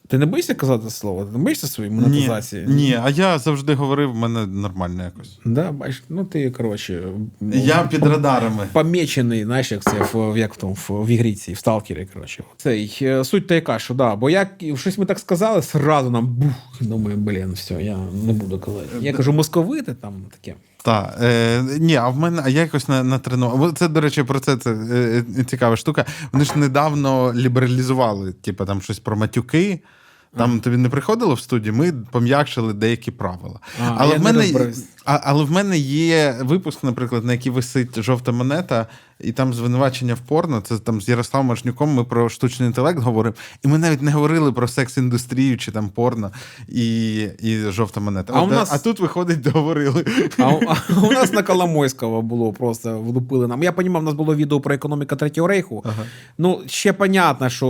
Speaker 1: ти не боїшся казати слово? Ти не боїшся своєї монетизації?
Speaker 2: Ні, ні, а я завжди говорив, в мене нормально якось.
Speaker 1: Да, бачиш, ну ти, коротше,
Speaker 2: Я під радарами.
Speaker 1: помічений, знаєш, як це в як в тому в, в ігріці, в сталкері. Коротше, цей е, суть та яка, що да, бо як щось ми так сказали, сразу нам бух. Думаю, блін, все, я не буду казати. Я кажу, московити там таке.
Speaker 2: Так, е, ні, а в мене а я якось на, натренував. тренував. Це, до речі, про це, це е, е, цікава штука. Вони ж недавно лібералізували, типу, там щось про матюки. Там тобі не приходило в студію, ми пом'якшили деякі правила.
Speaker 1: А,
Speaker 2: але,
Speaker 1: я
Speaker 2: в мене,
Speaker 1: розберусь.
Speaker 2: А, але в мене є випуск, наприклад, на який висить жовта монета, і там звинувачення в порно. Це там з Ярославом Машнюком ми про штучний інтелект говоримо. І ми навіть не говорили про секс-індустрію чи там порно і, і жовта монета.
Speaker 1: А
Speaker 2: От,
Speaker 1: у нас-
Speaker 2: а тут виходить, договорили.
Speaker 1: А, а у нас на Коломойського було просто влупили нам. Я розумів, у нас було відео про економіку Третього рейху.
Speaker 2: Ага.
Speaker 1: Ну, ще понятно, що,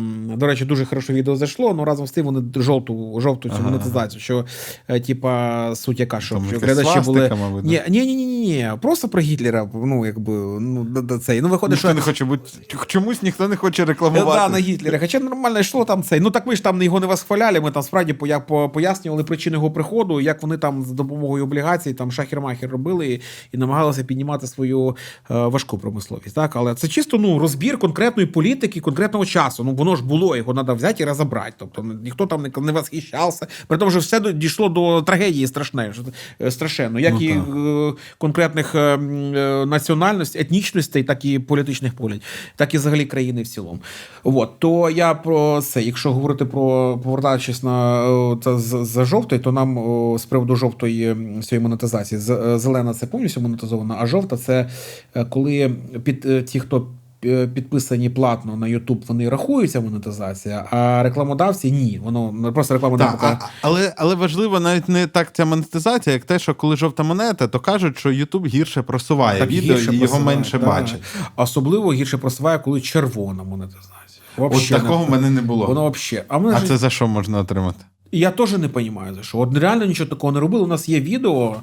Speaker 1: ем, до речі, дуже хороше відео зайшло, але разом з тим вони жовту, жовту цю
Speaker 2: Ага.
Speaker 1: монетизацію, що, е, типа, суть яка, що,
Speaker 2: Там
Speaker 1: що
Speaker 2: якась
Speaker 1: глядачі були.
Speaker 2: мабуть.
Speaker 1: Ні, ні, ні, ні, ні, ні, просто про Гітлера, ну, якби, ну, да, цей. Ну, виходить,
Speaker 2: Ніхто
Speaker 1: що.
Speaker 2: не хоче бути. Чомусь ніхто не хоче рекламувати.
Speaker 1: Да, на Гітлера. Хоча нормально йшло там цей. Ну так ми ж там його не восхваляли. Ми там справді поя- по- пояснювали причини його приходу, як вони там з допомогою облігацій там шахер-махер робили і, і намагалися піднімати свою е, важку промисловість. Так, але це чисто ну розбір конкретної політики, конкретного часу. Ну воно ж було, його треба взяти і розібрати. Тобто ніхто там не, не восхищався. При тому, що все до- дійшло до трагедії страшне, е, страшенно, як
Speaker 2: Ну,
Speaker 1: і
Speaker 2: так.
Speaker 1: е, конкретних е, е, національностей, етнічностей, так і політичних поглядів, так і взагалі країни в цілому. От то я про це, якщо говорити про повертаючись на е, з- за жовтої, то нам з приводу жовтої цієї монетизації е, зелена це повністю монетизована, а жовта це е, коли під е, ті, хто. Е, Підписані платно на YouTube, вони рахуються монетизація, а рекламодавці ні. Воно ну, просто рекламодавці.
Speaker 2: Так, а, але, але важливо навіть не так ця монетизація, як те, що коли жовта монета, то кажуть, що YouTube гірше просуває
Speaker 1: Так
Speaker 2: відео
Speaker 1: гірше
Speaker 2: і його
Speaker 1: просуває,
Speaker 2: менше
Speaker 1: да.
Speaker 2: бачать.
Speaker 1: Особливо гірше просуває, коли червона монетизація.
Speaker 2: От такого в мене не було.
Speaker 1: Воно взагалі. А,
Speaker 2: А
Speaker 1: ж-
Speaker 2: це за що можна отримати?
Speaker 1: я теж не розумію, за що. От реально нічого такого не робили. У нас є відео.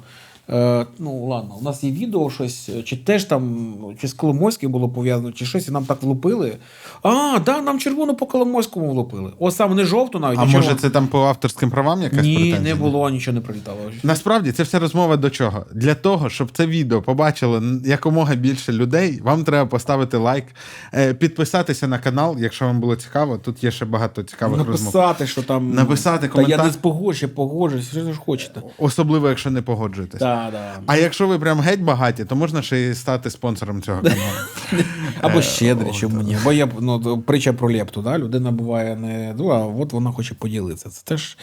Speaker 1: Е, ну, ладно, у нас є відео щось, чи теж там, чи з Коломойським було пов'язано, чи щось, і нам так влупили. А, да, нам червону по Коломойському влупили. Ось саме не жовту навіть.
Speaker 2: А
Speaker 1: а
Speaker 2: може
Speaker 1: червону.
Speaker 2: це там по авторським правам якась
Speaker 1: Ні,
Speaker 2: претензія?
Speaker 1: не було, нічого не прилітало.
Speaker 2: Насправді це вся розмова до чого? Для того, щоб це відео побачило якомога більше людей, вам треба поставити лайк, е, підписатися на канал, якщо вам було цікаво. Тут є ще багато цікавих розмов.
Speaker 1: Написати, що там.
Speaker 2: Написати
Speaker 1: Та я
Speaker 2: коментар.
Speaker 1: не погоджуюсь, погоджуюсь, що ж хочете.
Speaker 2: Особливо, якщо не погоджуєтесь.
Speaker 1: Да, да.
Speaker 2: А якщо ви прям геть багаті, то можна ще й стати спонсором цього каналу.
Speaker 1: Або щедрі, чому ні. Бо є ну, притча про лепту, да? людина буває не ну, а от вона хоче поділитися. Це теж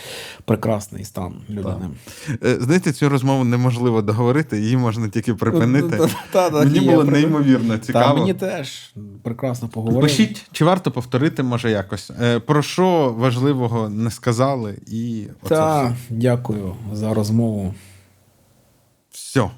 Speaker 1: прекрасний стан людини.
Speaker 2: Е, Знаєте, цю розмову неможливо договорити, її можна тільки припинити.
Speaker 1: Та, так
Speaker 2: Мені було неймовірно
Speaker 1: Та
Speaker 2: цікаво.
Speaker 1: мені теж прекрасно поговорили.
Speaker 2: Пишіть, чи варто повторити, може, якось. Е, Про що важливого не сказали, і оце все.
Speaker 1: дякую за розмову.
Speaker 2: Все.